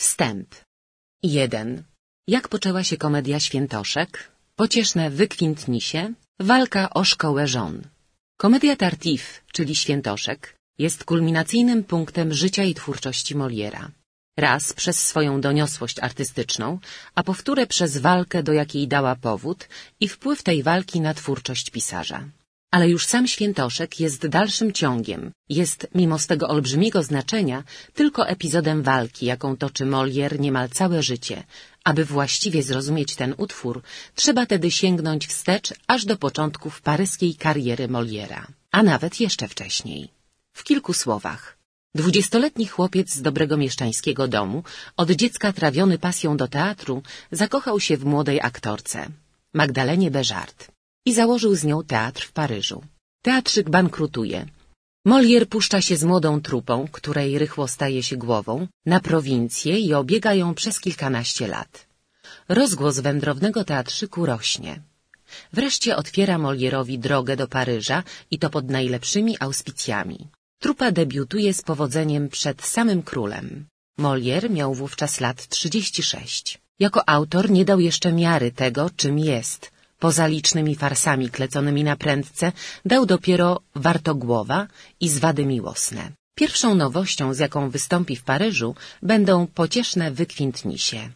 Wstęp 1. Jak poczęła się komedia Świętoszek? Pocieszne wykwintnisie, walka o szkołę żon. Komedia Tartif, czyli Świętoszek, jest kulminacyjnym punktem życia i twórczości Moliera. Raz przez swoją doniosłość artystyczną, a powtórę przez walkę, do jakiej dała powód i wpływ tej walki na twórczość pisarza. Ale już sam Świętoszek jest dalszym ciągiem, jest, mimo swego olbrzymiego znaczenia, tylko epizodem walki, jaką toczy Molière niemal całe życie. Aby właściwie zrozumieć ten utwór, trzeba tedy sięgnąć wstecz aż do początków paryskiej kariery Moliera, a nawet jeszcze wcześniej. W kilku słowach. Dwudziestoletni chłopiec z dobrego mieszczańskiego domu, od dziecka trawiony pasją do teatru, zakochał się w młodej aktorce, Magdalenie Beżart i założył z nią teatr w Paryżu. Teatrzyk bankrutuje. Molière puszcza się z młodą trupą, której rychło staje się głową, na prowincję i obiega ją przez kilkanaście lat. Rozgłos wędrownego teatrzyku rośnie. Wreszcie otwiera Molierowi drogę do Paryża i to pod najlepszymi auspicjami. Trupa debiutuje z powodzeniem przed samym królem. Molière miał wówczas lat 36. Jako autor nie dał jeszcze miary tego, czym jest. Poza licznymi farsami kleconymi na prędce dał dopiero Wartogłowa i Zwady miłosne. Pierwszą nowością, z jaką wystąpi w Paryżu, będą pocieszne wykwintnisie.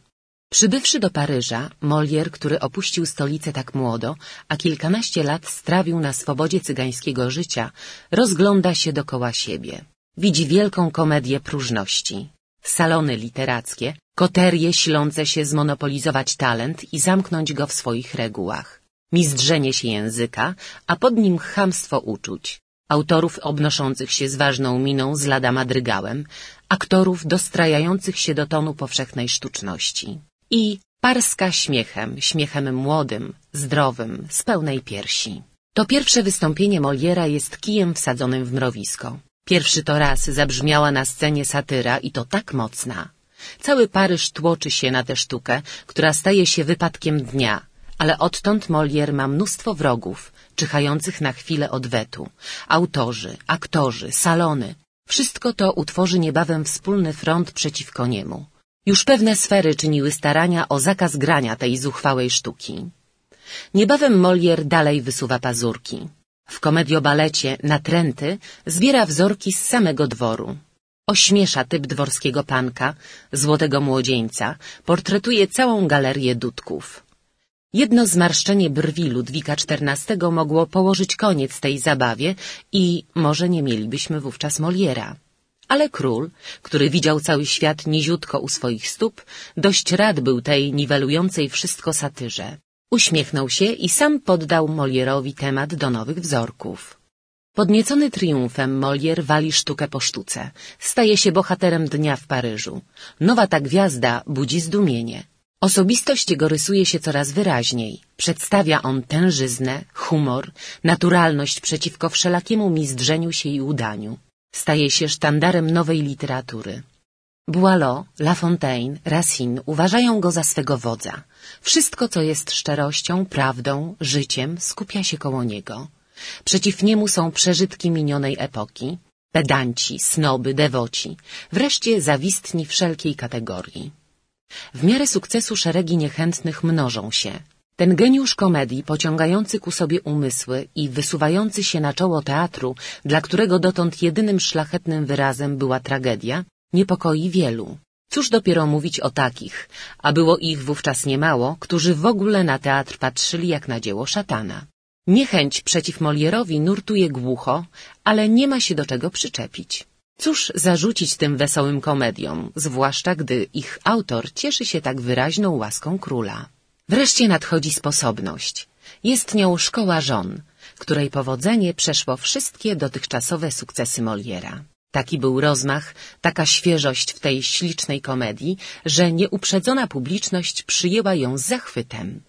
Przybywszy do Paryża, Molière, który opuścił stolicę tak młodo, a kilkanaście lat strawił na swobodzie cygańskiego życia, rozgląda się dokoła siebie. Widzi wielką komedię próżności. Salony literackie, koterie silące się zmonopolizować talent i zamknąć go w swoich regułach. Mizdrzenie się języka, a pod nim chamstwo uczuć. Autorów obnoszących się z ważną miną z lada madrygałem, aktorów dostrajających się do tonu powszechnej sztuczności i parska śmiechem, śmiechem młodym, zdrowym, z pełnej piersi. To pierwsze wystąpienie Moliera jest kijem wsadzonym w mrowisko. Pierwszy to raz zabrzmiała na scenie satyra i to tak mocna. Cały Paryż tłoczy się na tę sztukę, która staje się wypadkiem dnia, ale odtąd Molière ma mnóstwo wrogów, czyhających na chwilę odwetu. Autorzy, aktorzy, salony. Wszystko to utworzy niebawem wspólny front przeciwko niemu. Już pewne sfery czyniły starania o zakaz grania tej zuchwałej sztuki. Niebawem Molière dalej wysuwa pazurki. W komediobalecie Natręty zbiera wzorki z samego dworu. Ośmiesza typ dworskiego panka, złotego młodzieńca, portretuje całą galerię dudków. Jedno zmarszczenie brwi Ludwika XIV mogło położyć koniec tej zabawie i może nie mielibyśmy wówczas Moliera. Ale król, który widział cały świat niziutko u swoich stóp, dość rad był tej niwelującej wszystko satyrze. Uśmiechnął się i sam poddał Molierowi temat do nowych wzorków. Podniecony triumfem Molière wali sztukę po sztuce. Staje się bohaterem dnia w Paryżu. Nowa ta gwiazda budzi zdumienie. Osobistość jego rysuje się coraz wyraźniej. Przedstawia on tężyznę, humor, naturalność przeciwko wszelakiemu mizdrzeniu się i udaniu. Staje się sztandarem nowej literatury. Boileau, La Fontaine, Racine uważają go za swego wodza. Wszystko, co jest szczerością, prawdą, życiem, skupia się koło niego. Przeciw niemu są przeżytki minionej epoki, pedanci, snoby, dewoci, wreszcie zawistni wszelkiej kategorii. W miarę sukcesu szeregi niechętnych mnożą się. Ten geniusz komedii, pociągający ku sobie umysły i wysuwający się na czoło teatru, dla którego dotąd jedynym szlachetnym wyrazem była tragedia, niepokoi wielu. Cóż dopiero mówić o takich, a było ich wówczas niemało, którzy w ogóle na teatr patrzyli jak na dzieło szatana. Niechęć przeciw Molierowi nurtuje głucho, ale nie ma się do czego przyczepić. Cóż zarzucić tym wesołym komediom, zwłaszcza gdy ich autor cieszy się tak wyraźną łaską króla. Wreszcie nadchodzi sposobność. Jest nią szkoła żon, której powodzenie przeszło wszystkie dotychczasowe sukcesy Moliera. Taki był rozmach, taka świeżość w tej ślicznej komedii, że nieuprzedzona publiczność przyjęła ją z zachwytem.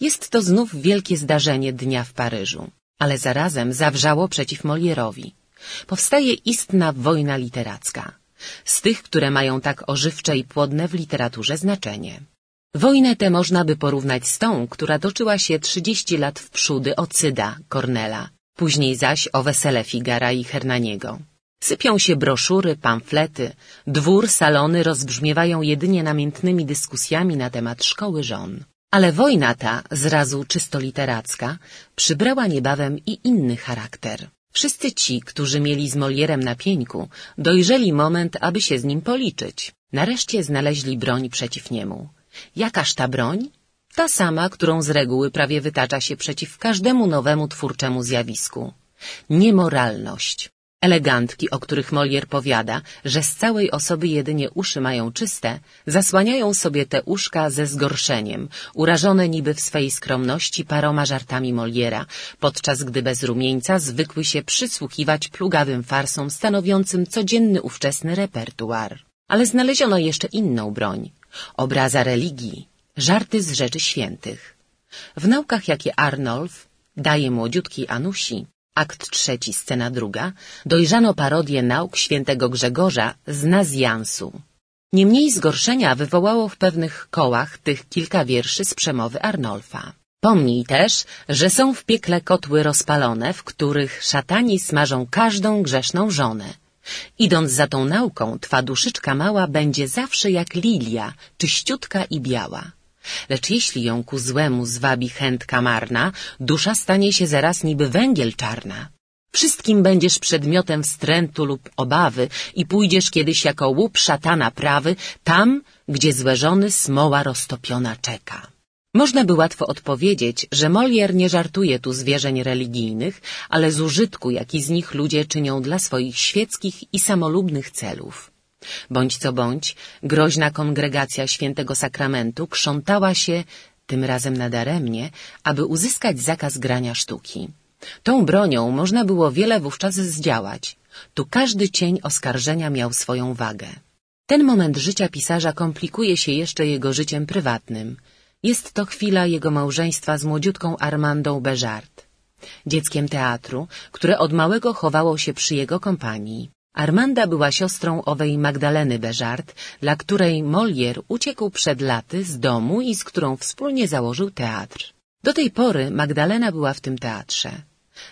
Jest to znów wielkie zdarzenie dnia w Paryżu, ale zarazem zawrzało przeciw Molierowi. Powstaje istna wojna literacka. Z tych, które mają tak ożywcze i płodne w literaturze znaczenie. Wojnę tę można by porównać z tą, która toczyła się trzydzieści lat w przódy o Cyda, Cornela, później zaś o wesele Figara i Hernaniego. Sypią się broszury, pamflety, dwór, salony rozbrzmiewają jedynie namiętnymi dyskusjami na temat szkoły żon. Ale wojna ta, zrazu czysto literacka, przybrała niebawem i inny charakter. Wszyscy ci, którzy mieli z Molierem na pieńku, dojrzeli moment, aby się z nim policzyć. Nareszcie znaleźli broń przeciw niemu. Jakaż ta broń? Ta sama, którą z reguły prawie wytacza się przeciw każdemu nowemu twórczemu zjawisku. Niemoralność. Elegantki, o których Molière powiada, że z całej osoby jedynie uszy mają czyste, zasłaniają sobie te uszka ze zgorszeniem, urażone niby w swej skromności paroma żartami Moliera, podczas gdy bez rumieńca zwykły się przysłuchiwać plugawym farsom stanowiącym codzienny ówczesny repertuar. Ale znaleziono jeszcze inną broń. Obraza religii, żarty z rzeczy świętych. W naukach, jakie Arnolf daje młodziutkiej Anusi, akt trzeci, scena druga, dojrzano parodię nauk świętego Grzegorza z nazjansu. Niemniej zgorszenia wywołało w pewnych kołach tych kilka wierszy z przemowy Arnolfa. Pomnij też, że są w piekle kotły rozpalone, w których szatani smażą każdą grzeszną żonę. Idąc za tą nauką, twa duszyczka mała będzie zawsze jak lilia, czyściutka i biała. Lecz jeśli ją ku złemu zwabi chętka marna, dusza stanie się zaraz niby węgiel czarna. Wszystkim będziesz przedmiotem wstrętu lub obawy i pójdziesz kiedyś jako łup szatana prawy, tam, gdzie złe żony smoła roztopiona czeka. Można by łatwo odpowiedzieć, że Molière nie żartuje tu zwierzeń religijnych, ale z użytku, jaki z nich ludzie czynią dla swoich świeckich i samolubnych celów. Bądź co bądź, groźna kongregacja świętego sakramentu krzątała się, tym razem nadaremnie, aby uzyskać zakaz grania sztuki. Tą bronią można było wiele wówczas zdziałać. Tu każdy cień oskarżenia miał swoją wagę. Ten moment życia pisarza komplikuje się jeszcze jego życiem prywatnym. Jest to chwila jego małżeństwa z młodziutką Armandą Beżart, dzieckiem teatru, które od małego chowało się przy jego kompanii. Armanda była siostrą owej Magdaleny Beżart, dla której Molière uciekł przed laty z domu i z którą wspólnie założył teatr. Do tej pory Magdalena była w tym teatrze.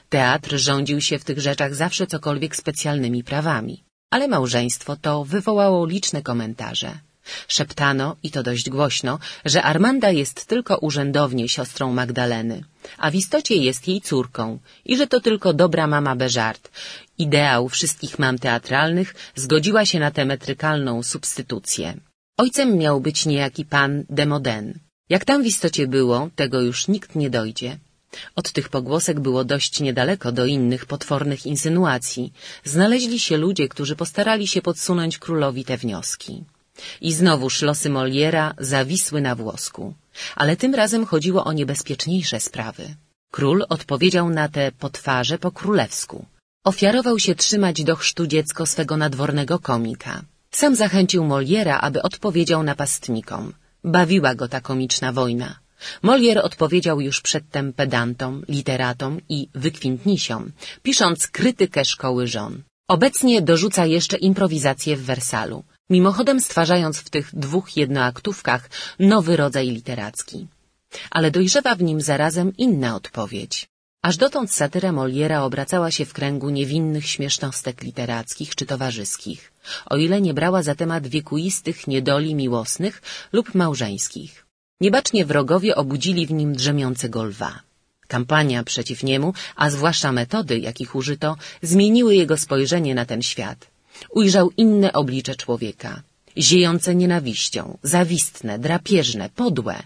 Teatr rządził się w tych rzeczach zawsze cokolwiek specjalnymi prawami, ale małżeństwo to wywołało liczne komentarze. Szeptano, i to dość głośno, że Armanda jest tylko urzędownie siostrą Magdaleny, a w istocie jest jej córką i że to tylko dobra mama Beżart. Ideał wszystkich mam teatralnych zgodziła się na tę metrykalną substytucję. Ojcem miał być niejaki pan Demoden. Jak tam w istocie było, tego już nikt nie dojdzie. Od tych pogłosek było dość niedaleko do innych potwornych insynuacji. Znaleźli się ludzie, którzy postarali się podsunąć królowi te wnioski. I znowuż losy Moliera zawisły na włosku. Ale tym razem chodziło o niebezpieczniejsze sprawy. Król odpowiedział na te potwarze po królewsku. Ofiarował się trzymać do chrztu dziecko swego nadwornego komika. Sam zachęcił Moliera, aby odpowiedział napastnikom. Bawiła go ta komiczna wojna. Molière odpowiedział już przedtem pedantom, literatom i wykwintnisiom, pisząc krytykę szkoły żon. Obecnie dorzuca jeszcze improwizację w Wersalu, mimochodem stwarzając w tych dwóch jednoaktówkach nowy rodzaj literacki. Ale dojrzewa w nim zarazem inna odpowiedź. Aż dotąd satyra Moliera obracała się w kręgu niewinnych śmiesznostek literackich czy towarzyskich, o ile nie brała za temat wiekuistych niedoli miłosnych lub małżeńskich. Niebacznie wrogowie obudzili w nim drzemiącego lwa. Kampania przeciw niemu, a zwłaszcza metody, jakich użyto, zmieniły jego spojrzenie na ten świat. Ujrzał inne oblicze człowieka, ziejące nienawiścią, zawistne, drapieżne, podłe.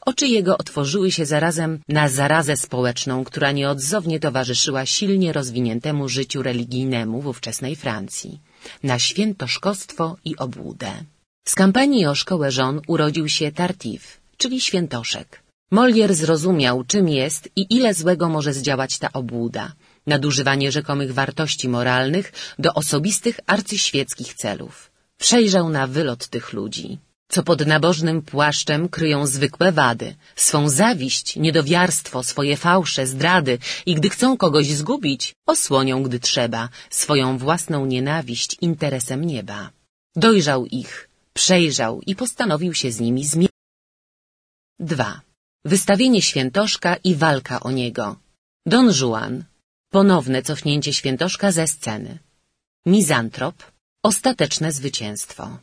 Oczy jego otworzyły się zarazem na zarazę społeczną, która nieodzownie towarzyszyła silnie rozwiniętemu życiu religijnemu w ówczesnej Francji, na świętoszkostwo i obłudę. Z kampanii o szkołę żon urodził się Tartif, czyli świętoszek. Molière zrozumiał, czym jest i ile złego może zdziałać ta obłuda, nadużywanie rzekomych wartości moralnych do osobistych arcyświeckich celów. Przejrzał na wylot tych ludzi, co pod nabożnym płaszczem kryją zwykłe wady, swą zawiść, niedowiarstwo, swoje fałsze, zdrady i gdy chcą kogoś zgubić, osłonią, gdy trzeba, swoją własną nienawiść interesem nieba. Dojrzał ich, przejrzał i postanowił się z nimi zmierzyć. 2. Wystawienie świętoszka i walka o niego. Don Juan. Ponowne cofnięcie świętoszka ze sceny. mizantrop, ostateczne zwycięstwo.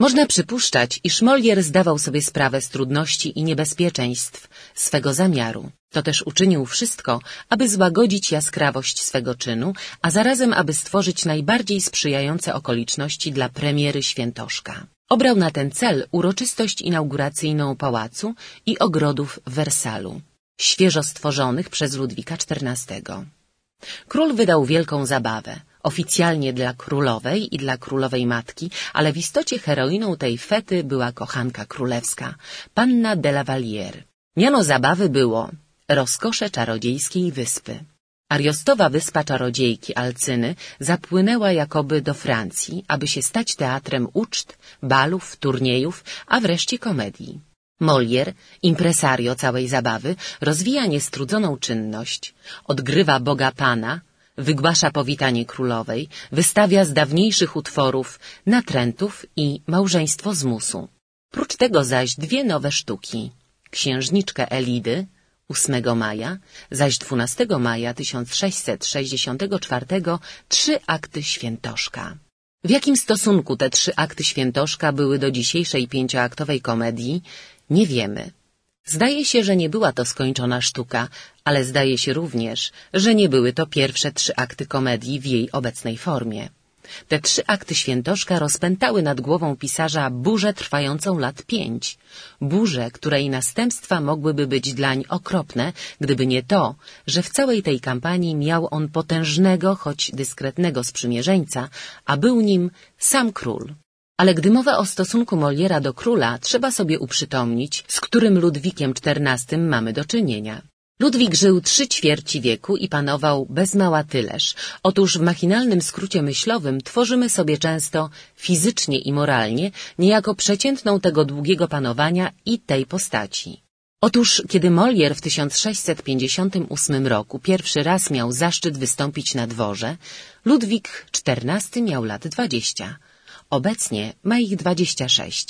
Można przypuszczać, iż Molière zdawał sobie sprawę z trudności i niebezpieczeństw swego zamiaru. To też uczynił wszystko, aby złagodzić jaskrawość swego czynu, a zarazem aby stworzyć najbardziej sprzyjające okoliczności dla premiery Świętoszka. Obrał na ten cel uroczystość inauguracyjną pałacu i ogrodów w Wersalu, świeżo stworzonych przez Ludwika XIV. Król wydał wielką zabawę – oficjalnie dla królowej i dla królowej matki, ale w istocie heroiną tej fety była kochanka królewska, panna de la Vallière. Miano zabawy było rozkosze czarodziejskiej wyspy. Ariostowa wyspa czarodziejki Alcyny zapłynęła jakoby do Francji, aby się stać teatrem uczt, balów, turniejów, a wreszcie komedii. Molière, impresario całej zabawy, rozwija niestrudzoną czynność, odgrywa Boga Pana, wygłasza powitanie królowej, wystawia z dawniejszych utworów natrętów i małżeństwo z musu. Prócz tego zaś dwie nowe sztuki. Księżniczkę Elidy 8 maja, zaś 12 maja 1664 trzy akty świętoszka. W jakim stosunku te trzy akty świętoszka były do dzisiejszej pięcioaktowej komedii, nie wiemy. Zdaje się, że nie była to skończona sztuka, ale zdaje się również, że nie były to pierwsze trzy akty komedii w jej obecnej formie. Te trzy akty świętoszka rozpętały nad głową pisarza burzę trwającą lat pięć. Burzę, której następstwa mogłyby być dlań okropne, gdyby nie to, że w całej tej kampanii miał on potężnego, choć dyskretnego sprzymierzeńca, a był nim sam król. Ale gdy mowa o stosunku Moliera do króla, trzeba sobie uprzytomnić, z którym Ludwikiem XIV mamy do czynienia. Ludwik żył trzy ćwierci wieku i panował bez mała tyleż. Otóż w machinalnym skrócie myślowym tworzymy sobie często fizycznie i moralnie niejako przeciętną tego długiego panowania i tej postaci. Otóż, kiedy Molière w 1658 roku pierwszy raz miał zaszczyt wystąpić na dworze, Ludwik XIV miał lat dwadzieścia. Obecnie ma ich dwadzieścia sześć.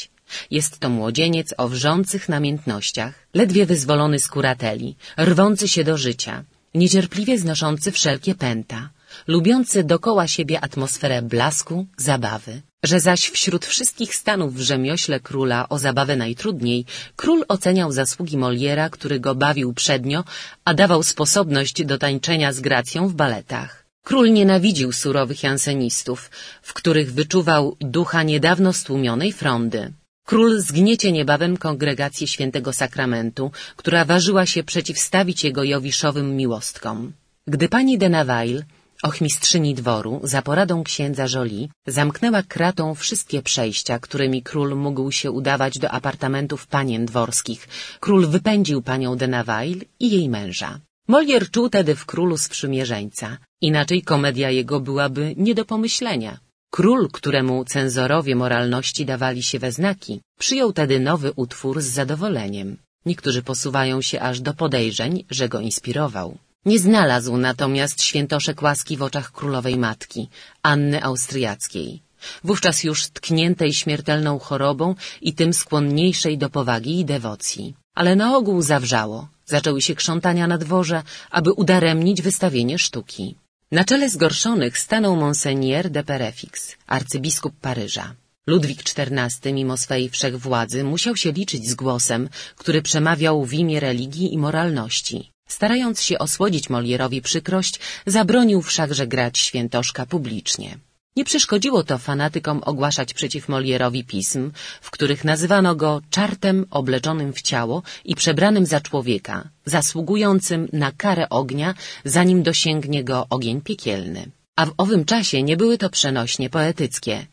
Jest to młodzieniec o wrzących namiętnościach, ledwie wyzwolony z kurateli, rwący się do życia, niecierpliwie znoszący wszelkie pęta, lubiący dokoła siebie atmosferę blasku, zabawy. Że zaś wśród wszystkich stanów w rzemiośle króla o zabawę najtrudniej, król oceniał zasługi Moliera, który go bawił przednio, a dawał sposobność do tańczenia z gracją w baletach. Król nienawidził surowych jansenistów, w których wyczuwał ducha niedawno stłumionej frondy. Król zgniecie niebawem kongregację świętego sakramentu, która ważyła się przeciwstawić jego jowiszowym miłostkom. Gdy pani de Navaille, ochmistrzyni dworu, za poradą księdza Jolie, zamknęła kratą wszystkie przejścia, którymi król mógł się udawać do apartamentów panien dworskich, król wypędził panią de Navaille i jej męża. Molière czuł tedy w królu sprzymierzeńca, inaczej komedia jego byłaby nie do pomyślenia. Król, któremu cenzorowie moralności dawali się we znaki, przyjął tedy nowy utwór z zadowoleniem. Niektórzy posuwają się aż do podejrzeń, że go inspirował. Nie znalazł natomiast świętoszek łaski w oczach królowej matki, Anny Austriackiej. Wówczas już tkniętej śmiertelną chorobą i tym skłonniejszej do powagi i dewocji. Ale na ogół zawrzało. Zaczęły się krzątania na dworze, aby udaremnić wystawienie sztuki. Na czele zgorszonych stanął Monseigneur de Perefix, arcybiskup Paryża. Ludwik XIV, mimo swej wszechwładzy, musiał się liczyć z głosem, który przemawiał w imię religii i moralności. Starając się osłodzić Molierowi przykrość, zabronił wszakże grać świętoszka publicznie. Nie przeszkodziło to fanatykom ogłaszać przeciw Molierowi pism, w których nazywano go czartem obleczonym w ciało i przebranym za człowieka, zasługującym na karę ognia, zanim dosięgnie go ogień piekielny. A w owym czasie nie były to przenośnie poetyckie.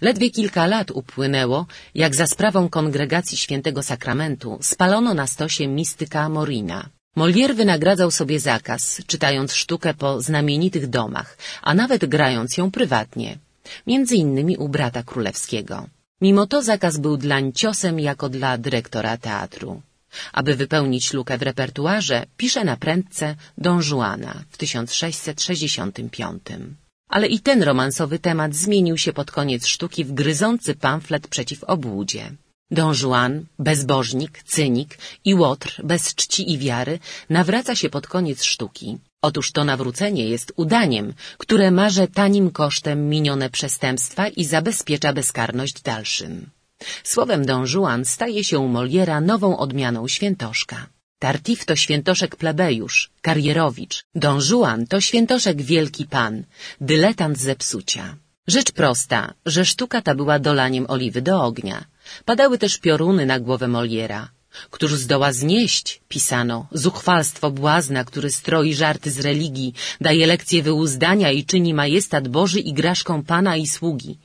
Ledwie kilka lat upłynęło, jak za sprawą kongregacji świętego sakramentu spalono na stosie mistyka Morina. Molière wynagradzał sobie zakaz, czytając sztukę po znamienitych domach, a nawet grając ją prywatnie, między innymi u brata królewskiego. Mimo to zakaz był dlań ciosem jako dla dyrektora teatru. Aby wypełnić lukę w repertuarze, pisze na prędce Don Juana w 1665. Ale i ten romansowy temat zmienił się pod koniec sztuki w gryzący pamflet przeciw obłudzie. Don Juan, bezbożnik, cynik i łotr bez czci i wiary nawraca się pod koniec sztuki. Otóż to nawrócenie jest udaniem, które marze tanim kosztem minione przestępstwa i zabezpiecza bezkarność dalszym. Słowem Don Juan staje się Moliera nową odmianą świętoszka. Tartif to świętoszek plebejusz, karierowicz. Don Juan to świętoszek wielki pan, dyletant zepsucia. Rzecz prosta, że sztuka ta była dolaniem oliwy do ognia. Padały też pioruny na głowę Moliera. Któż zdoła znieść, pisano, zuchwalstwo błazna, który stroi żarty z religii, daje lekcje wyuzdania i czyni majestat Boży igraszką pana i sługi.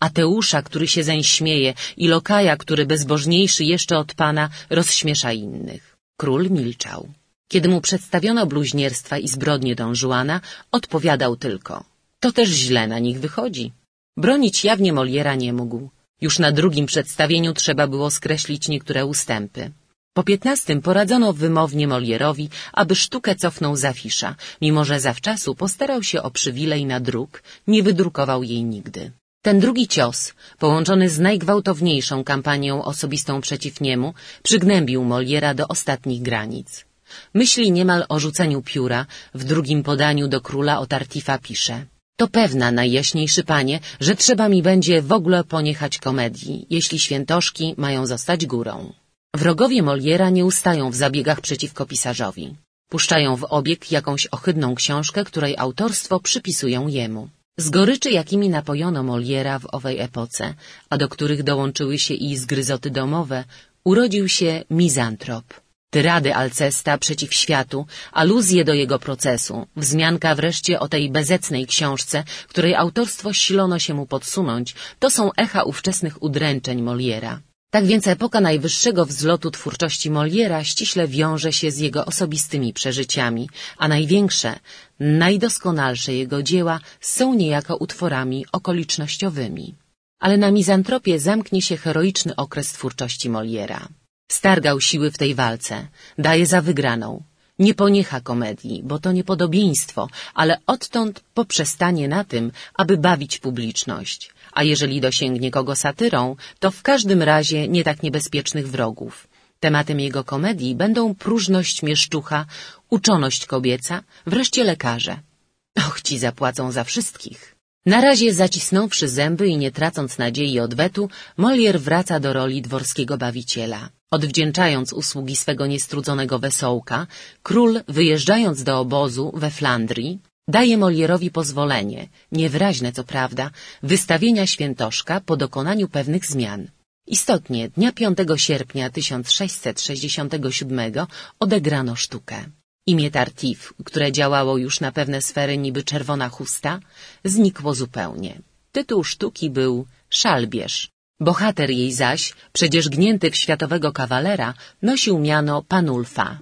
Ateusza, który się zeń śmieje i Lokaja, który bezbożniejszy jeszcze od pana, rozśmiesza innych. Król milczał. Kiedy mu przedstawiono bluźnierstwa i zbrodnie Don Juana, odpowiadał tylko — to też źle na nich wychodzi. Bronić jawnie Moliera nie mógł. Już na drugim przedstawieniu trzeba było skreślić niektóre ustępy. Po piętnastym poradzono wymownie Molierowi, aby sztukę cofnął z afisza, mimo że zawczasu postarał się o przywilej na druk, nie wydrukował jej nigdy. Ten drugi cios, połączony z najgwałtowniejszą kampanią osobistą przeciw niemu, przygnębił Moliera do ostatnich granic. Myśli niemal o rzuceniu pióra, w drugim podaniu do króla o Tartifa pisze — to pewna, najjaśniejszy panie, że trzeba mi będzie w ogóle poniechać komedii, jeśli świętoszki mają zostać górą. Wrogowie Moliera nie ustają w zabiegach przeciwko pisarzowi. Puszczają w obieg jakąś ohydną książkę, której autorstwo przypisują jemu. Z goryczy, jakimi napojono Moliera w owej epoce, a do których dołączyły się i zgryzoty domowe, urodził się mizantrop. Tyrady Alcesta przeciw światu, aluzje do jego procesu, wzmianka wreszcie o tej bezecnej książce, której autorstwo silono się mu podsunąć, to są echa ówczesnych udręczeń Moliera. Tak więc epoka najwyższego wzlotu twórczości Moliera ściśle wiąże się z jego osobistymi przeżyciami, a największe, najdoskonalsze jego dzieła są niejako utworami okolicznościowymi. Ale na mizantropię zamknie się heroiczny okres twórczości Moliera. Stargał siły w tej walce, daje za wygraną. Nie poniecha komedii, bo to niepodobieństwo, ale odtąd poprzestanie na tym, aby bawić publiczność. A jeżeli dosięgnie kogo satyrą, to w każdym razie nie tak niebezpiecznych wrogów. Tematem jego komedii będą próżność mieszczucha, uczoność kobieca, wreszcie lekarze. Och, ci zapłacą za wszystkich. Na razie zacisnąwszy zęby i nie tracąc nadziei odwetu, Molier wraca do roli dworskiego bawiciela. Odwdzięczając usługi swego niestrudzonego wesołka, król, wyjeżdżając do obozu we Flandrii, daje Molierowi pozwolenie, niewyraźne co prawda, wystawienia świętoszka po dokonaniu pewnych zmian. Istotnie, dnia 5 sierpnia 1667 odegrano sztukę. Imię Tartif, które działało już na pewne sfery niby czerwona chusta, znikło zupełnie. Tytuł sztuki był Szalbierz. Bohater jej zaś, przedzierzgnięty w światowego kawalera, nosił miano Panulfa.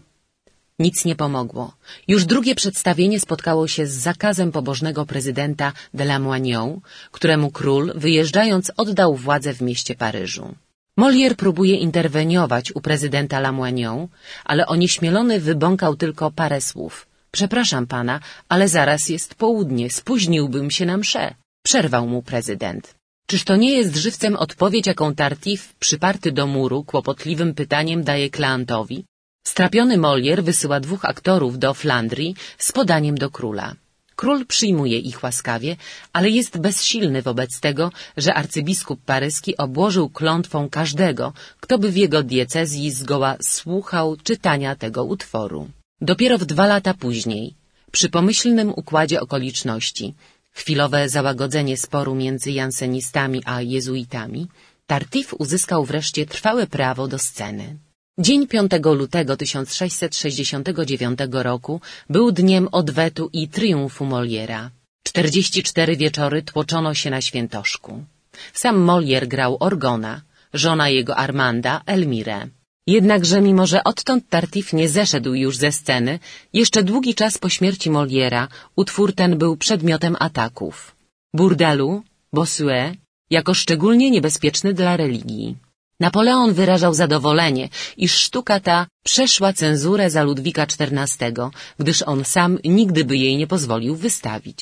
Nic nie pomogło. Już drugie przedstawienie spotkało się z zakazem pobożnego prezydenta de Lamoignon, któremu król, wyjeżdżając, oddał władzę w mieście Paryżu. Molière próbuje interweniować u prezydenta Lamoignon, ale onieśmielony wybąkał tylko parę słów. Przepraszam pana, ale zaraz jest południe, spóźniłbym się na mszę. Przerwał mu prezydent. Czyż to nie jest żywcem odpowiedź, jaką Tartif, przyparty do muru, kłopotliwym pytaniem daje Kleantowi? Strapiony Molier wysyła dwóch aktorów do Flandrii z podaniem do króla. Król przyjmuje ich łaskawie, ale jest bezsilny wobec tego, że arcybiskup paryski obłożył klątwą każdego, kto by w jego diecezji zgoła słuchał czytania tego utworu. Dopiero w dwa lata później, przy pomyślnym układzie okoliczności, chwilowe załagodzenie sporu między jansenistami a jezuitami, Tartif uzyskał wreszcie trwałe prawo do sceny. Dzień 5 lutego 1669 roku był dniem odwetu i triumfu Moliera. 44 wieczory tłoczono się na świętoszku. Sam Molier grał Orgona, żona jego Armanda Elmirę. Jednakże mimo, że odtąd Tartif nie zeszedł już ze sceny, jeszcze długi czas po śmierci Moliera utwór ten był przedmiotem ataków. Burdelu, Bossuet, jako szczególnie niebezpieczny dla religii. Napoleon wyrażał zadowolenie, iż sztuka ta przeszła cenzurę za Ludwika XIV, gdyż on sam nigdy by jej nie pozwolił wystawić.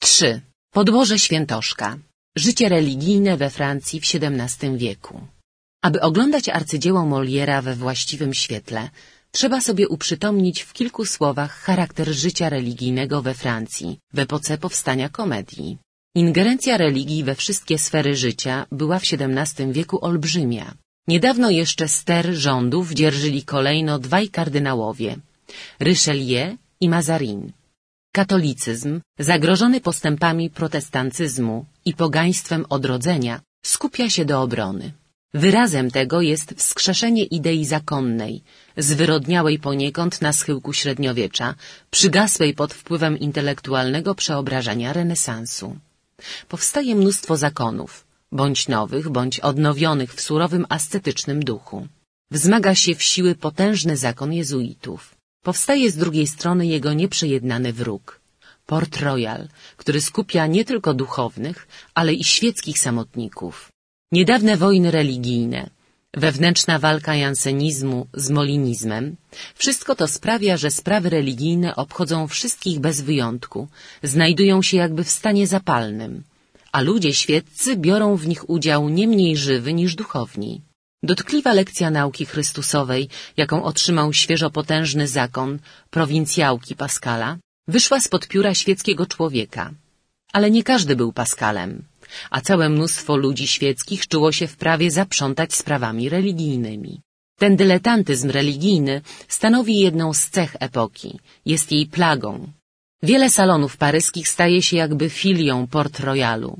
3. Podłoże świętoszka. Życie religijne we Francji w XVII wieku. Aby oglądać arcydzieło Moliera we właściwym świetle, trzeba sobie uprzytomnić w kilku słowach charakter życia religijnego we Francji w epoce powstania komedii. Ingerencja religii we wszystkie sfery życia była w XVII wieku olbrzymia. Niedawno jeszcze ster rządów dzierżyli kolejno dwaj kardynałowie Richelieu i Mazarin. Katolicyzm, zagrożony postępami protestancyzmu i pogaństwem odrodzenia, skupia się do obrony. Wyrazem tego jest wskrzeszenie idei zakonnej, zwyrodniałej poniekąd na schyłku średniowiecza, przygasłej pod wpływem intelektualnego przeobrażenia renesansu. Powstaje mnóstwo zakonów, bądź nowych, bądź odnowionych w surowym ascetycznym duchu. Wzmaga się w siły potężny zakon jezuitów. Powstaje z drugiej strony jego nieprzejednany wróg. Port Royal, który skupia nie tylko duchownych, ale i świeckich samotników. Niedawne wojny religijne, wewnętrzna walka jansenizmu z molinizmem, wszystko to sprawia, że sprawy religijne obchodzą wszystkich bez wyjątku, znajdują się jakby w stanie zapalnym, a ludzie świeccy biorą w nich udział nie mniej żywy niż duchowni. Dotkliwa lekcja nauki chrystusowej, jaką otrzymał świeżo potężny zakon prowincjałki Paskala, wyszła spod pióra świeckiego człowieka. Ale nie każdy był Paskalem a całe mnóstwo ludzi świeckich czuło się w prawie zaprzątać sprawami religijnymi. Ten dyletantyzm religijny stanowi jedną z cech epoki, jest jej plagą. Wiele salonów paryskich staje się jakby filią Port Royalu.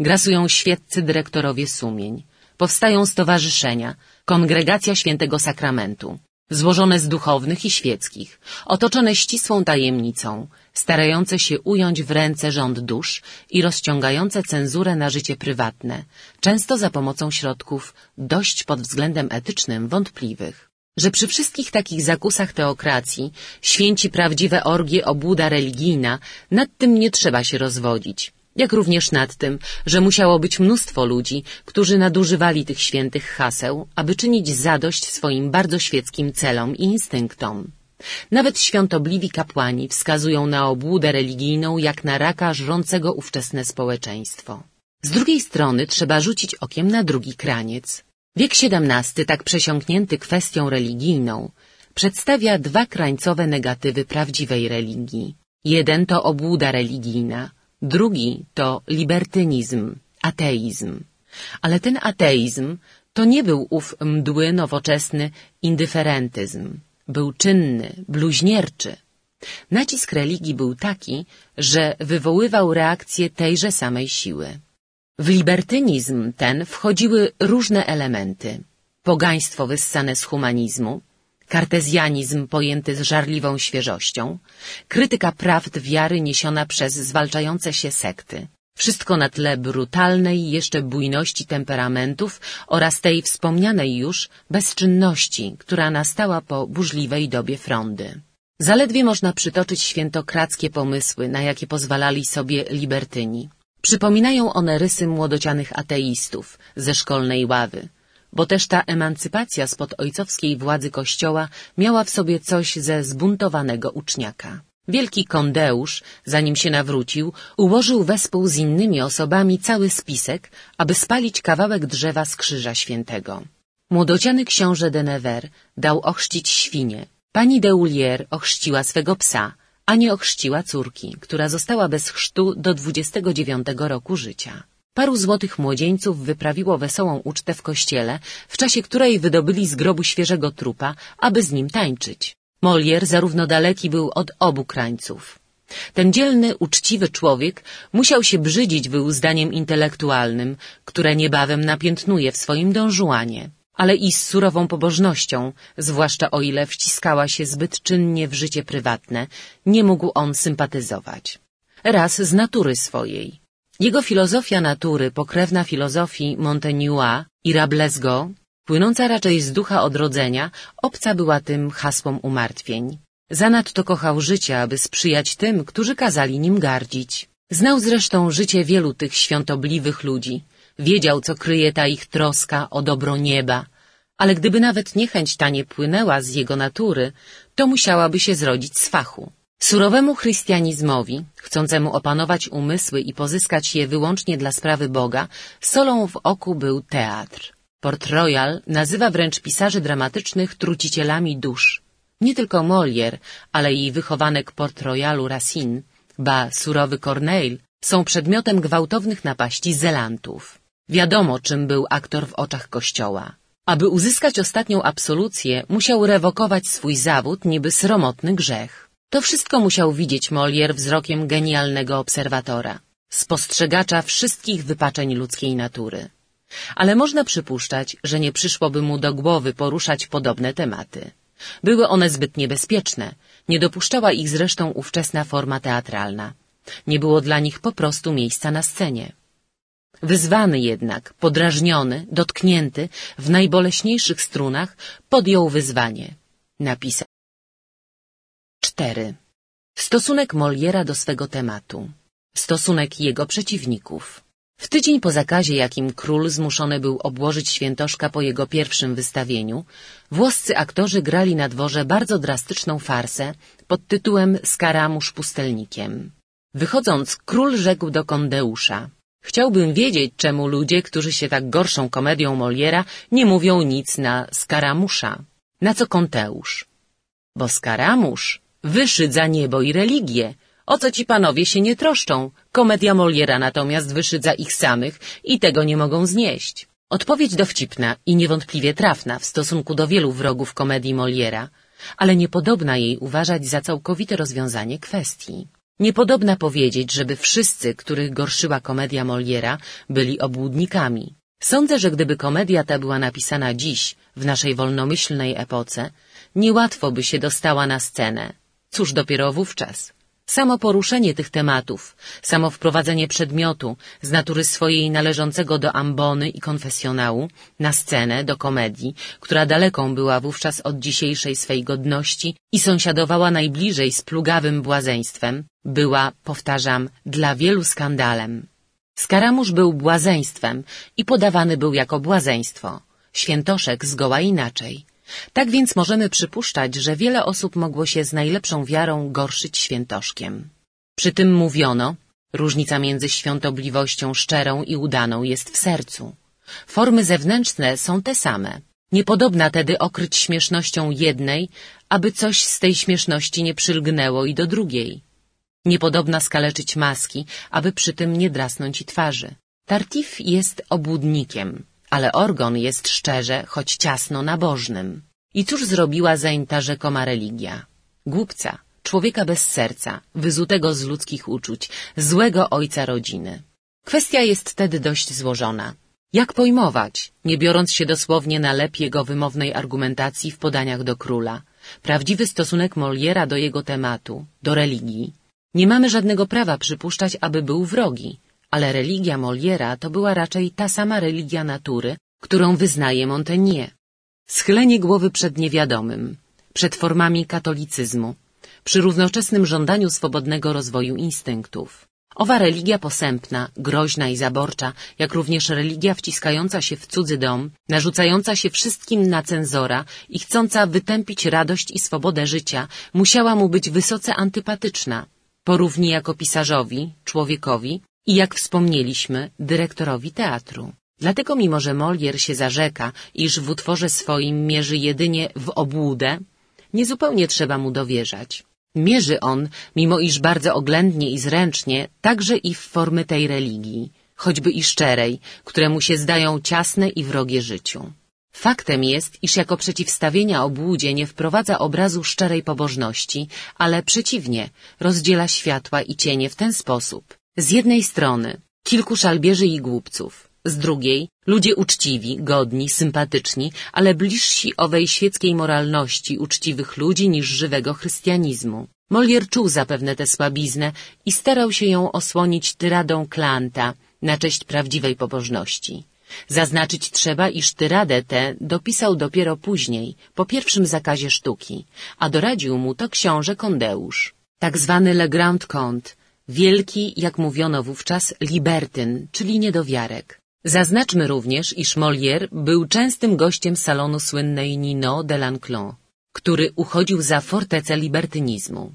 Grasują świeccy dyrektorowie sumień. Powstają stowarzyszenia, kongregacja świętego sakramentu, złożone z duchownych i świeckich, otoczone ścisłą tajemnicą, starające się ująć w ręce rząd dusz i rozciągające cenzurę na życie prywatne, często za pomocą środków dość pod względem etycznym wątpliwych. Że przy wszystkich takich zakusach teokracji święci prawdziwe orgie obłuda religijna, nad tym nie trzeba się rozwodzić jak również nad tym, że musiało być mnóstwo ludzi, którzy nadużywali tych świętych haseł, aby czynić zadość swoim bardzo świeckim celom i instynktom. Nawet świątobliwi kapłani wskazują na obłudę religijną jak na raka żrącego ówczesne społeczeństwo. Z drugiej strony trzeba rzucić okiem na drugi kraniec. Wiek XVII, tak przesiąknięty kwestią religijną, przedstawia dwa krańcowe negatywy prawdziwej religii. Jeden to obłuda religijna, drugi to libertynizm, ateizm. Ale ten ateizm to nie był ów mdły nowoczesny indyferentyzm. Był czynny, bluźnierczy. Nacisk religii był taki, że wywoływał reakcję tejże samej siły. W libertynizm ten wchodziły różne elementy. Pogaństwo wyssane z humanizmu, kartezjanizm pojęty z żarliwą świeżością, krytyka prawd wiary niesiona przez zwalczające się sekty. Wszystko na tle brutalnej jeszcze bujności temperamentów oraz tej wspomnianej już bezczynności, która nastała po burzliwej dobie frondy. Zaledwie można przytoczyć świętokradzkie pomysły, na jakie pozwalali sobie libertyni. Przypominają one rysy młodocianych ateistów ze szkolnej ławy, bo też ta emancypacja spod ojcowskiej władzy kościoła miała w sobie coś ze zbuntowanego uczniaka. Wielki Kondeusz, zanim się nawrócił, ułożył wespół z innymi osobami cały spisek, aby spalić kawałek drzewa z Krzyża Świętego. Młodociany książę de Nevers dał ochrzcić świnie. Pani de Ulier ochrzciła swego psa, a nie ochrzciła córki, która została bez chrztu do 29 roku życia. Paru złotych młodzieńców wyprawiło wesołą ucztę w kościele, w czasie której wydobyli z grobu świeżego trupa, aby z nim tańczyć. Molière zarówno daleki był od obu krańców. Ten dzielny, uczciwy człowiek musiał się brzydzić był zdaniem intelektualnym, które niebawem napiętnuje w swoim dążuanie, ale i z surową pobożnością, zwłaszcza o ile wciskała się zbyt czynnie w życie prywatne, nie mógł on sympatyzować. Raz z natury swojej. Jego filozofia natury, pokrewna filozofii Montegnua i Rablesgo, płynąca raczej z ducha odrodzenia, obca była tym hasłom umartwień. Zanadto kochał życie, aby sprzyjać tym, którzy kazali nim gardzić. Znał zresztą życie wielu tych świątobliwych ludzi. Wiedział, co kryje ta ich troska o dobro nieba, ale gdyby nawet niechęć ta nie płynęła z jego natury, to musiałaby się zrodzić z fachu. Surowemu chrystianizmowi, chcącemu opanować umysły i pozyskać je wyłącznie dla sprawy Boga, solą w oku był teatr. Port Royal nazywa wręcz pisarzy dramatycznych trucicielami dusz. Nie tylko Molière, ale i wychowanek Port Royalu Racine, ba surowy Corneille, są przedmiotem gwałtownych napaści zelantów. Wiadomo, czym był aktor w oczach kościoła. Aby uzyskać ostatnią absolucję, musiał rewokować swój zawód niby sromotny grzech. To wszystko musiał widzieć Molière wzrokiem genialnego obserwatora, spostrzegacza wszystkich wypaczeń ludzkiej natury. Ale można przypuszczać, że nie przyszłoby mu do głowy poruszać podobne tematy. Były one zbyt niebezpieczne, nie dopuszczała ich zresztą ówczesna forma teatralna. Nie było dla nich po prostu miejsca na scenie. Wyzwany jednak, podrażniony, dotknięty, w najboleśniejszych strunach, podjął wyzwanie. Napisał. 4. Stosunek Moliera do swego tematu. Stosunek jego przeciwników. W tydzień po zakazie, jakim król zmuszony był obłożyć świętoszka po jego pierwszym wystawieniu, włoscy aktorzy grali na dworze bardzo drastyczną farsę pod tytułem Skaramusz pustelnikiem. Wychodząc, król rzekł do Kondeusza — Chciałbym wiedzieć, czemu ludzie, którzy się tak gorszą komedią Moliera, nie mówią nic na Skaramusza. Na co Konteusz? Bo Skaramusz wyszydza niebo i religię. O co ci panowie się nie troszczą? Komedia Moliera natomiast wyszydza ich samych i tego nie mogą znieść. Odpowiedź dowcipna i niewątpliwie trafna w stosunku do wielu wrogów komedii Moliera, ale niepodobna jej uważać za całkowite rozwiązanie kwestii. Niepodobna powiedzieć, żeby wszyscy, których gorszyła komedia Moliera, byli obłudnikami. Sądzę, że gdyby komedia ta była napisana dziś, w naszej wolnomyślnej epoce, niełatwo by się dostała na scenę. Cóż dopiero wówczas. Samo poruszenie tych tematów, samo wprowadzenie przedmiotu z natury swojej należącego do ambony i konfesjonału na scenę, do komedii, która daleką była wówczas od dzisiejszej swej godności i sąsiadowała najbliżej z plugawym błazeństwem, była, powtarzam, dla wielu skandalem. Skaramusz był błazeństwem i podawany był jako błazeństwo. Świętoszek zgoła inaczej. Tak więc możemy przypuszczać, że wiele osób mogło się z najlepszą wiarą gorszyć świętoszkiem. Przy tym mówiono, różnica między świątobliwością szczerą i udaną jest w sercu. Formy zewnętrzne są te same. Niepodobna tedy okryć śmiesznością jednej, aby coś z tej śmieszności nie przylgnęło i do drugiej. Niepodobna skaleczyć maski, aby przy tym nie drasnąć i twarzy. Tartif jest obłudnikiem, ale Orgon jest szczerze, choć ciasno nabożnym. I cóż zrobiła zeń ta rzekoma religia? Głupca, człowieka bez serca, wyzutego z ludzkich uczuć, złego ojca rodziny. Kwestia jest tedy dość złożona. Jak pojmować, nie biorąc się dosłownie na lep jego wymownej argumentacji w podaniach do króla, prawdziwy stosunek Moliera do jego tematu, do religii? Nie mamy żadnego prawa przypuszczać, aby był wrogi, ale religia Moliera to była raczej ta sama religia natury, którą wyznaje Montaigne. Schylenie głowy przed niewiadomym, przed formami katolicyzmu, przy równoczesnym żądaniu swobodnego rozwoju instynktów. Owa religia posępna, groźna i zaborcza, jak również religia wciskająca się w cudzy dom, narzucająca się wszystkim na cenzora i chcąca wytępić radość i swobodę życia, musiała mu być wysoce antypatyczna, porówni jako pisarzowi, człowiekowi i jak wspomnieliśmy, dyrektorowi teatru. Dlatego mimo, że Molière się zarzeka, iż w utworze swoim mierzy jedynie w obłudę, niezupełnie trzeba mu dowierzać. Mierzy on, mimo iż bardzo oględnie i zręcznie, także i w formy tej religii, choćby i szczerej, które mu się zdają ciasne i wrogie życiu. Faktem jest, iż jako przeciwstawienia obłudzie nie wprowadza obrazu szczerej pobożności, ale przeciwnie, rozdziela światła i cienie w ten sposób. Z jednej strony kilku szalbierzy i głupców, z drugiej ludzie uczciwi, godni, sympatyczni, ale bliżsi owej świeckiej moralności uczciwych ludzi niż żywego chrystianizmu. Molière czuł zapewne tę słabiznę i starał się ją osłonić tyradą Klanta na cześć prawdziwej pobożności. Zaznaczyć trzeba, iż tyradę tę dopisał dopiero później, po pierwszym zakazie sztuki, a doradził mu to książę Kondeusz. Tak zwany Le Grand Comte, wielki, jak mówiono wówczas, libertyn, czyli niedowiarek. Zaznaczmy również, iż Molière był częstym gościem salonu słynnej Nino de Lanclon, który uchodził za fortecę libertynizmu.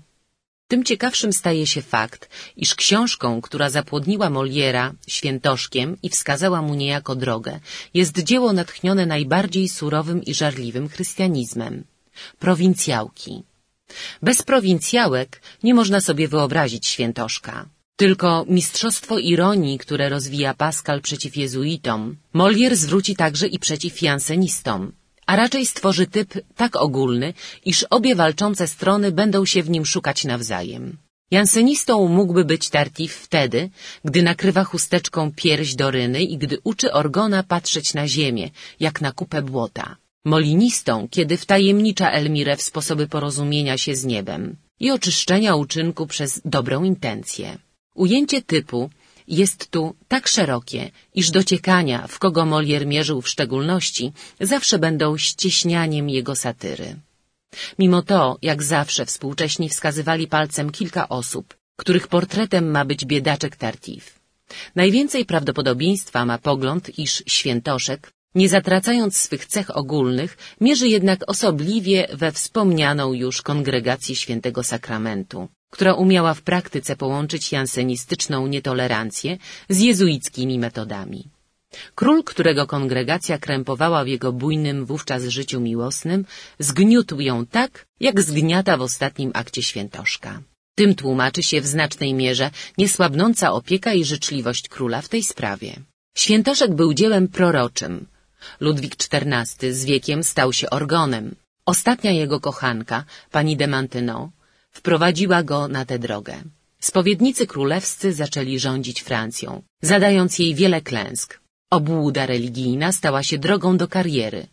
Tym ciekawszym staje się fakt, iż książką, która zapłodniła Moliera świętoszkiem i wskazała mu niejako drogę, jest dzieło natchnione najbardziej surowym i żarliwym chrystianizmem. Prowincjałki. Bez prowincjałek nie można sobie wyobrazić świętoszka. Tylko mistrzostwo ironii, które rozwija Pascal przeciw jezuitom, Molière zwróci także i przeciw jansenistom, a raczej stworzy typ tak ogólny, iż obie walczące strony będą się w nim szukać nawzajem. Jansenistą mógłby być Tartif wtedy, gdy nakrywa chusteczką pierś Doryny i gdy uczy Orgona patrzeć na ziemię, jak na kupę błota. Molinistą, kiedy wtajemnicza Elmirę w sposoby porozumienia się z niebem i oczyszczenia uczynku przez dobrą intencję. Ujęcie typu jest tu tak szerokie, iż dociekania, w kogo Molière mierzył w szczególności, zawsze będą ścieśnianiem jego satyry. Mimo to, jak zawsze współcześni wskazywali palcem kilka osób, których portretem ma być biedaczek Tartif. Najwięcej prawdopodobieństwa ma pogląd, iż świętoszek, nie zatracając swych cech ogólnych, mierzy jednak osobliwie we wspomnianą już kongregację świętego sakramentu, która umiała w praktyce połączyć jansenistyczną nietolerancję z jezuickimi metodami. Król, którego kongregacja krępowała w jego bujnym wówczas życiu miłosnym, zgniótł ją tak, jak zgniata w ostatnim akcie świętoszka. Tym tłumaczy się w znacznej mierze niesłabnąca opieka i życzliwość króla w tej sprawie. Świętoszek był dziełem proroczym. Ludwik XIV z wiekiem stał się orgonem. Ostatnia jego kochanka, pani de Maintenon, wprowadziła go na tę drogę. Spowiednicy królewscy zaczęli rządzić Francją, zadając jej wiele klęsk. Obłuda religijna stała się drogą do kariery.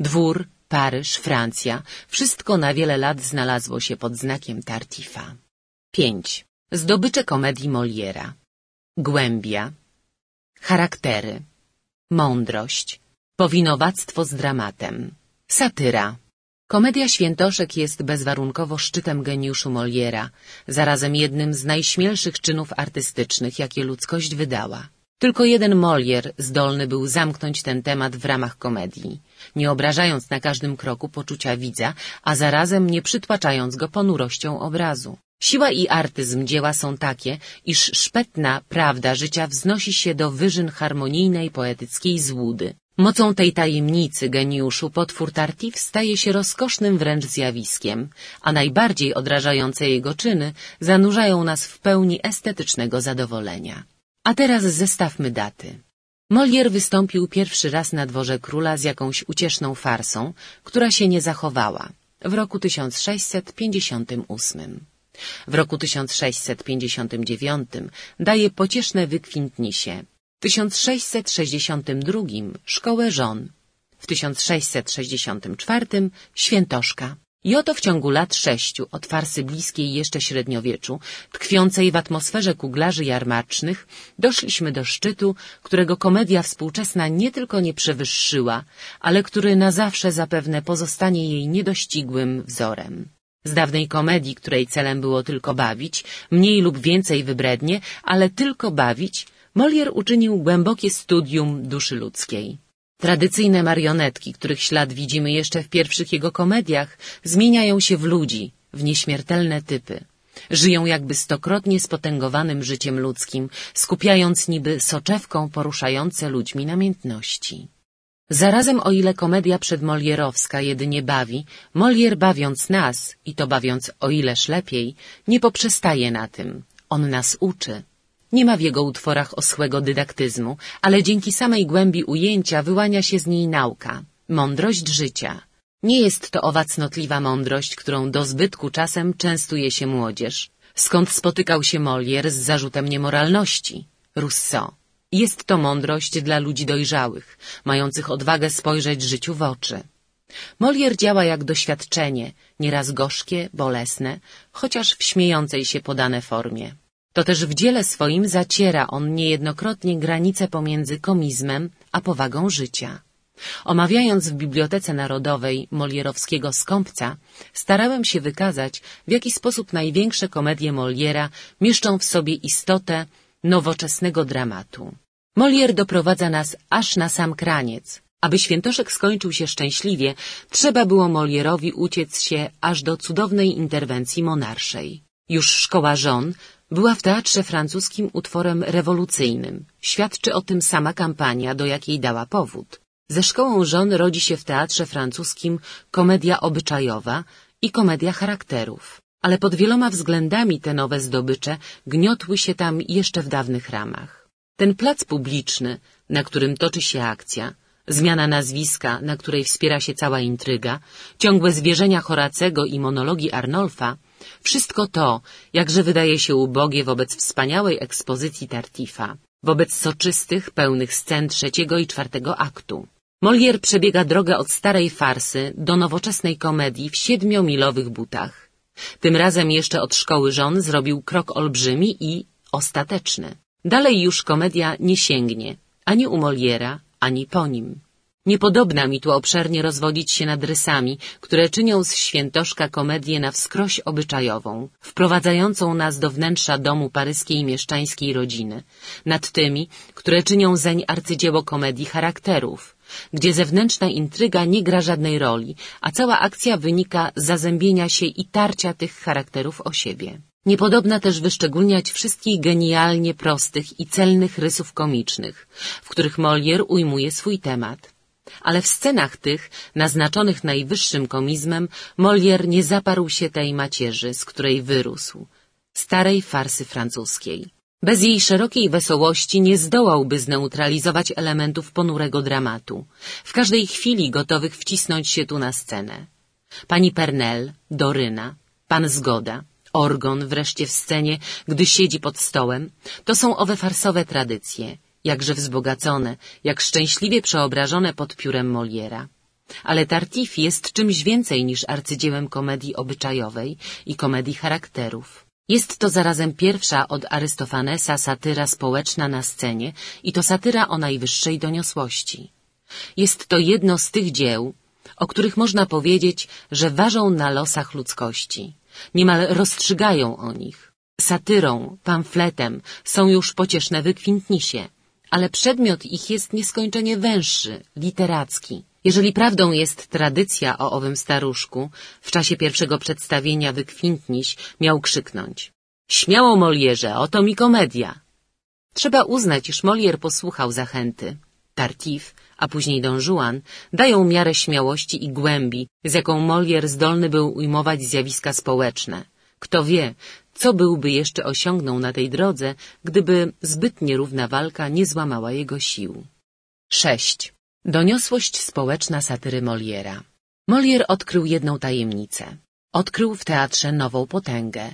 Dwór, Paryż, Francja, wszystko na wiele lat znalazło się pod znakiem Tartifa. 5. Zdobycze komedii Moliera Głębia Charaktery Mądrość Powinowactwo z dramatem Satyra Komedia Świętoszek jest bezwarunkowo szczytem geniuszu Moliera, zarazem jednym z najśmielszych czynów artystycznych, jakie ludzkość wydała. Tylko jeden Molière zdolny był zamknąć ten temat w ramach komedii, nie obrażając na każdym kroku poczucia widza, a zarazem nie przytłaczając go ponurością obrazu. Siła i artyzm dzieła są takie, iż szpetna prawda życia wznosi się do wyżyn harmonijnej poetyckiej złudy. Mocą tej tajemnicy geniuszu potwór Tartif staje się rozkosznym wręcz zjawiskiem, a najbardziej odrażające jego czyny zanurzają nas w pełni estetycznego zadowolenia. A teraz zestawmy daty. Molière wystąpił pierwszy raz na dworze króla z jakąś ucieszną farsą, która się nie zachowała, w roku 1658. W roku 1659 daje pocieszne wykwintnisie, 1662 szkołę żon, w 1664 świętoszka. I oto w ciągu lat sześciu od farsy bliskiej jeszcze średniowieczu, tkwiącej w atmosferze kuglarzy jarmarcznych, doszliśmy do szczytu, którego komedia współczesna nie tylko nie przewyższyła, ale który na zawsze zapewne pozostanie jej niedościgłym wzorem. Z dawnej komedii, której celem było tylko bawić, mniej lub więcej wybrednie, ale tylko bawić, Molière uczynił głębokie studium duszy ludzkiej. Tradycyjne marionetki, których ślad widzimy jeszcze w pierwszych jego komediach, zmieniają się w ludzi, w nieśmiertelne typy. Żyją jakby stokrotnie spotęgowanym życiem ludzkim, skupiając niby soczewką poruszające ludźmi namiętności. Zarazem o ile komedia przedmolierowska jedynie bawi, Molière bawiąc nas, i to bawiąc o ileż lepiej, nie poprzestaje na tym. On nas uczy. Nie ma w jego utworach oschłego dydaktyzmu, ale dzięki samej głębi ujęcia wyłania się z niej nauka, mądrość życia. Nie jest to owa cnotliwa mądrość, którą do zbytku czasem częstuje się młodzież. Skąd spotykał się Molière z zarzutem niemoralności? Rousseau. Jest to mądrość dla ludzi dojrzałych, mających odwagę spojrzeć życiu w oczy. Molière działa jak doświadczenie, nieraz gorzkie, bolesne, chociaż w śmiejącej się podane formie. To też w dziele swoim zaciera on niejednokrotnie granice pomiędzy komizmem a powagą życia. Omawiając w Bibliotece Narodowej Molierowskiego Skąpca, starałem się wykazać, w jaki sposób największe komedie Moliera mieszczą w sobie istotę nowoczesnego dramatu. Molière doprowadza nas aż na sam kraniec. Aby świętoszek skończył się szczęśliwie, trzeba było Molierowi uciec się aż do cudownej interwencji monarszej. Już szkoła żon była w teatrze francuskim utworem rewolucyjnym. Świadczy o tym sama kampania, do jakiej dała powód. Ze szkołą żon rodzi się w teatrze francuskim komedia obyczajowa i komedia charakterów. Ale pod wieloma względami te nowe zdobycze gniotły się tam jeszcze w dawnych ramach. Ten plac publiczny, na którym toczy się akcja, zmiana nazwiska, na której wspiera się cała intryga, ciągłe zwierzenia Horacego i monologi Arnolfa, wszystko to, jakże wydaje się ubogie wobec wspaniałej ekspozycji Tartifa, wobec soczystych, pełnych scen trzeciego i czwartego aktu. Molière przebiega drogę od starej farsy do nowoczesnej komedii w siedmiomilowych butach. Tym razem jeszcze od szkoły żon zrobił krok olbrzymi i ostateczny. Dalej już komedia nie sięgnie, ani u Moliera, ani po nim. Niepodobna mi tu obszernie rozwodzić się nad rysami, które czynią z świętoszka komedię na wskroś obyczajową, wprowadzającą nas do wnętrza domu paryskiej mieszczańskiej rodziny, nad tymi, które czynią zeń arcydzieło komedii charakterów, gdzie zewnętrzna intryga nie gra żadnej roli, a cała akcja wynika z zazębienia się i tarcia tych charakterów o siebie. Niepodobna też wyszczególniać wszystkich genialnie prostych i celnych rysów komicznych, w których Molière ujmuje swój temat. Ale w scenach tych, naznaczonych najwyższym komizmem, Molière nie zaparł się tej macierzy, z której wyrósł, starej farsy francuskiej. Bez jej szerokiej wesołości nie zdołałby zneutralizować elementów ponurego dramatu, w każdej chwili gotowych wcisnąć się tu na scenę. Pani Pernel, Doryna, pan Zgoda, Orgon wreszcie w scenie, gdy siedzi pod stołem, to są owe farsowe tradycje, jakże wzbogacone, jak szczęśliwie przeobrażone pod piórem Moliera. Ale Tartif jest czymś więcej niż arcydziełem komedii obyczajowej i komedii charakterów. Jest to zarazem pierwsza od Arystofanesa satyra społeczna na scenie i to satyra o najwyższej doniosłości. Jest to jedno z tych dzieł, o których można powiedzieć, że ważą na losach ludzkości. Niemal rozstrzygają o nich. Satyrą, pamfletem są już pocieszne wykwintnisie, ale przedmiot ich jest nieskończenie węższy, literacki. Jeżeli prawdą jest tradycja o owym staruszku, w czasie pierwszego przedstawienia wykwintniś miał krzyknąć — Śmiało, Molierze, oto mi komedia! Trzeba uznać, iż Molier posłuchał zachęty. Tartif, a później Don Juan, dają miarę śmiałości i głębi, z jaką Molier zdolny był ujmować zjawiska społeczne. Kto wie, co byłby jeszcze osiągnął na tej drodze, gdyby zbyt nierówna walka nie złamała jego sił. 6. Doniosłość społeczna satyry Moliera Molière odkrył jedną tajemnicę. Odkrył w teatrze nową potęgę.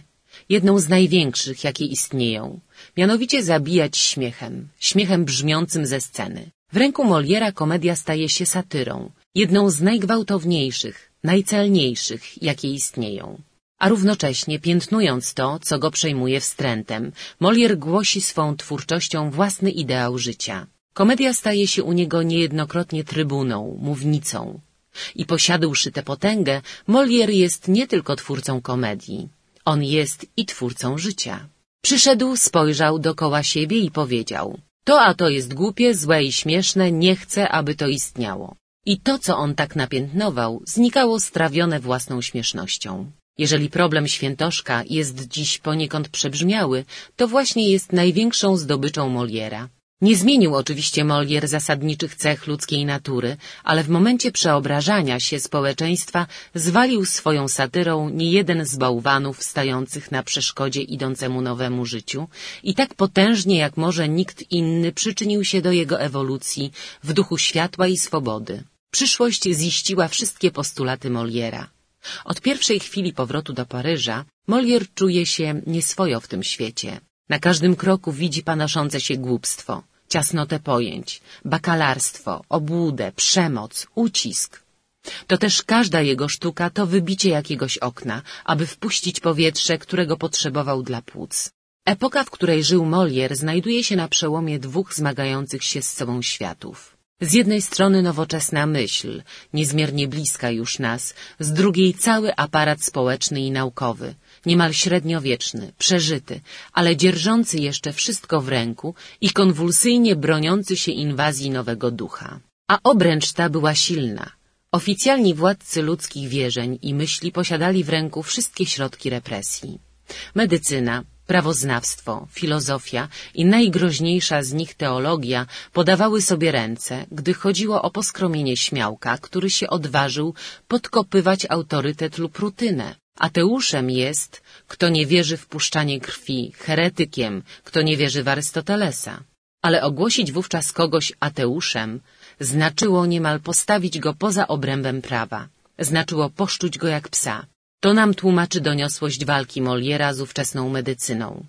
Jedną z największych, jakie istnieją. Mianowicie zabijać śmiechem. Śmiechem brzmiącym ze sceny. W ręku Moliera komedia staje się satyrą. Jedną z najgwałtowniejszych, najcelniejszych, jakie istnieją. A równocześnie, piętnując to, co go przejmuje wstrętem, Molier głosi swą twórczością własny ideał życia. Komedia staje się u niego niejednokrotnie trybuną, mównicą. I posiadłszy tę potęgę, Molière jest nie tylko twórcą komedii. On jest i twórcą życia. Przyszedł, spojrzał dokoła siebie i powiedział — to a to jest głupie, złe i śmieszne, nie chcę, aby to istniało. I to, co on tak napiętnował, znikało strawione własną śmiesznością. Jeżeli problem świętoszka jest dziś poniekąd przebrzmiały, to właśnie jest największą zdobyczą Moliera. Nie zmienił oczywiście Molière zasadniczych cech ludzkiej natury, ale w momencie przeobrażania się społeczeństwa zwalił swoją satyrą niejeden z bałwanów stających na przeszkodzie idącemu nowemu życiu i tak potężnie jak może nikt inny przyczynił się do jego ewolucji w duchu światła i swobody. Przyszłość ziściła wszystkie postulaty Moliera. Od pierwszej chwili powrotu do Paryża Molière czuje się nieswojo w tym świecie. Na każdym kroku widzi panoszące się głupstwo, ciasnotę pojęć, bakalarstwo, obłudę, przemoc, ucisk. To też każda jego sztuka to wybicie jakiegoś okna, aby wpuścić powietrze, którego potrzebował dla płuc. Epoka, w której żył Molière, znajduje się na przełomie dwóch zmagających się z sobą światów. Z jednej strony nowoczesna myśl, niezmiernie bliska już nas, z drugiej cały aparat społeczny i naukowy, niemal średniowieczny, przeżyty, ale dzierżący jeszcze wszystko w ręku i konwulsyjnie broniący się inwazji nowego ducha. A obręcz ta była silna. Oficjalni władcy ludzkich wierzeń i myśli posiadali w ręku wszystkie środki represji. Medycyna, Prawoznawstwo, filozofia i najgroźniejsza z nich teologia podawały sobie ręce, gdy chodziło o poskromienie śmiałka, który się odważył podkopywać autorytet lub rutynę. Ateuszem jest, kto nie wierzy w puszczanie krwi, heretykiem, kto nie wierzy w Arystotelesa. Ale ogłosić wówczas kogoś ateuszem znaczyło niemal postawić go poza obrębem prawa. Znaczyło poszczuć go jak psa. To nam tłumaczy doniosłość walki Moliera z ówczesną medycyną.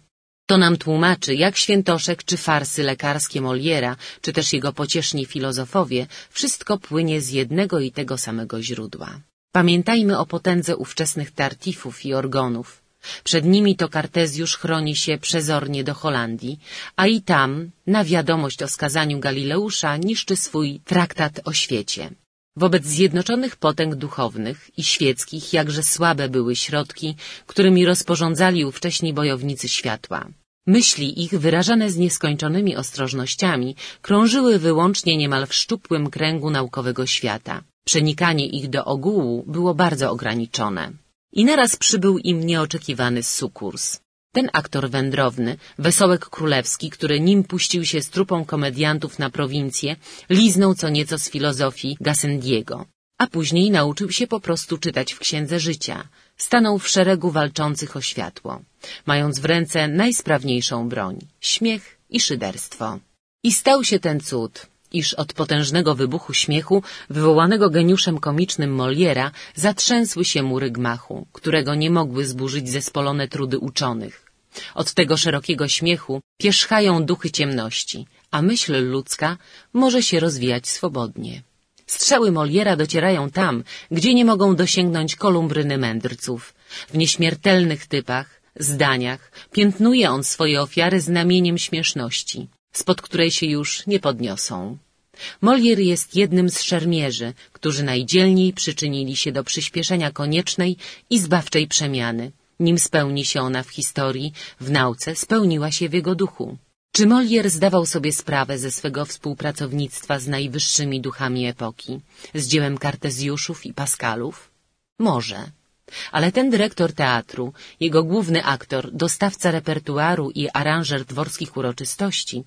To nam tłumaczy, jak świętoszek czy farsy lekarskie Moliera, czy też jego pocieszni filozofowie, wszystko płynie z jednego i tego samego źródła. Pamiętajmy o potędze ówczesnych tartifów i orgonów. Przed nimi to Kartezjusz chroni się przezornie do Holandii, a i tam, na wiadomość o skazaniu Galileusza, niszczy swój traktat o świecie. Wobec zjednoczonych potęg duchownych i świeckich jakże słabe były środki, którymi rozporządzali ówcześni bojownicy światła. Myśli ich, wyrażane z nieskończonymi ostrożnościami, krążyły wyłącznie niemal w szczupłym kręgu naukowego świata. Przenikanie ich do ogółu było bardzo ograniczone. I naraz przybył im nieoczekiwany sukurs. Ten aktor wędrowny, wesołek królewski, który nim puścił się z trupą komediantów na prowincję, liznął co nieco z filozofii Gassendiego, a później nauczył się po prostu czytać w księdze życia. Stanął w szeregu walczących o światło, mając w ręce najsprawniejszą broń — śmiech i szyderstwo. I stał się ten cud, iż od potężnego wybuchu śmiechu, wywołanego geniuszem komicznym Moliera, zatrzęsły się mury gmachu, którego nie mogły zburzyć zespolone trudy uczonych. Od tego szerokiego śmiechu pierzchają duchy ciemności, a myśl ludzka może się rozwijać swobodnie. Strzały Moliera docierają tam, gdzie nie mogą dosięgnąć kolumbryny mędrców. W nieśmiertelnych typach, zdaniach piętnuje on swoje ofiary znamieniem śmieszności spod której się już nie podniosą. Molière jest jednym z szermierzy, którzy najdzielniej przyczynili się do przyspieszenia koniecznej i zbawczej przemiany. Nim spełni się ona w historii, w nauce spełniła się w jego duchu. Czy Molière zdawał sobie sprawę ze swego współpracownictwa z najwyższymi duchami epoki, z dziełem Kartezjuszów i Pascalów? Może. Ale ten dyrektor teatru, jego główny aktor, dostawca repertuaru i aranżer dworskich uroczystości,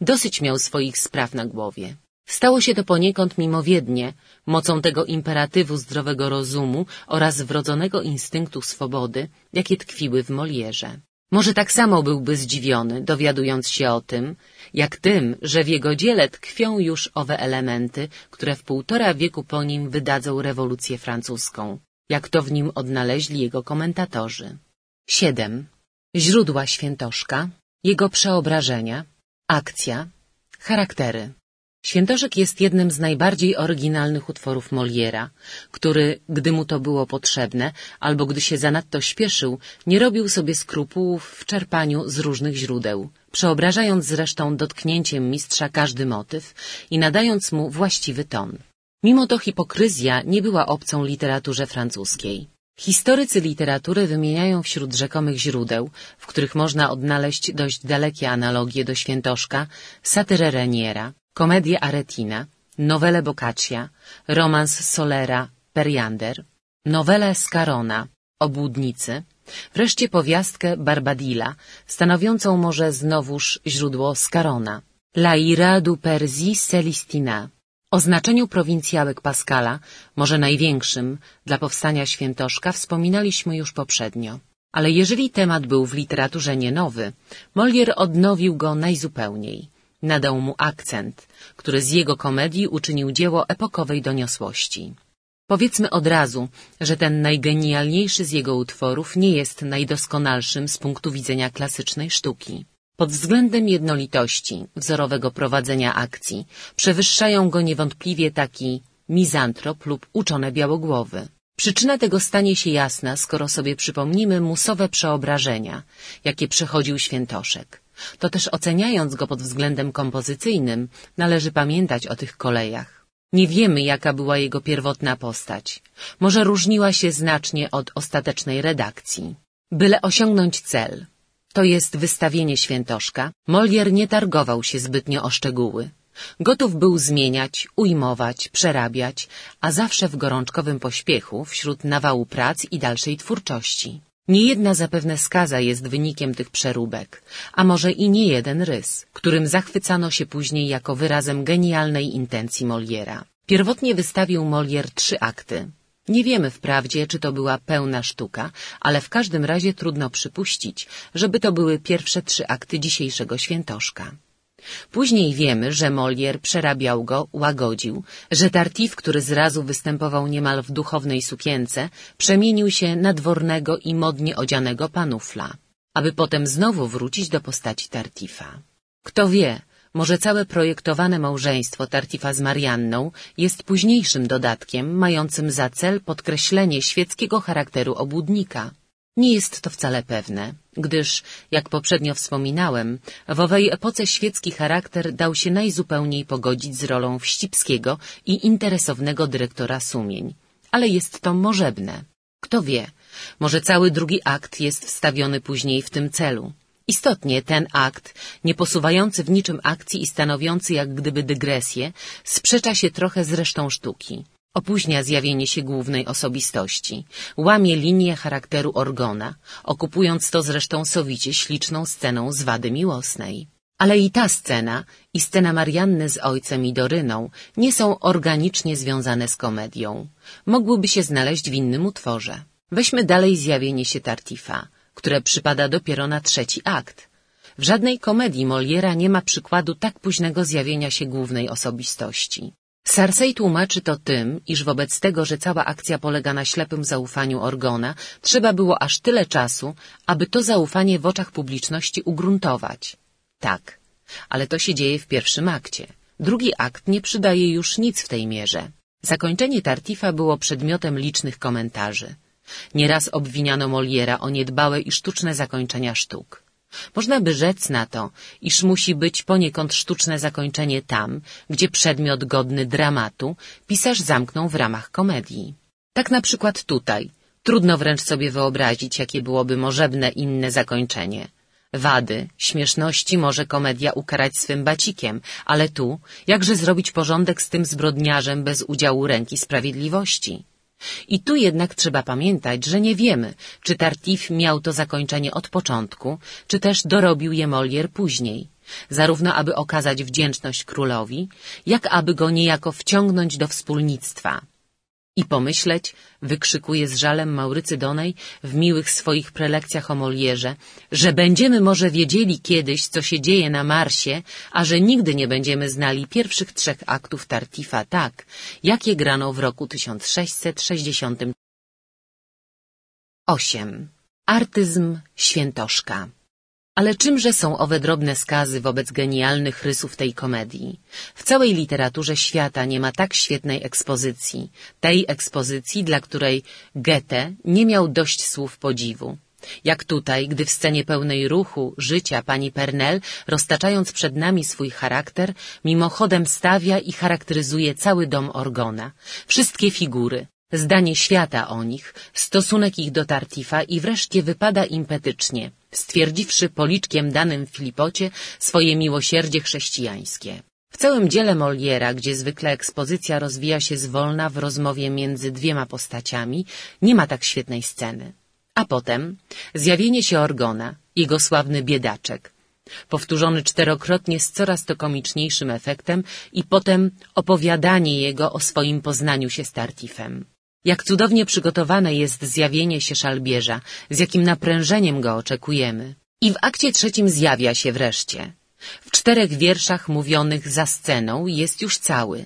dosyć miał swoich spraw na głowie. Stało się to poniekąd mimowiednie, mocą tego imperatywu zdrowego rozumu oraz wrodzonego instynktu swobody, jakie tkwiły w Molierze. Może tak samo byłby zdziwiony, dowiadując się o tym, jak tym, że w jego dziele tkwią już owe elementy, które w półtora wieku po nim wydadzą rewolucję francuską jak to w nim odnaleźli jego komentatorzy. 7. Źródła świętoszka, jego przeobrażenia, akcja, charaktery. Świętoszek jest jednym z najbardziej oryginalnych utworów Moliera, który, gdy mu to było potrzebne, albo gdy się zanadto śpieszył, nie robił sobie skrupułów w czerpaniu z różnych źródeł, przeobrażając zresztą dotknięciem mistrza każdy motyw i nadając mu właściwy ton. Mimo to hipokryzja nie była obcą literaturze francuskiej. Historycy literatury wymieniają wśród rzekomych źródeł, w których można odnaleźć dość dalekie analogie do świętoszka, satyrę Reniera, komedię Aretina, nowelę Boccaccia, romans Solera, Periander, nowelę Scarona, Obłudnicy, wreszcie powiastkę Barbadilla, stanowiącą może znowuż źródło Scarona, La ira du Persi Celestina, o znaczeniu prowincjałek Pascala, może największym dla powstania świętoszka, wspominaliśmy już poprzednio. Ale jeżeli temat był w literaturze nie nowy, Molière odnowił go najzupełniej. Nadał mu akcent, który z jego komedii uczynił dzieło epokowej doniosłości. Powiedzmy od razu, że ten najgenialniejszy z jego utworów nie jest najdoskonalszym z punktu widzenia klasycznej sztuki. Pod względem jednolitości, wzorowego prowadzenia akcji, przewyższają go niewątpliwie taki mizantrop lub uczone białogłowy. Przyczyna tego stanie się jasna, skoro sobie przypomnimy musowe przeobrażenia, jakie przechodził świętoszek. To też oceniając go pod względem kompozycyjnym, należy pamiętać o tych kolejach. Nie wiemy, jaka była jego pierwotna postać. Może różniła się znacznie od ostatecznej redakcji. Byle osiągnąć cel, to jest wystawienie świętoszka, Molière nie targował się zbytnio o szczegóły. Gotów był zmieniać, ujmować, przerabiać, a zawsze w gorączkowym pośpiechu wśród nawału prac i dalszej twórczości. Niejedna zapewne skaza jest wynikiem tych przeróbek, a może i nie jeden rys, którym zachwycano się później jako wyrazem genialnej intencji Moliera. Pierwotnie wystawił Molière trzy akty. Nie wiemy wprawdzie, czy to była pełna sztuka, ale w każdym razie trudno przypuścić, żeby to były pierwsze trzy akty dzisiejszego świętoszka. Później wiemy, że Molière przerabiał go, łagodził, że Tartif, który zrazu występował niemal w duchownej sukience, przemienił się na dwornego i modnie odzianego panufla, aby potem znowu wrócić do postaci Tartifa. Kto wie, może całe projektowane małżeństwo Tartifa z Marianną jest późniejszym dodatkiem mającym za cel podkreślenie świeckiego charakteru obłudnika. Nie jest to wcale pewne, gdyż, jak poprzednio wspominałem, w owej epoce świecki charakter dał się najzupełniej pogodzić z rolą wścibskiego i interesownego dyrektora sumień. Ale jest to możebne. Kto wie, może cały drugi akt jest wstawiony później w tym celu. Istotnie ten akt, nie posuwający w niczym akcji i stanowiący jak gdyby dygresję, sprzecza się trochę z resztą sztuki. Opóźnia zjawienie się głównej osobistości, łamie linię charakteru Orgona, okupując to zresztą sowicie śliczną sceną z Wady Miłosnej. Ale i ta scena, i scena Marianny z ojcem i Doryną nie są organicznie związane z komedią. Mogłyby się znaleźć w innym utworze. Weźmy dalej zjawienie się Tartifa, które przypada dopiero na trzeci akt. W żadnej komedii Moliera nie ma przykładu tak późnego zjawienia się głównej osobistości. Sarsej tłumaczy to tym, iż wobec tego, że cała akcja polega na ślepym zaufaniu Orgona, trzeba było aż tyle czasu, aby to zaufanie w oczach publiczności ugruntować. Tak, ale to się dzieje w pierwszym akcie. Drugi akt nie przydaje już nic w tej mierze. Zakończenie Tartifa było przedmiotem licznych komentarzy. Nieraz obwiniano Moliera o niedbałe i sztuczne zakończenia sztuk. Można by rzec na to, iż musi być poniekąd sztuczne zakończenie tam, gdzie przedmiot godny dramatu pisarz zamknął w ramach komedii. Tak na przykład tutaj. Trudno wręcz sobie wyobrazić, jakie byłoby możebne inne zakończenie. Wady, śmieszności może komedia ukarać swym bacikiem, ale tu, jakże zrobić porządek z tym zbrodniarzem bez udziału ręki sprawiedliwości? I tu jednak trzeba pamiętać, że nie wiemy, czy Tartif miał to zakończenie od początku, czy też dorobił je Molière później, zarówno aby okazać wdzięczność królowi, jak aby go niejako wciągnąć do wspólnictwa. I pomyśleć, wykrzykuje z żalem Maurycy Donej w miłych swoich prelekcjach o Molierze, że będziemy może wiedzieli kiedyś, co się dzieje na Marsie, a że nigdy nie będziemy znali pierwszych trzech aktów Tartifa tak, jakie grano w roku 1668. Artyzm Świętoszka ale czymże są owe drobne skazy wobec genialnych rysów tej komedii? W całej literaturze świata nie ma tak świetnej ekspozycji, tej ekspozycji, dla której Goethe nie miał dość słów podziwu. Jak tutaj, gdy w scenie pełnej ruchu, życia pani Pernel, roztaczając przed nami swój charakter, mimochodem stawia i charakteryzuje cały dom Orgona, wszystkie figury, zdanie świata o nich, stosunek ich do Tartifa i wreszcie wypada impetycznie, stwierdziwszy policzkiem danym Filipocie swoje miłosierdzie chrześcijańskie. W całym dziele Moliera, gdzie zwykle ekspozycja rozwija się zwolna w rozmowie między dwiema postaciami, nie ma tak świetnej sceny. A potem zjawienie się Orgona, jego sławny biedaczek, powtórzony czterokrotnie z coraz to komiczniejszym efektem i potem opowiadanie jego o swoim poznaniu się z Tartifem. Jak cudownie przygotowane jest zjawienie się szalbierza, z jakim naprężeniem go oczekujemy. I w akcie trzecim zjawia się wreszcie. W czterech wierszach mówionych za sceną jest już cały.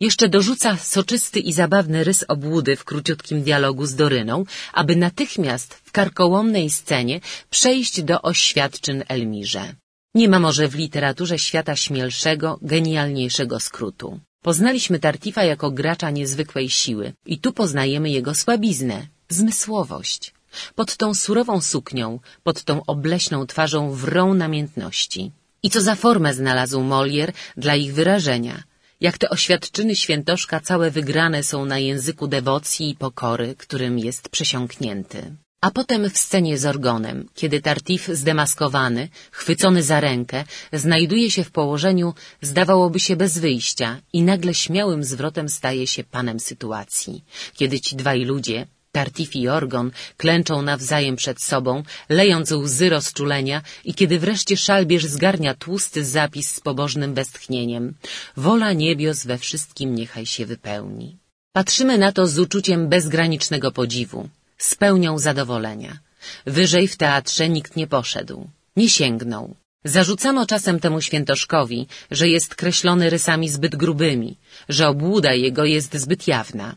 Jeszcze dorzuca soczysty i zabawny rys obłudy w króciutkim dialogu z Doryną, aby natychmiast w karkołomnej scenie przejść do oświadczyn Elmirze. Nie ma może w literaturze świata śmielszego, genialniejszego skrótu. Poznaliśmy Tartifa jako gracza niezwykłej siły i tu poznajemy jego słabiznę, zmysłowość. Pod tą surową suknią, pod tą obleśną twarzą wrą namiętności. I co za formę znalazł Molière dla ich wyrażenia. Jak te oświadczyny świętoszka całe wygrane są na języku dewocji i pokory, którym jest przesiąknięty. A potem w scenie z Orgonem, kiedy Tartif zdemaskowany, chwycony za rękę, znajduje się w położeniu, zdawałoby się bez wyjścia i nagle śmiałym zwrotem staje się panem sytuacji, kiedy ci dwaj ludzie, Tartif i Orgon klęczą nawzajem przed sobą, lejąc łzy rozczulenia i kiedy wreszcie szalbierz zgarnia tłusty zapis z pobożnym westchnieniem Wola niebios we wszystkim niechaj się wypełni. Patrzymy na to z uczuciem bezgranicznego podziwu, z pełnią zadowolenia. Wyżej w teatrze nikt nie poszedł, nie sięgnął. Zarzucano czasem temu świętoszkowi, że jest kreślony rysami zbyt grubymi, że obłuda jego jest zbyt jawna.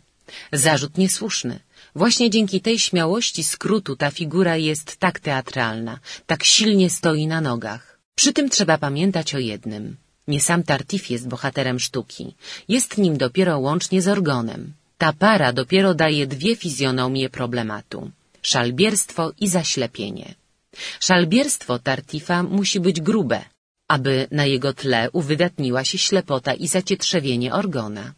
Zarzut niesłuszny. Właśnie dzięki tej śmiałości skrótu ta figura jest tak teatralna, tak silnie stoi na nogach. Przy tym trzeba pamiętać o jednym. Nie sam Tartif jest bohaterem sztuki. Jest nim dopiero łącznie z Orgonem. Ta para dopiero daje dwie fizjonomie problematu. Szalbierstwo i zaślepienie. Szalbierstwo Tartifa musi być grube, aby na jego tle uwydatniła się ślepota i zacietrzewienie Orgona.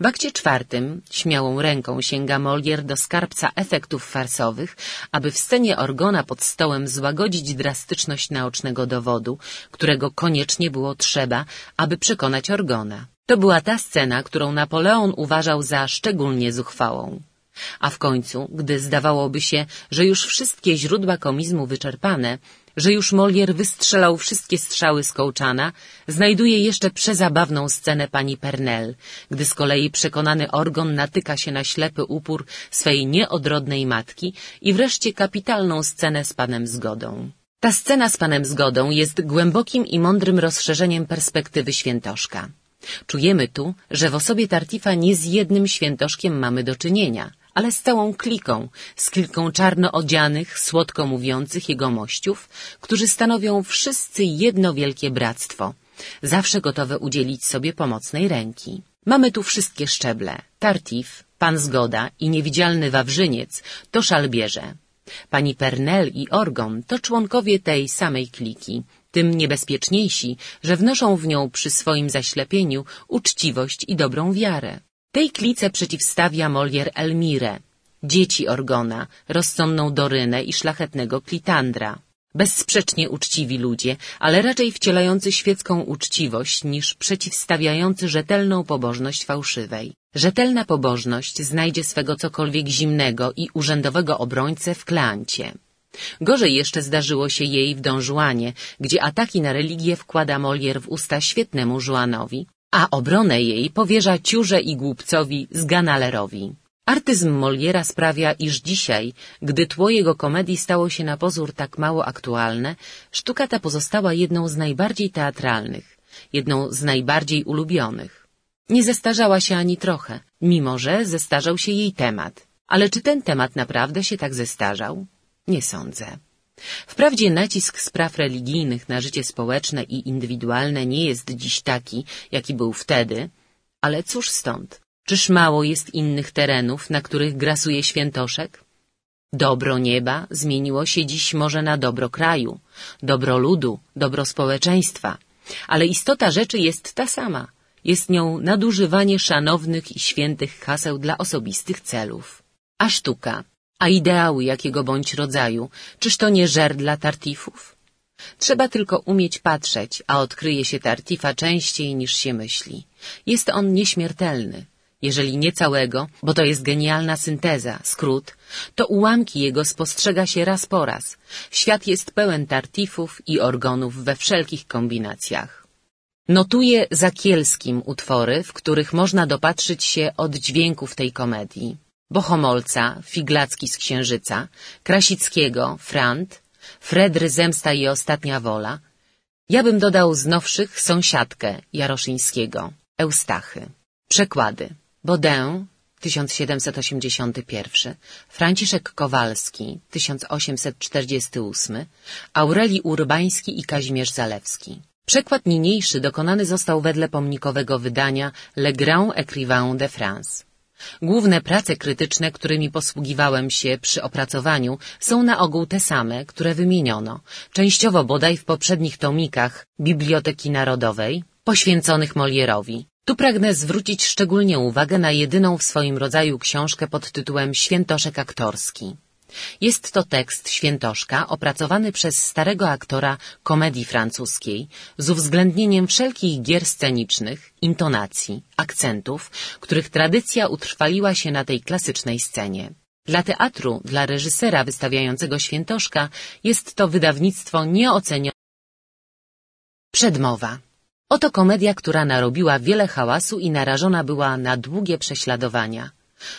W akcie czwartym śmiałą ręką sięga Molière do skarbca efektów farsowych, aby w scenie Orgona pod stołem złagodzić drastyczność naocznego dowodu, którego koniecznie było trzeba, aby przekonać Orgona. To była ta scena, którą Napoleon uważał za szczególnie zuchwałą. A w końcu, gdy zdawałoby się, że już wszystkie źródła komizmu wyczerpane, że już Molière wystrzelał wszystkie strzały z kołczana, znajduje jeszcze przezabawną scenę pani Pernel, gdy z kolei przekonany Orgon natyka się na ślepy upór swej nieodrodnej matki i wreszcie kapitalną scenę z panem Zgodą. Ta scena z panem Zgodą jest głębokim i mądrym rozszerzeniem perspektywy świętoszka. Czujemy tu, że w osobie Tartifa nie z jednym świętoszkiem mamy do czynienia – ale z całą kliką, z kilką czarno odzianych, słodko mówiących jegomościów, którzy stanowią wszyscy jedno wielkie bractwo, zawsze gotowe udzielić sobie pomocnej ręki. Mamy tu wszystkie szczeble. Tartif, pan Zgoda i niewidzialny Wawrzyniec to szalbierze. Pani Pernel i Orgon to członkowie tej samej kliki, tym niebezpieczniejsi, że wnoszą w nią przy swoim zaślepieniu uczciwość i dobrą wiarę. Tej klice przeciwstawia Molière Elmirę, dzieci Orgona, rozsądną Dorynę i szlachetnego Klitandra. Bezsprzecznie uczciwi ludzie, ale raczej wcielający świecką uczciwość niż przeciwstawiający rzetelną pobożność fałszywej. Rzetelna pobożność znajdzie swego cokolwiek zimnego i urzędowego obrońcę w Kleancie. Gorzej jeszcze zdarzyło się jej w Don gdzie ataki na religię wkłada Molière w usta świetnemu Juanowi, a obronę jej powierza ciurze i głupcowi z Ganalerowi. Artyzm Moliera sprawia, iż dzisiaj, gdy tło jego komedii stało się na pozór tak mało aktualne, sztuka ta pozostała jedną z najbardziej teatralnych, jedną z najbardziej ulubionych. Nie zestarzała się ani trochę, mimo że zestarzał się jej temat. Ale czy ten temat naprawdę się tak zestarzał? Nie sądzę. Wprawdzie nacisk spraw religijnych na życie społeczne i indywidualne nie jest dziś taki, jaki był wtedy, ale cóż stąd? Czyż mało jest innych terenów, na których grasuje świętoszek? Dobro nieba zmieniło się dziś może na dobro kraju, dobro ludu, dobro społeczeństwa, ale istota rzeczy jest ta sama. Jest nią nadużywanie szanownych i świętych haseł dla osobistych celów. A sztuka, a ideały jakiego bądź rodzaju, czyż to nie żer dla tartifów? Trzeba tylko umieć patrzeć, a odkryje się tartifa częściej niż się myśli. Jest on nieśmiertelny. Jeżeli nie całego, bo to jest genialna synteza, skrót, to ułamki jego spostrzega się raz po raz. Świat jest pełen tartifów i organów we wszelkich kombinacjach. Notuję za Kielskim utwory, w których można dopatrzyć się od dźwięków tej komedii. Bohomolca, Figlacki z Księżyca, Krasickiego, Frant, Fredry Zemsta i Ostatnia Wola. Ja bym dodał z nowszych Sąsiadkę Jaroszyńskiego, Eustachy. Przekłady. Baudin, 1781, Franciszek Kowalski, 1848, Aureli Urbański i Kazimierz Zalewski. Przekład niniejszy dokonany został wedle pomnikowego wydania Le Grand Écrivain de France. Główne prace krytyczne, którymi posługiwałem się przy opracowaniu, są na ogół te same, które wymieniono, częściowo bodaj w poprzednich tomikach Biblioteki Narodowej, poświęconych Molierowi. Tu pragnę zwrócić szczególnie uwagę na jedyną w swoim rodzaju książkę pod tytułem Świętoszek aktorski. Jest to tekst Świętoszka opracowany przez starego aktora komedii francuskiej z uwzględnieniem wszelkich gier scenicznych, intonacji, akcentów, których tradycja utrwaliła się na tej klasycznej scenie. Dla teatru, dla reżysera wystawiającego świętoszka jest to wydawnictwo nieocenione. Przedmowa. Oto komedia, która narobiła wiele hałasu i narażona była na długie prześladowania.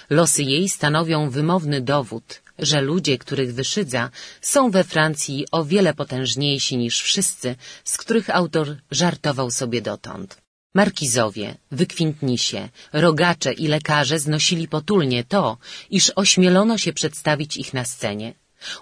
Losy jej stanowią wymowny dowód, że ludzie, których wyszydza, są we Francji o wiele potężniejsi niż wszyscy, z których autor żartował sobie dotąd. Markizowie, wykwintnisie, rogacze i lekarze znosili potulnie to, iż ośmielono się przedstawić ich na scenie.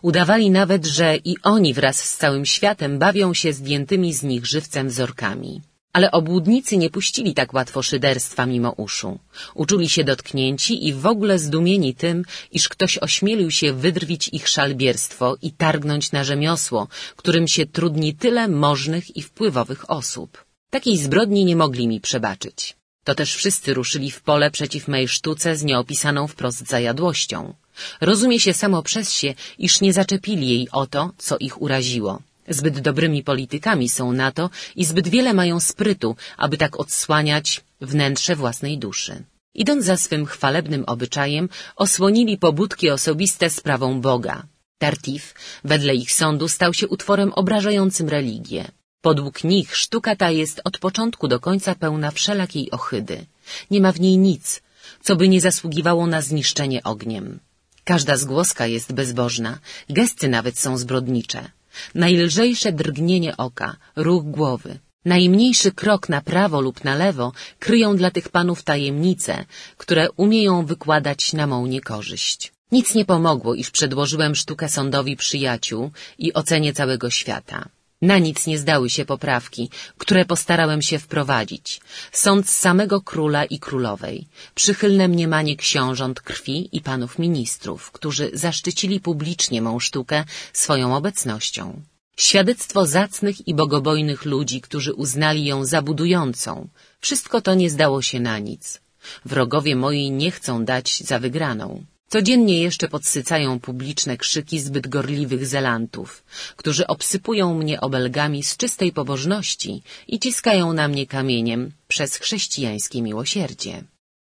Udawali nawet, że i oni wraz z całym światem bawią się zdjętymi z nich żywcem wzorkami. Ale obłudnicy nie puścili tak łatwo szyderstwa mimo uszu. Uczuli się dotknięci i w ogóle zdumieni tym, iż ktoś ośmielił się wydrwić ich szalbierstwo i targnąć na rzemiosło, którym się trudni tyle możnych i wpływowych osób. Takiej zbrodni nie mogli mi przebaczyć. To też wszyscy ruszyli w pole przeciw mej sztuce z nieopisaną wprost zajadłością. Rozumie się samo przez się, iż nie zaczepili jej o to, co ich uraziło. Zbyt dobrymi politykami są na to i zbyt wiele mają sprytu, aby tak odsłaniać wnętrze własnej duszy. Idąc za swym chwalebnym obyczajem, osłonili pobudki osobiste sprawą Boga. Tartif, wedle ich sądu, stał się utworem obrażającym religię. Podług nich sztuka ta jest od początku do końca pełna wszelakiej ohydy. Nie ma w niej nic, co by nie zasługiwało na zniszczenie ogniem. Każda zgłoska jest bezbożna, gesty nawet są zbrodnicze. Najlżejsze drgnienie oka, ruch głowy, najmniejszy krok na prawo lub na lewo kryją dla tych panów tajemnice, które umieją wykładać na mą niekorzyść. Nic nie pomogło, iż przedłożyłem sztukę sądowi przyjaciół i ocenie całego świata. Na nic nie zdały się poprawki, które postarałem się wprowadzić. Sąd samego króla i królowej, przychylne mniemanie książąt krwi i panów ministrów, którzy zaszczycili publicznie mą sztukę swoją obecnością. Świadectwo zacnych i bogobojnych ludzi, którzy uznali ją za budującą. Wszystko to nie zdało się na nic. Wrogowie moi nie chcą dać za wygraną. Codziennie jeszcze podsycają publiczne krzyki zbyt gorliwych zelantów, którzy obsypują mnie obelgami z czystej pobożności i ciskają na mnie kamieniem przez chrześcijańskie miłosierdzie.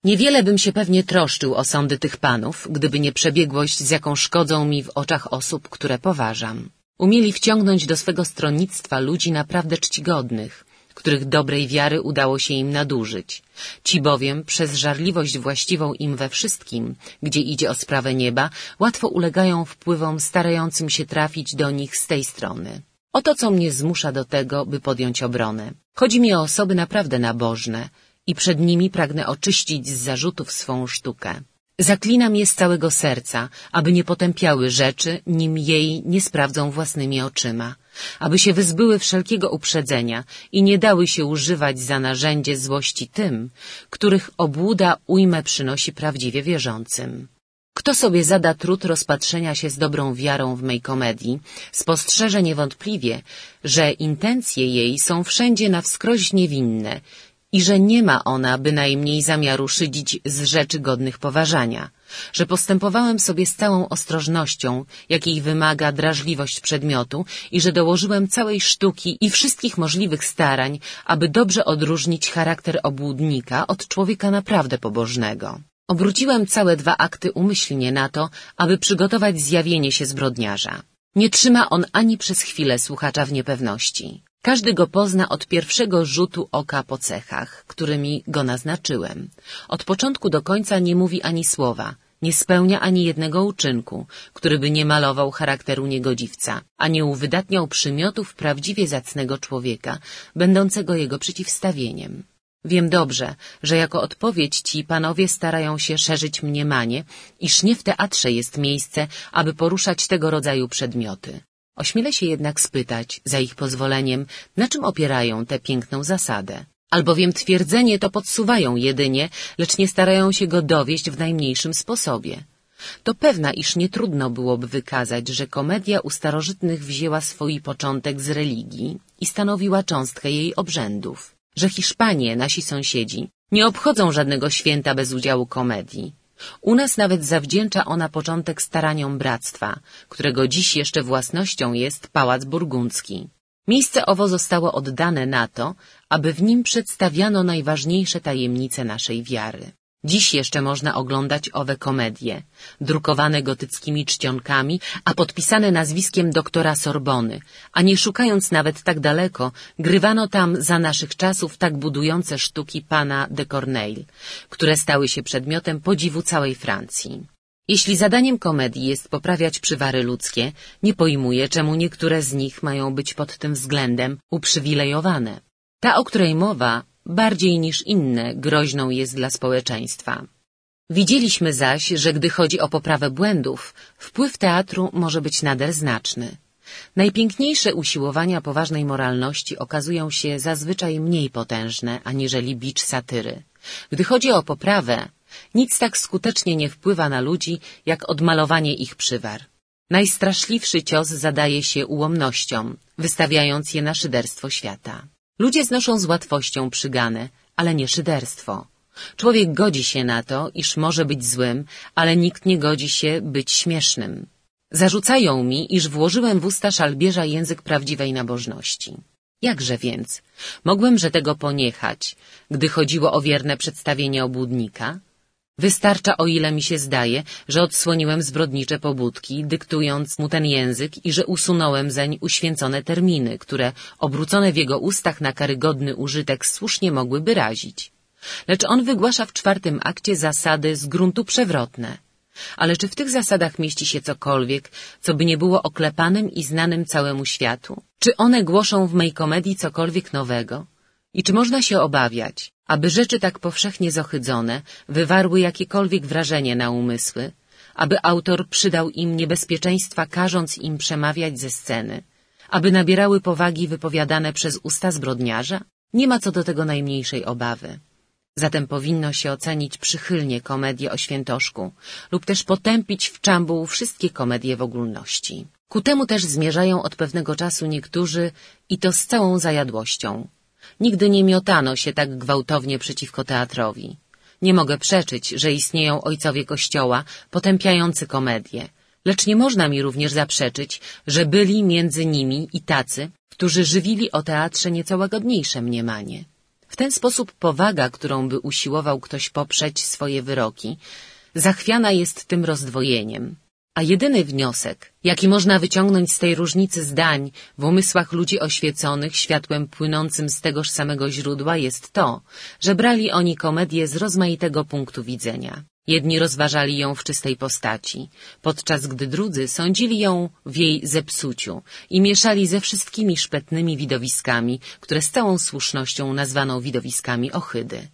Niewiele bym się pewnie troszczył o sądy tych panów, gdyby nie przebiegłość, z jaką szkodzą mi w oczach osób, które poważam. Umieli wciągnąć do swego stronnictwa ludzi naprawdę czcigodnych, których dobrej wiary udało się im nadużyć. Ci bowiem, przez żarliwość właściwą im we wszystkim, gdzie idzie o sprawę nieba, łatwo ulegają wpływom starającym się trafić do nich z tej strony. Oto co mnie zmusza do tego, by podjąć obronę. Chodzi mi o osoby naprawdę nabożne i przed nimi pragnę oczyścić z zarzutów swą sztukę. Zaklinam je z całego serca, aby nie potępiały rzeczy, nim jej nie sprawdzą własnymi oczyma aby się wyzbyły wszelkiego uprzedzenia i nie dały się używać za narzędzie złości tym, których obłuda ujmę przynosi prawdziwie wierzącym. Kto sobie zada trud rozpatrzenia się z dobrą wiarą w mej komedii, spostrzeże niewątpliwie, że intencje jej są wszędzie na wskroś niewinne i że nie ma ona bynajmniej zamiaru szydzić z rzeczy godnych poważania, że postępowałem sobie z całą ostrożnością, jakiej wymaga drażliwość przedmiotu i że dołożyłem całej sztuki i wszystkich możliwych starań, aby dobrze odróżnić charakter obłudnika od człowieka naprawdę pobożnego. Obróciłem całe dwa akty umyślnie na to, aby przygotować zjawienie się zbrodniarza. Nie trzyma on ani przez chwilę słuchacza w niepewności. Każdy go pozna od pierwszego rzutu oka po cechach, którymi go naznaczyłem. Od początku do końca nie mówi ani słowa, nie spełnia ani jednego uczynku, który by nie malował charakteru niegodziwca, a nie uwydatniał przymiotów prawdziwie zacnego człowieka, będącego jego przeciwstawieniem. Wiem dobrze, że jako odpowiedź ci panowie starają się szerzyć mniemanie, iż nie w teatrze jest miejsce, aby poruszać tego rodzaju przedmioty. Ośmielę się jednak spytać, za ich pozwoleniem, na czym opierają tę piękną zasadę. Albowiem twierdzenie to podsuwają jedynie, lecz nie starają się go dowieść w najmniejszym sposobie. To pewna, iż nie trudno byłoby wykazać, że komedia u starożytnych wzięła swój początek z religii i stanowiła cząstkę jej obrzędów. Że Hiszpanie, nasi sąsiedzi, nie obchodzą żadnego święta bez udziału komedii. U nas nawet zawdzięcza ona początek staraniom bractwa, którego dziś jeszcze własnością jest Pałac Burgundzki. Miejsce owo zostało oddane na to, aby w nim przedstawiano najważniejsze tajemnice naszej wiary. Dziś jeszcze można oglądać owe komedie, drukowane gotyckimi czcionkami, a podpisane nazwiskiem doktora Sorbony, a nie szukając nawet tak daleko, grywano tam za naszych czasów tak budujące sztuki pana de Corneille, które stały się przedmiotem podziwu całej Francji. Jeśli zadaniem komedii jest poprawiać przywary ludzkie, nie pojmuję, czemu niektóre z nich mają być pod tym względem uprzywilejowane. Ta, o której mowa, bardziej niż inne groźną jest dla społeczeństwa. Widzieliśmy zaś, że gdy chodzi o poprawę błędów, wpływ teatru może być nader znaczny. Najpiękniejsze usiłowania poważnej moralności okazują się zazwyczaj mniej potężne aniżeli bicz satyry. Gdy chodzi o poprawę, nic tak skutecznie nie wpływa na ludzi, jak odmalowanie ich przywar. Najstraszliwszy cios zadaje się ułomnością, wystawiając je na szyderstwo świata. Ludzie znoszą z łatwością przygane, ale nie szyderstwo. Człowiek godzi się na to, iż może być złym, ale nikt nie godzi się być śmiesznym. Zarzucają mi, iż włożyłem w usta szalbierza język prawdziwej nabożności. Jakże więc? Mogłem, że tego poniechać, gdy chodziło o wierne przedstawienie obłudnika? Wystarcza, o ile mi się zdaje, że odsłoniłem zbrodnicze pobudki, dyktując mu ten język i że usunąłem zeń uświęcone terminy, które, obrócone w jego ustach na karygodny użytek, słusznie mogłyby razić. Lecz on wygłasza w czwartym akcie zasady z gruntu przewrotne. Ale czy w tych zasadach mieści się cokolwiek, co by nie było oklepanym i znanym całemu światu? Czy one głoszą w mej komedii cokolwiek nowego? I czy można się obawiać, aby rzeczy tak powszechnie zohydzone wywarły jakiekolwiek wrażenie na umysły, aby autor przydał im niebezpieczeństwa, każąc im przemawiać ze sceny, aby nabierały powagi wypowiadane przez usta zbrodniarza? Nie ma co do tego najmniejszej obawy. Zatem powinno się ocenić przychylnie komedię o świętoszku lub też potępić w czambuł wszystkie komedie w ogólności. Ku temu też zmierzają od pewnego czasu niektórzy i to z całą zajadłością. Nigdy nie miotano się tak gwałtownie przeciwko teatrowi. Nie mogę przeczyć, że istnieją ojcowie kościoła potępiający komedię, lecz nie można mi również zaprzeczyć, że byli między nimi i tacy, którzy żywili o teatrze nieco łagodniejsze mniemanie. W ten sposób powaga, którą by usiłował ktoś poprzeć swoje wyroki, zachwiana jest tym rozdwojeniem. A jedyny wniosek, jaki można wyciągnąć z tej różnicy zdań w umysłach ludzi oświeconych światłem płynącym z tegoż samego źródła jest to, że brali oni komedię z rozmaitego punktu widzenia. Jedni rozważali ją w czystej postaci, podczas gdy drudzy sądzili ją w jej zepsuciu i mieszali ze wszystkimi szpetnymi widowiskami, które z całą słusznością nazwano widowiskami ohydy.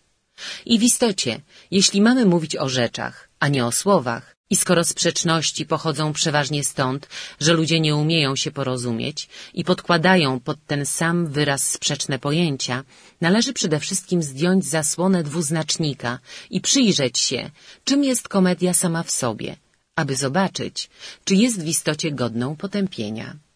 I w istocie, jeśli mamy mówić o rzeczach, a nie o słowach, i skoro sprzeczności pochodzą przeważnie stąd, że ludzie nie umieją się porozumieć i podkładają pod ten sam wyraz sprzeczne pojęcia, należy przede wszystkim zdjąć zasłonę dwuznacznika i przyjrzeć się, czym jest komedia sama w sobie, aby zobaczyć, czy jest w istocie godną potępienia.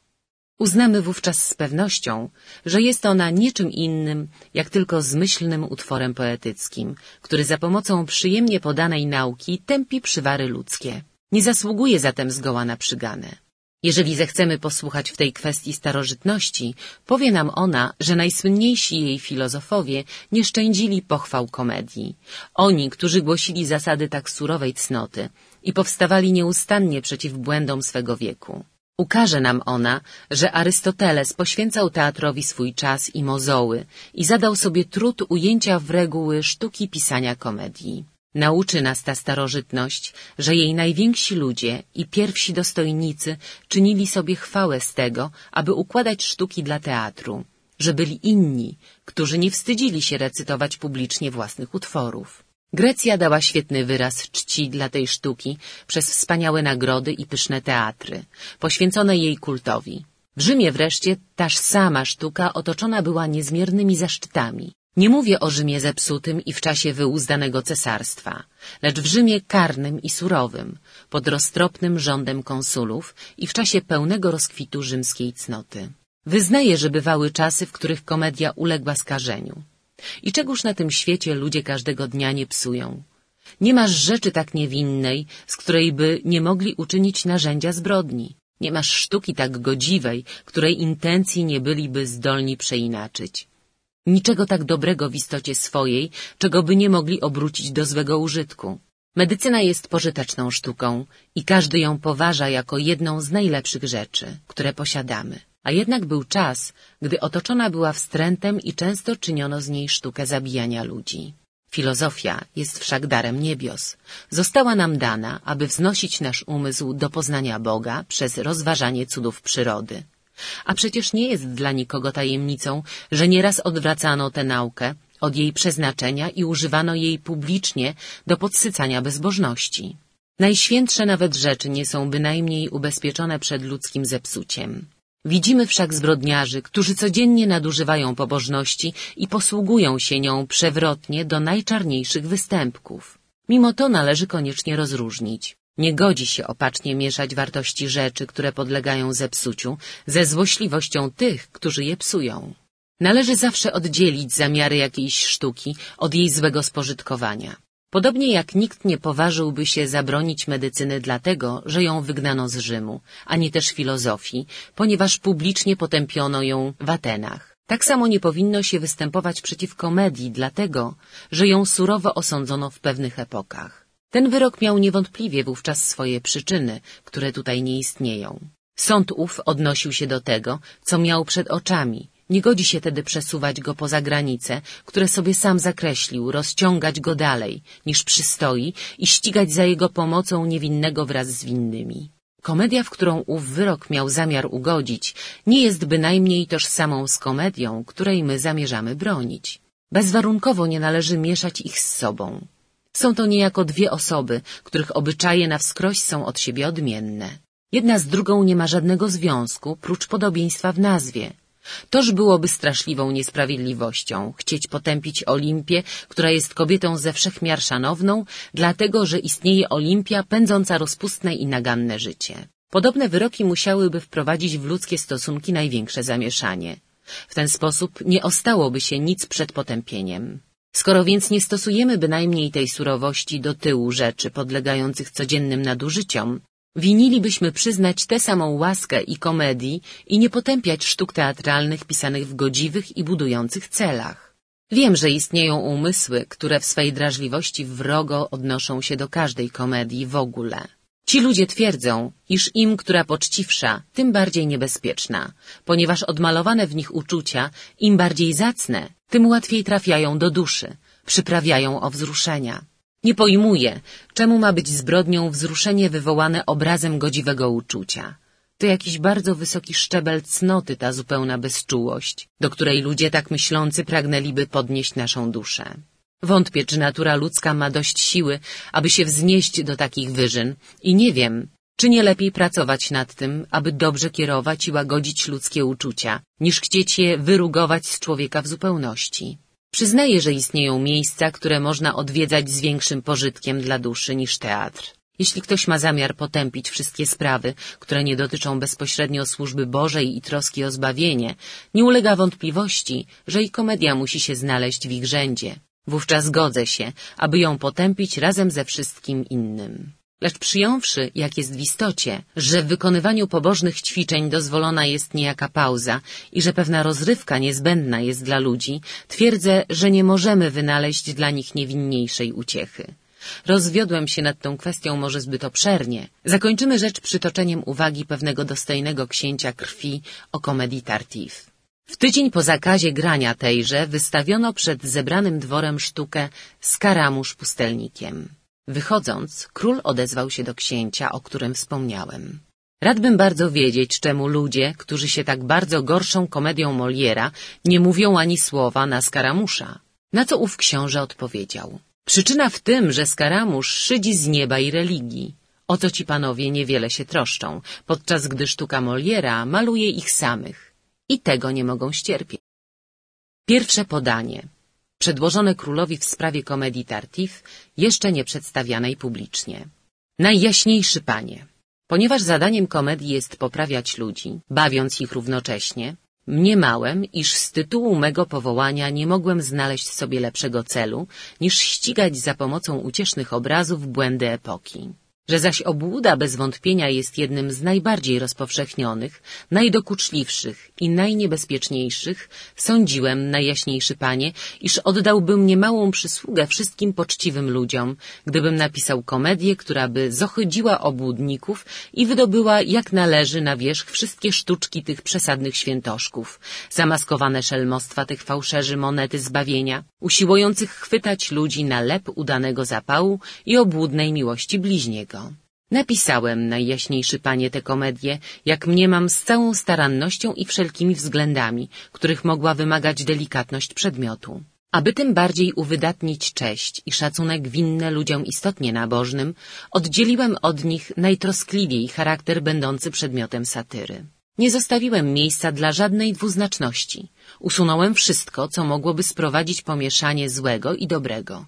Uznamy wówczas z pewnością, że jest ona niczym innym, jak tylko zmyślnym utworem poetyckim, który za pomocą przyjemnie podanej nauki tępi przywary ludzkie. Nie zasługuje zatem zgoła na przyganę. Jeżeli zechcemy posłuchać w tej kwestii starożytności, powie nam ona, że najsłynniejsi jej filozofowie nie szczędzili pochwał komedii. Oni, którzy głosili zasady tak surowej cnoty i powstawali nieustannie przeciw błędom swego wieku. Ukaże nam ona, że Arystoteles poświęcał teatrowi swój czas i mozoły i zadał sobie trud ujęcia w reguły sztuki pisania komedii. Nauczy nas ta starożytność, że jej najwięksi ludzie i pierwsi dostojnicy czynili sobie chwałę z tego, aby układać sztuki dla teatru, że byli inni, którzy nie wstydzili się recytować publicznie własnych utworów. Grecja dała świetny wyraz czci dla tej sztuki przez wspaniałe nagrody i pyszne teatry, poświęcone jej kultowi. W Rzymie wreszcie taż sama sztuka otoczona była niezmiernymi zaszczytami. Nie mówię o Rzymie zepsutym i w czasie wyuzdanego cesarstwa, lecz w Rzymie karnym i surowym, pod roztropnym rządem konsulów i w czasie pełnego rozkwitu rzymskiej cnoty. Wyznaję, że bywały czasy, w których komedia uległa skażeniu. I czegóż na tym świecie ludzie każdego dnia nie psują? Nie masz rzeczy tak niewinnej, z której by nie mogli uczynić narzędzia zbrodni. Nie masz sztuki tak godziwej, której intencji nie byliby zdolni przeinaczyć. Niczego tak dobrego w istocie swojej, czego by nie mogli obrócić do złego użytku. Medycyna jest pożyteczną sztuką i każdy ją poważa jako jedną z najlepszych rzeczy, które posiadamy. A jednak był czas, gdy otoczona była wstrętem i często czyniono z niej sztukę zabijania ludzi. Filozofia jest wszak darem niebios. Została nam dana, aby wznosić nasz umysł do poznania Boga przez rozważanie cudów przyrody. A przecież nie jest dla nikogo tajemnicą, że nieraz odwracano tę naukę od jej przeznaczenia i używano jej publicznie do podsycania bezbożności. Najświętsze nawet rzeczy nie są bynajmniej ubezpieczone przed ludzkim zepsuciem. Widzimy wszak zbrodniarzy, którzy codziennie nadużywają pobożności i posługują się nią przewrotnie do najczarniejszych występków. Mimo to należy koniecznie rozróżnić. Nie godzi się opacznie mieszać wartości rzeczy, które podlegają zepsuciu, ze złośliwością tych, którzy je psują. Należy zawsze oddzielić zamiary jakiejś sztuki od jej złego spożytkowania. Podobnie jak nikt nie poważyłby się zabronić medycyny dlatego, że ją wygnano z Rzymu, ani też filozofii, ponieważ publicznie potępiono ją w Atenach. Tak samo nie powinno się występować przeciwko medii dlatego, że ją surowo osądzono w pewnych epokach. Ten wyrok miał niewątpliwie wówczas swoje przyczyny, które tutaj nie istnieją. Sąd ów odnosił się do tego, co miał przed oczami, nie godzi się tedy przesuwać go poza granice, które sobie sam zakreślił, rozciągać go dalej, niż przystoi i ścigać za jego pomocą niewinnego wraz z winnymi. Komedia, w którą ów wyrok miał zamiar ugodzić, nie jest bynajmniej tożsamą z komedią, której my zamierzamy bronić. Bezwarunkowo nie należy mieszać ich z sobą. Są to niejako dwie osoby, których obyczaje na wskroś są od siebie odmienne. Jedna z drugą nie ma żadnego związku, prócz podobieństwa w nazwie – Toż byłoby straszliwą niesprawiedliwością chcieć potępić Olimpię, która jest kobietą ze wszechmiar szanowną, dlatego że istnieje Olimpia pędząca rozpustne i naganne życie. Podobne wyroki musiałyby wprowadzić w ludzkie stosunki największe zamieszanie. W ten sposób nie ostałoby się nic przed potępieniem. Skoro więc nie stosujemy bynajmniej tej surowości do tyłu rzeczy podlegających codziennym nadużyciom, Winilibyśmy przyznać tę samą łaskę i komedii i nie potępiać sztuk teatralnych pisanych w godziwych i budujących celach. Wiem, że istnieją umysły, które w swej drażliwości wrogo odnoszą się do każdej komedii w ogóle. Ci ludzie twierdzą, iż im, która poczciwsza, tym bardziej niebezpieczna, ponieważ odmalowane w nich uczucia, im bardziej zacne, tym łatwiej trafiają do duszy, przyprawiają o wzruszenia. Nie pojmuję, czemu ma być zbrodnią wzruszenie wywołane obrazem godziwego uczucia. To jakiś bardzo wysoki szczebel cnoty ta zupełna bezczułość, do której ludzie tak myślący pragnęliby podnieść naszą duszę. Wątpię, czy natura ludzka ma dość siły, aby się wznieść do takich wyżyn i nie wiem, czy nie lepiej pracować nad tym, aby dobrze kierować i łagodzić ludzkie uczucia, niż chcieć je wyrugować z człowieka w zupełności. Przyznaję, że istnieją miejsca, które można odwiedzać z większym pożytkiem dla duszy niż teatr. Jeśli ktoś ma zamiar potępić wszystkie sprawy, które nie dotyczą bezpośrednio służby Bożej i troski o zbawienie, nie ulega wątpliwości, że i komedia musi się znaleźć w ich rzędzie. Wówczas godzę się, aby ją potępić razem ze wszystkim innym. Lecz przyjąwszy, jak jest w istocie, że w wykonywaniu pobożnych ćwiczeń dozwolona jest niejaka pauza i że pewna rozrywka niezbędna jest dla ludzi, twierdzę, że nie możemy wynaleźć dla nich niewinniejszej uciechy. Rozwiodłem się nad tą kwestią może zbyt obszernie. Zakończymy rzecz przytoczeniem uwagi pewnego dostojnego księcia krwi o komedii Tartif. W tydzień po zakazie grania tejże wystawiono przed zebranym dworem sztukę Skaramusz pustelnikiem. Wychodząc, król odezwał się do księcia, o którym wspomniałem. Radbym bardzo wiedzieć, czemu ludzie, którzy się tak bardzo gorszą komedią Moliera, nie mówią ani słowa na Skaramusza. Na co ów książę odpowiedział. Przyczyna w tym, że Skaramusz szydzi z nieba i religii. O to ci panowie niewiele się troszczą, podczas gdy sztuka Moliera maluje ich samych. I tego nie mogą ścierpieć. Pierwsze podanie przedłożone królowi w sprawie komedii Tartif, jeszcze nie przedstawianej publicznie. Najjaśniejszy panie, ponieważ zadaniem komedii jest poprawiać ludzi, bawiąc ich równocześnie, mniemałem, iż z tytułu mego powołania nie mogłem znaleźć sobie lepszego celu, niż ścigać za pomocą uciesznych obrazów błędy epoki. Że zaś obłuda bez wątpienia jest jednym z najbardziej rozpowszechnionych, najdokuczliwszych i najniebezpieczniejszych, sądziłem, najjaśniejszy panie, iż oddałbym niemałą przysługę wszystkim poczciwym ludziom, gdybym napisał komedię, która by zochodziła obłudników i wydobyła jak należy na wierzch wszystkie sztuczki tych przesadnych świętoszków, zamaskowane szelmostwa tych fałszerzy monety zbawienia, usiłujących chwytać ludzi na lep udanego zapału i obłudnej miłości bliźniego. Napisałem, najjaśniejszy panie, tę komedię, jak mniemam, z całą starannością i wszelkimi względami, których mogła wymagać delikatność przedmiotu. Aby tym bardziej uwydatnić cześć i szacunek winne ludziom istotnie nabożnym, oddzieliłem od nich najtroskliwiej charakter będący przedmiotem satyry. Nie zostawiłem miejsca dla żadnej dwuznaczności. Usunąłem wszystko, co mogłoby sprowadzić pomieszanie złego i dobrego.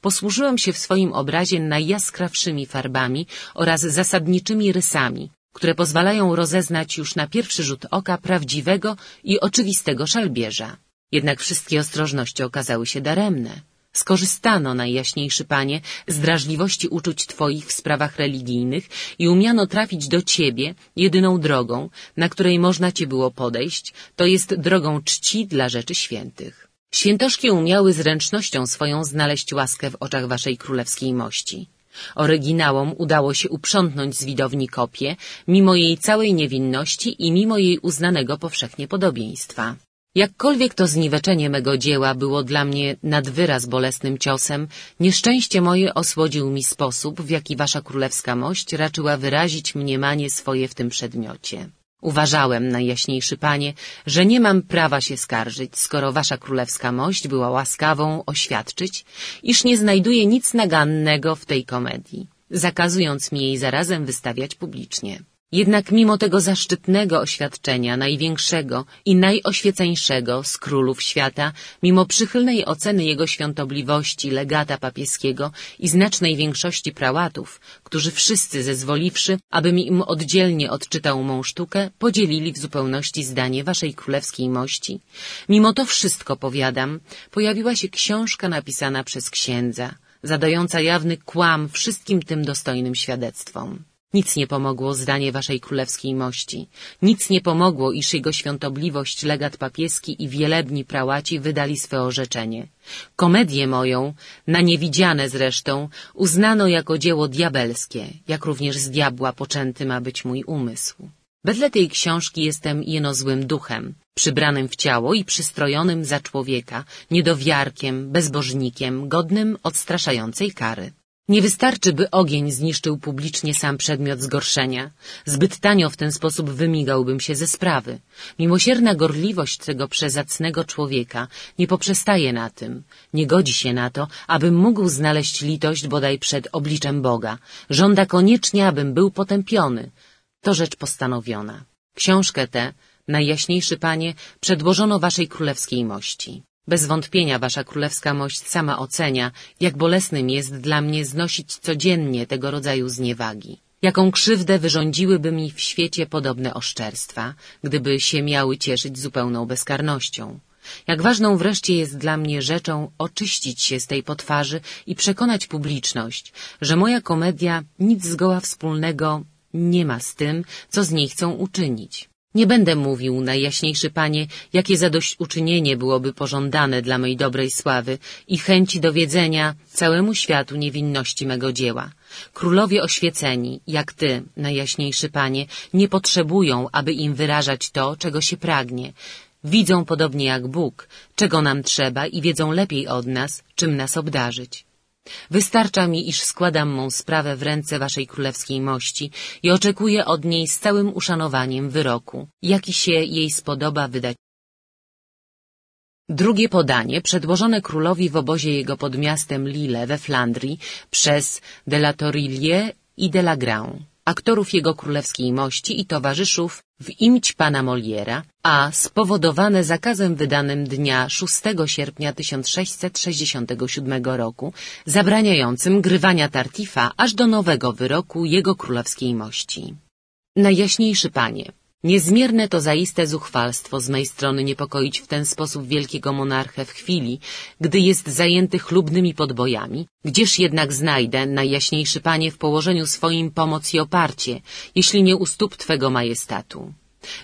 Posłużyłem się w swoim obrazie najjaskrawszymi farbami oraz zasadniczymi rysami, które pozwalają rozeznać już na pierwszy rzut oka prawdziwego i oczywistego szalbierza. Jednak wszystkie ostrożności okazały się daremne. Skorzystano, najjaśniejszy panie, z drażliwości uczuć twoich w sprawach religijnych i umiano trafić do ciebie jedyną drogą, na której można cię było podejść, to jest drogą czci dla rzeczy świętych. Świętoszki umiały zręcznością swoją znaleźć łaskę w oczach waszej królewskiej mości. Oryginałom udało się uprzątnąć z widowni kopię, mimo jej całej niewinności i mimo jej uznanego powszechnie podobieństwa. Jakkolwiek to zniweczenie mego dzieła było dla mnie nad wyraz bolesnym ciosem, nieszczęście moje osłodził mi sposób, w jaki wasza królewska mość raczyła wyrazić mniemanie swoje w tym przedmiocie. Uważałem, najjaśniejszy panie, że nie mam prawa się skarżyć, skoro wasza królewska mość była łaskawą oświadczyć, iż nie znajduje nic nagannego w tej komedii, zakazując mi jej zarazem wystawiać publicznie. Jednak mimo tego zaszczytnego oświadczenia, największego i najoświeceńszego z królów świata, mimo przychylnej oceny jego świątobliwości, legata papieskiego i znacznej większości prałatów, którzy wszyscy zezwoliwszy, abym im oddzielnie odczytał mą sztukę, podzielili w zupełności zdanie waszej królewskiej mości, mimo to wszystko, powiadam, pojawiła się książka napisana przez księdza, zadająca jawny kłam wszystkim tym dostojnym świadectwom. Nic nie pomogło zdanie waszej królewskiej mości. Nic nie pomogło, iż jego świątobliwość, legat papieski i wielebni prałaci wydali swe orzeczenie. Komedię moją, na niewidziane zresztą, uznano jako dzieło diabelskie, jak również z diabła poczęty ma być mój umysł. Wedle tej książki jestem jeno złym duchem, przybranym w ciało i przystrojonym za człowieka, niedowiarkiem, bezbożnikiem, godnym odstraszającej kary. Nie wystarczy, by ogień zniszczył publicznie sam przedmiot zgorszenia. Zbyt tanio w ten sposób wymigałbym się ze sprawy. Mimosierna gorliwość tego przezacnego człowieka nie poprzestaje na tym. Nie godzi się na to, abym mógł znaleźć litość bodaj przed obliczem Boga. Żąda koniecznie, abym był potępiony. To rzecz postanowiona. Książkę tę, najjaśniejszy panie, przedłożono waszej królewskiej mości. Bez wątpienia wasza królewska mość sama ocenia, jak bolesnym jest dla mnie znosić codziennie tego rodzaju zniewagi. Jaką krzywdę wyrządziłyby mi w świecie podobne oszczerstwa, gdyby się miały cieszyć zupełną bezkarnością. Jak ważną wreszcie jest dla mnie rzeczą oczyścić się z tej potwarzy i przekonać publiczność, że moja komedia nic zgoła wspólnego nie ma z tym, co z niej chcą uczynić. Nie będę mówił, najjaśniejszy panie, jakie zadośćuczynienie byłoby pożądane dla mej dobrej sławy i chęci dowiedzenia całemu światu niewinności mego dzieła. Królowie oświeceni, jak ty, najjaśniejszy panie, nie potrzebują, aby im wyrażać to, czego się pragnie. Widzą podobnie jak Bóg, czego nam trzeba i wiedzą lepiej od nas, czym nas obdarzyć. Wystarcza mi, iż składam mą sprawę w ręce waszej królewskiej mości i oczekuję od niej z całym uszanowaniem wyroku, jaki się jej spodoba wydać. Drugie podanie, przedłożone królowi w obozie jego pod miastem Lille we Flandrii przez de la Torillier i de la Grand aktorów jego królewskiej mości i towarzyszów w imć pana Moliera, a spowodowane zakazem wydanym dnia 6 sierpnia 1667 roku, zabraniającym grywania Tartifa aż do nowego wyroku jego królewskiej mości. Najjaśniejszy panie, Niezmierne to zaiste zuchwalstwo z mej strony niepokoić w ten sposób wielkiego monarchę w chwili, gdy jest zajęty chlubnymi podbojami. Gdzież jednak znajdę, najjaśniejszy panie, w położeniu swoim pomoc i oparcie, jeśli nie u stóp twego majestatu?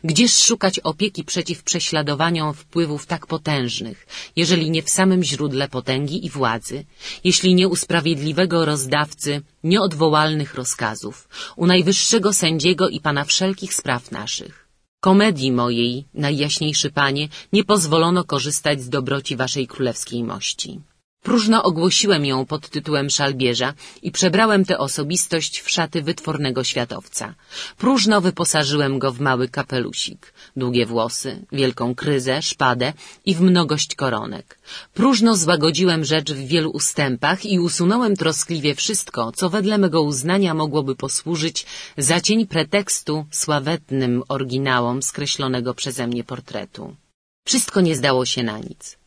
Gdzież szukać opieki przeciw prześladowaniom wpływów tak potężnych, jeżeli nie w samym źródle potęgi i władzy, jeśli nie u sprawiedliwego rozdawcy nieodwołalnych rozkazów, u najwyższego sędziego i pana wszelkich spraw naszych? Komedii mojej, najjaśniejszy panie, nie pozwolono korzystać z dobroci waszej królewskiej mości. Próżno ogłosiłem ją pod tytułem szalbierza i przebrałem tę osobistość w szaty wytwornego światowca. Próżno wyposażyłem go w mały kapelusik, długie włosy, wielką kryzę, szpadę i w mnogość koronek. Próżno złagodziłem rzecz w wielu ustępach i usunąłem troskliwie wszystko, co wedle mego uznania mogłoby posłużyć za cień pretekstu sławetnym oryginałom skreślonego przeze mnie portretu. Wszystko nie zdało się na nic.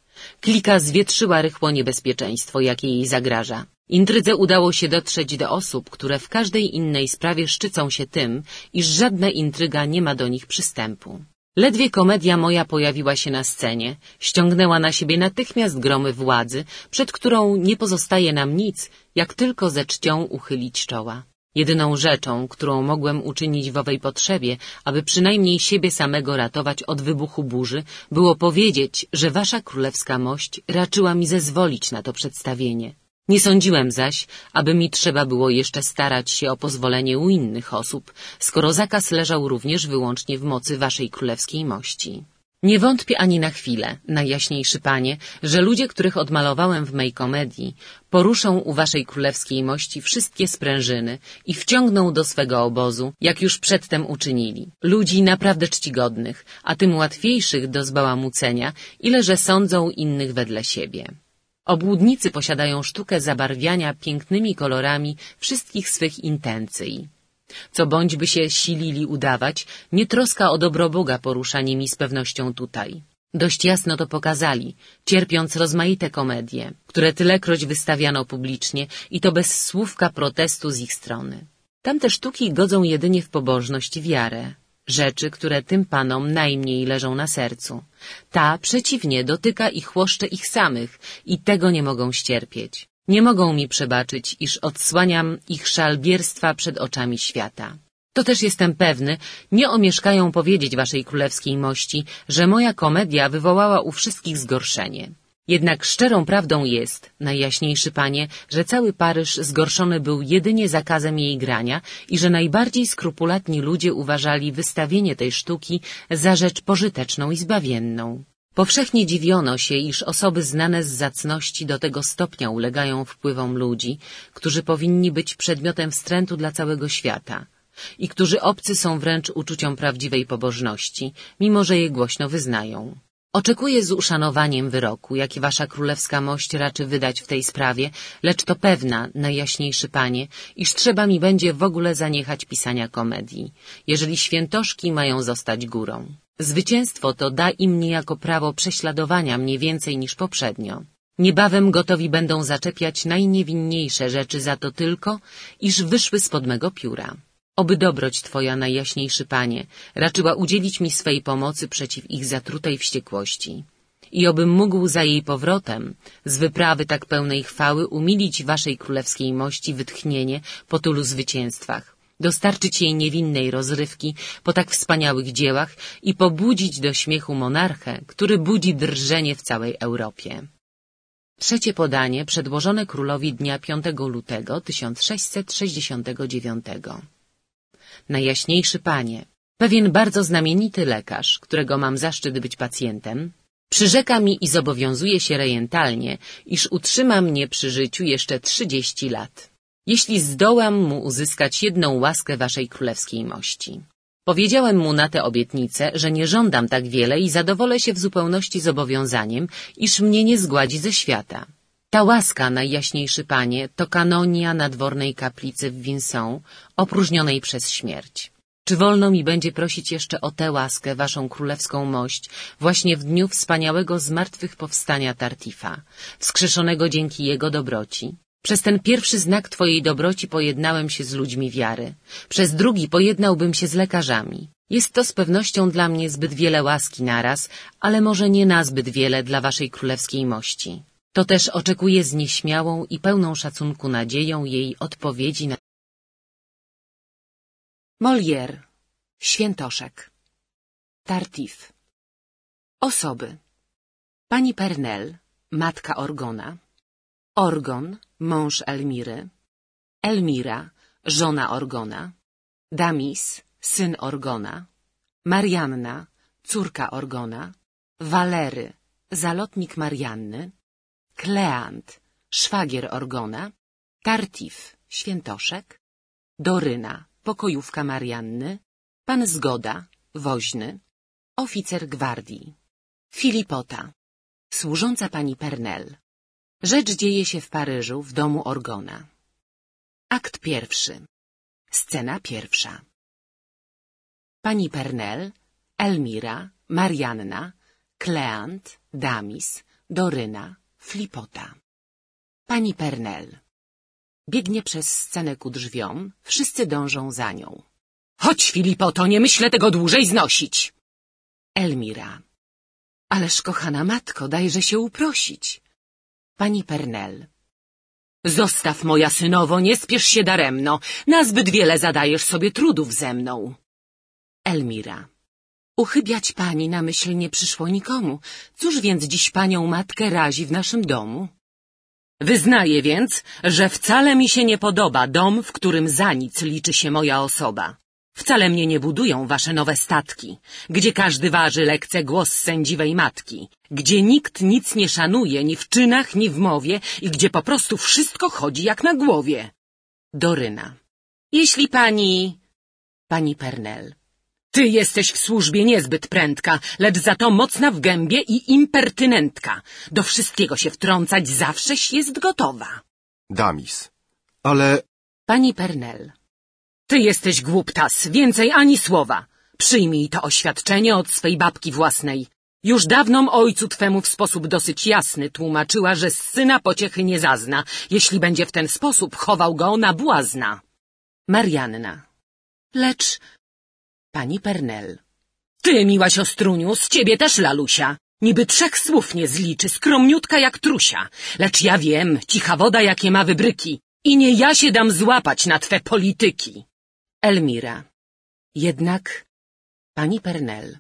Klika zwietrzyła rychło niebezpieczeństwo, jakie jej zagraża. Intrydze udało się dotrzeć do osób, które w każdej innej sprawie szczycą się tym, iż żadna intryga nie ma do nich przystępu. Ledwie komedia moja pojawiła się na scenie, ściągnęła na siebie natychmiast gromy władzy, przed którą nie pozostaje nam nic, jak tylko ze czcią uchylić czoła. Jedyną rzeczą, którą mogłem uczynić w owej potrzebie, aby przynajmniej siebie samego ratować od wybuchu burzy, było powiedzieć, że wasza królewska mość raczyła mi zezwolić na to przedstawienie. Nie sądziłem zaś, aby mi trzeba było jeszcze starać się o pozwolenie u innych osób, skoro zakaz leżał również wyłącznie w mocy waszej królewskiej mości. Nie wątpię ani na chwilę, najjaśniejszy panie, że ludzie, których odmalowałem w mej komedii, poruszą u waszej królewskiej mości wszystkie sprężyny i wciągną do swego obozu, jak już przedtem uczynili. Ludzi naprawdę czcigodnych, a tym łatwiejszych do zbałamucenia, ile że sądzą innych wedle siebie. Obłudnicy posiadają sztukę zabarwiania pięknymi kolorami wszystkich swych intencji. Co bądź by się silili udawać, nie troska o dobro Boga porusza nimi z pewnością tutaj. Dość jasno to pokazali, cierpiąc rozmaite komedie, które tylekroć wystawiano publicznie i to bez słówka protestu z ich strony. Tamte sztuki godzą jedynie w pobożność i wiarę, rzeczy, które tym panom najmniej leżą na sercu. Ta przeciwnie dotyka i chłoszcze ich samych i tego nie mogą ścierpieć. Nie mogą mi przebaczyć, iż odsłaniam ich szalbierstwa przed oczami świata. To też jestem pewny, nie omieszkają powiedzieć waszej królewskiej mości, że moja komedia wywołała u wszystkich zgorszenie. Jednak szczerą prawdą jest, najjaśniejszy panie, że cały Paryż zgorszony był jedynie zakazem jej grania i że najbardziej skrupulatni ludzie uważali wystawienie tej sztuki za rzecz pożyteczną i zbawienną. Powszechnie dziwiono się, iż osoby znane z zacności do tego stopnia ulegają wpływom ludzi, którzy powinni być przedmiotem wstrętu dla całego świata i którzy obcy są wręcz uczuciom prawdziwej pobożności, mimo że je głośno wyznają. Oczekuję z uszanowaniem wyroku, jaki wasza królewska mość raczy wydać w tej sprawie, lecz to pewna, najjaśniejszy panie, iż trzeba mi będzie w ogóle zaniechać pisania komedii, jeżeli świętoszki mają zostać górą. Zwycięstwo to da im niejako prawo prześladowania mnie więcej niż poprzednio. Niebawem gotowi będą zaczepiać najniewinniejsze rzeczy za to tylko, iż wyszły spod mego pióra. Oby dobroć Twoja, najjaśniejszy Panie, raczyła udzielić mi swej pomocy przeciw ich zatrutej wściekłości. I obym mógł za jej powrotem, z wyprawy tak pełnej chwały, umilić Waszej królewskiej mości wytchnienie po tylu zwycięstwach, dostarczyć jej niewinnej rozrywki po tak wspaniałych dziełach i pobudzić do śmiechu monarchę, który budzi drżenie w całej Europie. Trzecie podanie przedłożone królowi dnia 5 lutego 1669. Najjaśniejszy panie, pewien bardzo znamienity lekarz, którego mam zaszczyt być pacjentem, przyrzeka mi i zobowiązuje się rejentalnie, iż utrzyma mnie przy życiu jeszcze trzydzieści lat jeśli zdołam mu uzyskać jedną łaskę waszej królewskiej mości. Powiedziałem mu na tę obietnicę, że nie żądam tak wiele i zadowolę się w zupełności zobowiązaniem, iż mnie nie zgładzi ze świata. Ta łaska, najjaśniejszy panie, to kanonia nadwornej kaplicy w Vinson, opróżnionej przez śmierć. Czy wolno mi będzie prosić jeszcze o tę łaskę, waszą królewską mość, właśnie w dniu wspaniałego zmartwychwstania Tartifa, wskrzeszonego dzięki jego dobroci? Przez ten pierwszy znak Twojej dobroci pojednałem się z ludźmi wiary. Przez drugi pojednałbym się z lekarzami. Jest to z pewnością dla mnie zbyt wiele łaski naraz, ale może nie nazbyt wiele dla waszej królewskiej mości. To też oczekuję z nieśmiałą i pełną szacunku nadzieją jej odpowiedzi na... Molière. Świętoszek. Tartif. Osoby. Pani Pernel, matka Orgona. Orgon, mąż Elmiry. Elmira, żona Orgona. Damis, syn Orgona. Marianna, córka Orgona. Walery, zalotnik Marianny. Kleant, szwagier Orgona. Tartif, świętoszek. Doryna, pokojówka Marianny. Pan Zgoda, woźny. Oficer gwardii. Filipota, służąca pani Pernel. Rzecz dzieje się w Paryżu, w domu Orgona. Akt pierwszy. Scena pierwsza. Pani Pernel, Elmira, Marianna, Kleant, Damis, Doryna, Flipota. Pani Pernel. Biegnie przez scenę ku drzwiom, wszyscy dążą za nią. Chodź, Filipoto, nie myślę tego dłużej znosić. Elmira. Ależ, kochana matko, dajże się uprosić. Pani Pernel. Zostaw, moja synowo, nie spiesz się daremno. Nazbyt wiele zadajesz sobie trudów ze mną. Elmira. Uchybiać pani na myśl nie przyszło nikomu. Cóż więc dziś panią matkę razi w naszym domu? Wyznaję więc, że wcale mi się nie podoba dom, w którym za nic liczy się moja osoba. Wcale mnie nie budują wasze nowe statki, gdzie każdy waży lekce głos sędziwej matki, gdzie nikt nic nie szanuje ni w czynach, ni w mowie i gdzie po prostu wszystko chodzi jak na głowie. Doryna. Jeśli pani... Pani Pernel. Ty jesteś w służbie niezbyt prędka, lecz za to mocna w gębie i impertynentka. Do wszystkiego się wtrącać zawsześ jest gotowa. Damis. Ale Pani Pernel. Ty jesteś głuptas, więcej ani słowa. Przyjmij to oświadczenie od swej babki własnej. Już dawno ojcu twemu w sposób dosyć jasny tłumaczyła, że z syna pociechy nie zazna, jeśli będzie w ten sposób chował go na błazna. Marianna. Lecz... Pani Pernel. Ty, miła siostruniu, z ciebie też lalusia. Niby trzech słów nie zliczy, skromniutka jak trusia. Lecz ja wiem, cicha woda jakie ma wybryki. I nie ja się dam złapać na twe polityki. Elmira. Jednak... Pani Pernel.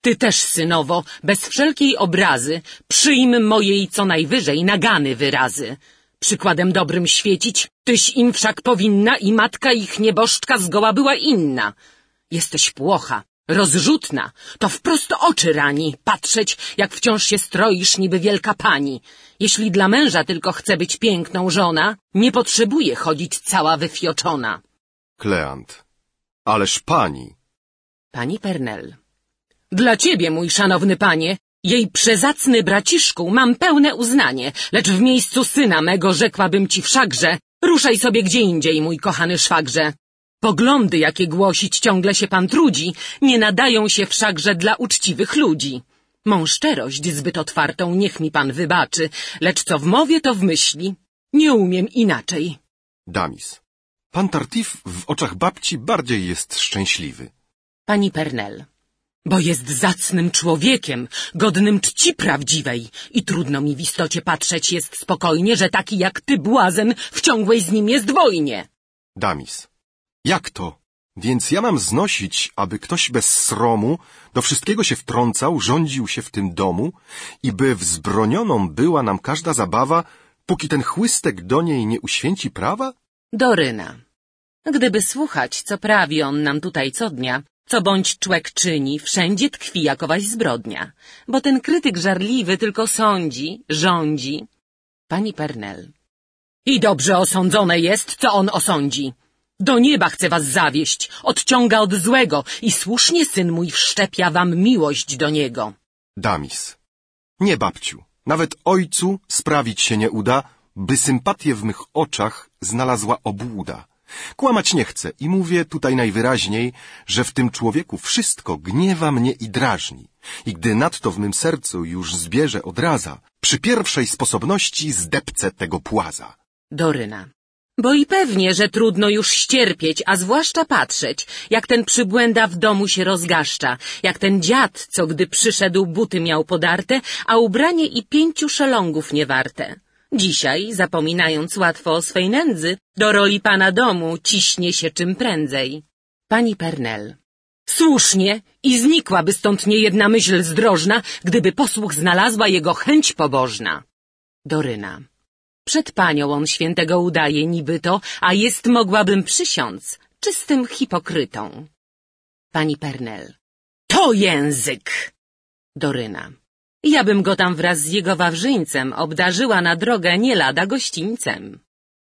Ty też, synowo, bez wszelkiej obrazy, przyjm mojej co najwyżej nagany wyrazy. Przykładem dobrym świecić, tyś im wszak powinna i matka ich nieboszczka zgoła była inna. Jesteś płocha, rozrzutna, to wprost oczy rani, patrzeć, jak wciąż się stroisz niby wielka pani. Jeśli dla męża tylko chce być piękną żona, nie potrzebuje chodzić cała wyfioczona. Kleant. Ależ pani. Pani Pernel. Dla ciebie, mój szanowny panie, jej przezacny braciszku, mam pełne uznanie, lecz w miejscu syna mego rzekłabym ci wszakże, ruszaj sobie gdzie indziej, mój kochany szwagrze. Poglądy, jakie głosić ciągle się pan trudzi, nie nadają się wszakże dla uczciwych ludzi. Mą szczerość zbyt otwartą niech mi pan wybaczy, lecz co w mowie, to w myśli. Nie umiem inaczej. Damis. Pan Tartif w oczach babci bardziej jest szczęśliwy. Pani Pernel. Bo jest zacnym człowiekiem, godnym czci prawdziwej i trudno mi w istocie patrzeć jest spokojnie, że taki jak ty, błazen, w ciągłej z nim jest wojnie. Damis. Jak to? Więc ja mam znosić, aby ktoś bez sromu do wszystkiego się wtrącał, rządził się w tym domu i by wzbronioną była nam każda zabawa, póki ten chłystek do niej nie uświęci prawa? Doryna. Gdyby słuchać, co prawi on nam tutaj co dnia, co bądź człek czyni, wszędzie tkwi jakowaś zbrodnia, bo ten krytyk żarliwy tylko sądzi, rządzi. Pani Pernel. I dobrze osądzone jest, co on osądzi. Do nieba chce was zawieść, odciąga od złego i słusznie syn mój wszczepia wam miłość do niego. Damis. Nie, babciu. Nawet ojcu sprawić się nie uda, by sympatię w mych oczach znalazła obłuda. Kłamać nie chcę i mówię tutaj najwyraźniej, że w tym człowieku wszystko gniewa mnie i drażni. I gdy nadto w mym sercu już zbierze odraza, przy pierwszej sposobności zdepcę tego płaza. Doryna. Bo i pewnie, że trudno już ścierpieć, a zwłaszcza patrzeć, jak ten przybłęda w domu się rozgaszcza, jak ten dziad, co gdy przyszedł buty miał podarte, a ubranie i pięciu szelongów nie warte. Dzisiaj, zapominając łatwo o swej nędzy, do roli pana domu ciśnie się czym prędzej. Pani Pernel. Słusznie i znikłaby stąd niejedna myśl zdrożna, gdyby posłuch znalazła jego chęć pobożna. Doryna. Przed panią on świętego udaje niby to, a jest mogłabym przysiąc, czystym hipokrytą. Pani Pernel. To język! Doryna. Ja bym go tam wraz z jego wawrzyńcem obdarzyła na drogę nie lada gościńcem.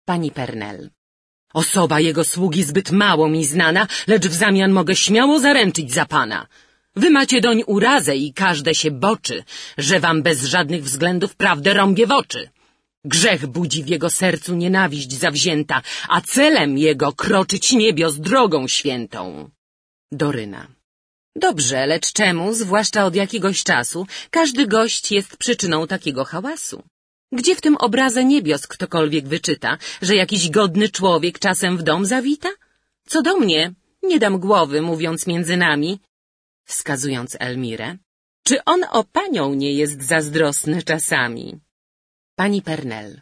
Pani Pernel. Osoba jego sługi zbyt mało mi znana, lecz w zamian mogę śmiało zaręczyć za pana. Wy macie doń urazę i każde się boczy, że wam bez żadnych względów prawdę rąbie w oczy. Grzech budzi w jego sercu nienawiść zawzięta, a celem jego kroczyć niebios drogą świętą. Doryna. Dobrze, lecz czemu, zwłaszcza od jakiegoś czasu, każdy gość jest przyczyną takiego hałasu? Gdzie w tym obraze niebios ktokolwiek wyczyta, że jakiś godny człowiek czasem w dom zawita? Co do mnie, nie dam głowy, mówiąc między nami, wskazując Elmirę, czy on o panią nie jest zazdrosny czasami? Pani Pernel.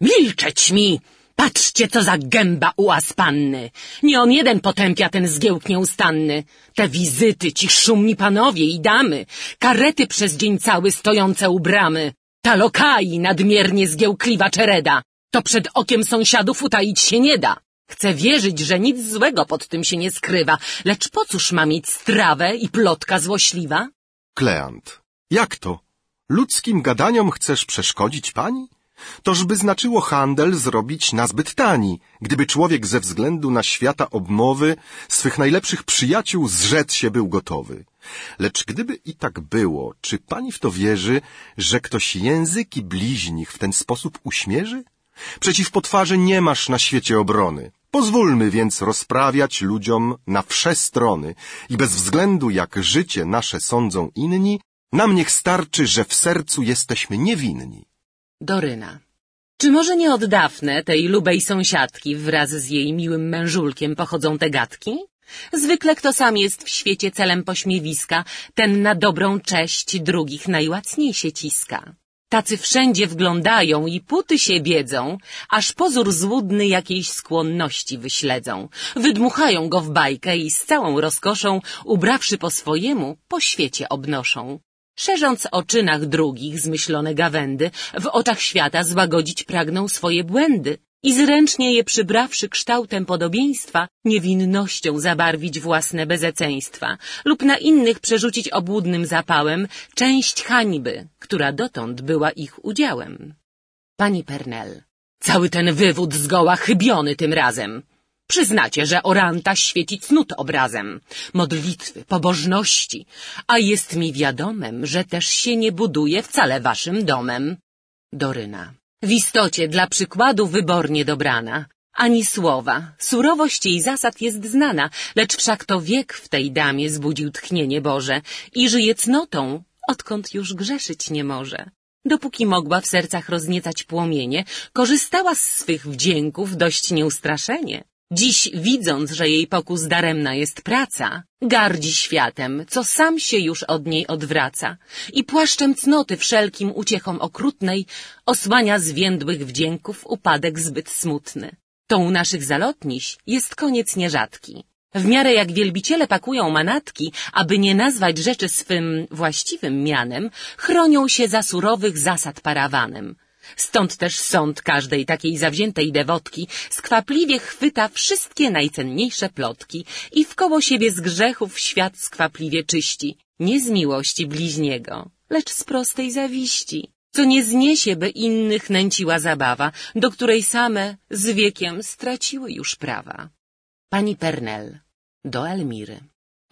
Milczeć mi! Patrzcie, co za gęba u panny! Nie on jeden potępia ten zgiełk nieustanny. Te wizyty, ci szumni panowie i damy, karety przez dzień cały stojące u bramy, ta lokai nadmiernie zgiełkliwa czereda, to przed okiem sąsiadów utaić się nie da. Chcę wierzyć, że nic złego pod tym się nie skrywa, lecz po cóż ma mieć strawę i plotka złośliwa? Kleant. Jak to? Ludzkim gadaniom chcesz przeszkodzić pani? Tożby znaczyło handel zrobić nazbyt tani, gdyby człowiek ze względu na świata obmowy swych najlepszych przyjaciół zrzec się był gotowy. Lecz gdyby i tak było, czy pani w to wierzy, że ktoś języki bliźnich w ten sposób uśmierzy? Przeciw potwarzy nie masz na świecie obrony. Pozwólmy więc rozprawiać ludziom na wsze strony i bez względu jak życie nasze sądzą inni, nam niech starczy, że w sercu jesteśmy niewinni. Doryna. Czy może nie od Dafne, tej lubej sąsiadki, wraz z jej miłym mężulkiem pochodzą te gadki? Zwykle kto sam jest w świecie celem pośmiewiska, ten na dobrą cześć drugich najłacniej się ciska. Tacy wszędzie wglądają i puty się biedzą, aż pozór złudny jakiejś skłonności wyśledzą. Wydmuchają go w bajkę i z całą rozkoszą, ubrawszy po swojemu, po świecie obnoszą. Szerząc o czynach drugich zmyślone gawędy, w oczach świata złagodzić pragną swoje błędy i zręcznie je przybrawszy kształtem podobieństwa, niewinnością zabarwić własne bezeceństwa lub na innych przerzucić obłudnym zapałem część hańby, która dotąd była ich udziałem. Pani Pernel, cały ten wywód zgoła chybiony tym razem. Przyznacie, że Oranta świeci cnót obrazem, modlitwy, pobożności, a jest mi wiadomem, że też się nie buduje wcale waszym domem. Doryna. W istocie dla przykładu wybornie dobrana. Ani słowa, surowość jej zasad jest znana, lecz wszak to wiek w tej damie zbudził tchnienie Boże i żyje cnotą, odkąd już grzeszyć nie może. Dopóki mogła w sercach rozniecać płomienie, korzystała z swych wdzięków dość nieustraszenie. Dziś, widząc, że jej pokus daremna jest praca, gardzi światem, co sam się już od niej odwraca i płaszczem cnoty wszelkim uciechom okrutnej osłania zwiędłych wdzięków upadek zbyt smutny. Tą naszych zalotniś jest koniec nierzadki. W miarę jak wielbiciele pakują manatki, aby nie nazwać rzeczy swym właściwym mianem, chronią się za surowych zasad parawanem – Stąd też sąd każdej takiej zawziętej dewotki skwapliwie chwyta wszystkie najcenniejsze plotki i wkoło siebie z grzechów świat skwapliwie czyści, nie z miłości bliźniego, lecz z prostej zawiści, co nie zniesie, by innych nęciła zabawa, do której same z wiekiem straciły już prawa. Pani Pernel do Elmiry.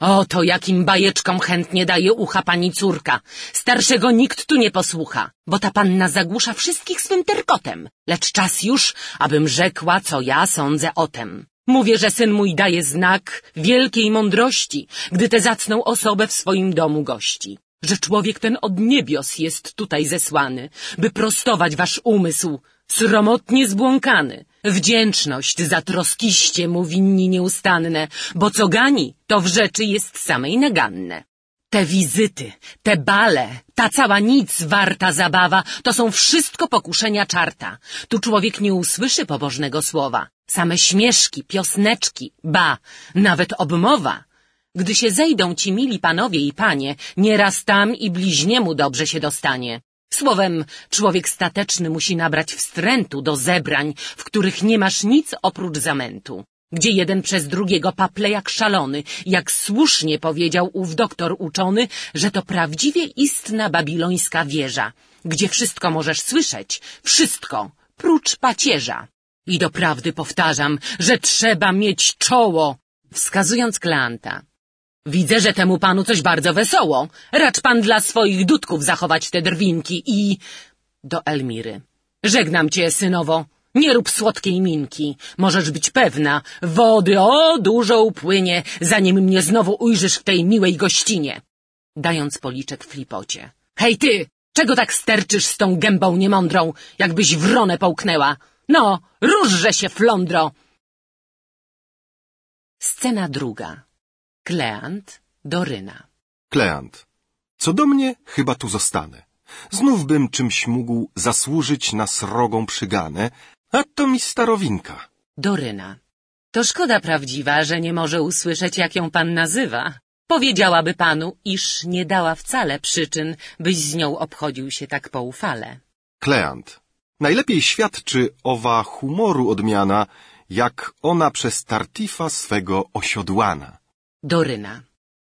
Oto jakim bajeczkom chętnie daje ucha pani córka. Starszego nikt tu nie posłucha, bo ta panna zagłusza wszystkich swym terkotem. Lecz czas już, abym rzekła, co ja sądzę o tem. Mówię, że syn mój daje znak wielkiej mądrości, gdy tę zacną osobę w swoim domu gości. Że człowiek ten od niebios jest tutaj zesłany, by prostować wasz umysł, sromotnie zbłąkany, Wdzięczność za troskiście mu winni nieustanne, bo co gani, to w rzeczy jest samej naganne. Te wizyty, te bale, ta cała nic warta zabawa, to są wszystko pokuszenia czarta. Tu człowiek nie usłyszy pobożnego słowa. Same śmieszki, piosneczki, ba, nawet obmowa. Gdy się zejdą ci mili panowie i panie, nieraz tam i bliźniemu dobrze się dostanie. Słowem, człowiek stateczny musi nabrać wstrętu do zebrań, w których nie masz nic oprócz zamętu. Gdzie jeden przez drugiego paple jak szalony, jak słusznie powiedział ów doktor uczony, że to prawdziwie istna babilońska wieża, gdzie wszystko możesz słyszeć, wszystko, prócz pacierza. I doprawdy powtarzam, że trzeba mieć czoło, wskazując Kleanta. Widzę, że temu panu coś bardzo wesoło. Racz pan dla swoich dudków zachować te drwinki i... Do Elmiry. Żegnam cię, synowo. Nie rób słodkiej minki. Możesz być pewna, wody o dużo upłynie, zanim mnie znowu ujrzysz w tej miłej gościnie. Dając policzek flipocie. Hej ty! Czego tak sterczysz z tą gębą niemądrą, jakbyś wronę połknęła? No, różże się, flądro! Scena druga. Kleant do Ryna. Kleant. Co do mnie, chyba tu zostanę. Znów bym czymś mógł zasłużyć na srogą przyganę, a to mi starowinka. Do Ryna. To szkoda prawdziwa, że nie może usłyszeć, jak ją pan nazywa. Powiedziałaby panu, iż nie dała wcale przyczyn, byś z nią obchodził się tak poufale. Kleant. Najlepiej świadczy owa humoru odmiana, jak ona przez Tartifa swego osiodłana. Do Ryna.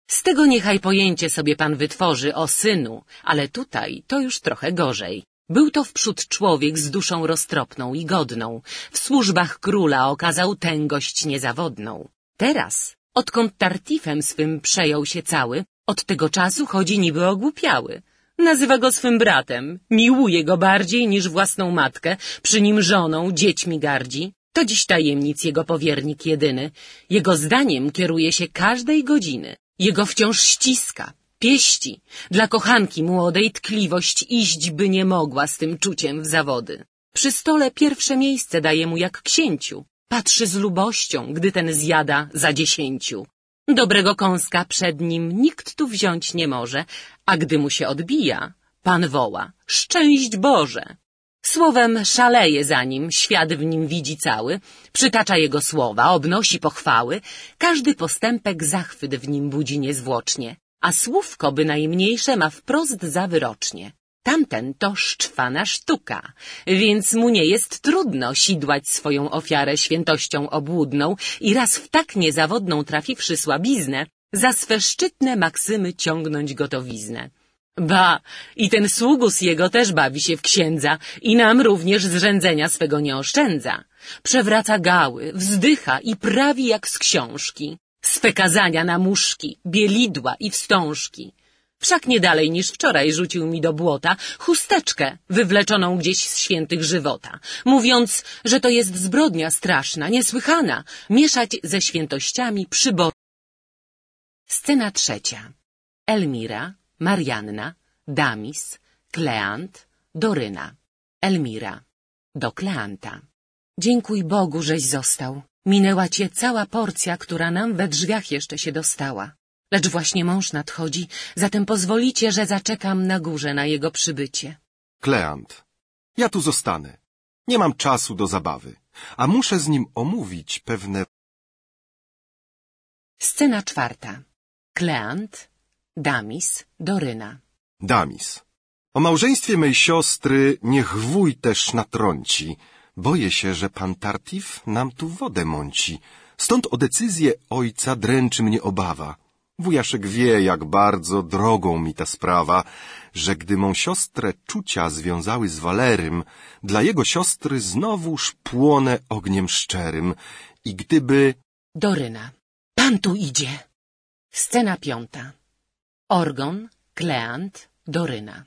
Z tego niechaj pojęcie sobie pan wytworzy o synu, ale tutaj to już trochę gorzej. Był to wprzód człowiek z duszą roztropną i godną. W służbach króla okazał tęgość niezawodną. Teraz, odkąd Tartifem swym przejął się cały, od tego czasu chodzi niby ogłupiały. Nazywa go swym bratem, miłuje go bardziej niż własną matkę, przy nim żoną, dziećmi gardzi. To dziś tajemnic jego powiernik jedyny. Jego zdaniem kieruje się każdej godziny. Jego wciąż ściska, pieści. Dla kochanki młodej tkliwość iść by nie mogła z tym czuciem w zawody. Przy stole pierwsze miejsce daje mu jak księciu. Patrzy z lubością, gdy ten zjada za dziesięciu. Dobrego kąska przed nim nikt tu wziąć nie może, a gdy mu się odbija, pan woła — szczęść Boże! Słowem szaleje za nim, świat w nim widzi cały, przytacza jego słowa, obnosi pochwały, każdy postępek zachwyt w nim budzi niezwłocznie, a słówko bynajmniejsze ma wprost za wyrocznie. Tamten to szczwana sztuka, więc mu nie jest trudno sidłać swoją ofiarę świętością obłudną i raz w tak niezawodną trafiwszy słabiznę, za swe szczytne maksymy ciągnąć gotowiznę. Ba, i ten sługus jego też bawi się w księdza i nam również zrzędzenia swego nie oszczędza. Przewraca gały, wzdycha i prawi jak z książki. Swe kazania na muszki, bielidła i wstążki. Wszak nie dalej niż wczoraj rzucił mi do błota chusteczkę wywleczoną gdzieś z świętych żywota, mówiąc, że to jest zbrodnia straszna, niesłychana, mieszać ze świętościami przybor. Scena trzecia. Elmira, Marianna, Damis, Kleant, Doryna. Elmira. Do Kleanta. Dziękuj Bogu, żeś został. Minęła cię cała porcja, która nam we drzwiach jeszcze się dostała. Lecz właśnie mąż nadchodzi, zatem pozwolicie, że zaczekam na górze na jego przybycie. Kleant. Ja tu zostanę. Nie mam czasu do zabawy, a muszę z nim omówić pewne... Scena czwarta. Kleant, Damis, Doryna. Damis. O małżeństwie mej siostry niech wuj też natrąci. Boję się, że pan Tartif nam tu wodę mąci. Stąd o decyzję ojca dręczy mnie obawa. Wujaszek wie, jak bardzo drogą mi ta sprawa, że gdy mą siostrę czucia związały z Walerym, dla jego siostry znowuż płonę ogniem szczerym i gdyby... Doryna. Pan tu idzie. Scena piąta. Orgon, Kleant, Doryna.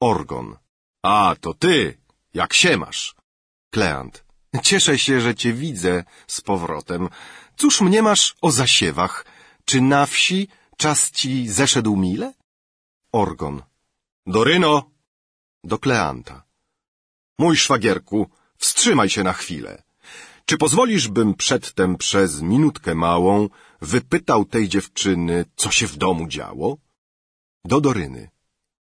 Orgon. A, to ty! Jak się masz? Kleant. Cieszę się, że cię widzę z powrotem. Cóż mnie masz o zasiewach? Czy na wsi czas ci zeszedł mile? Orgon. Doryno! Do Kleanta. Mój szwagierku, wstrzymaj się na chwilę. Czy pozwolisz, bym przedtem przez minutkę małą wypytał tej dziewczyny, co się w domu działo? Do Doryny.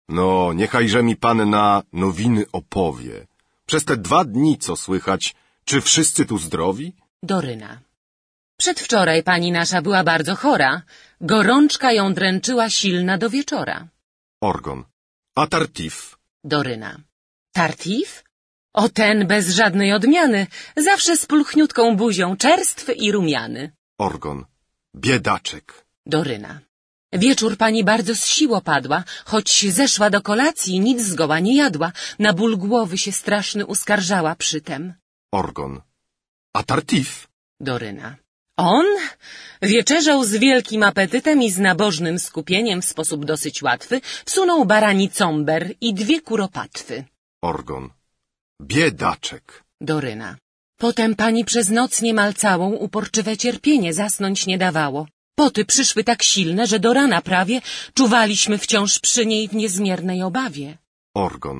No, niechajże mi panna nowiny opowie. Przez te dwa dni, co słychać, czy wszyscy tu zdrowi? Doryna. Przedwczoraj pani nasza była bardzo chora. Gorączka ją dręczyła silna do wieczora. Orgon. A Tartif? Doryna. Tartif? O ten bez żadnej odmiany, zawsze z pulchniutką buzią, czerstwy i rumiany. Orgon. Biedaczek. Doryna. Wieczór pani bardzo z sił opadła, choć zeszła do kolacji, nic zgoła nie jadła, na ból głowy się straszny uskarżała przytem. Orgon. A Tartif? Doryna. On wieczerzał z wielkim apetytem i z nabożnym skupieniem w sposób dosyć łatwy, wsunął barani comber i dwie kuropatwy. Orgon. Biedaczek. Doryna. Potem pani przez noc niemal całą uporczywe cierpienie zasnąć nie dawało. Poty przyszły tak silne, że do rana prawie czuwaliśmy wciąż przy niej w niezmiernej obawie. Orgon.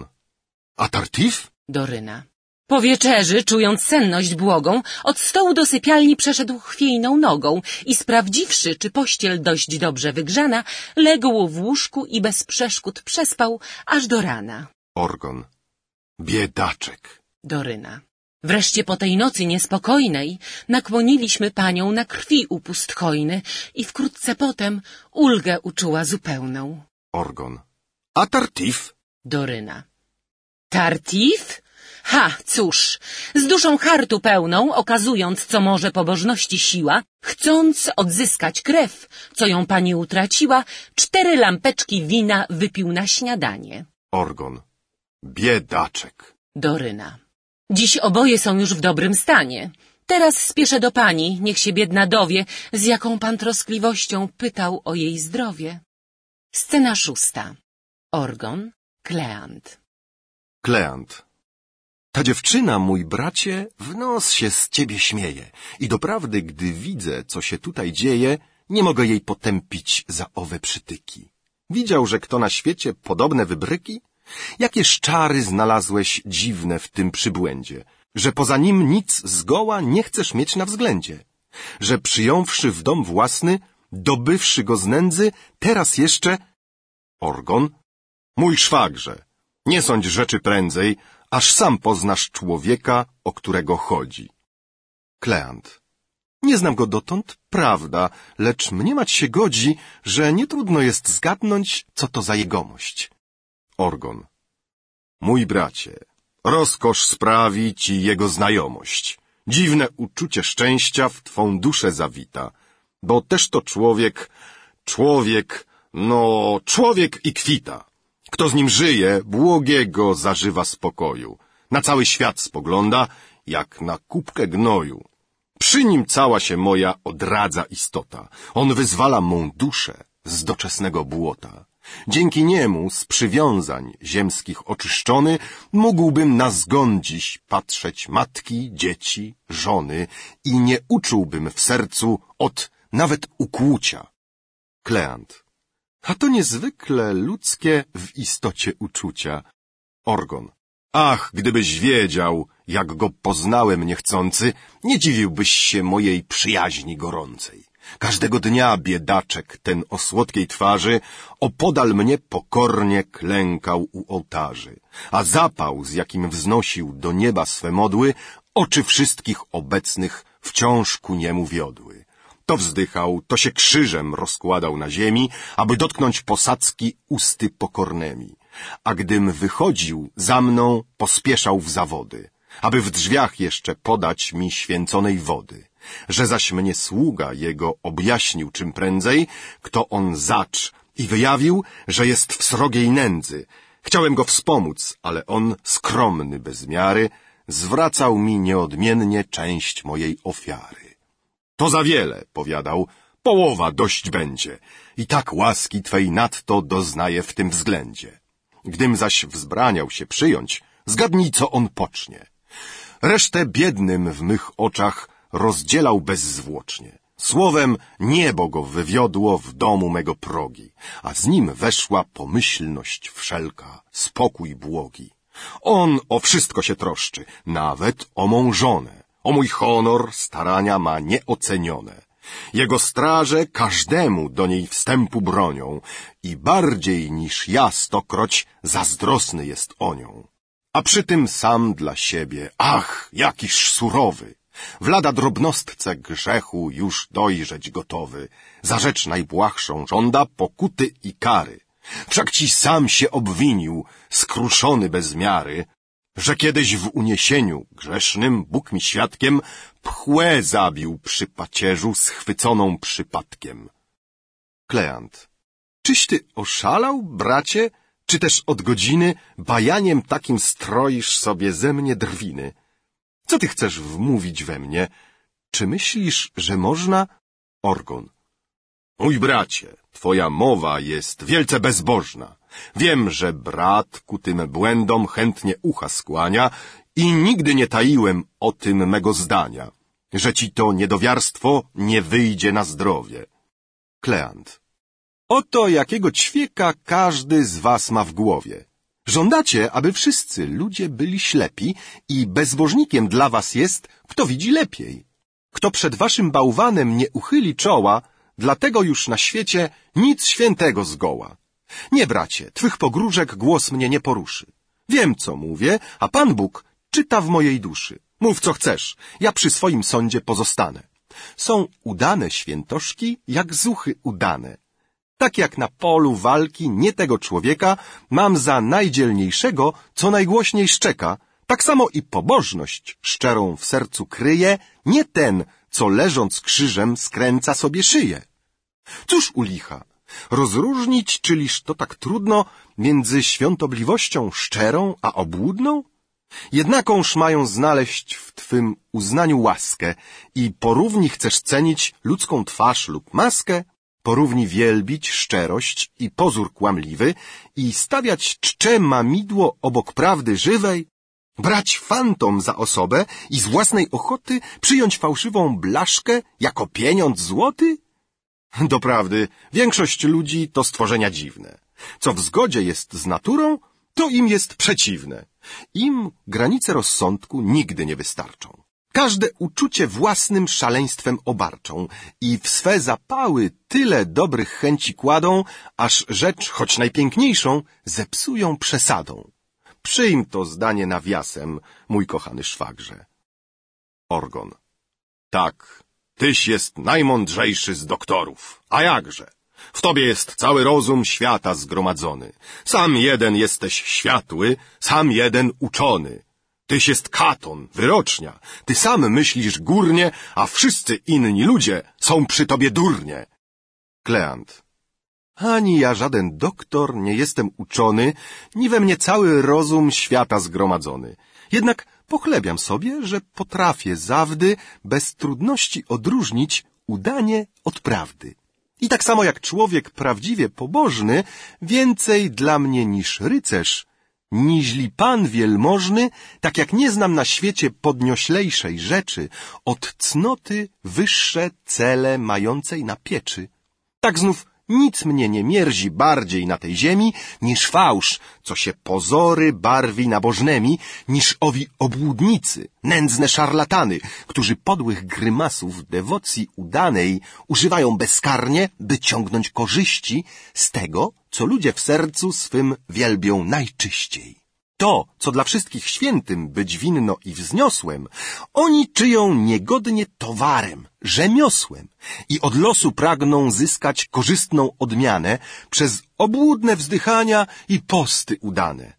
A Tartif? Doryna. Po wieczerzy, czując senność błogą, od stołu do sypialni przeszedł chwiejną nogą i sprawdziwszy, czy pościel dość dobrze wygrzana, legł w łóżku i bez przeszkód przespał aż do rana. Orgon. Biedaczek. Doryna. Wreszcie po tej nocy niespokojnej nakłoniliśmy panią na krwi hojny i wkrótce potem ulgę uczuła zupełną. Orgon. A Tartif? Doryna. Tartif? Ha, cóż, z duszą hartu pełną, okazując, co może pobożności siła, chcąc odzyskać krew, co ją pani utraciła, cztery lampeczki wina wypił na śniadanie. Orgon. Biedaczek. Doryna. Dziś oboje są już w dobrym stanie. Teraz spieszę do pani, niech się biedna dowie, z jaką pan troskliwością pytał o jej zdrowie. Scena szósta. Orgon, Kleant. Kleant. Ta dziewczyna, mój bracie, w nos się z ciebie śmieje i doprawdy, gdy widzę, co się tutaj dzieje, nie mogę jej potępić za owe przytyki. Widział, że kto na świecie podobne wybryki? Jakie szczary znalazłeś dziwne w tym przybłędzie, że poza nim nic zgoła nie chcesz mieć na względzie, że przyjąwszy w dom własny, dobywszy go z nędzy, teraz jeszcze... Orgon? Mój szwagrze, nie sądź rzeczy prędzej, aż sam poznasz człowieka, o którego chodzi. Kleant. Nie znam go dotąd, prawda, lecz mniemać się godzi, że nie trudno jest zgadnąć, co to za jegomość. Orgon. Mój bracie, rozkosz sprawi ci jego znajomość. Dziwne uczucie szczęścia w twą duszę zawita, bo też to człowiek, człowiek, no, człowiek i kwita. Kto z nim żyje, błogiego zażywa spokoju. Na cały świat spogląda, jak na kubkę gnoju. Przy nim cała się moja odradza istota. On wyzwala mą duszę z doczesnego błota. Dzięki niemu z przywiązań ziemskich oczyszczony mógłbym na zgon dziś patrzeć matki, dzieci, żony i nie uczułbym w sercu od nawet ukłucia. Kleant. A to niezwykle ludzkie w istocie uczucia. Orgon. Ach, gdybyś wiedział, jak go poznałem niechcący, nie dziwiłbyś się mojej przyjaźni gorącej. Każdego dnia biedaczek ten o słodkiej twarzy opodal mnie pokornie klękał u ołtarzy, a zapał, z jakim wznosił do nieba swe modły, oczy wszystkich obecnych wciąż ku niemu wiodły. To wzdychał, to się krzyżem rozkładał na ziemi, aby dotknąć posadzki usty pokornemi. A gdym wychodził za mną, pospieszał w zawody, aby w drzwiach jeszcze podać mi święconej wody. Że zaś mnie sługa jego objaśnił czym prędzej, kto on zacz i wyjawił, że jest w srogiej nędzy. Chciałem go wspomóc, ale on, skromny bez miary, zwracał mi nieodmiennie część mojej ofiary. To za wiele, powiadał, połowa dość będzie i tak łaski twej nadto doznaje w tym względzie. Gdym zaś wzbraniał się przyjąć, zgadnij, co on pocznie. Resztę biednym w mych oczach rozdzielał bezzwłocznie. Słowem, niebo go wywiodło w domu mego progi, a z nim weszła pomyślność wszelka, spokój błogi. On o wszystko się troszczy, nawet o mą żonę. O mój honor starania ma nieocenione. Jego straże każdemu do niej wstępu bronią i bardziej niż ja stokroć zazdrosny jest o nią. A przy tym sam dla siebie, ach, jakiż surowy, w lada drobnostce grzechu już dojrzeć gotowy, za rzecz najbłahszą żąda pokuty i kary. Wszak ci sam się obwinił, skruszony bez miary, że kiedyś w uniesieniu grzesznym, Bóg mi świadkiem, pchłę zabił przy pacierzu schwyconą przypadkiem. Kleant. Czyś ty oszalał, bracie, czy też od godziny bajaniem takim stroisz sobie ze mnie drwiny? Co ty chcesz wmówić we mnie? Czy myślisz, że można? Orgon. Mój bracie, twoja mowa jest wielce bezbożna. Wiem, że brat ku tym błędom chętnie ucha skłania i nigdy nie taiłem o tym mego zdania, że ci to niedowiarstwo nie wyjdzie na zdrowie. Kleant. Oto jakiego ćwieka każdy z was ma w głowie. Żądacie, aby wszyscy ludzie byli ślepi i bezbożnikiem dla was jest, kto widzi lepiej. Kto przed waszym bałwanem nie uchyli czoła, dlatego już na świecie nic świętego zgoła. Nie, bracie, twych pogróżek głos mnie nie poruszy. Wiem, co mówię, a Pan Bóg czyta w mojej duszy. Mów, co chcesz, ja przy swoim sądzie pozostanę. Są udane świętoszki, jak zuchy udane. Tak jak na polu walki nie tego człowieka mam za najdzielniejszego, co najgłośniej szczeka, tak samo i pobożność szczerą w sercu kryje nie ten, co leżąc krzyżem skręca sobie szyję. Cóż u licha? Rozróżnić, czyliż to tak trudno, między świątobliwością szczerą a obłudną? Jednakąż mają znaleźć w Twym uznaniu łaskę i porówni chcesz cenić ludzką twarz lub maskę, porówni wielbić szczerość i pozór kłamliwy i stawiać czcze mamidło obok prawdy żywej, brać fantom za osobę i z własnej ochoty przyjąć fałszywą blaszkę jako pieniądz złoty? Doprawdy, większość ludzi to stworzenia dziwne. Co w zgodzie jest z naturą, to im jest przeciwne. Im granice rozsądku nigdy nie wystarczą. Każde uczucie własnym szaleństwem obarczą i w swe zapały tyle dobrych chęci kładą, aż rzecz, choć najpiękniejszą, zepsują przesadą. Przyjm to zdanie nawiasem, mój kochany szwagrze. Orgon. Tak, tyś jest najmądrzejszy z doktorów. A jakże? W tobie jest cały rozum świata zgromadzony. Sam jeden jesteś światły, sam jeden uczony. Tyś jest katon, wyrocznia. Ty sam myślisz górnie, a wszyscy inni ludzie są przy tobie durnie. Kleant. Ani ja żaden doktor, nie jestem uczony, ni we mnie cały rozum świata zgromadzony. Jednak pochlebiam sobie, że potrafię zawdy bez trudności odróżnić udanie od prawdy. I tak samo jak człowiek prawdziwie pobożny, więcej dla mnie niż rycerz, niźli pan wielmożny, tak jak nie znam na świecie podnioślejszej rzeczy, od cnoty wyższe cele mającej na pieczy. Tak znów nic mnie nie mierzi bardziej na tej ziemi, niż fałsz, co się pozory barwi nabożnymi, niż owi obłudnicy, nędzne szarlatany, którzy podłych grymasów dewocji udanej używają bezkarnie, by ciągnąć korzyści z tego, co ludzie w sercu swym wielbią najczyściej. To, co dla wszystkich świętym być winno i wzniosłem, oni czyją niegodnie towarem, rzemiosłem i od losu pragną zyskać korzystną odmianę przez obłudne wzdychania i posty udane.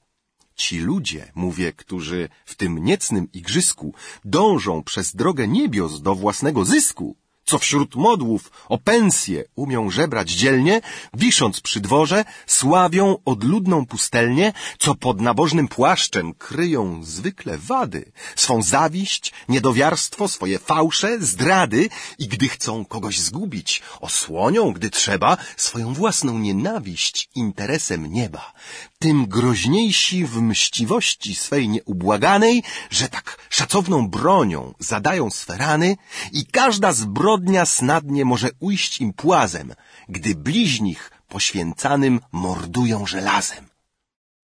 Ci ludzie, mówię, którzy w tym niecnym igrzysku dążą przez drogę niebios do własnego zysku, co wśród modłów o pensję umią żebrać dzielnie, wisząc przy dworze, sławią odludną pustelnię, co pod nabożnym płaszczem kryją zwykle wady, swą zawiść, niedowiarstwo, swoje fałsze, zdrady i gdy chcą kogoś zgubić, osłonią, gdy trzeba, swoją własną nienawiść interesem nieba. Tym groźniejsi w mściwości swej nieubłaganej, że tak szacowną bronią zadają swe rany i każda zbrodnia snadnie może ujść im płazem, gdy bliźnich poświęcanym mordują żelazem.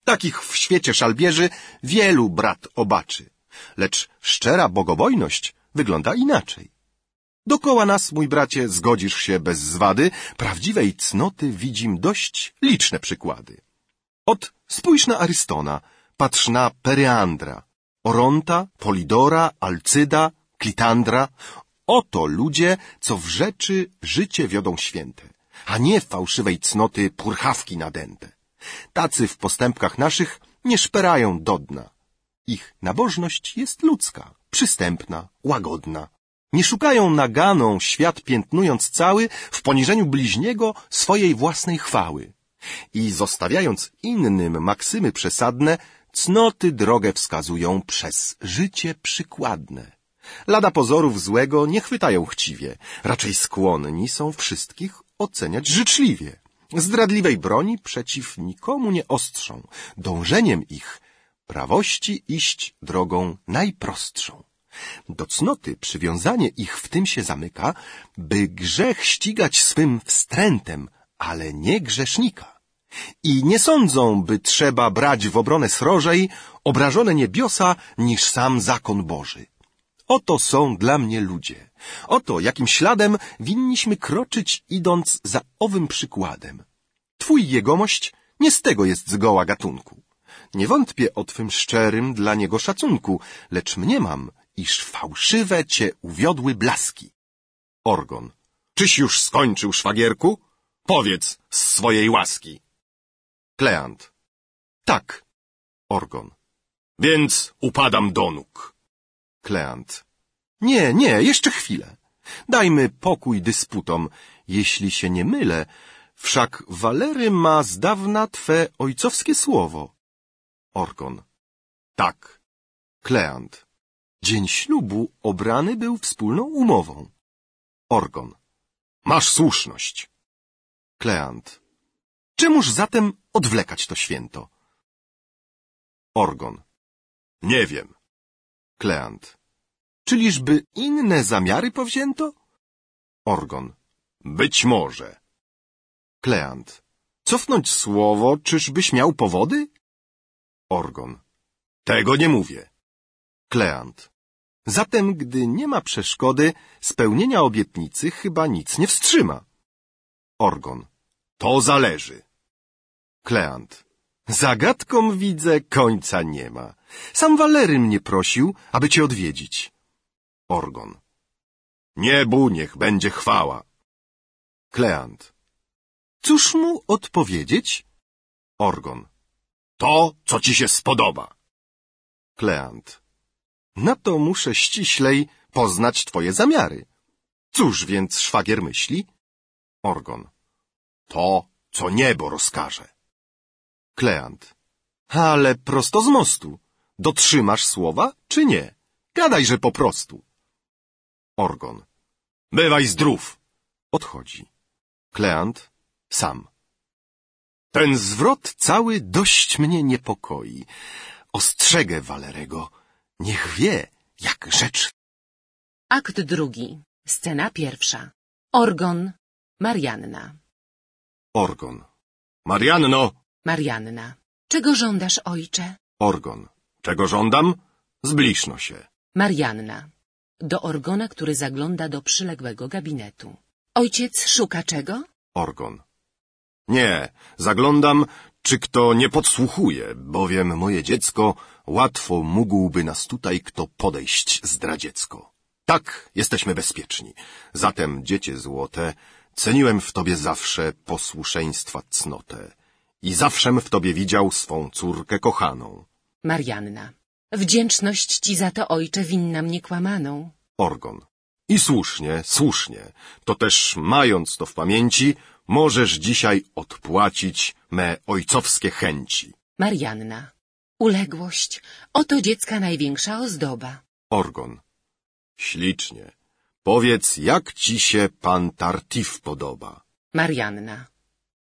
Takich w świecie szalbierzy wielu brat obaczy, lecz szczera bogobojność wygląda inaczej. Dokoła nas, mój bracie, zgodzisz się bez zwady, prawdziwej cnoty widzim dość liczne przykłady. Ot, spójrz na Arystona, patrz na Pereandra, Oronta, Polidora, Alcyda, Klitandra. Oto ludzie, co w rzeczy życie wiodą święte, a nie fałszywej cnoty purchawki nadęte. Tacy w postępkach naszych nie szperają do dna. Ich nabożność jest ludzka, przystępna, łagodna. Nie szukają naganą, świat piętnując cały, w poniżeniu bliźniego swojej własnej chwały. I zostawiając innym maksymy przesadne, cnoty drogę wskazują przez życie przykładne. Lada pozorów złego nie chwytają chciwie, raczej skłonni są wszystkich oceniać życzliwie. Zdradliwej broni przeciw nikomu nie ostrzą, dążeniem ich prawości iść drogą najprostszą. Do cnoty przywiązanie ich w tym się zamyka, by grzech ścigać swym wstrętem, ale nie grzesznika. I nie sądzą, by trzeba brać w obronę srożej obrażone niebiosa niż sam zakon Boży. Oto są dla mnie ludzie. Oto jakim śladem winniśmy kroczyć, idąc za owym przykładem. Twój jegomość nie z tego jest zgoła gatunku. Nie wątpię o twym szczerym dla niego szacunku, lecz mniemam, iż fałszywe cię uwiodły blaski. Orgon. Czyś już skończył, szwagierku? Powiedz z swojej łaski. Kleant. Tak. Orgon. Więc upadam do nóg. Kleant. Nie, nie, jeszcze chwilę. Dajmy pokój dysputom. Jeśli się nie mylę, wszak Walery ma z dawna twe ojcowskie słowo. Orgon. Tak. Kleant. Dzień ślubu obrany był wspólną umową. Orgon. Masz słuszność. Kleant. Czemuż zatem odwlekać to święto? Orgon. Nie wiem. Kleant. Czyliżby inne zamiary powzięto? Orgon. Być może. Kleant. Cofnąć słowo, czyżbyś miał powody? Orgon. Tego nie mówię. Kleant. Zatem, gdy nie ma przeszkody, spełnienia obietnicy chyba nic nie wstrzyma. Orgon. To zależy. Kleant. Zagadką widzę końca nie ma. Sam Walery mnie prosił, aby cię odwiedzić. Orgon. Niebu niech będzie chwała. Kleant. Cóż mu odpowiedzieć? Orgon. To, co ci się spodoba. Kleant. Na to muszę ściślej poznać twoje zamiary. Cóż więc szwagier myśli? Orgon. To, co niebo rozkaże. Kleant. Ale prosto z mostu. Dotrzymasz słowa, czy nie? Gadajże po prostu. Orgon. Bywaj zdrów. Odchodzi. Kleant. Sam. Ten zwrot cały dość mnie niepokoi. Ostrzegę Walerego. Niech wie, jak rzecz. Akt drugi. Scena pierwsza. Orgon. Marianna. Orgon. Marianno! Marianna. Czego żądasz, ojcze? Orgon. Czego żądam? Zbliżno się. Marianna. Do Orgona, który zagląda do przyległego gabinetu. Ojciec szuka czego? Orgon. Nie, zaglądam, czy kto nie podsłuchuje, bowiem moje dziecko łatwo mógłby nas tutaj kto podejść zdradziecko. Tak, jesteśmy bezpieczni. Zatem, dziecię złote, ceniłem w tobie zawsze posłuszeństwa cnotę i zawszem w tobie widział swą córkę kochaną. Marianna. Wdzięczność ci za to, ojcze, winna mnie kłamaną. Orgon. I słusznie, słusznie. To też mając to w pamięci, możesz dzisiaj odpłacić me ojcowskie chęci. Marianna. Uległość. Oto dziecka największa ozdoba. Orgon. Ślicznie. Powiedz, jak ci się pan Tartif podoba? Marianna.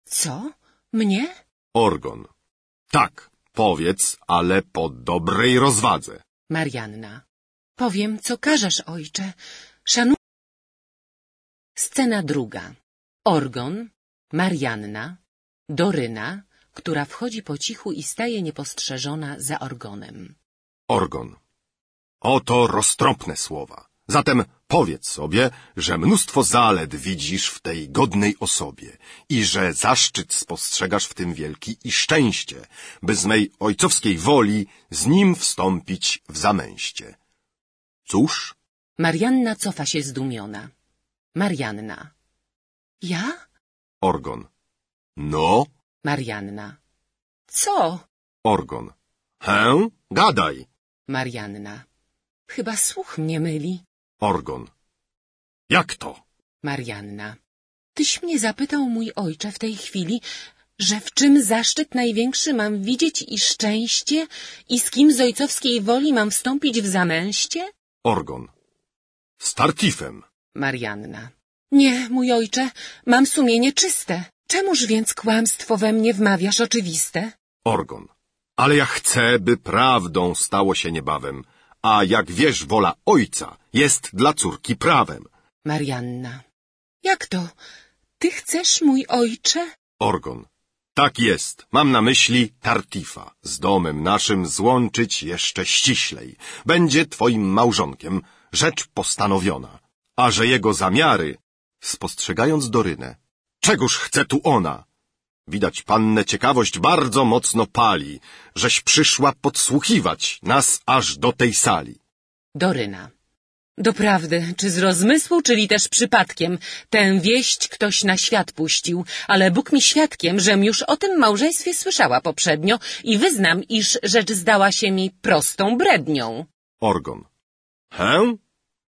Co? Mnie? Orgon. Tak, powiedz, ale po dobrej rozwadze. Marianna. Powiem, co każesz, ojcze. Szanuję. Scena druga. Orgon, Marianna, Doryna, która wchodzi po cichu i staje niepostrzeżona za Orgonem. Orgon. Oto roztropne słowa. Zatem powiedz sobie, że mnóstwo zalet widzisz w tej godnej osobie i że zaszczyt spostrzegasz w tym wielki i szczęście, by z mej ojcowskiej woli z nim wstąpić w zamęście. Cóż? Marianna cofa się zdumiona. Marianna. Ja? Orgon. No? Marianna. Co? Orgon. Hę? Gadaj. Marianna. Chyba słuch mnie myli. Orgon. Jak to? Marianna. Tyś mnie zapytał, mój ojcze, w tej chwili, że w czym zaszczyt największy mam widzieć i szczęście i z kim z ojcowskiej woli mam wstąpić w zamęście? Orgon. Z Tartifem. Marianna. Nie, mój ojcze, mam sumienie czyste. Czemuż więc kłamstwo we mnie wmawiasz oczywiste? Orgon. Ale ja chcę, by prawdą stało się niebawem, a jak wiesz, wola ojca jest dla córki prawem. Marianna. Jak to? Ty chcesz, mój ojcze? Orgon. Tak jest. Mam na myśli Tartifa. Z domem naszym złączyć jeszcze ściślej. Będzie twoim małżonkiem. Rzecz postanowiona. A że jego zamiary... Spostrzegając Dorynę. Czegóż chce tu ona? Widać pannę ciekawość bardzo mocno pali, żeś przyszła podsłuchiwać nas aż do tej sali. Doryna. Doprawdy, czy z rozmysłu, czyli też przypadkiem, tę wieść ktoś na świat puścił, ale Bóg mi świadkiem, żem już o tym małżeństwie słyszała poprzednio i wyznam, iż rzecz zdała się mi prostą brednią. Orgon. Hę?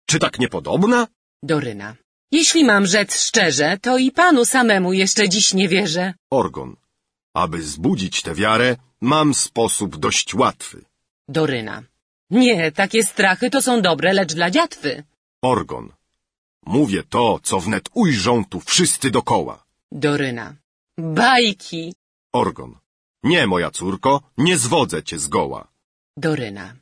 Czy tak niepodobna? Doryna. Jeśli mam rzec szczerze, to i panu samemu jeszcze dziś nie wierzę. Orgon. Aby zbudzić tę wiarę, mam sposób dość łatwy. Doryna. Nie, takie strachy to są dobre, lecz dla dziatwy. Orgon. Mówię to, co wnet ujrzą tu wszyscy dokoła. Doryna. Bajki. Orgon. Nie, moja córko, nie zwodzę cię zgoła. Doryna.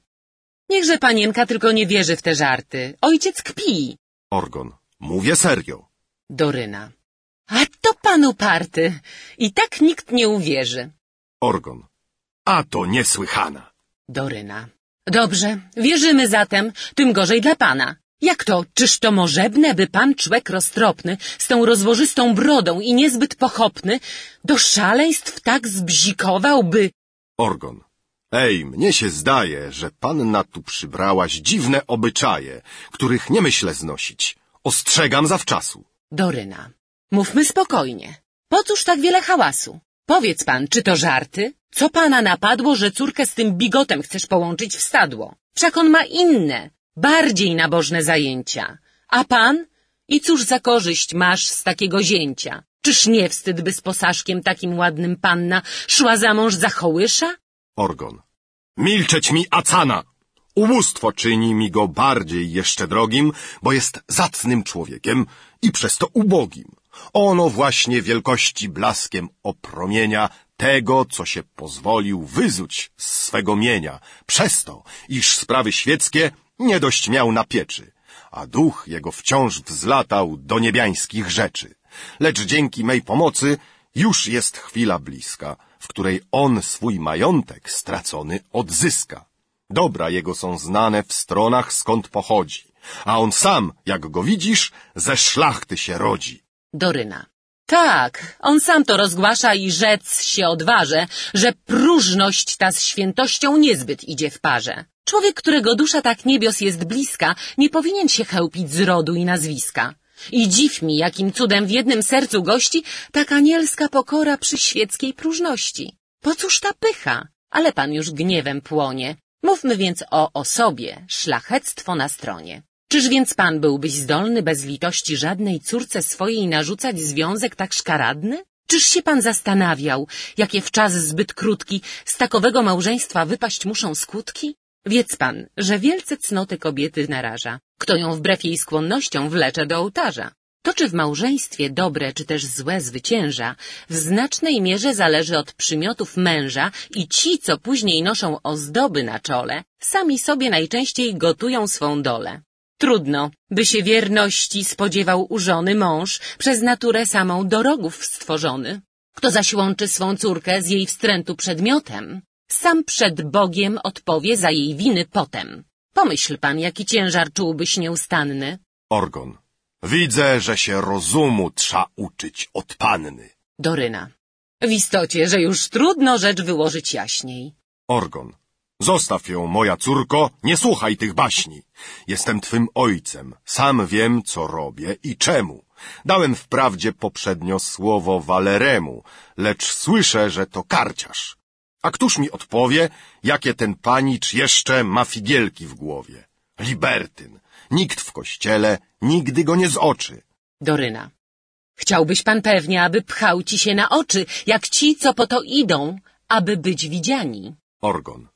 Niechże panienka tylko nie wierzy w te żarty. Ojciec kpi. Orgon. Mówię serio. Doryna. A to pan uparty. I tak nikt nie uwierzy. Orgon. A to niesłychana. Doryna. Dobrze, wierzymy zatem, tym gorzej dla pana. Jak to, czyż to możebne, by pan człek roztropny, z tą rozłożystą brodą i niezbyt pochopny, do szaleństw tak zbzikował, by... Orgon. Ej, mnie się zdaje, że panna tu przybrałaś dziwne obyczaje, których nie myślę znosić. Ostrzegam zawczasu. Doryna. Mówmy spokojnie. Po cóż tak wiele hałasu? Powiedz pan, czy to żarty? Co pana napadło, że córkę z tym bigotem chcesz połączyć w stadło? Wszak on ma inne, bardziej nabożne zajęcia. A pan? I cóż za korzyść masz z takiego zięcia? Czyż nie wstyd, by z posaszkiem takim ładnym panna szła za mąż za hołysza? Orgon. Milczeć mi, Acana! Ubóstwo czyni mi go bardziej jeszcze drogim, bo jest zacnym człowiekiem i przez to ubogim. Ono właśnie wielkości blaskiem opromienia tego, co się pozwolił wyzuć z swego mienia, przez to, iż sprawy świeckie nie dość miał na pieczy, a duch jego wciąż wzlatał do niebiańskich rzeczy. Lecz dzięki mej pomocy już jest chwila bliska, w której on swój majątek stracony odzyska. Dobra jego są znane w stronach, skąd pochodzi, a on sam, jak go widzisz, ze szlachty się rodzi. Doryna. Tak, on sam to rozgłasza i rzec się odważy, że próżność ta z świętością niezbyt idzie w parze. Człowiek, którego dusza tak niebios jest bliska, nie powinien się chełpić z rodu i nazwiska. I dziw mi, jakim cudem w jednym sercu gości tak anielska pokora przy świeckiej próżności. Po cóż ta pycha? Ale pan już gniewem płonie. Mówmy więc o osobie, szlachectwo na stronie. Czyż więc pan byłbyś zdolny bez litości żadnej córce swojej narzucać związek tak szkaradny? Czyż się pan zastanawiał, jakie w czas zbyt krótki z takowego małżeństwa wypaść muszą skutki? Wiedz pan, że wielce cnoty kobiety naraża, kto ją wbrew jej skłonnościom wlecze do ołtarza. To, czy w małżeństwie dobre czy też złe zwycięża, w znacznej mierze zależy od przymiotów męża i ci, co później noszą ozdoby na czole, sami sobie najczęściej gotują swą dolę. Trudno, by się wierności spodziewał u żony mąż, przez naturę samą do rogów stworzony. Kto zaś łączy swą córkę z jej wstrętu przedmiotem, sam przed Bogiem odpowie za jej winy potem. Pomyśl pan, jaki ciężar czułbyś nieustanny. Orgon. Widzę, że się rozumu trza uczyć od panny. Doryna. W istocie, że już trudno rzecz wyłożyć jaśniej. Orgon. Zostaw ją, moja córko, nie słuchaj tych baśni. Jestem twym ojcem, sam wiem, co robię i czemu. Dałem wprawdzie poprzednio słowo Waleremu, lecz słyszę, że to karciarz. A któż mi odpowie, jakie ten panicz jeszcze ma figielki w głowie? Libertyn. Nikt w kościele nigdy go nie zoczy. Doryna. Chciałbyś pan pewnie, aby pchał ci się na oczy, jak ci, co po to idą, aby być widziani. Orgon.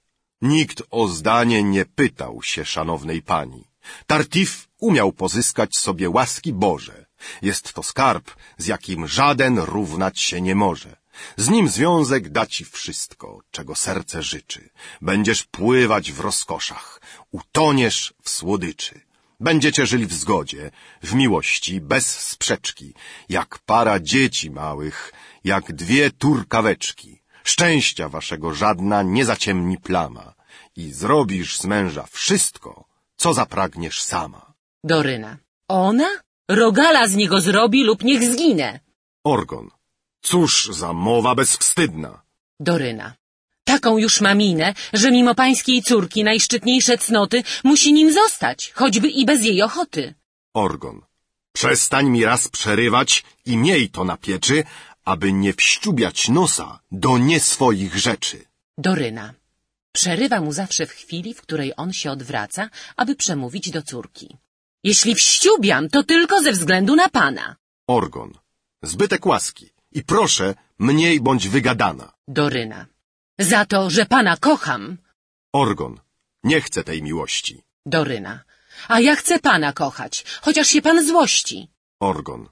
Nikt o zdanie nie pytał się szanownej pani. Tartif umiał pozyskać sobie łaski Boże. Jest to skarb, z jakim żaden równać się nie może. Z nim związek da ci wszystko, czego serce życzy. Będziesz pływać w rozkoszach, utoniesz w słodyczy. Będziecie żyli w zgodzie, w miłości, bez sprzeczki, jak para dzieci małych, jak dwie turkaweczki. Szczęścia waszego żadna nie zaciemni plama i zrobisz z męża wszystko, co zapragniesz sama. Doryna. Ona? Rogala z niego zrobi lub niech zginę. Orgon. Cóż za mowa bezwstydna. Doryna. Taką już ma minę, że mimo pańskiej córki najszczytniejsze cnoty musi nim zostać, choćby i bez jej ochoty. Orgon. Przestań mi raz przerywać i miej to na pieczy, aby nie wściubiać nosa do nieswoich rzeczy. Doryna. Przerywa mu zawsze w chwili, w której on się odwraca, aby przemówić do córki. Jeśli wściubiam, to tylko ze względu na pana. Orgon. Zbytek łaski. I proszę, mniej bądź wygadana. Doryna. Za to, że pana kocham. Orgon. Nie chcę tej miłości. Doryna. A ja chcę pana kochać, chociaż się pan złości. Orgon.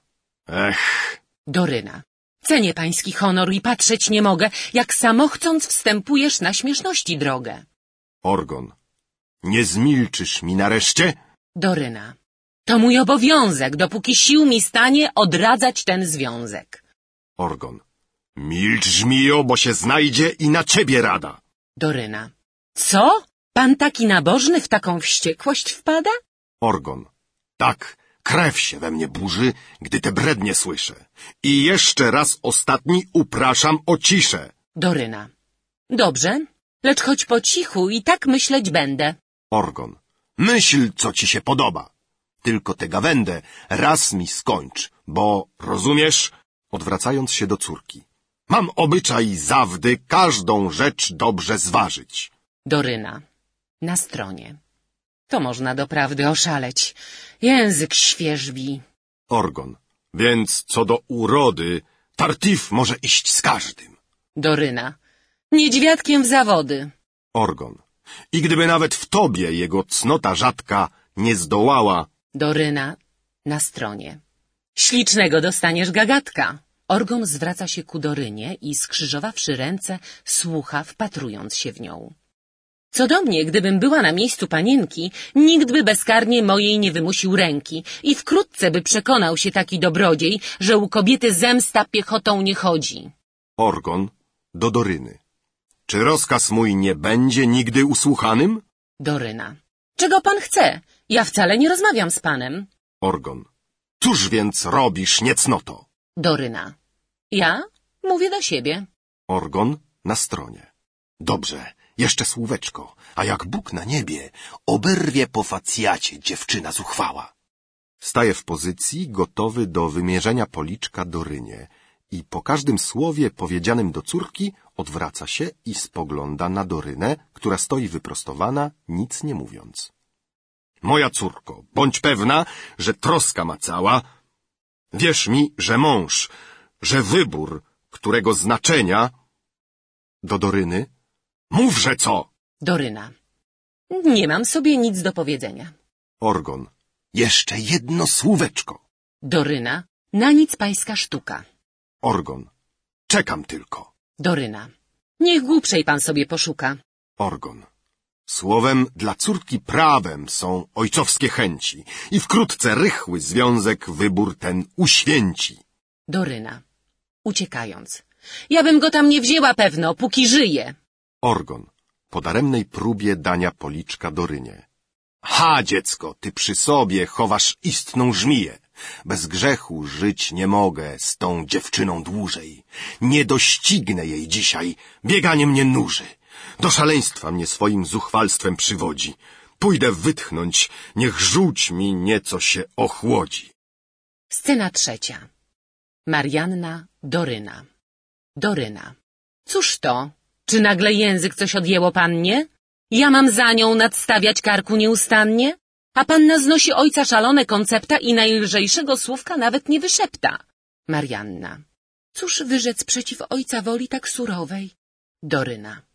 Ech, Doryna. Cenię pański honor i patrzeć nie mogę, jak samochcąc wstępujesz na śmieszności drogę. Orgon. Nie zmilczysz mi nareszcie? Doryna. To mój obowiązek, dopóki sił mi stanie odradzać ten związek. Orgon. Milcz, żmijo, bo się znajdzie i na ciebie rada. Doryna. Co? Pan taki nabożny w taką wściekłość wpada? Orgon. Tak, krew się we mnie burzy, gdy te brednie słyszę. I jeszcze raz ostatni upraszam o ciszę. Doryna. Dobrze, lecz choć po cichu i tak myśleć będę. Orgon. Myśl, co ci się podoba. Tylko tę gawędę raz mi skończ, bo, rozumiesz? Odwracając się do córki. Mam obyczaj zawdy każdą rzecz dobrze zważyć. Doryna. Na stronie. To można doprawdy oszaleć. Język świeżbi. Orgon. Więc co do urody, Tartif może iść z każdym. Doryna. Niedźwiadkiem w zawody. Orgon. I gdyby nawet w tobie jego cnota rzadka nie zdołała, Doryna. Na stronie. Ślicznego dostaniesz gagatka. Orgon zwraca się ku Dorynie i skrzyżowawszy ręce, słucha, wpatrując się w nią. Co do mnie, gdybym była na miejscu panienki, nikt by bezkarnie mojej nie wymusił ręki i wkrótce by przekonał się taki dobrodziej, że u kobiety zemsta piechotą nie chodzi. Orgon do Doryny. Czy rozkaz mój nie będzie nigdy usłuchanym? Doryna. Czego pan chce? Ja wcale nie rozmawiam z panem. Orgon. Cóż więc robisz, niecnoto? Doryna. Ja? Mówię do siebie. Orgon na stronie. Dobrze, jeszcze słóweczko, a jak Bóg na niebie, oberwie po facjacie dziewczyna zuchwała. Staje w pozycji, gotowy do wymierzenia policzka Dorynie i po każdym słowie powiedzianym do córki odwraca się i spogląda na Dorynę, która stoi wyprostowana, nic nie mówiąc. Moja córko, bądź pewna, że troska ma cała. Wierz mi, że mąż, że wybór, którego znaczenia... Do Doryny? Mówże co! Doryna. Nie mam sobie nic do powiedzenia. Orgon. Jeszcze jedno słóweczko. Doryna. Na nic pańska sztuka. Orgon. Czekam tylko. Doryna. Niech głupszej pan sobie poszuka. Orgon. Słowem dla córki prawem są ojcowskie chęci i wkrótce rychły związek wybór ten uświęci. Doryna. Uciekając. Ja bym go tam nie wzięła pewno, póki żyje. Orgon. Po daremnej próbie dania policzka Dorynie. Ha, dziecko, ty przy sobie chowasz istną żmiję. Bez grzechu żyć nie mogę z tą dziewczyną dłużej. Nie doścignę jej dzisiaj, bieganie mnie nuży. Do szaleństwa mnie swoim zuchwalstwem przywodzi. Pójdę wytchnąć, niech żółć mi nieco się ochłodzi. Scena trzecia. Marianna, Doryna. Doryna. Cóż to? Czy nagle język coś odjęło pannie? Ja mam za nią nadstawiać karku nieustannie? A panna znosi ojca szalone koncepta i najlżejszego słówka nawet nie wyszepta. Marianna. Cóż wyrzec przeciw ojca woli tak surowej? Doryna.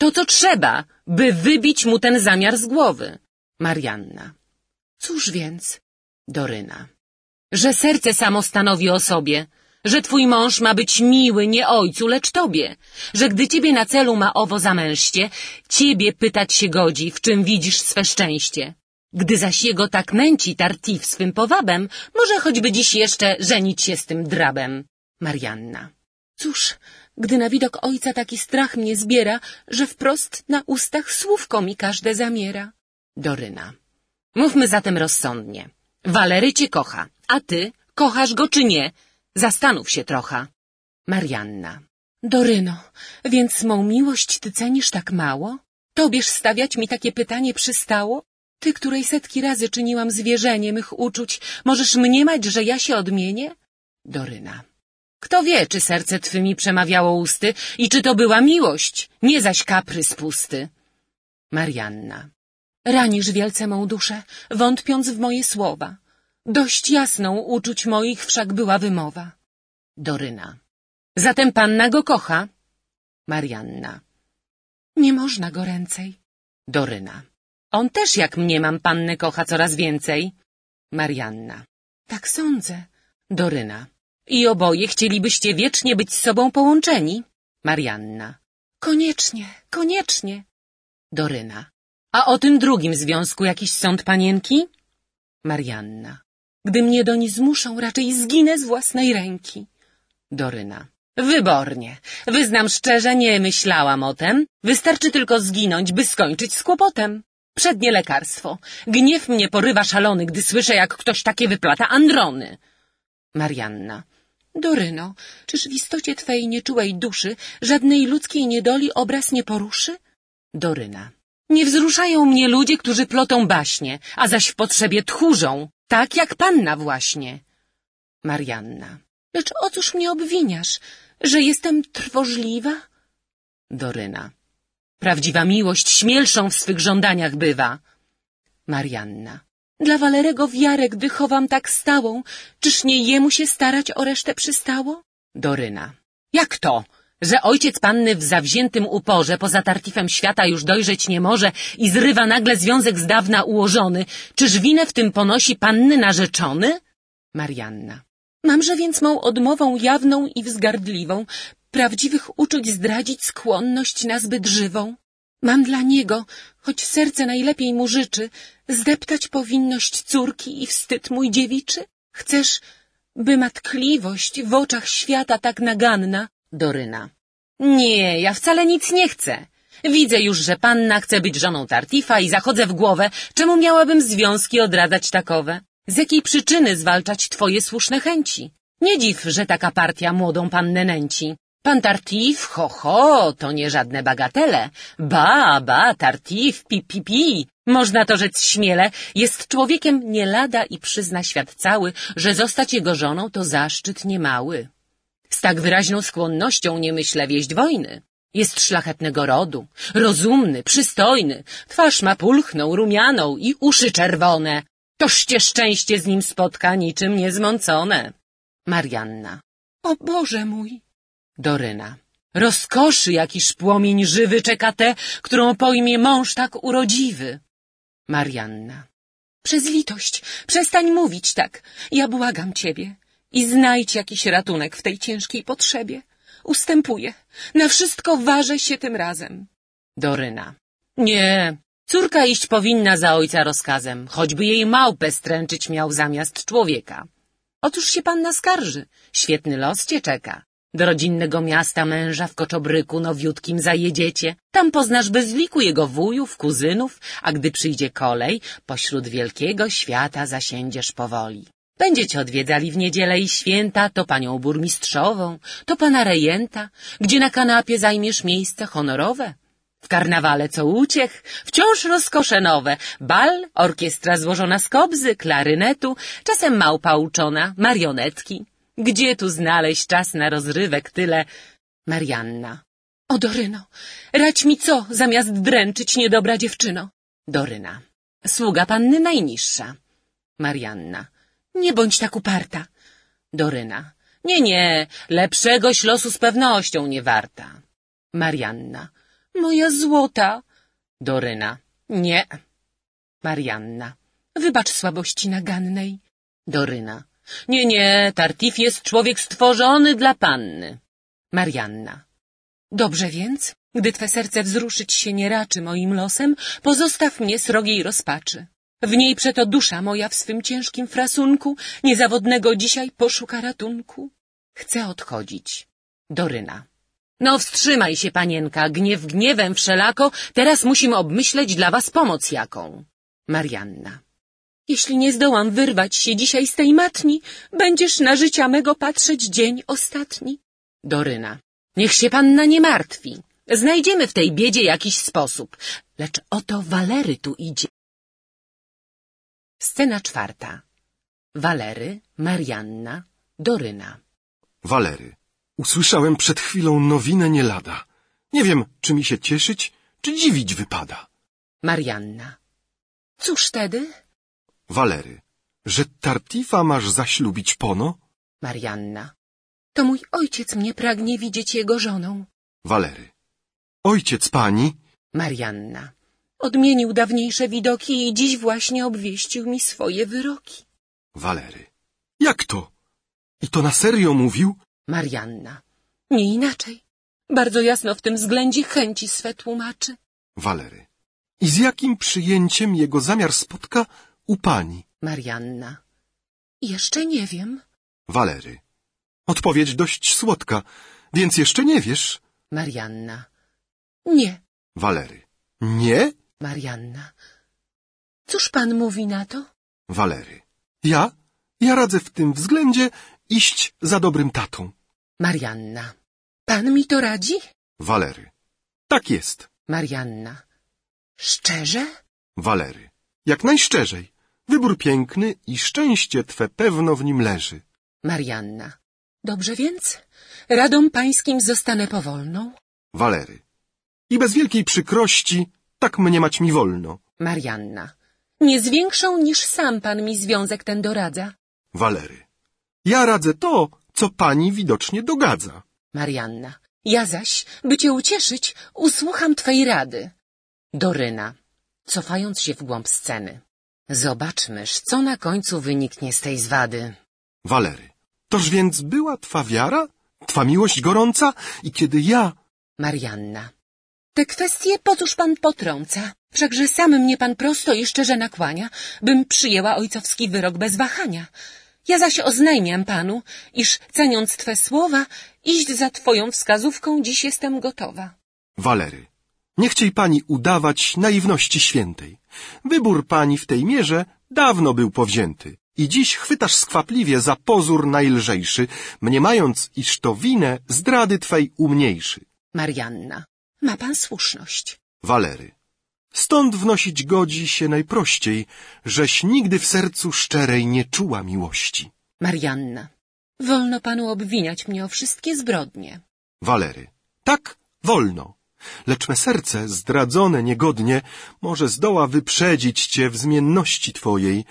To co trzeba, by wybić mu ten zamiar z głowy. Marianna. Cóż więc? Doryna. Że serce samo stanowi o sobie, że twój mąż ma być miły nie ojcu, lecz tobie, że gdy ciebie na celu ma owo zamęście, ciebie pytać się godzi, w czym widzisz swe szczęście. Gdy zaś jego tak nęci Tartif swym powabem, może choćby dziś jeszcze żenić się z tym drabem. Marianna. Cóż, gdy na widok ojca taki strach mnie zbiera, że wprost na ustach słówko mi każde zamiera. Doryna. Mówmy zatem rozsądnie. Walery cię kocha, a ty kochasz go czy nie? Zastanów się trochę. Marianna. Doryno, więc mą miłość ty cenisz tak mało? Tobież stawiać mi takie pytanie przystało? Ty, której setki razy czyniłam zwierzenie mych uczuć, możesz mniemać, że ja się odmienię? Doryna. Kto wie, czy serce twymi przemawiało usty i czy to była miłość, nie zaś kaprys pusty. Marianna. Ranisz wielce mą duszę, wątpiąc w moje słowa. Dość jasną uczuć moich wszak była wymowa. Doryna. Zatem panna go kocha? Marianna. Nie można go ręcej. Doryna. On też, jak mnie mam panny kocha coraz więcej. Marianna. Tak sądzę. Doryna. I oboje chcielibyście wiecznie być z sobą połączeni? Marianna. Koniecznie, koniecznie. Doryna. A o tym drugim związku jakiś sąd panienki? Marianna. Gdy mnie doń zmuszą, raczej zginę z własnej ręki. Doryna. Wybornie. Wyznam szczerze, nie myślałam o tem. Wystarczy tylko zginąć, by skończyć z kłopotem. Przednie lekarstwo. Gniew mnie porywa szalony, gdy słyszę, jak ktoś takie wyplata androny. Marianna. Doryno, czyż w istocie twej nieczułej duszy żadnej ludzkiej niedoli obraz nie poruszy? Doryna. Nie wzruszają mnie ludzie, którzy plotą baśnie, a zaś w potrzebie tchórzą, tak jak panna właśnie. Marianna. Lecz o cóż mnie obwiniasz, że jestem trwożliwa? Doryna. Prawdziwa miłość śmielszą w swych żądaniach bywa. Marianna. Dla Walerego wiarę, gdy chowam tak stałą, czyż nie jemu się starać o resztę przystało? Doryna. Jak to? Że ojciec panny w zawziętym uporze poza tartifem świata już dojrzeć nie może i zrywa nagle związek z dawna ułożony. Czyż winę w tym ponosi panny narzeczony? Marianna. Mamże więc mą odmową jawną i wzgardliwą prawdziwych uczuć zdradzić skłonność na zbyt żywą? Mam dla niego, choć serce najlepiej mu życzy, zdeptać powinność córki i wstyd mój dziewiczy? Chcesz, by matkliwość w oczach świata tak naganna? Doryna. Nie, ja wcale nic nie chcę. Widzę już, że panna chce być żoną Tartifa i zachodzę w głowę, czemu miałabym związki odradzać takowe? Z jakiej przyczyny zwalczać twoje słuszne chęci? Nie dziw, że taka partia młodą pannę nęci. Pan Tartif, ho, ho, to nie żadne bagatele. Ba, ba, Tartif, pi, pi, pi. Można to rzec śmiele, jest człowiekiem nie lada i przyzna świat cały, że zostać jego żoną to zaszczyt niemały. Z tak wyraźną skłonnością nie myślę wieść wojny. Jest szlachetnego rodu, rozumny, przystojny, twarz ma pulchną, rumianą i uszy czerwone. Tożcie szczęście z nim spotka niczym niezmącone. Marianna. O Boże mój! Doryna. Rozkoszy jakiż płomień żywy czeka tę, którą pojmie mąż tak urodziwy. Marianna. Przez litość, przestań mówić tak. Ja błagam ciebie. I znajdź jakiś ratunek w tej ciężkiej potrzebie. Ustępuję. Na wszystko ważę się tym razem. Doryna. Nie. Córka iść powinna za ojca rozkazem, choćby jej małpę stręczyć miał zamiast człowieka. Otóż się panna skarży. Świetny los cię czeka. Do rodzinnego miasta męża w Koczobryku nowiutkim zajedziecie. Tam poznasz bez liku jego wujów, kuzynów, a gdy przyjdzie kolej, pośród wielkiego świata zasiędziesz powoli. Będziecie odwiedzali w niedzielę i święta to panią burmistrzową, to pana rejenta, gdzie na kanapie zajmiesz miejsce honorowe. W karnawale co uciech, wciąż rozkosze nowe, bal, orkiestra złożona z kobzy, klarynetu, czasem małpa uczona, marionetki. Gdzie tu znaleźć czas na rozrywek tyle? Marianna. O, Doryno, rać mi co, zamiast dręczyć niedobra dziewczyno? Doryna. Sługa panny najniższa. Marianna. Nie bądź tak uparta. Doryna. Nie, nie, lepszegoś losu z pewnością nie warta. Marianna. Moja złota. Doryna. Nie. Marianna. Wybacz słabości nagannej. Doryna. Nie, nie, Tartif jest człowiek stworzony dla panny. Marianna. Dobrze więc, gdy twe serce wzruszyć się nie raczy moim losem, pozostaw mnie srogiej rozpaczy. W niej przeto dusza moja w swym ciężkim frasunku niezawodnego dzisiaj poszuka ratunku. Chcę odchodzić. Doryna. No wstrzymaj się, panienka, gniew gniewem wszelako, teraz musimy obmyśleć dla was pomoc jaką. Marianna. Jeśli nie zdołam wyrwać się dzisiaj z tej matni, będziesz na życia mego patrzeć dzień ostatni. Doryna. Niech się panna nie martwi. Znajdziemy w tej biedzie jakiś sposób. Lecz oto Walery tu idzie. Scena czwarta. Walery, Marianna, Doryna. Walery. Usłyszałem przed chwilą nowinę nie lada. Nie wiem, czy mi się cieszyć, czy dziwić wypada. Marianna. Cóż tedy? Walery. Że Tartifa masz zaślubić pono? Marianna. To mój ojciec mnie pragnie widzieć jego żoną. Walery. Ojciec pani? Marianna. Odmienił dawniejsze widoki i dziś właśnie obwieścił mi swoje wyroki. Walery. Jak to? I to na serio mówił? Marianna. Nie inaczej. Bardzo jasno w tym względzie chęci swe tłumaczy. Walery. I z jakim przyjęciem jego zamiar spotka u pani? Marianna. Jeszcze nie wiem. Walery. Odpowiedź dość słodka, więc jeszcze nie wiesz? Marianna. Nie. Walery. Nie? Marianna. Cóż pan mówi na to? Walery. Ja? Ja radzę w tym względzie iść za dobrym tatą. Marianna. Pan mi to radzi? Walery. Tak jest. Marianna. Szczerze? Walery. Jak najszczerzej. Wybór piękny i szczęście twe pewno w nim leży. Marianna. Dobrze więc? Radą pańskim zostanę powolną? Walery. I bez wielkiej przykrości tak mnie mać mi wolno. Marianna. Nie z większą niż sam pan mi związek ten doradza. Walery. Ja radzę to, co pani widocznie dogadza. Marianna. Ja zaś, by cię ucieszyć, usłucham twej rady. Doryna, cofając się w głąb sceny. Zobaczmyż, co na końcu wyniknie z tej zwady. Walery. Toż więc była twa wiara? Twa miłość gorąca? I kiedy ja... Marianna. Te kwestie po cóż pan potrąca? Wszakże sam mnie pan prosto i szczerze nakłania, bym przyjęła ojcowski wyrok bez wahania. Ja zaś oznajmiam panu, iż ceniąc twe słowa, iść za twoją wskazówką dziś jestem gotowa. Walery. Nie chciej pani udawać naiwności świętej. Wybór pani w tej mierze dawno był powzięty. I dziś chwytasz skwapliwie za pozór najlżejszy, mniemając, iż to winę zdrady twej umniejszy. Marianna. Ma pan słuszność. Walery. Stąd wnosić godzi się najprościej, żeś nigdy w sercu szczerej nie czuła miłości. Marianna. Wolno panu obwiniać mnie o wszystkie zbrodnie. Walery. Tak, wolno. Lecz me serce, zdradzone niegodnie, może zdoła wyprzedzić cię w zmienności twojej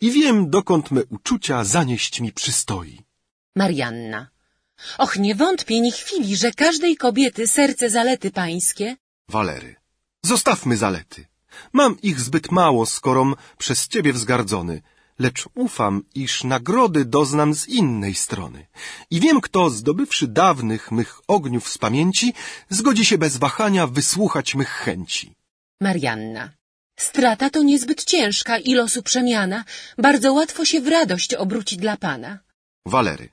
i wiem, dokąd me uczucia zanieść mi przystoi. Marianna. Och, nie wątpię ni chwili, że każdej kobiety serce zalety pańskie. Walery. Zostawmy zalety. Mam ich zbyt mało, skorom przez ciebie wzgardzony, lecz ufam, iż nagrody doznam z innej strony. I wiem, kto, zdobywszy dawnych mych ogniów z pamięci, zgodzi się bez wahania wysłuchać mych chęci. Marianna. Strata to niezbyt ciężka i losu przemiana. Bardzo łatwo się w radość obróci dla pana. Walery.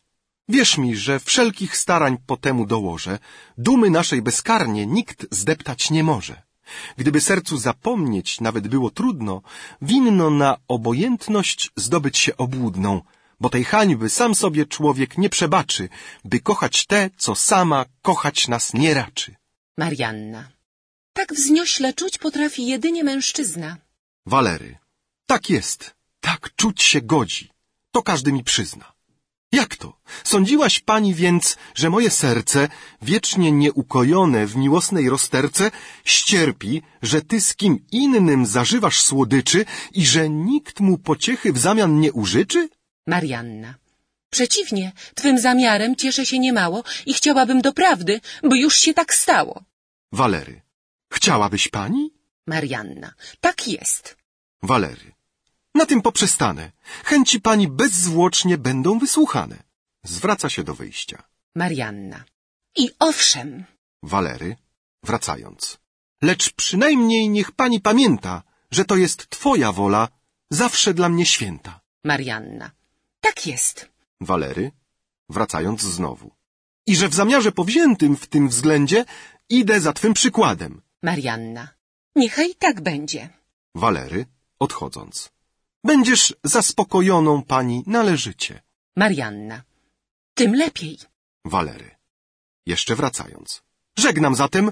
Wierz mi, że wszelkich starań po temu dołożę, dumy naszej bezkarnie nikt zdeptać nie może. Gdyby sercu zapomnieć nawet było trudno, winno na obojętność zdobyć się obłudną, bo tej hańby sam sobie człowiek nie przebaczy, by kochać te, co sama kochać nas nie raczy. Marianna. Tak wzniośle czuć potrafi jedynie mężczyzna. Walery. Tak jest, tak czuć się godzi. To każdy mi przyzna. Jak to? Sądziłaś pani więc, że moje serce, wiecznie nieukojone w miłosnej rozterce, ścierpi, że ty z kim innym zażywasz słodyczy i że nikt mu pociechy w zamian nie użyczy? Marianna. Przeciwnie, twym zamiarem cieszę się niemało i chciałabym doprawdy, by już się tak stało. Walery. Chciałabyś pani? Marianna. Tak jest. Walery. Na tym poprzestanę. Chęci pani bezzwłocznie będą wysłuchane. Zwraca się do wyjścia. Marianna. I owszem. Walery, wracając. Lecz przynajmniej niech pani pamięta, że to jest twoja wola, zawsze dla mnie święta. Marianna. Tak jest. Walery, wracając znowu. I że w zamiarze powziętym w tym względzie idę za twym przykładem. Marianna. Niechaj tak będzie. Walery, odchodząc. Będziesz zaspokojoną pani należycie. Marianna. Tym lepiej. Walery. Jeszcze wracając. Żegnam zatem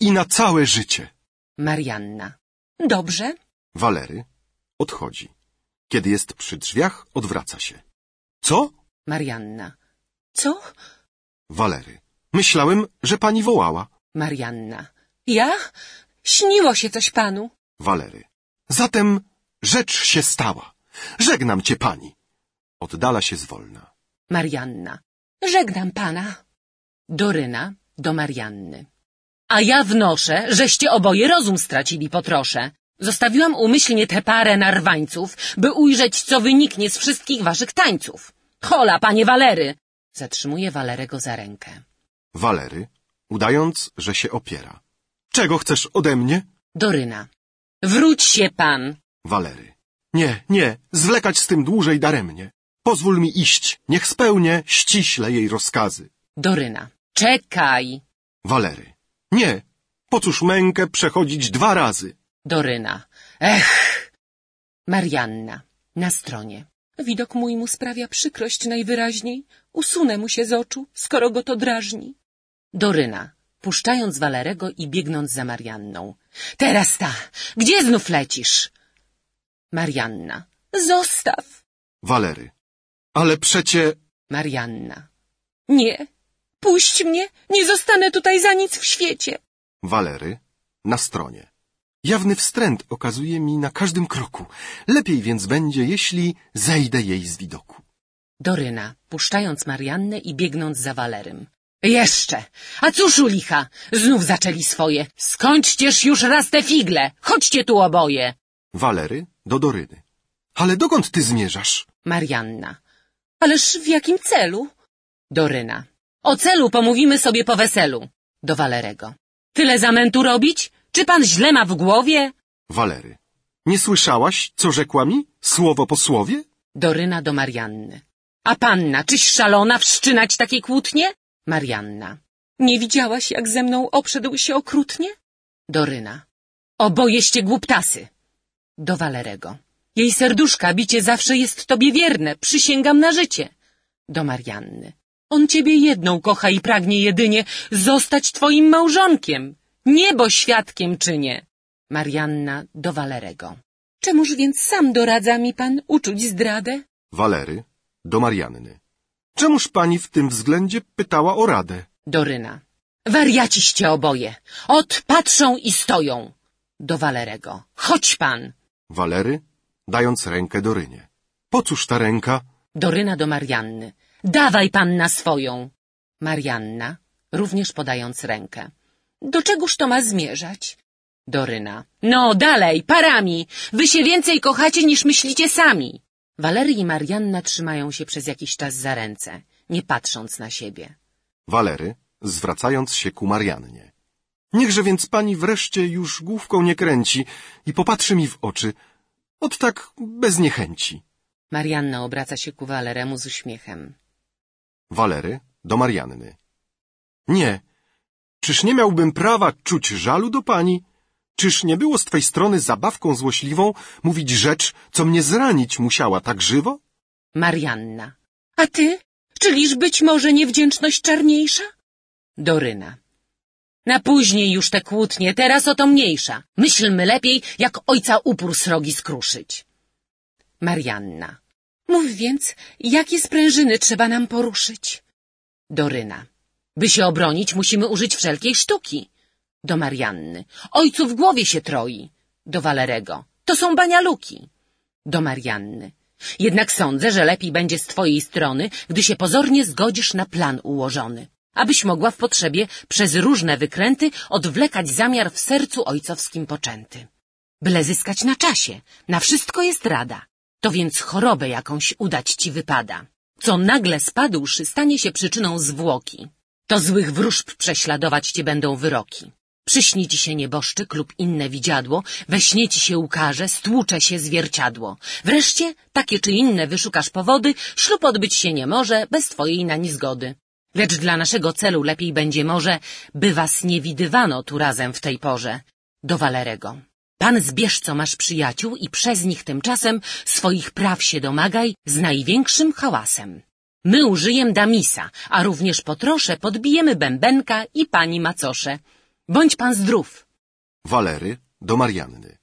i na całe życie. Marianna. Dobrze? Walery odchodzi. Kiedy jest przy drzwiach, odwraca się. Co? Marianna. Co? Walery. Myślałem, że pani wołała. Marianna. Ja? Śniło się coś panu. Walery. Zatem rzecz się stała. Żegnam cię pani. Oddala się zwolna. Marianna. Żegnam pana. Doryna do Marianny. A ja wnoszę, żeście oboje rozum stracili po trosze. Zostawiłam umyślnie tę parę narwańców, by ujrzeć, co wyniknie z wszystkich waszych tańców. Hola, panie Walery! Zatrzymuje Walerego za rękę. Walery, udając, że się opiera. Czego chcesz ode mnie? Doryna. Wróć się pan! Walery. Nie, nie, zwlekać z tym dłużej daremnie. Pozwól mi iść, niech spełnię ściśle jej rozkazy. Doryna. Czekaj! Walery. Nie, po cóż mękę przechodzić dwa razy? Doryna. Ech! Marianna. Na stronie. Widok mój mu sprawia przykrość najwyraźniej. Usunę mu się z oczu, skoro go to drażni. Doryna. Puszczając Walerego i biegnąc za Marianną. Teraz ta! Gdzie znów lecisz? Marianna. Zostaw! Walery. Ale przecie... Marianna. Nie. Puść mnie. Nie zostanę tutaj za nic w świecie. Walery. Na stronie. Jawny wstręt okazuje mi na każdym kroku. Lepiej więc będzie, jeśli zejdę jej z widoku. Doryna, puszczając Mariannę i biegnąc za Walerym. Jeszcze! A cóż u licha? Znów zaczęli swoje. Skończcież już raz te figle! Chodźcie tu oboje! Walery do Doryny. Ale dokąd ty zmierzasz? Marianna. Ależ w jakim celu? Doryna. O celu pomówimy sobie po weselu. Do Walerego. Tyle zamętu robić? Czy pan źle ma w głowie? Walery. Nie słyszałaś, co rzekła mi? Słowo po słowie? Doryna do Marianny. A panna, czyś szalona wszczynać takie kłótnie? Marianna. Nie widziałaś, jak ze mną obszedł się okrutnie? Doryna. Obojeście głuptasy. Do Walerego. Jej serduszka bicie zawsze jest tobie wierne, przysięgam na życie. Do Marianny. On ciebie jedną kocha i pragnie jedynie zostać twoim małżonkiem. Niebo świadkiem czynię. Marianna do Walerego. Czemuż więc sam doradza mi pan uczuć zdradę? Walery do Marianny. Czemuż pani w tym względzie pytała o radę? Doryna. Wariaciście oboje. Ot, patrzą i stoją. Do Walerego. Chodź pan. Walery dając rękę Dorynie. Po cóż ta ręka? Doryna do Marianny. Dawaj pan na swoją. Marianna, również podając rękę. Do czegóż to ma zmierzać? Doryna. No, dalej, parami. Wy się więcej kochacie niż myślicie sami. Walery i Marianna trzymają się przez jakiś czas za ręce, nie patrząc na siebie. Walery, zwracając się ku Mariannie. Niechże więc pani wreszcie już główką nie kręci i popatrzy mi w oczy, od tak bez niechęci. Marianna obraca się ku Waleremu z uśmiechem. Walery do Marianny. Nie. Czyż nie miałbym prawa czuć żalu do pani? Czyż nie było z twej strony zabawką złośliwą mówić rzecz, co mnie zranić musiała tak żywo? Marianna. A ty? Czyliż być może niewdzięczność czarniejsza? Doryna. Na później już te kłótnie, teraz o to mniejsza. Myślmy lepiej, jak ojca upór srogi skruszyć. Marianna. Mów więc, jakie sprężyny trzeba nam poruszyć? Doryna. By się obronić, musimy użyć wszelkiej sztuki. Do Marianny. Ojcu w głowie się troi. Do Walerego. To są banialuki. Do Marianny. Jednak sądzę, że lepiej będzie z twojej strony, gdy się pozornie zgodzisz na plan ułożony, abyś mogła w potrzebie przez różne wykręty odwlekać zamiar w sercu ojcowskim poczęty. Byle zyskać na czasie, na wszystko jest rada. To więc chorobę jakąś udać ci wypada. Co nagle spadłszy, stanie się przyczyną zwłoki. To złych wróżb prześladować cię będą wyroki. Przyśni ci się nieboszczyk lub inne widziadło, we śnie ci się ukaże, stłucze się zwierciadło. Wreszcie, takie czy inne wyszukasz powody, ślub odbyć się nie może bez twojej nani zgody. Lecz dla naszego celu lepiej będzie może, by was nie widywano tu razem w tej porze. Do Walerego. Pan zbierz, co masz przyjaciół i przez nich tymczasem swoich praw się domagaj z największym hałasem. My użyjem Damisa, a również po trosze podbijemy bębenka i pani macosze. Bądź pan zdrów. Walery do Marianny.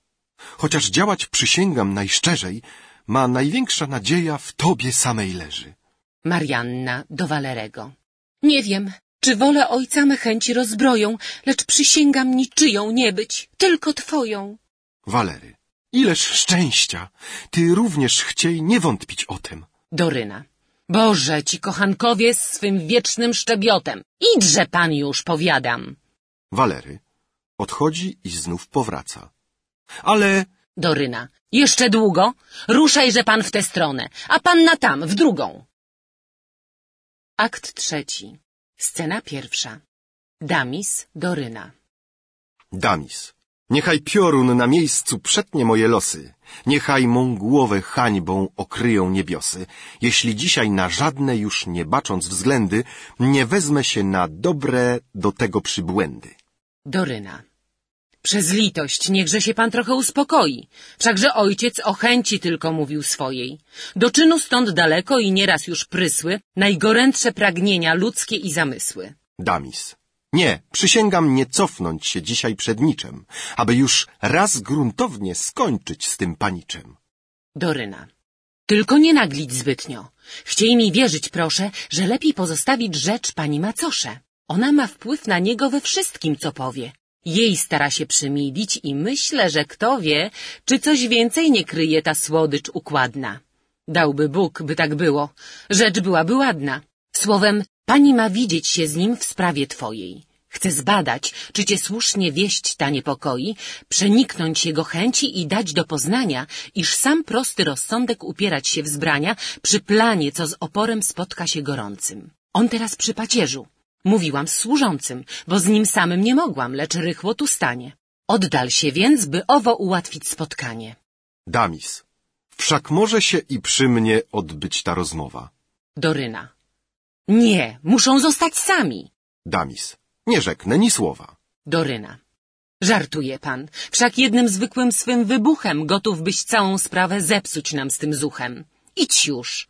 Chociaż działać przysięgam najszczerzej, ma największa nadzieja w tobie samej leży. Marianna do Walerego. Nie wiem, czy wolę ojca me chęci rozbroją, lecz przysięgam niczyją nie być, tylko twoją. Walery. Ileż szczęścia! Ty również chciej nie wątpić o tym. Doryna. Boże, ci kochankowie z swym wiecznym szczebiotem. Idźże pan już, powiadam. Walery. Odchodzi i znów powraca. Ale Doryna. Jeszcze długo? Ruszajże pan w tę stronę, a panna tam, w drugą. Akt trzeci. Scena pierwsza. Damis, Doryna. Damis. Niechaj piorun na miejscu przetnie moje losy. Niechaj mą głowę hańbą okryją niebiosy. Jeśli dzisiaj na żadne już nie bacząc względy, nie wezmę się na dobre do tego przybłędy. Doryna. Przez litość niechże się pan trochę uspokoi. Wszakże ojciec o chęci tylko mówił swojej. Do czynu stąd daleko i nieraz już prysły najgorętsze pragnienia ludzkie i zamysły. Damis. Nie, przysięgam nie cofnąć się dzisiaj przed niczym, aby już raz gruntownie skończyć z tym paniczem. Doryna. Tylko nie naglić zbytnio. Chciej mi wierzyć, proszę, że lepiej pozostawić rzecz pani macosze. Ona ma wpływ na niego we wszystkim, co powie. Jej stara się przymilić i myślę, że kto wie, czy coś więcej nie kryje ta słodycz układna. Dałby Bóg, by tak było. Rzecz byłaby ładna. Słowem, pani ma widzieć się z nim w sprawie twojej. Chce zbadać, czy cię słusznie wieść ta niepokoi, przeniknąć jego chęci i dać do poznania, iż sam prosty rozsądek upierać się wzbrania przy planie, co z oporem spotka się gorącym. On teraz przy pacierzu. Mówiłam z służącym, bo z nim samym nie mogłam, lecz rychło tu stanie. Oddal się więc, by owo ułatwić spotkanie. Damis. Wszak może się i przy mnie odbyć ta rozmowa. Doryna. Nie, muszą zostać sami. Damis. Nie rzeknę ni słowa. Doryna. Żartuje pan. Wszak jednym zwykłym swym wybuchem gotów byś całą sprawę zepsuć nam z tym zuchem. Idź już.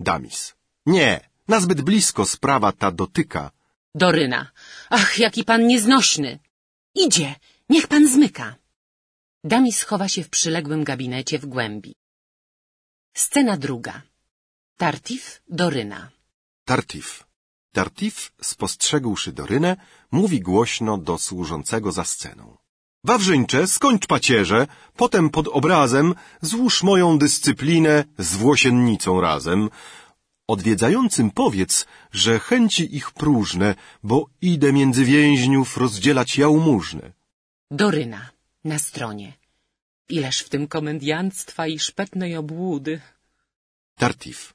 Damis. Nie, nazbyt blisko sprawa ta dotyka. Doryna. Ach, jaki pan nieznośny. Idzie, niech pan zmyka. Damis chowa się w przyległym gabinecie w głębi. Scena druga. Tartif, Doryna. Tartif. Tartif, spostrzegłszy Dorynę, mówi głośno do służącego za sceną. Wawrzyńcze, skończ pacierze, potem pod obrazem złóż moją dyscyplinę z włosiennicą razem. Odwiedzającym powiedz, że chęci ich próżne, bo idę między więźniów rozdzielać jałmużnę. Doryna. Na stronie. Ileż w tym komediantstwa i szpetnej obłudy. Tartif.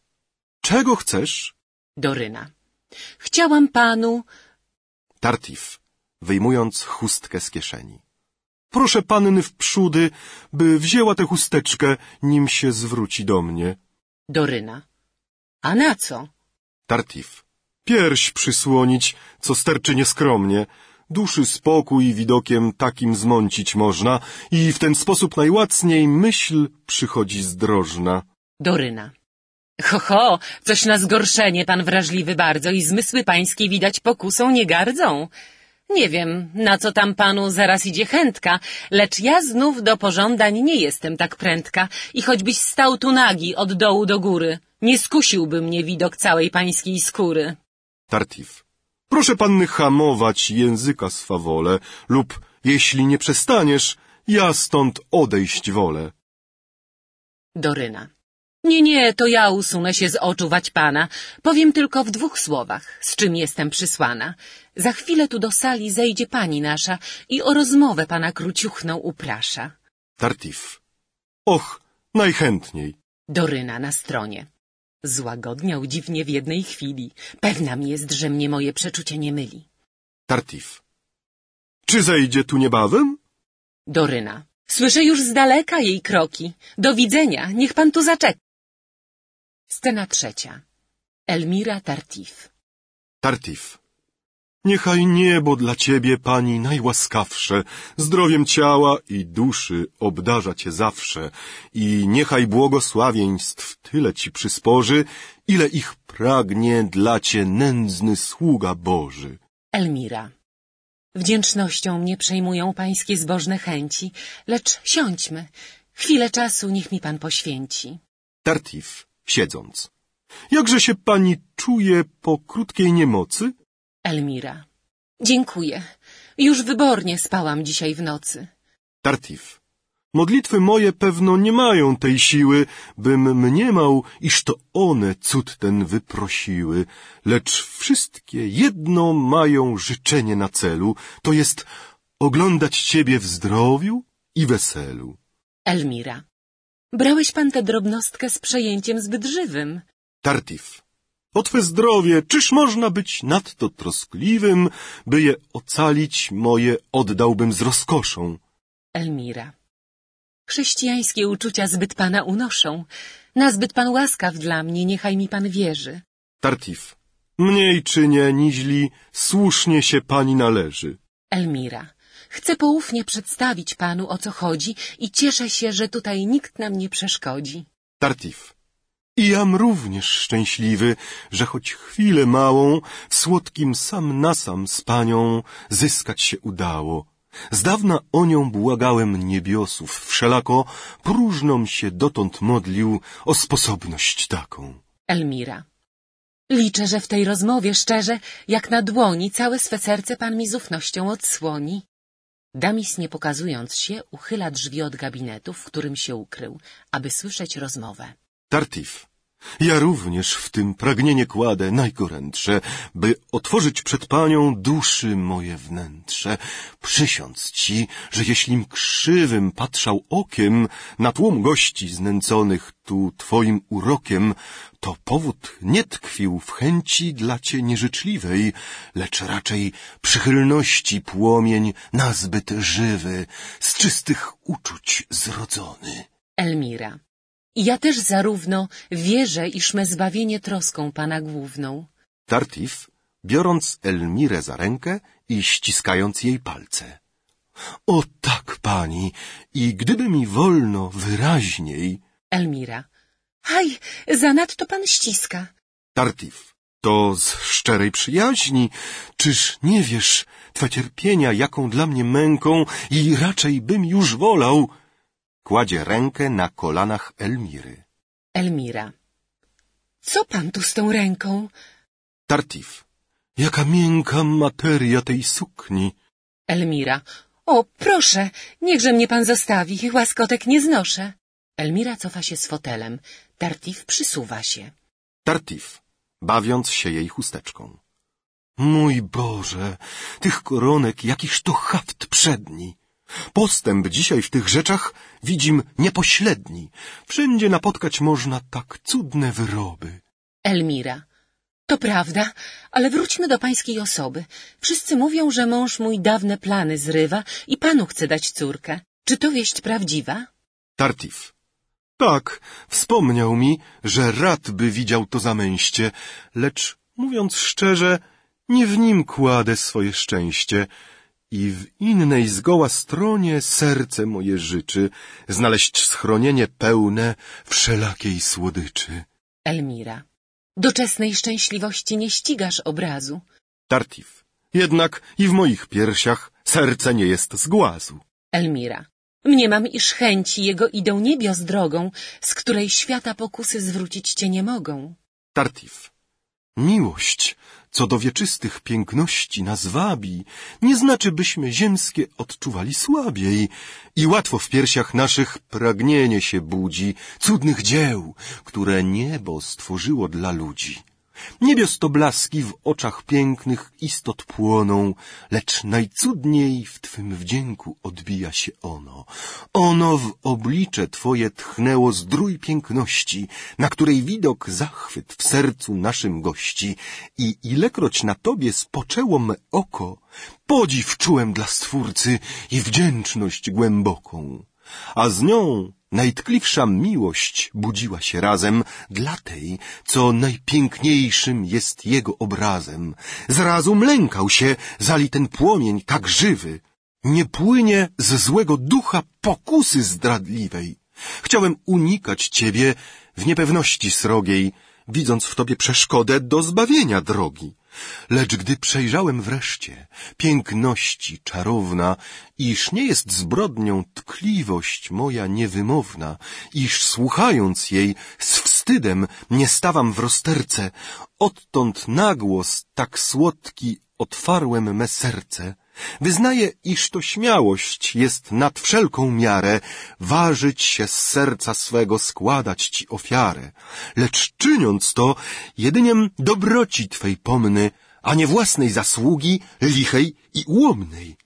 Czego chcesz? Doryna. Chciałam panu... Tartif, wyjmując chustkę z kieszeni. Proszę panny wprzódy, by wzięła tę chusteczkę, nim się zwróci do mnie. Doryna. A na co? Tartif, pierś przysłonić, co sterczy nieskromnie. Duszy spokój widokiem takim zmącić można i w ten sposób najłacniej myśl przychodzi zdrożna. Doryna. Ho, ho, coś na zgorszenie, pan wrażliwy bardzo i zmysły pańskie widać pokusą nie gardzą. Nie wiem, na co tam panu zaraz idzie chętka, lecz ja znów do pożądań nie jestem tak prędka i choćbyś stał tu nagi od dołu do góry, nie skusiłby mnie widok całej pańskiej skóry. Tartif. Proszę panny hamować języka swawole lub jeśli nie przestaniesz, ja stąd odejść wolę. Doryna. Nie, nie, to ja usunę się z oczu wać pana. Powiem tylko w dwóch słowach, z czym jestem przysłana. Za chwilę tu do sali zejdzie pani nasza i o rozmowę pana króciuchną uprasza. Tartif. Och, najchętniej. Doryna na stronie. Złagodniał dziwnie w jednej chwili. Pewna mi jest, że mnie moje przeczucie nie myli. Tartif. Czy zejdzie tu niebawem? Doryna. Słyszę już z daleka jej kroki. Do widzenia, niech pan tu zaczeka. Scena trzecia. Elmira Tartif. Tartif. Niechaj niebo dla ciebie, pani, najłaskawsze, zdrowiem ciała i duszy obdarza cię zawsze i niechaj błogosławieństw tyle ci przysporzy, ile ich pragnie dla cię nędzny sługa Boży. Elmira. Wdzięcznością mnie przejmują pańskie zbożne chęci, lecz siądźmy. Chwilę czasu niech mi pan poświęci. Tartif, siedząc. Jakże się pani czuje po krótkiej niemocy? Elmira. Dziękuję. Już wybornie spałam dzisiaj w nocy. Tartif. Modlitwy moje pewno nie mają tej siły, bym mniemał, iż to one cud ten wyprosiły, lecz wszystkie jedno mają życzenie na celu, to jest oglądać ciebie w zdrowiu i weselu. Elmira. Brałeś pan tę drobnostkę z przejęciem zbyt żywym. Tartif. O twe zdrowie, czyż można być nadto troskliwym, by je ocalić moje oddałbym z rozkoszą. Elmira. Chrześcijańskie uczucia zbyt pana unoszą. Nazbyt pan łaskaw dla mnie, niechaj mi pan wierzy. Tartif. Mniej czy nie, niźli słusznie się pani należy. Elmira. Chcę poufnie przedstawić panu, o co chodzi i cieszę się, że tutaj nikt nam nie przeszkodzi. Tartif. I jam również szczęśliwy, że choć chwilę małą słodkim sam na sam z panią zyskać się udało. Z dawna o nią błagałem niebiosów, wszelako próżną się dotąd modlił o sposobność taką. Elmira. Liczę, że w tej rozmowie szczerze, jak na dłoni, całe swe serce pan mi z ufnością odsłoni. Damis, nie pokazując się, uchyla drzwi od gabinetu, w którym się ukrył, aby słyszeć rozmowę. Tartif. Ja również w tym pragnienie kładę najgorętsze, by otworzyć przed panią duszy moje wnętrze. Przysiąc ci, że jeślim krzywym patrzał okiem na tłum gości znęconych tu twoim urokiem, to powód nie tkwił w chęci dla cię nieżyczliwej, lecz raczej przychylności płomień nazbyt żywy, z czystych uczuć zrodzony. Elmira. Ja też zarówno wierzę, iż me zbawienie troską pana główną. Tartif, biorąc Elmirę za rękę i ściskając jej palce. O tak, pani, i gdyby mi wolno wyraźniej... Elmira. Haj, zanadto pan ściska. Tartif, to z szczerej przyjaźni. Czyż nie wiesz twe cierpienia, jaką dla mnie męką i raczej bym już wolał... Kładzie rękę na kolanach Elmiry. Elmira. Co pan tu z tą ręką? Tartif. Jaka miękka materia tej sukni. Elmira. O, proszę, niechże mnie pan zostawi, łaskotek nie znoszę. Elmira cofa się z fotelem. Tartif przysuwa się. Tartif, bawiąc się jej chusteczką. Mój Boże, tych koronek jakiż to haft przedni. Postęp dzisiaj w tych rzeczach widzim niepośledni. Wszędzie napotkać można tak cudne wyroby. Elmira. To prawda, ale wróćmy do pańskiej osoby. Wszyscy mówią, że mąż mój dawne plany zrywa i panu chce dać córkę. Czy to wieść prawdziwa? Tartif. Tak, wspomniał mi, że rad by widział to zamęście, lecz Mówiąc szczerze, nie w nim kładę swoje szczęście i w innej zgoła stronie serce moje życzy znaleźć schronienie pełne wszelakiej słodyczy. Elmira. Doczesnej szczęśliwości nie ścigasz obrazu. Tartif. Jednak i w moich piersiach serce nie jest z głazu. Elmira. Mniemam, iż chęci jego idą niebios drogą, z której świata pokusy zwrócić cię nie mogą. Tartif. Miłość, co do wieczystych piękności nas wabi, nie znaczy, byśmy ziemskie odczuwali słabiej i łatwo w piersiach naszych pragnienie się budzi cudnych dzieł, które niebo stworzyło dla ludzi. Niebios to blaski w oczach pięknych istot płoną, lecz najcudniej w Twym wdzięku odbija się ono. Ono w oblicze Twoje tchnęło zdrój piękności, na której widok zachwyt w sercu naszym gości i ilekroć na Tobie spoczęło me oko, podziw czułem dla Stwórcy i wdzięczność głęboką. A z nią Najtkliwsza miłość budziła się razem dla tej, co najpiękniejszym jest jego obrazem. Zrazu mlękał się, zali ten płomień tak żywy. Nie płynie ze złego ducha pokusy zdradliwej. Chciałem unikać ciebie w niepewności srogiej, widząc w tobie przeszkodę do zbawienia drogi. Lecz gdy przejrzałem wreszcie piękności czarowna, iż nie jest zbrodnią tkliwość moja niewymowna, iż słuchając jej z wstydem nie stawam w rozterce, odtąd nagłos tak słodki otwarłem me serce. Wyznaję, iż to śmiałość jest nad wszelką miarę, ważyć się z serca swego, składać ci ofiarę. Lecz czyniąc to, jedyniem dobroci Twej pomny, a nie własnej zasługi, lichej i ułomnej.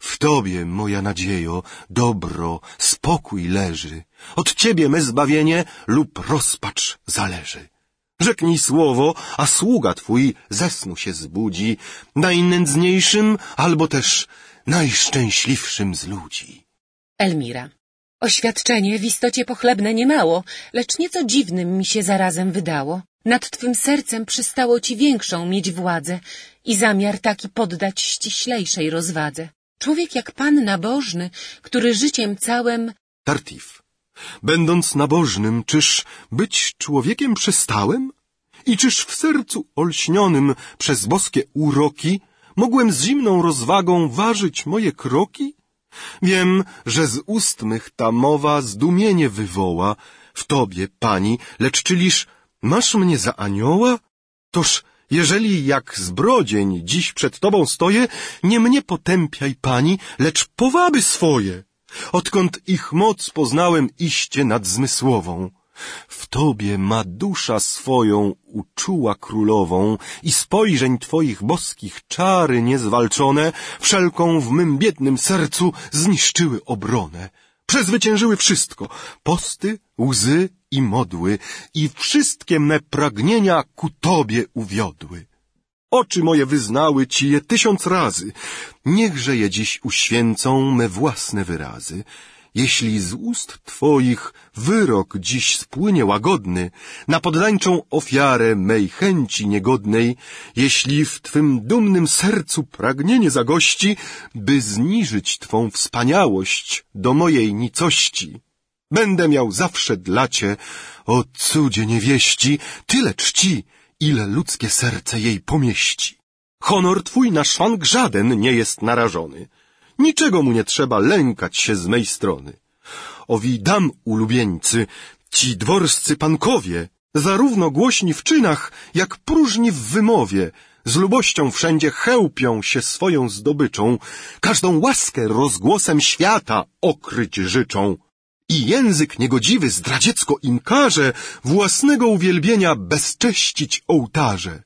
W Tobie, moja nadziejo, dobro, spokój leży. Od Ciebie me zbawienie lub rozpacz zależy. Rzeknij słowo, a sługa twój ze snu się zbudzi, najnędzniejszym albo też najszczęśliwszym z ludzi. Elmira. Oświadczenie w istocie pochlebne niemało, lecz nieco dziwnym mi się zarazem wydało. Nad twym sercem przystało ci większą mieć władzę i zamiar taki poddać ściślejszej rozwadze. Człowiek jak pan nabożny, który życiem całym... Tartif. Będąc nabożnym, czyż być człowiekiem przestałem? I czyż w sercu olśnionym przez boskie uroki mogłem z zimną rozwagą ważyć moje kroki? Wiem, że z ust mych ta mowa zdumienie wywoła w tobie, pani, lecz czyliż masz mnie za anioła? Toż jeżeli jak zbrodzień dziś przed tobą stoję, nie mnie potępiaj, pani, lecz powaby swoje odkąd ich moc poznałem iście nadzmysłową. W Tobie ma dusza swoją uczuła królową i spojrzeń Twoich boskich czary niezwalczone wszelką w mym biednym sercu zniszczyły obronę. Przezwyciężyły wszystko, posty, łzy i modły i wszystkie me pragnienia ku Tobie uwiodły. Oczy moje wyznały ci je tysiąc razy. Niechże je dziś uświęcą me własne wyrazy. Jeśli z ust Twoich wyrok dziś spłynie łagodny, na poddańczą ofiarę mej chęci niegodnej, jeśli w Twym dumnym sercu pragnienie zagości, by zniżyć Twą wspaniałość do mojej nicości, będę miał zawsze dla Cię, o cudzie niewieści, tyle czci, ile ludzkie serce jej pomieści. Honor twój na szwank żaden nie jest narażony. Niczego mu nie trzeba lękać się z mej strony. Owi dam ulubieńcy, ci dworscy pankowie, zarówno głośni w czynach, jak próżni w wymowie, z lubością wszędzie chełpią się swoją zdobyczą, każdą łaskę rozgłosem świata okryć życzą. I język niegodziwy zdradziecko im każe własnego uwielbienia bezcześcić ołtarze.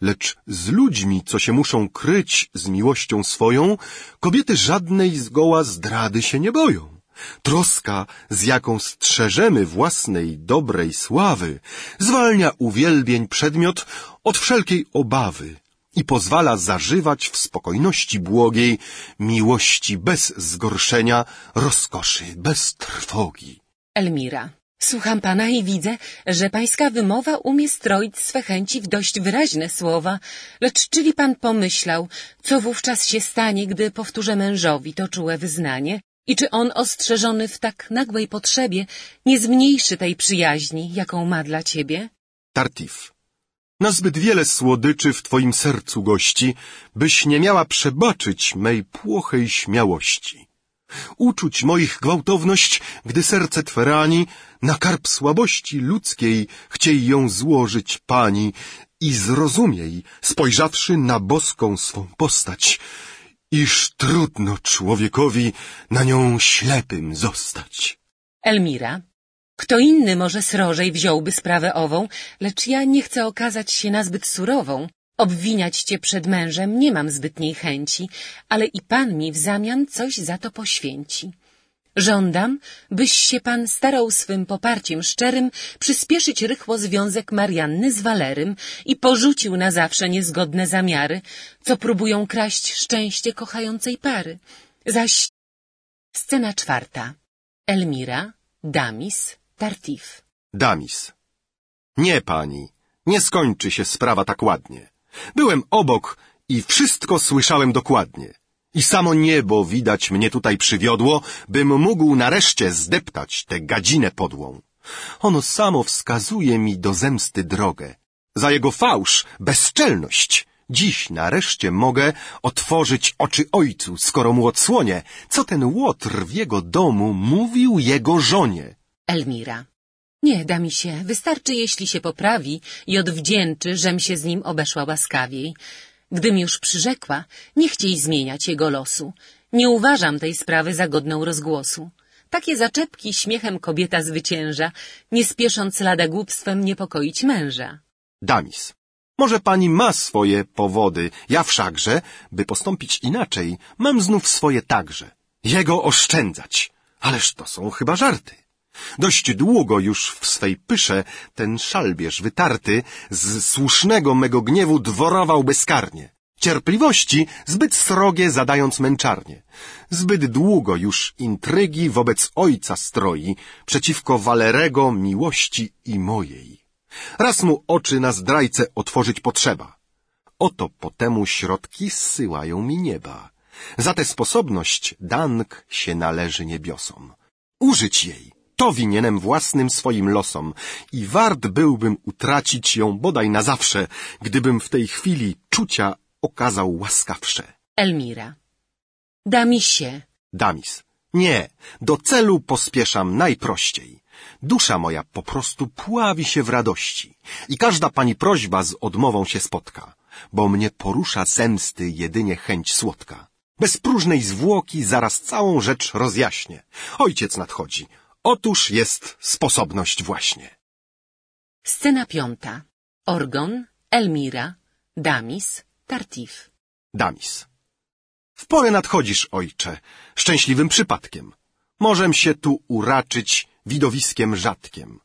Lecz z ludźmi, co się muszą kryć z miłością swoją, kobiety żadnej zgoła zdrady się nie boją. Troska, z jaką strzeżemy własnej dobrej sławy, zwalnia uwielbień przedmiot od wszelkiej obawy i pozwala zażywać w spokojności błogiej miłości bez zgorszenia, rozkoszy bez trwogi. Elmira. Słucham pana i widzę, że pańska wymowa umie stroić swe chęci w dość wyraźne słowa, lecz czyli pan pomyślał, co wówczas się stanie, gdy powtórzę mężowi to czułe wyznanie i czy on ostrzeżony w tak nagłej potrzebie nie zmniejszy tej przyjaźni, jaką ma dla ciebie? Tartif. Na zbyt wiele słodyczy w twoim sercu gości, byś nie miała przebaczyć mej płochej śmiałości. Uczuć moich gwałtowność, gdy serce twe rani, na karp słabości ludzkiej chciej ją złożyć pani i zrozumiej, spojrzawszy na boską swą postać, iż trudno człowiekowi na nią ślepym zostać. Elmira. Kto inny może srożej wziąłby sprawę ową, lecz ja nie chcę okazać się nazbyt surową. Obwiniać cię przed mężem nie mam zbytniej chęci, ale i pan mi w zamian coś za to poświęci. Żądam, byś się pan starał swym poparciem szczerym przyspieszyć rychło związek Marianny z Walerym i porzucił na zawsze niezgodne zamiary, co próbują kraść szczęście kochającej pary. Zaś scena czwarta. Elmira, Damis, Tartif. Damis. Nie, pani, nie skończy się sprawa tak ładnie. Byłem obok i wszystko słyszałem dokładnie. I samo niebo widać mnie tutaj przywiodło, bym mógł nareszcie zdeptać tę gadzinę podłą. Ono samo wskazuje mi do zemsty drogę. Za jego fałsz, bezczelność, dziś nareszcie mogę otworzyć oczy ojcu, skoro mu odsłonię, co ten łotr w jego domu mówił jego żonie. Elmira. Nie, Damisie, wystarczy jeśli się poprawi i odwdzięczy, żem się z nim obeszła łaskawiej. Gdym już przyrzekła, nie chciej zmieniać jego losu. Nie uważam tej sprawy za godną rozgłosu. Takie zaczepki śmiechem kobieta zwycięża, nie spiesząc lada głupstwem niepokoić męża. Damis. Może pani ma swoje powody, ja wszakże, by postąpić inaczej, mam znów swoje także. Jego oszczędzać. Ależ to są chyba żarty. Dość długo już w swej pysze ten szalbierz wytarty z słusznego mego gniewu dworował bezkarnie. Cierpliwości zbyt srogie zadając męczarnie. Zbyt długo już intrygi wobec ojca stroi, przeciwko Walerego miłości i mojej. Raz mu oczy na zdrajcę otworzyć potrzeba. Oto po temu środki zsyłają mi nieba. Za tę sposobność dank się należy niebiosom. Użyć jej to winienem własnym swoim losom i wart byłbym utracić ją bodaj na zawsze, gdybym w tej chwili czucia okazał łaskawsze. Elmira. Damisie. Damis. Nie, do celu pospieszam najprościej. Dusza moja po prostu pławi się w radości i każda pani prośba z odmową się spotka, bo mnie porusza zemsty jedynie chęć słodka. Bez próżnej zwłoki zaraz całą rzecz rozjaśnie. Ojciec nadchodzi, Otóż jest sposobność właśnie. Scena piąta. Orgon, Elmira, Damis, Tartif. Damis. W porę nadchodzisz, ojcze, szczęśliwym przypadkiem. Możem się tu uraczyć widowiskiem rzadkiem.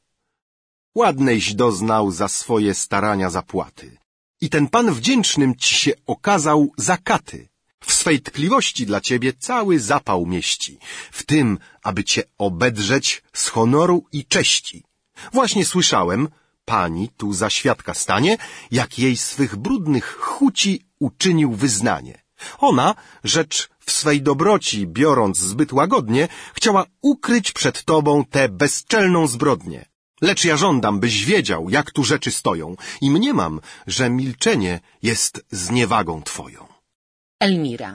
Ładnejś doznał za swoje starania zapłaty. I ten pan wdzięcznym ci się okazał zakaty. W swej tkliwości dla ciebie cały zapał mieści, w tym, aby cię obedrzeć z honoru i cześci. Właśnie słyszałem, pani tu za świadka stanie, jak jej swych brudnych chuci uczynił wyznanie. Ona, rzecz w swej dobroci biorąc zbyt łagodnie, chciała ukryć przed tobą tę bezczelną zbrodnię. Lecz ja żądam, byś wiedział, jak tu rzeczy stoją i mniemam, że milczenie jest zniewagą twoją. Elmira.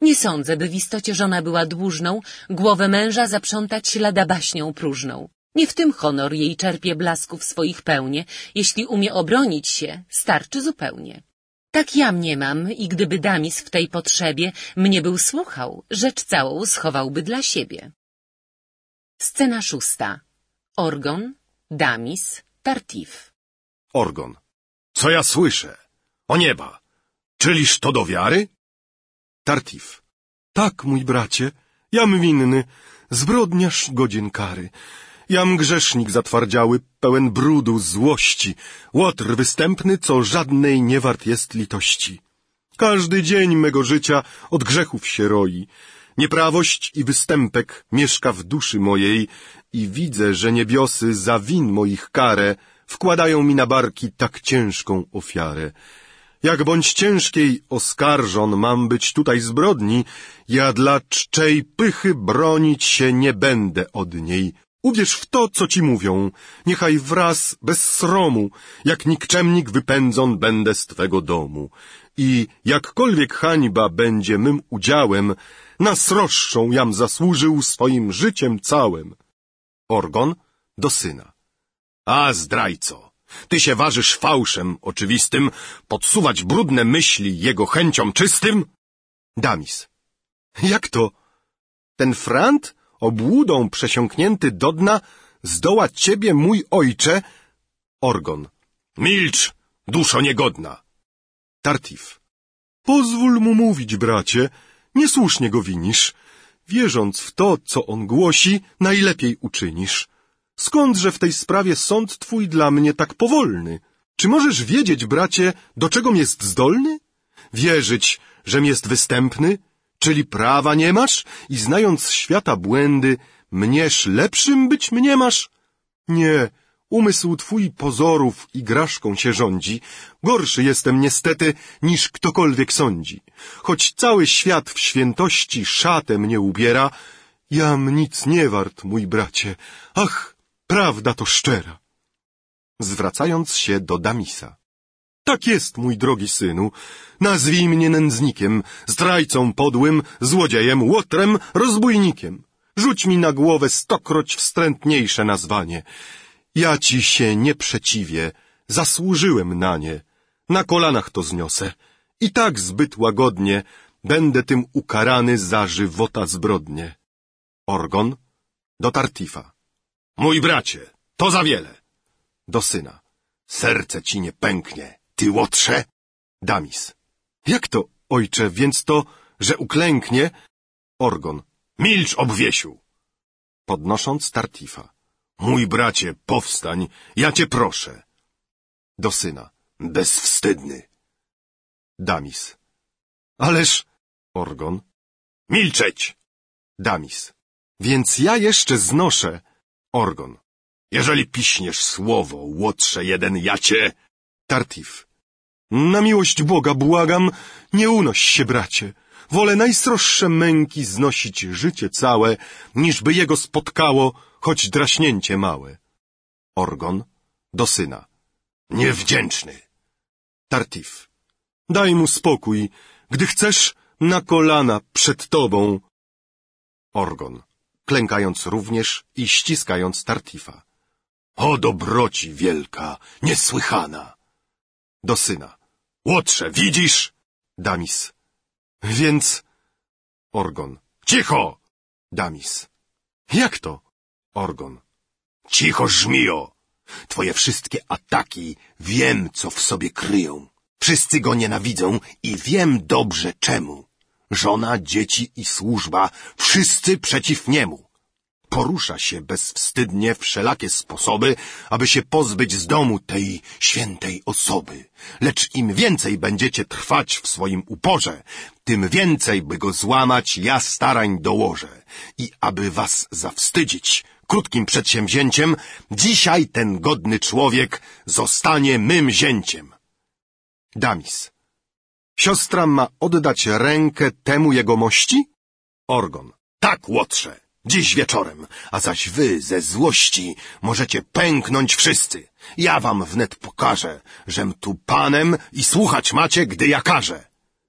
Nie sądzę, by w istocie żona była dłużną, głowę męża zaprzątać lada baśnią próżną. Nie w tym honor jej czerpie blasków swoich pełnie, jeśli umie obronić się, starczy zupełnie. Tak ja mniemam i gdyby Damis w tej potrzebie mnie był słuchał, rzecz całą schowałby dla siebie. Scena szósta. Orgon, Damis, Tartif. Orgon. Co ja słyszę? O nieba! Czyliż to do wiary? Tartif. Tak, mój bracie, jam winny, zbrodniarz godzien kary. Jam grzesznik zatwardziały, pełen brudu, złości, łotr występny, co żadnej nie wart jest litości. Każdy dzień mego życia od grzechów się roi. Nieprawość i występek mieszka w duszy mojej i widzę, że niebiosy za win moich karę wkładają mi na barki tak ciężką ofiarę. Jak bądź ciężkiej oskarżon mam być tutaj zbrodni, ja dla czczej pychy bronić się nie będę od niej. Uwierz w to, co ci mówią, niechaj wraz bez sromu, jak nikczemnik wypędzon będę z twego domu. I jakkolwiek hańba będzie mym udziałem, na sroższą jam zasłużył swoim życiem całym. Orgon do syna. A zdrajco, ty się ważysz fałszem oczywistym, podsuwać brudne myśli jego chęciom czystym? Damis. Jak to? Ten frant, obłudą przesiąknięty do dna, zdoła ciebie, mój ojcze? Orgon. Milcz, duszo niegodna. Tartif. Pozwól mu mówić, bracie, niesłusznie go winisz. Wierząc w to, co on głosi, najlepiej uczynisz. Skądże w tej sprawie sąd twój dla mnie tak powolny? Czy możesz wiedzieć, bracie, do czegom jest zdolny? Wierzyć, żem jest występny? Czyli prawa nie masz i znając świata błędy, mnież lepszym być mnie masz? Nie, umysł twój pozorów i graszką się rządzi. Gorszy jestem niestety, niż ktokolwiek sądzi. Choć cały świat w świętości szatę mnie ubiera, jam nic nie wart, mój bracie. Ach, prawda to szczera. Zwracając się do Damisa. Tak jest, mój drogi synu. Nazwij mnie nędznikiem, zdrajcą podłym, złodziejem, łotrem, rozbójnikiem. Rzuć mi na głowę stokroć wstrętniejsze nazwanie. Ja ci się nie przeciwię, zasłużyłem na nie. Na kolanach to zniosę. I tak zbyt łagodnie będę tym ukarany za żywota zbrodnie. Orgon do Tartifa. Mój bracie, to za wiele. Do syna. Serce ci nie pęknie, ty łotrze. Damis. Jak to, ojcze, więc to, że uklęknie? Orgon. Milcz, obwiesiu. Podnosząc Tartifa. Mój bracie, powstań, ja cię proszę. Do syna. Bezwstydny. Damis. Ależ... Orgon. Milczeć! Damis. Więc ja jeszcze znoszę... Orgon. Jeżeli piśniesz słowo, łotrze jeden, ja cię... Tartif. Na miłość Boga błagam, nie unoś się, bracie. Wolę najsroższe męki znosić życie całe, niżby jego spotkało choć draśnięcie małe. Orgon do syna. Niewdzięczny. Tartif. Daj mu spokój, gdy chcesz na kolana przed tobą. Orgon, klękając również i ściskając Tartifa. O dobroci wielka, niesłychana! Do syna. Łotrze, widzisz? Damis. Więc... Orgon. Cicho! Damis. Jak to? Orgon. Cicho, żmijo! Twoje wszystkie ataki wiem, co w sobie kryją. Wszyscy go nienawidzą i wiem dobrze czemu. Żona, dzieci i służba, wszyscy przeciw niemu. Porusza się bezwstydnie wszelakie sposoby, aby się pozbyć z domu tej świętej osoby. Lecz im więcej będziecie trwać w swoim uporze, tym więcej, by go złamać, ja starań dołożę. I aby was zawstydzić krótkim przedsięwzięciem, dzisiaj ten godny człowiek zostanie mym zięciem. Damis. Siostra ma oddać rękę temu jegomości? Orgon. Tak, łotrze. Dziś wieczorem, a zaś wy ze złości możecie pęknąć wszyscy. Ja wam wnet pokażę, żem tu panem i słuchać macie, gdy ja każę.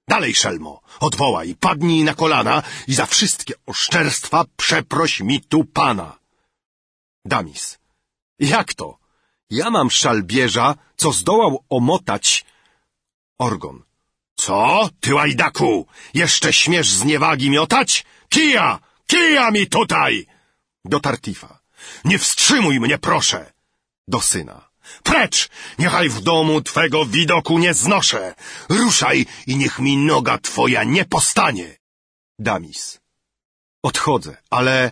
Dalej, szelmo, odwołaj, padnij na kolana i za wszystkie oszczerstwa przeproś mi tu pana. Damis. Jak to? Ja mam szalbierza, co zdołał omotać... Orgon. Co, ty łajdaku? Jeszcze śmiesz zniewagi miotać? Kija! Kija mi tutaj! Do Tartifa. Nie wstrzymuj mnie, proszę! Do syna. Precz! Niechaj w domu twego widoku nie znoszę! Ruszaj i niech mi noga twoja nie postanie! Damis. Odchodzę, ale...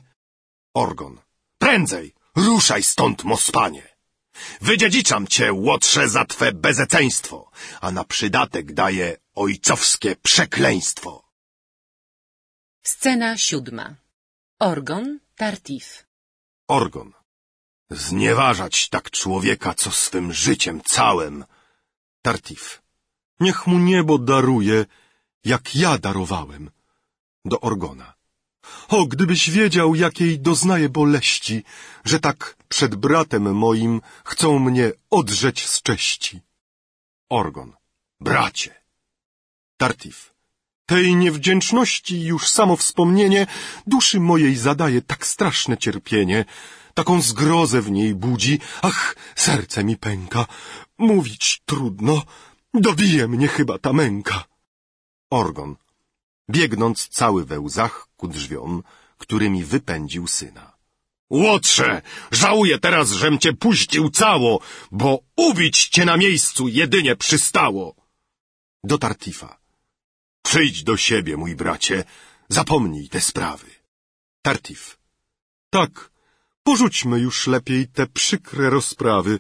Orgon. Prędzej! Ruszaj stąd, mospanie! Wydziedziczam cię, łotrze, za twe bezeceństwo, a na przydatek daję ojcowskie przekleństwo. Scena siódma. Orgon, Tartif. Orgon. Znieważać tak człowieka, co swym życiem całym. Tartif. Niech mu niebo daruje, jak ja darowałem. Do Orgona. O, gdybyś wiedział, jakiej doznaję boleści, że tak przed bratem moim chcą mnie odrzeć z cześci. Orgon. Bracie. Tartif. Tej niewdzięczności już samo wspomnienie duszy mojej zadaje tak straszne cierpienie, taką zgrozę w niej budzi, ach, serce mi pęka, mówić trudno, dobije mnie chyba ta męka. Orgon, biegnąc cały we łzach ku drzwiom, którymi wypędził syna. Łotrze, żałuję teraz, żem cię puścił cało, bo ubić cię na miejscu jedynie przystało. Do Tartifa. Przyjdź do siebie, mój bracie, zapomnij te sprawy. Tartif. Tak, porzućmy już lepiej te przykre rozprawy.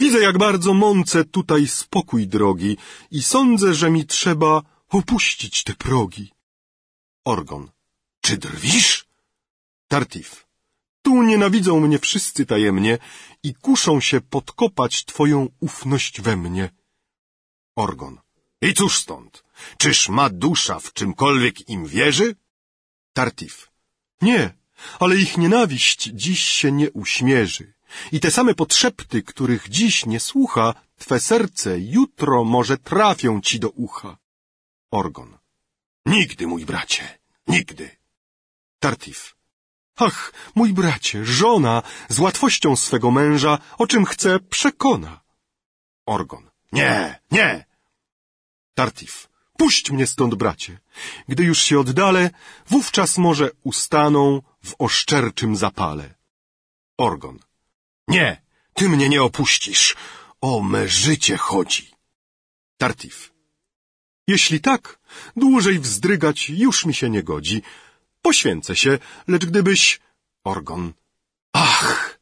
Widzę, jak bardzo mącę tutaj spokój drogi i sądzę, że mi trzeba opuścić te progi. Orgon. Czy drwisz? Tartif. Tu nienawidzą mnie wszyscy tajemnie i kuszą się podkopać twoją ufność we mnie. Orgon. I cóż stąd? Czyż ma dusza w czymkolwiek im wierzy? Tartif. Nie, ale ich nienawiść dziś się nie uśmierzy. I te same podszepty, których dziś nie słucha, twe serce jutro może trafią ci do ucha. Orgon. Nigdy, mój bracie, nigdy. Tartif. Ach, mój bracie, żona z łatwością swego męża, o czym chce, przekona. Orgon. Nie, nie. Tartif. Puść mnie stąd, bracie. Gdy już się oddalę, wówczas może ustaną w oszczerczym zapale. Orgon. Nie, ty mnie nie opuścisz. O me życie chodzi. Tartif. Jeśli tak, dłużej wzdrygać już mi się nie godzi. Poświęcę się, lecz gdybyś... Orgon. Ach!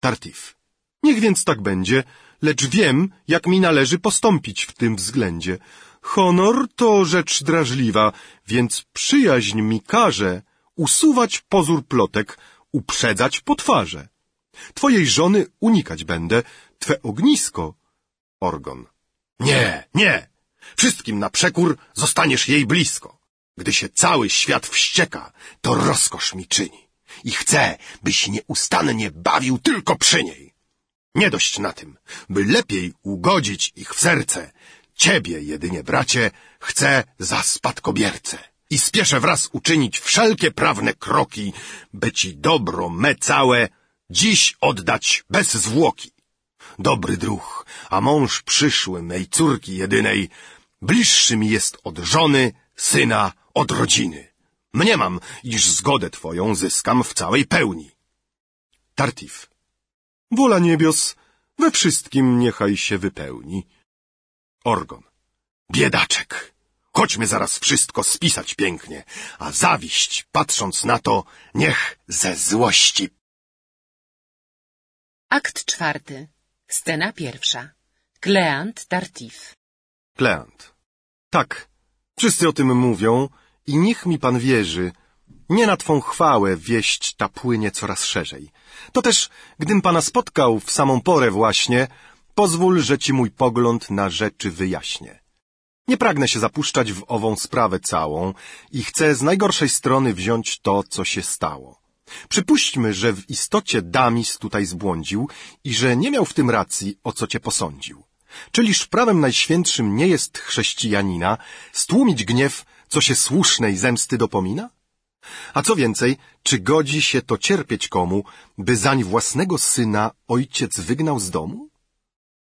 Tartif. Niech więc tak będzie, lecz wiem, jak mi należy postąpić w tym względzie. Honor to rzecz drażliwa, więc przyjaźń mi każe usuwać pozór plotek, uprzedzać po twarze. Twojej żony unikać będę, twe ognisko... Orgon. Nie, nie! Wszystkim na przekór zostaniesz jej blisko. Gdy się cały świat wścieka, to rozkosz mi czyni. I chcę, byś nieustannie bawił tylko przy niej. Nie dość na tym, by lepiej ugodzić ich w serce, Ciebie jedynie, bracie, chcę za spadkobiercę i spieszę wraz uczynić wszelkie prawne kroki, by ci dobro me całe dziś oddać bez zwłoki. Dobry druh, a mąż przyszły mej córki jedynej, bliższy mi jest od żony, syna, od rodziny. Mniemam, iż zgodę twoją zyskam w całej pełni. Tartif. Wola niebios we wszystkim niechaj się wypełni. Orgon. Biedaczek! Chodźmy zaraz wszystko spisać pięknie, a zawiść, patrząc na to, niech ze złości. Akt czwarty. Scena pierwsza. Kleant, Tartif. Kleant. Tak, wszyscy o tym mówią i niech mi pan wierzy. Nie na twą chwałę wieść ta płynie coraz szerzej. To też, gdym pana spotkał w samą porę właśnie, Pozwól, że ci mój pogląd na rzeczy wyjaśnię. Nie pragnę się zapuszczać w ową sprawę całą i chcę z najgorszej strony wziąć to, co się stało. Przypuśćmy, że w istocie Damis tutaj zbłądził i że nie miał w tym racji, o co cię posądził. Czyliż prawem najświętszym nie jest chrześcijanina stłumić gniew, co się słusznej zemsty dopomina? A co więcej, czy godzi się to cierpieć komu, by zań własnego syna ojciec wygnał z domu?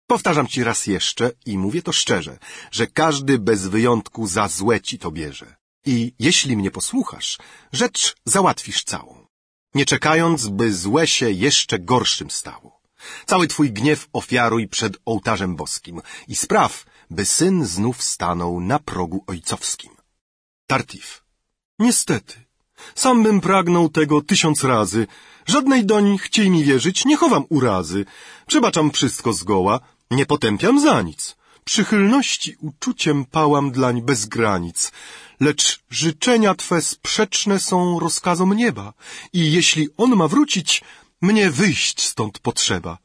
Powtarzam ci raz jeszcze i mówię to szczerze, że każdy bez wyjątku za złe ci to bierze. I jeśli mnie posłuchasz, rzecz załatwisz całą. Nie czekając, by złe się jeszcze gorszym stało. Cały twój gniew ofiaruj przed ołtarzem boskim i spraw, by syn znów stanął na progu ojcowskim. Tartif. Niestety. Sam bym pragnął tego tysiąc razy. Żadnej doń chciej mi wierzyć, nie chowam urazy. Przebaczam wszystko zgoła, nie potępiam za nic. przychylności uczuciem pałam dlań bez granic, lecz życzenia Twe sprzeczne są rozkazom nieba i jeśli On ma wrócić, mnie wyjść stąd potrzeba.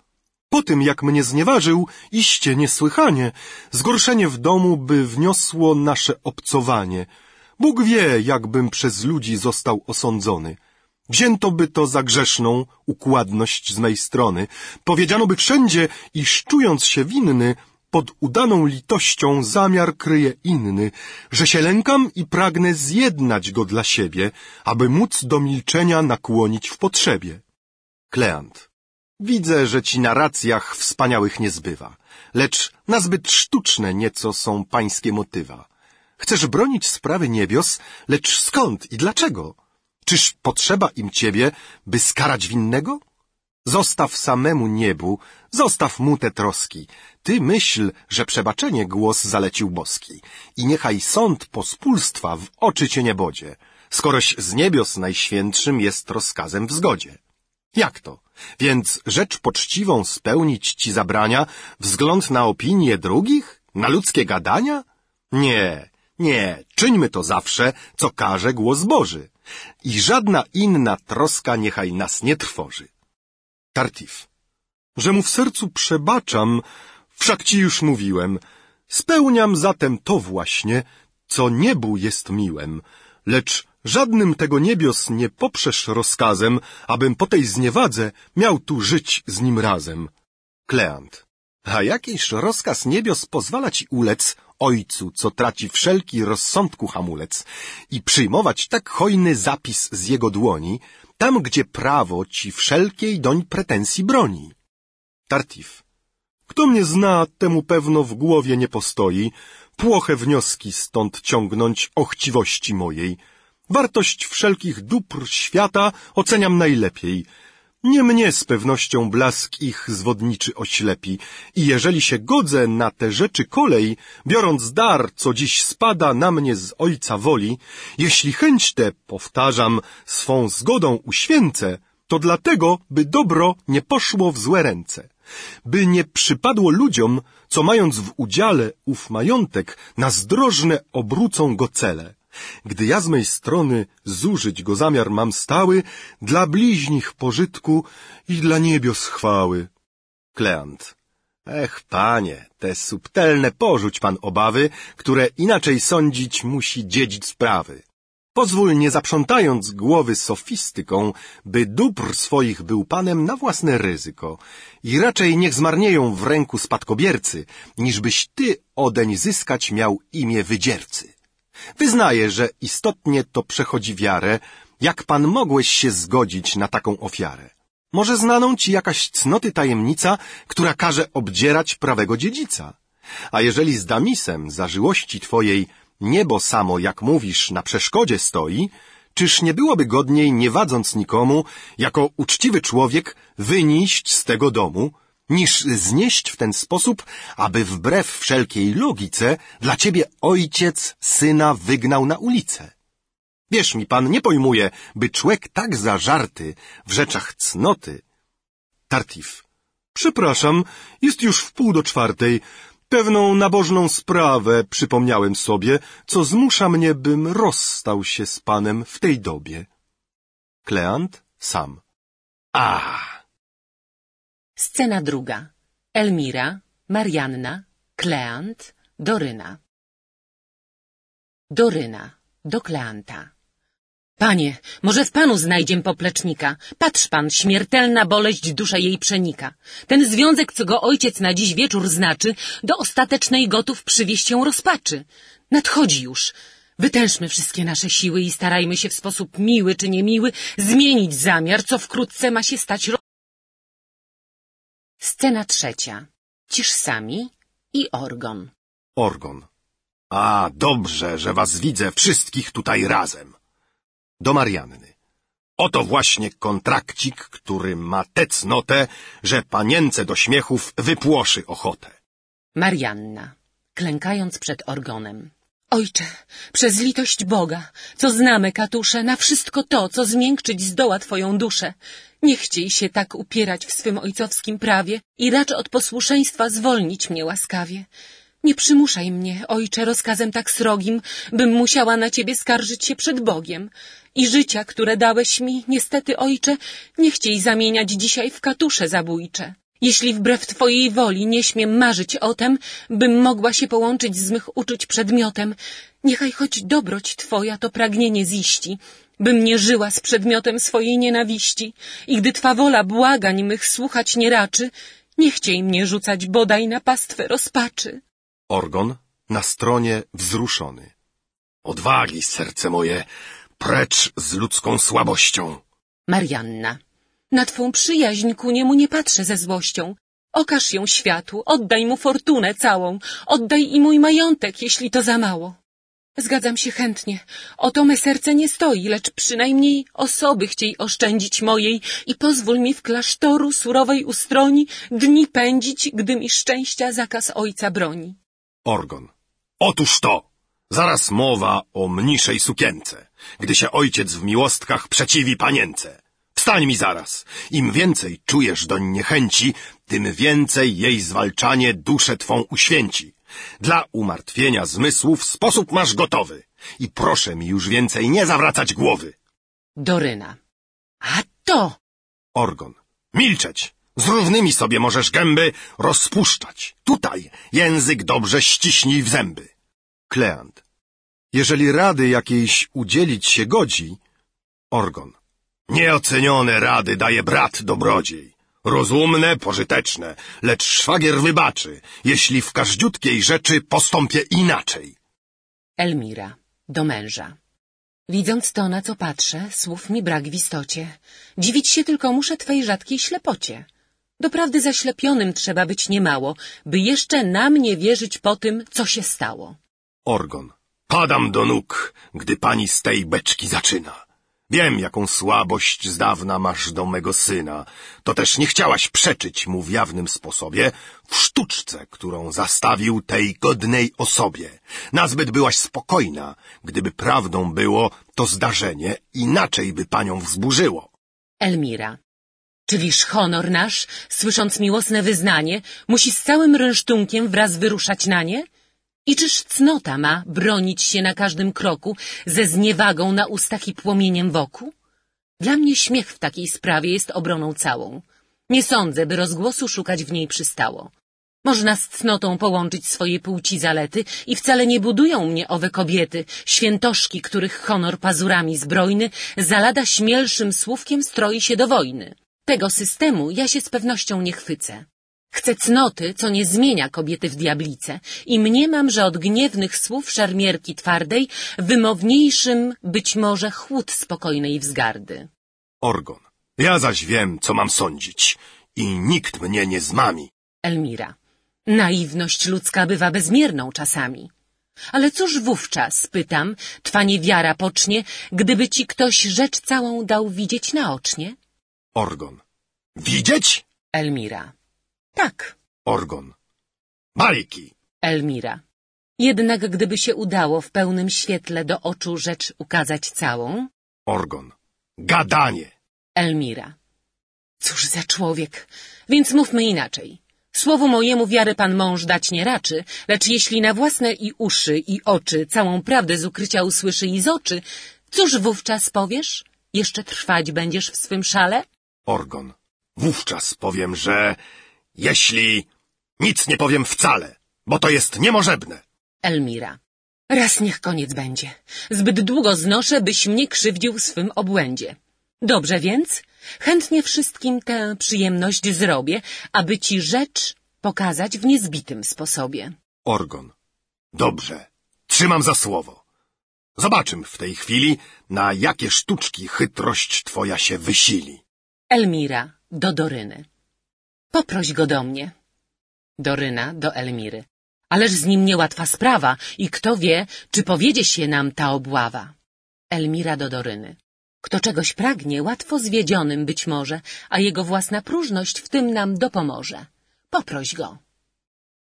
Po tym, jak mnie znieważył, iście niesłychanie, zgorszenie w domu by wniosło nasze obcowanie. Bóg wie, jakbym przez ludzi został osądzony. Wzięto by to za grzeszną układność z mej strony. Powiedziano by wszędzie, iż czując się winny, pod udaną litością zamiar kryje inny, że się lękam i pragnę zjednać go dla siebie, aby móc do milczenia nakłonić w potrzebie. Kleant. Widzę, że ci na racjach wspaniałych nie zbywa, lecz nazbyt sztuczne nieco są pańskie motywa. Chcesz bronić sprawy niebios, lecz skąd i dlaczego? Czyż potrzeba im ciebie, by skarać winnego? Zostaw samemu niebu, zostaw mu te troski. Ty myśl, że przebaczenie głos zalecił boski. I niechaj sąd pospólstwa w oczy cię nie bodzie, skoroś z niebios najświętszym jest rozkazem w zgodzie. Jak to? Więc rzecz poczciwą spełnić ci zabrania wzgląd na opinie drugich? Na ludzkie gadania? Nie, nie, czyńmy to zawsze, co każe głos Boży. I żadna inna troska niechaj nas nie trwoży. Tartif. Że mu w sercu przebaczam, wszak ci już mówiłem. Spełniam zatem to właśnie, co niebu jest miłem, lecz żadnym tego niebios nie poprzesz rozkazem, abym po tej zniewadze miał tu żyć z nim razem. Kleant. A jakiż rozkaz niebios pozwala ci ulec ojcu, co traci wszelki rozsądku hamulec i przyjmować tak hojny zapis z jego dłoni, tam gdzie prawo ci wszelkiej doń pretensji broni. Tartif. Kto mnie zna, temu pewno w głowie nie postoi, płoche wnioski stąd ciągnąć o chciwości mojej. Wartość wszelkich dóbr świata oceniam najlepiej. Nie mnie z pewnością blask ich zwodniczy oślepi i jeżeli się godzę na te rzeczy kolej, biorąc dar, co dziś spada na mnie z ojca woli, jeśli chęć tę, powtarzam, swą zgodą uświęcę, to dlatego, by dobro nie poszło w złe ręce, by nie przypadło ludziom, co mając w udziale ów majątek, na zdrożne obrócą go cele. Gdy ja z mej strony zużyć go zamiar mam stały, dla bliźnich pożytku i dla niebios chwały. Kleant. Ech, panie, te subtelne porzuć pan obawy, które inaczej sądzić musi dziedzic sprawy. Pozwól, nie zaprzątając głowy sofistyką, by dóbr swoich był panem na własne ryzyko i raczej niech zmarnieją w ręku spadkobiercy, niżbyś ty odeń zyskać miał imię wydziercy. Wyznaję, że istotnie to przechodzi wiarę, jak pan mogłeś się zgodzić na taką ofiarę. Może znaną ci jakaś cnoty tajemnica, która każe obdzierać prawego dziedzica. A jeżeli z Damisem zażyłości twojej niebo samo, jak mówisz, na przeszkodzie stoi, czyż nie byłoby godniej, nie wadząc nikomu, jako uczciwy człowiek, wynieść z tego domu, niż znieść w ten sposób, aby wbrew wszelkiej logice dla ciebie ojciec syna wygnał na ulicę. Wierz mi, pan nie pojmuje, by człowiek tak zażarty w rzeczach cnoty. Tartif. Przepraszam, jest już w pół do czwartej. Pewną nabożną sprawę przypomniałem sobie, co zmusza mnie, bym rozstał się z panem w tej dobie. Kleant sam. Ah! Scena druga. Elmira, Marianna, Kleant, Doryna. Doryna, do Kleanta. Panie, może w panu znajdziem poplecznika. Patrz pan, śmiertelna boleść duszę jej przenika. Ten związek, co go ojciec na dziś wieczór znaczy, do ostatecznej gotów przywieść ją rozpaczy. Nadchodzi już. Wytężmy wszystkie nasze siły i starajmy się w sposób miły czy niemiły zmienić zamiar, co wkrótce ma się stać Scena trzecia. Cisz sami i orgon. Orgon. A, dobrze, że was widzę wszystkich tutaj razem. Do Marianny. Oto właśnie kontrakcik, który ma tę cnotę, że panience do śmiechów wypłoszy ochotę. Marianna, klękając przed orgonem. Ojcze, przez litość Boga, co znamy, katusze, na wszystko to, co zmiękczyć zdoła Twoją duszę. Nie chciej się tak upierać w swym ojcowskim prawie i racz od posłuszeństwa zwolnić mnie łaskawie. Nie przymuszaj mnie, ojcze, rozkazem tak srogim, bym musiała na ciebie skarżyć się przed Bogiem. I życia, które dałeś mi, niestety, ojcze, nie chciej zamieniać dzisiaj w katusze zabójcze. Jeśli wbrew twojej woli nie śmiem marzyć o tem, bym mogła się połączyć z mych uczuć przedmiotem, niechaj choć dobroć twoja to pragnienie ziści, bym nie żyła z przedmiotem swojej nienawiści i gdy twa wola błagań mych słuchać nie raczy, nie chciej mnie rzucać bodaj na pastwę rozpaczy. Orgon na stronie wzruszony. Odwagi, serce moje, precz z ludzką słabością. Marianna. Na twą przyjaźń ku niemu nie patrzę ze złością. Okaż ją światu, oddaj mu fortunę całą, oddaj i mój majątek, jeśli to za mało. Zgadzam się chętnie. O to me serce nie stoi, lecz przynajmniej osoby chciej oszczędzić mojej i pozwól mi w klasztoru surowej ustroni dni pędzić, gdy mi szczęścia zakaz ojca broni. Orgon. Otóż to! Zaraz mowa o mniszej sukience, gdy się ojciec w miłostkach przeciwi panience. Wstań mi zaraz! Im więcej czujesz doń niechęci, tym więcej jej zwalczanie duszę twą uświęci. Dla umartwienia zmysłów sposób masz gotowy. I proszę mi już więcej nie zawracać głowy. Doryna. A to! Orgon. Milczeć! Z równymi sobie możesz gęby rozpuszczać. Tutaj język dobrze ściśnij w zęby. Kleant. Jeżeli rady jakiejś udzielić się godzi... Orgon. Nieocenione rady daje brat dobrodziej. Rozumne, pożyteczne, lecz szwagier wybaczy, jeśli w każdziutkiej rzeczy postąpię inaczej. Elmira. Do męża. Widząc to, na co patrzę, słów mi brak w istocie. Dziwić się tylko muszę twej rzadkiej ślepocie. Doprawdy zaślepionym trzeba być niemało, by jeszcze na mnie wierzyć po tym, co się stało. Orgon. Padam do nóg, gdy pani z tej beczki zaczyna. Wiem, jaką słabość z dawna masz do mego syna. To też nie chciałaś przeczyć mu w jawnym sposobie w sztuczce, którą zastawił tej godnej osobie. Nazbyt byłaś spokojna, gdyby prawdą było to zdarzenie, inaczej by panią wzburzyło. Elmira. Czyliż honor nasz, słysząc miłosne wyznanie, musi z całym rynsztunkiem wraz wyruszać na nie? I czyż cnota ma bronić się na każdym kroku ze zniewagą na ustach i płomieniem wokół? Dla mnie śmiech w takiej sprawie jest obroną całą. Nie sądzę, by rozgłosu szukać w niej przystało. Można z cnotą połączyć swojej płci zalety i wcale nie budują mnie owe kobiety, świętoszki, których honor pazurami zbrojny za lada śmielszym słówkiem stroi się do wojny. Tego systemu ja się z pewnością nie chwycę. Chcę cnoty, co nie zmienia kobiety w diablice i mniemam, że od gniewnych słów szermierki twardej wymowniejszym być może chłód spokojnej wzgardy. Orgon. Ja zaś wiem, co mam sądzić i nikt mnie nie zmami. Elmira. Naiwność ludzka bywa bezmierną czasami. Ale cóż wówczas, pytam, twa niewiara pocznie, gdyby ci ktoś rzecz całą dał widzieć naocznie? Orgon. Widzieć? Elmira. Tak, Orgon. Bajki. Elmira. Jednak gdyby się udało w pełnym świetle do oczu rzecz ukazać całą? Orgon. Gadanie. Elmira. Cóż za człowiek. Więc mówmy inaczej. Słowu mojemu wiary pan mąż dać nie raczy, lecz jeśli na własne i uszy, i oczy całą prawdę z ukrycia usłyszy i z oczy, cóż wówczas powiesz? Jeszcze trwać będziesz w swym szale? Orgon. Wówczas powiem, że jeśli nic nie powiem wcale, bo to jest niemożebne. Elmira. Raz niech koniec będzie. Zbyt długo znoszę, byś mnie krzywdził swym obłędzie. Dobrze więc, chętnie wszystkim tę przyjemność zrobię, aby ci rzecz pokazać w niezbitym sposobie. Orgon. Dobrze. Trzymam za słowo. Zobaczym w tej chwili, na jakie sztuczki chytrość twoja się wysili. Elmira do Doryny. Poproś go do mnie. Doryna do Elmiry. Ależ z nim niełatwa sprawa i kto wie, czy powiedzie się nam ta obława. Elmira do Doryny. Kto czegoś pragnie, łatwo zwiedzionym być może, a jego własna próżność w tym nam dopomoże. Poproś go.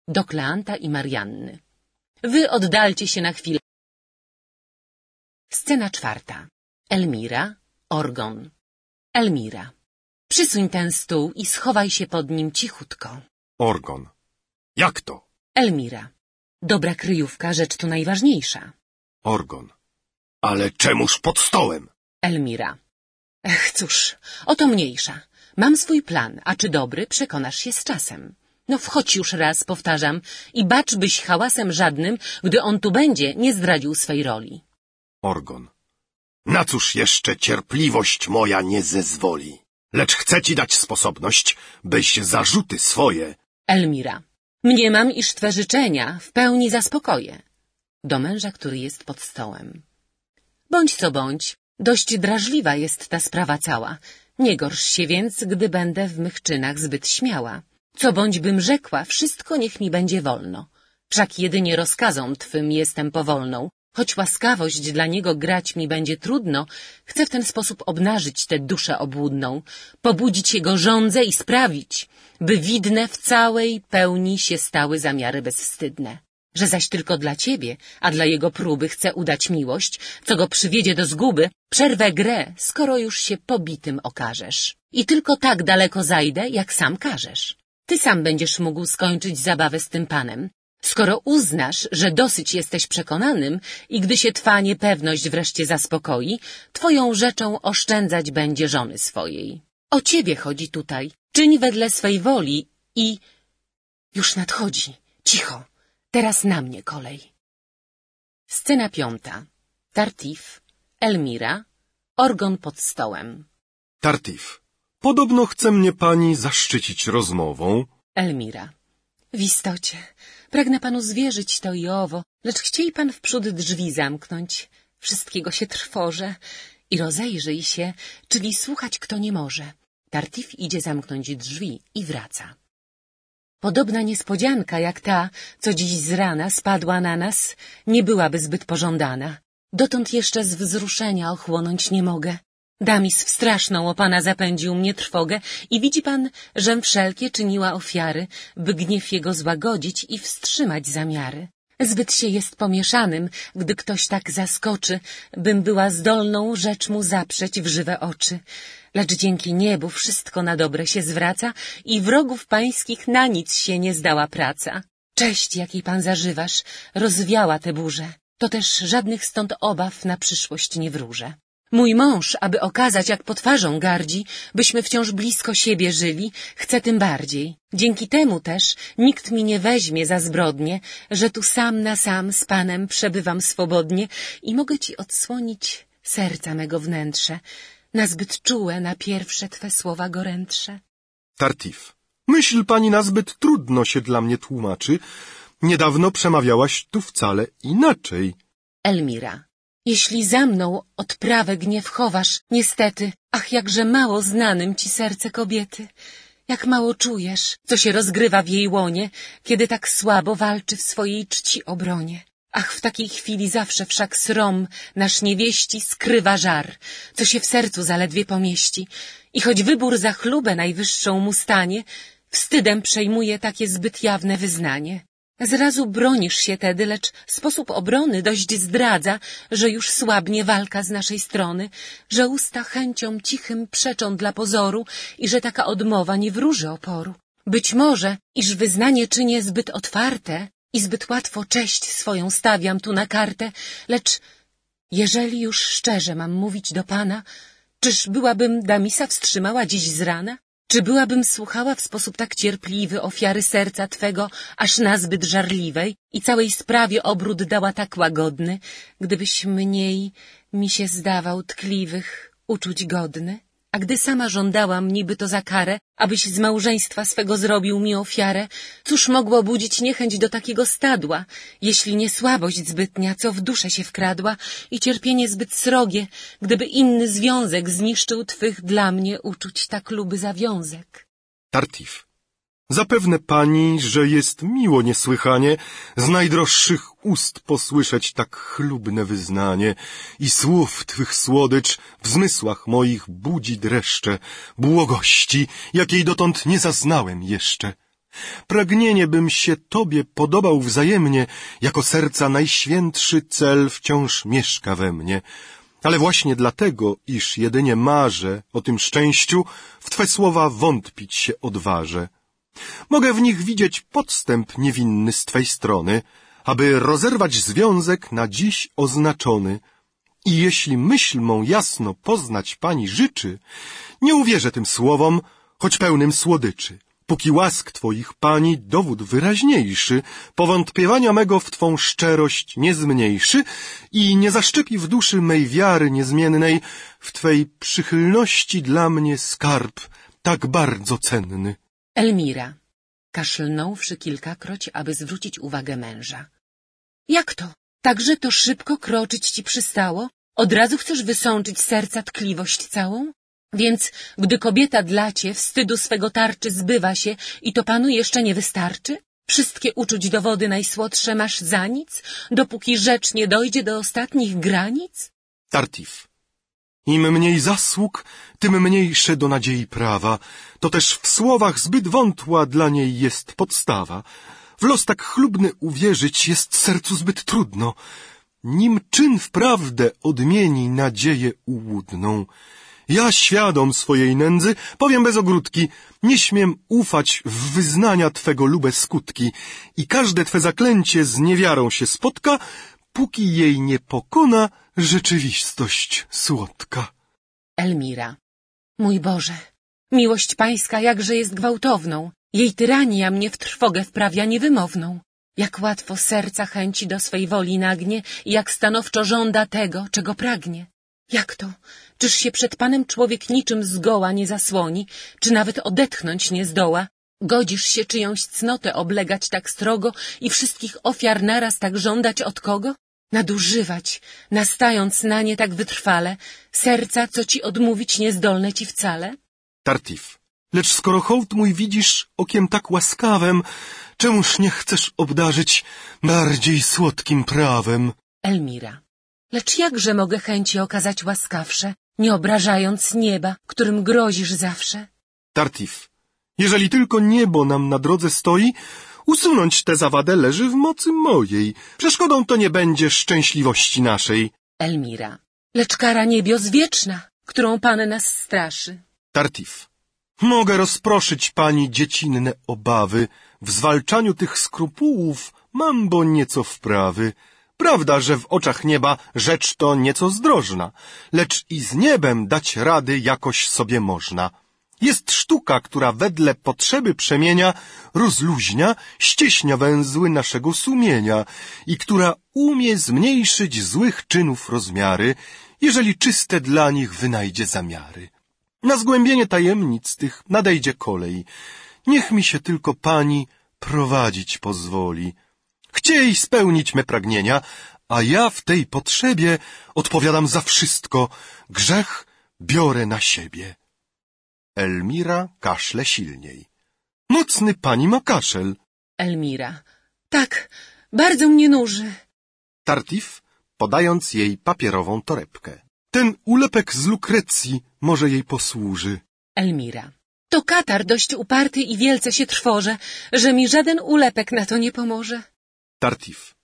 Do Kleanta i Marianny. Wy oddalcie się na chwilę. Scena czwarta. Elmira, Orgon. Elmira. Przysuń ten stół i schowaj się pod nim cichutko. Orgon. Jak to? Elmira. Dobra kryjówka rzecz tu najważniejsza. Orgon. Ale czemuż pod stołem? Elmira. Ech, cóż, oto mniejsza. Mam swój plan, a czy dobry, przekonasz się z czasem. No wchodź już raz, powtarzam, i bacz byś hałasem żadnym, gdy on tu będzie, nie zdradził swej roli. Orgon. Na cóż jeszcze cierpliwość moja nie zezwoli? Lecz chcę ci dać sposobność, byś zarzuty swoje... Elmira. Mniemam, iż twe życzenia w pełni zaspokoję. Do męża, który jest pod stołem. Bądź co bądź, dość drażliwa jest ta sprawa cała. Nie gorsz się więc, gdy będę w mych czynach zbyt śmiała. Co bądź bym rzekła, wszystko niech mi będzie wolno. Wszak jedynie rozkazom twym jestem powolną. Choć łaskawość dla niego grać mi będzie trudno, chcę w ten sposób obnażyć tę duszę obłudną, pobudzić jego żądze i sprawić, by widne w całej pełni się stały zamiary bezwstydne. Że zaś tylko dla ciebie, a dla jego próby chcę udać miłość, co go przywiedzie do zguby, przerwę grę, skoro już się pobitym okażesz. I tylko tak daleko zajdę, jak sam każesz. Ty sam będziesz mógł skończyć zabawę z tym panem, skoro uznasz, że dosyć jesteś przekonanym i gdy się twa niepewność wreszcie zaspokoi, twoją rzeczą oszczędzać będzie żony swojej. O ciebie chodzi tutaj. Czyń wedle swej woli i... Już nadchodzi. Cicho. Teraz na mnie kolej. Scena piąta. Tartif, Elmira, Orgon pod stołem. Tartif. Podobno chce mnie pani zaszczycić rozmową. Elmira. W istocie, pragnę panu zwierzyć to i owo, lecz chciej pan wprzód drzwi zamknąć. Wszystkiego się trwożę i rozejrzyj się, czyli słuchać kto nie może. Tartif idzie zamknąć drzwi i wraca. Podobna niespodzianka jak ta, co dziś z rana spadła na nas, nie byłaby zbyt pożądana. Dotąd jeszcze z wzruszenia ochłonąć nie mogę. Damis w straszną o pana zapędził mnie trwogę i widzi pan, żem wszelkie czyniła ofiary, by gniew jego złagodzić i wstrzymać zamiary. Zbyt się jest pomieszanym, gdy ktoś tak zaskoczy, bym była zdolną rzecz mu zaprzeć w żywe oczy. Lecz dzięki niebu wszystko na dobre się zwraca i wrogów pańskich na nic się nie zdała praca. Cześć, jakiej pan zażywasz, rozwiała te burze. To też żadnych stąd obaw na przyszłość nie wróżę. Mój mąż, aby okazać, jak po twarzą gardzi, byśmy wciąż blisko siebie żyli, chce tym bardziej. Dzięki temu też nikt mi nie weźmie za zbrodnie, że tu sam na sam z Panem przebywam swobodnie i mogę Ci odsłonić serca mego wnętrze, na zbyt czułe na pierwsze Twe słowa gorętsze. Tartif. Myśl pani nazbyt trudno się dla mnie tłumaczy. Niedawno przemawiałaś tu wcale inaczej. Elmira. Jeśli za mną odprawę gniew chowasz, niestety, ach, jakże mało znanym ci serce kobiety. Jak mało czujesz, co się rozgrywa w jej łonie, kiedy tak słabo walczy w swojej czci obronie. Ach, w takiej chwili zawsze wszak srom nasz niewieści skrywa żar, co się w sercu zaledwie pomieści. I choć wybór za chlubę najwyższą mu stanie, wstydem przejmuje takie zbyt jawne wyznanie. Zrazu bronisz się tedy, lecz sposób obrony dość zdradza, że już słabnie walka z naszej strony, że usta chęcią cichym przeczą dla pozoru i że taka odmowa nie wróży oporu. Być może, iż wyznanie czynię zbyt otwarte i zbyt łatwo cześć swoją stawiam tu na kartę, lecz jeżeli już szczerze mam mówić do pana, czyż byłabym Damisa wstrzymała dziś z rana? Czy byłabym słuchała w sposób tak cierpliwy ofiary serca Twego, aż nazbyt żarliwej i całej sprawie obrót dała tak łagodny, gdybyś mniej mi się zdawał tkliwych uczuć godny? A gdy sama żądałam niby to za karę, abyś z małżeństwa swego zrobił mi ofiarę, cóż mogło budzić niechęć do takiego stadła, jeśli nie słabość zbytnia, co w duszę się wkradła i cierpienie zbyt srogie, gdyby inny związek zniszczył twych dla mnie uczuć tak luby zawiązek. Tartif. Zapewne pani, że jest miło niesłychanie z najdroższych ust posłyszeć tak chlubne wyznanie i słów twych słodycz w zmysłach moich budzi dreszcze, błogości, jakiej dotąd nie zaznałem jeszcze. Pragnienie bym się Tobie podobał wzajemnie, jako serca najświętszy cel wciąż mieszka we mnie. Ale właśnie dlatego, iż jedynie marzę o tym szczęściu, w Twe słowa wątpić się odważę. Mogę w nich widzieć podstęp niewinny z Twej strony, aby rozerwać związek na dziś oznaczony. I jeśli myśl mą jasno poznać pani życzy, nie uwierzę tym słowom, choć pełnym słodyczy. Póki łask twoich pani dowód wyraźniejszy, powątpiewania mego w twą szczerość nie zmniejszy i nie zaszczepi w duszy mej wiary niezmiennej w twej przychylności dla mnie skarb tak bardzo cenny. Elmira, kaszlnąwszy kilkakroć, aby zwrócić uwagę męża. Jak to? Także to szybko kroczyć ci przystało? Od razu chcesz wysączyć serca tkliwość całą? Więc, gdy kobieta dla cię wstydu swego tarczy zbywa się i to panu jeszcze nie wystarczy? Wszystkie uczuć dowody najsłodsze masz za nic, dopóki rzecz nie dojdzie do ostatnich granic? Tartif. Im mniej zasług, tym mniejsze do nadziei prawa. To też w słowach zbyt wątła dla niej jest podstawa. W los tak chlubny uwierzyć jest sercu zbyt trudno. Nim czyn wprawdę odmieni nadzieję ułudną. Ja świadom swojej nędzy, powiem bez ogródki, nie śmiem ufać w wyznania Twego lube skutki i każde Twe zaklęcie z niewiarą się spotka, póki jej nie pokona rzeczywistość słodka. Elmira. Mój Boże, miłość pańska jakże jest gwałtowną. Jej tyrania mnie w trwogę wprawia niewymowną. Jak łatwo serca chęci do swej woli nagnie i jak stanowczo żąda tego, czego pragnie. Jak to? Czyż się przed Panem człowiek niczym zgoła nie zasłoni, czy nawet odetchnąć nie zdoła? Godzisz się czyjąś cnotę oblegać tak strogo i wszystkich ofiar naraz tak żądać od kogo? Nadużywać, nastając na nie tak wytrwale, serca, co ci odmówić niezdolne ci wcale? Tartif. Lecz skoro hołd mój widzisz okiem tak łaskawem, czemuż nie chcesz obdarzyć bardziej słodkim prawem? Elmira. Lecz jakże mogę chęci okazać łaskawsze, nie obrażając nieba, którym grozisz zawsze? Tartif. Jeżeli tylko niebo nam na drodze stoi, usunąć tę zawadę leży w mocy mojej. Przeszkodą to nie będzie szczęśliwości naszej. Elmira. Lecz kara niebios wieczna, którą Pan nas straszy. Tartif. Mogę rozproszyć pani dziecinne obawy. W zwalczaniu tych skrupułów mam bo nieco wprawy. Prawda, że w oczach nieba rzecz to nieco zdrożna, lecz i z niebem dać rady jakoś sobie można. Jest sztuka, która wedle potrzeby przemienia, rozluźnia, ścieśnia węzły naszego sumienia i która umie zmniejszyć złych czynów rozmiary, jeżeli czyste dla nich wynajdzie zamiary. Na zgłębienie tajemnic tych nadejdzie kolej. Niech mi się tylko pani prowadzić pozwoli. Chciej spełnić me pragnienia, a ja w tej potrzebie odpowiadam za wszystko. Grzech biorę na siebie. Elmira kaszle silniej. Mocny pani ma kaszel. Elmira. Tak, bardzo mnie nuży. Tartif, podając jej papierową torebkę. Ten ulepek z lukrecji może jej posłuży. Elmira. To katar dość uparty i wielce się trwoże, że mi żaden ulepek na to nie pomoże. Tartif.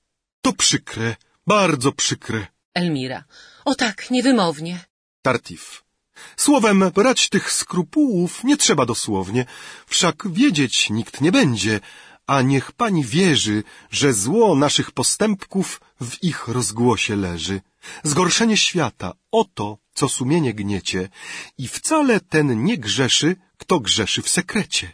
To przykre, bardzo przykre. Elmira. O tak, niewymownie. Tartif. Słowem, brać tych skrupułów nie trzeba dosłownie, wszak wiedzieć nikt nie będzie, a niech pani wierzy, że zło naszych postępków w ich rozgłosie leży. Zgorszenie świata, oto, co sumienie gniecie, i wcale ten nie grzeszy, kto grzeszy w sekrecie.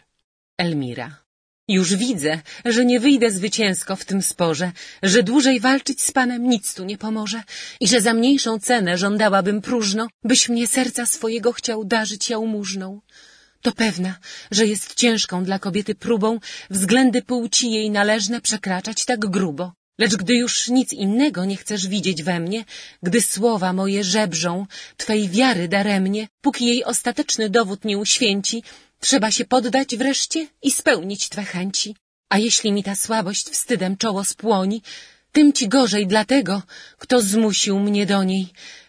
Elmira. Już widzę, że nie wyjdę zwycięsko w tym sporze, że dłużej walczyć z panem nic tu nie pomoże i że za mniejszą cenę żądałabym próżno, byś mnie serca swojego chciał darzyć jałmużną. To pewna, że jest ciężką dla kobiety próbą względy płci jej należne przekraczać tak grubo. Lecz gdy już nic innego nie chcesz widzieć we mnie, gdy słowa moje żebrzą, twej wiary daremnie, póki jej ostateczny dowód nie uświęci, trzeba się poddać wreszcie i spełnić twe chęci. A jeśli mi ta słabość wstydem czoło spłoni, tym ci gorzej dlatego, kto zmusił mnie do niej.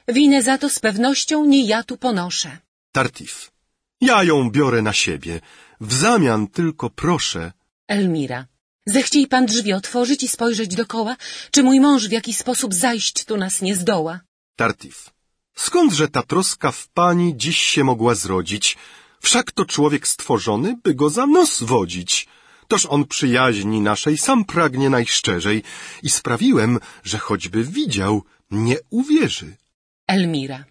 Winę za to z pewnością nie ja tu ponoszę. Tartif. Ja ją biorę na siebie. W zamian tylko proszę. Elmira. Zechciej pan drzwi otworzyć i spojrzeć dokoła, czy mój mąż w jaki sposób zajść tu nas nie zdoła. Tartif. Skądże ta troska w pani dziś się mogła zrodzić? Wszak to człowiek stworzony, by go za nos wodzić. Toż on przyjaźni naszej sam pragnie najszczerzej i sprawiłem, że choćby widział, nie uwierzy. Elmira.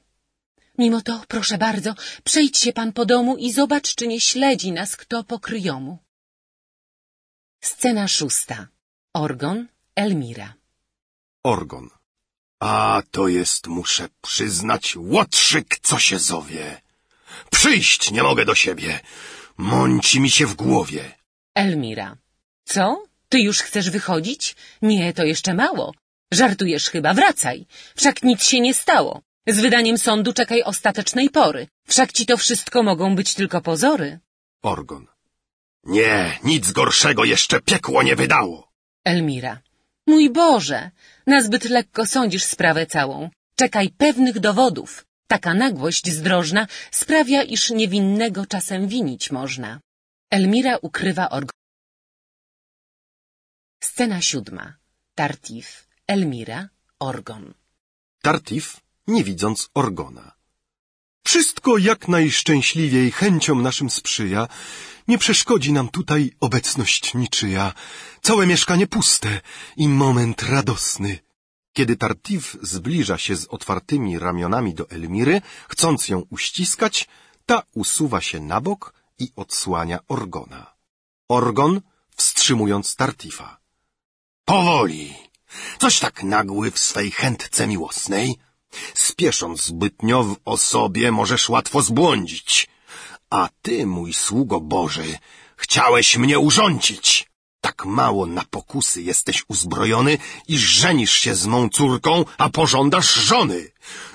Mimo to, proszę bardzo, przejdź się pan po domu i zobacz, czy nie śledzi nas kto po kryjomu. Scena szósta. Orgon, Elmira. Orgon. A to jest, muszę przyznać, łotrzyk, co się zowie. Przyjść nie mogę do siebie. Mąci mi się w głowie. Elmira. Co? Ty już chcesz wychodzić? Nie, to jeszcze mało. Żartujesz chyba, wracaj. Wszak nic się nie stało. Z wydaniem sądu czekaj ostatecznej pory. Wszak ci to wszystko mogą być tylko pozory. Orgon. Nie, nic gorszego jeszcze piekło nie wydało. Elmira. Mój Boże, nazbyt lekko sądzisz sprawę całą. Czekaj pewnych dowodów. Taka nagłość zdrożna sprawia, iż niewinnego czasem winić można. Elmira ukrywa orgon. Scena siódma. Tartif, Elmira, Orgon. Tartif, nie widząc Orgona. Wszystko jak najszczęśliwiej chęciom naszym sprzyja. Nie przeszkodzi nam tutaj obecność niczyja. Całe mieszkanie puste i moment radosny. Kiedy Tartif zbliża się z otwartymi ramionami do Elmiry, chcąc ją uściskać, ta usuwa się na bok i odsłania Orgona. Orgon wstrzymując Tartifa. Powoli! Coś tak nagły w swej chętce miłosnej? Spiesząc zbytnio w osobie możesz łatwo zbłądzić. A ty, mój sługo Boży, chciałeś mnie urządzić. Tak mało na pokusy jesteś uzbrojony, iż żenisz się z mą córką, a pożądasz żony.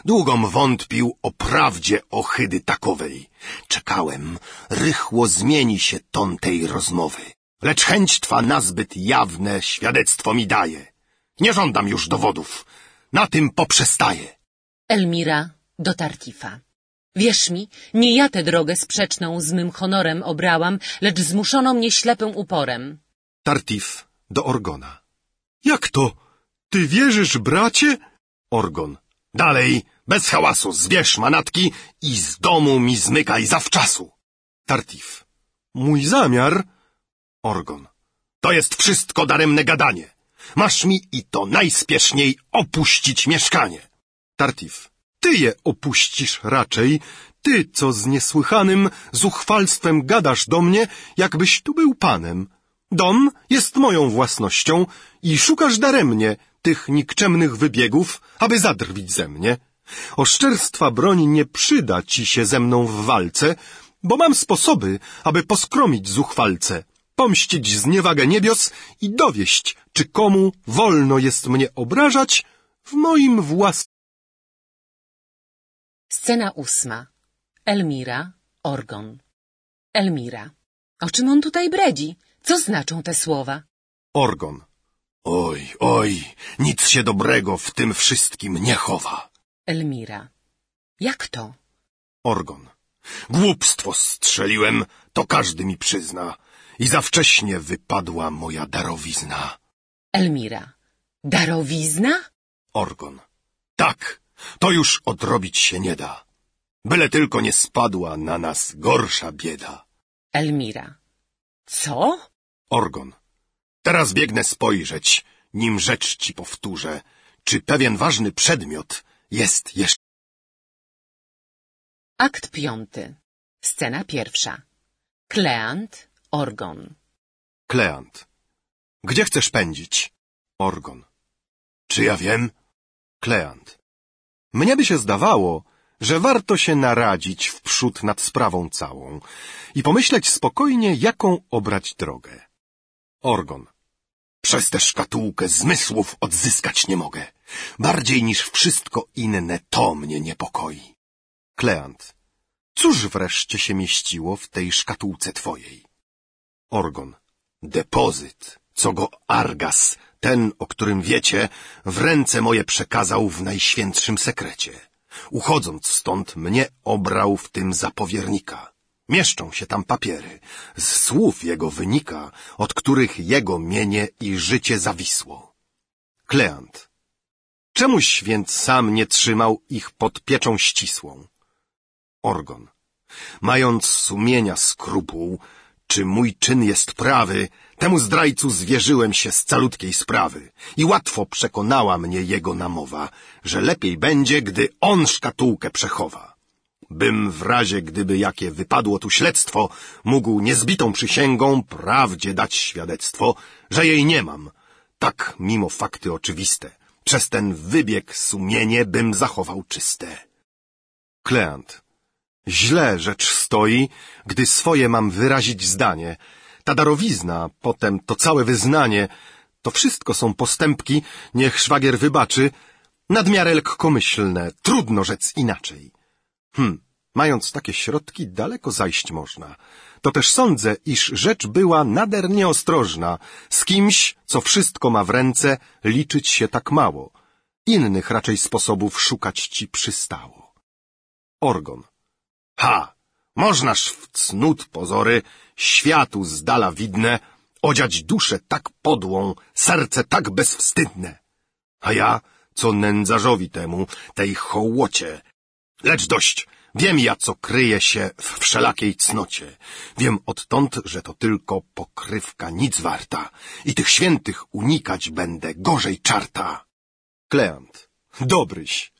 Długom wątpił o prawdzie ohydy takowej. Czekałem, rychło zmieni się ton tej rozmowy. Lecz chęć twa nazbyt jawne świadectwo mi daje. Nie żądam już dowodów. Na tym poprzestaję. Elmira do Tartifa. Wierz mi, nie ja tę drogę sprzeczną z mym honorem obrałam, lecz zmuszono mnie ślepym uporem. Tartif do Orgona. Jak to? Ty wierzysz, bracie? Orgon. Dalej, bez hałasu, zbierz manatki i z domu mi zmykaj zawczasu. Tartif. Mój zamiar? Orgon. To jest wszystko daremne gadanie. Masz mi i to najspieszniej opuścić mieszkanie. Tartif. Ty je opuścisz raczej, ty, co z niesłychanym zuchwalstwem gadasz do mnie, jakbyś tu był panem. Dom jest moją własnością i szukasz daremnie tych nikczemnych wybiegów, aby zadrwić ze mnie. Oszczerstwa broń nie przyda ci się ze mną w walce, bo mam sposoby, aby poskromić zuchwalce, pomścić zniewagę niebios i dowieść, czy komu wolno jest mnie obrażać w moim własnym. Scena ósma. Elmira, Orgon. Elmira. O czym on tutaj bredzi? Co znaczą te słowa? Orgon. Oj, oj, nic się dobrego w tym wszystkim nie chowa. Elmira. Jak to? Orgon. Głupstwo strzeliłem, to każdy mi przyzna. I za wcześnie wypadła moja darowizna. Elmira. Darowizna? Orgon. Tak, to już odrobić się nie da. Byle tylko nie spadła na nas gorsza bieda. Elmira. Co? Orgon. Teraz biegnę spojrzeć, nim rzecz ci powtórzę, czy pewien ważny przedmiot jest jeszcze. Akt piąty. Scena pierwsza. Kleant, Orgon. Kleant. Gdzie chcesz pędzić? Orgon. Czy ja wiem? Kleant. Mnie by się zdawało, że warto się naradzić wprzód nad sprawą całą i pomyśleć spokojnie, jaką obrać drogę. Orgon. Przez tę szkatułkę zmysłów odzyskać nie mogę. Bardziej niż wszystko inne to mnie niepokoi. Kleant. Cóż wreszcie się mieściło w tej szkatułce twojej? Orgon. Depozyt, co go Argas, ten, o którym wiecie, w ręce moje przekazał w najświętszym sekrecie. Uchodząc stąd, mnie obrał w tym za powiernika. Mieszczą się tam papiery. Z słów jego wynika, od których jego mienie i życie zawisło. Kleant. Czemuś więc sam nie trzymał ich pod pieczą ścisłą? Orgon. Mając sumienia skrupuł, Czy mój czyn jest prawy, temu zdrajcu zwierzyłem się z calutkiej sprawy i łatwo przekonała mnie jego namowa, że lepiej będzie, gdy on szkatułkę przechowa. Bym w razie, gdyby jakie wypadło tu śledztwo, mógł niezbitą przysięgą prawdzie dać świadectwo, że jej nie mam. Tak, mimo fakty oczywiste, przez ten wybieg sumienie bym zachował czyste. Kleant. Źle rzecz stoi, gdy swoje mam wyrazić zdanie. Ta darowizna, potem to całe wyznanie, to wszystko są postępki, niech szwagier wybaczy, nadmiarę lekkomyślne, trudno rzec inaczej. Hm, mając takie środki, daleko zajść można. To też sądzę, iż rzecz była nader nieostrożna, z kimś, co wszystko ma w ręce, liczyć się tak mało. Innych raczej sposobów szukać ci przystało. Orgon. Ha! Możnaż w cnót pozory, światu z dala widne, odziać duszę tak podłą, serce tak bezwstydne. A ja, co nędzarzowi temu, tej hołocie. Lecz dość, wiem ja, co kryje się w wszelakiej cnocie. Wiem odtąd, że to tylko pokrywka nic warta i tych świętych unikać będę gorzej czarta. Kleant. Dobryś.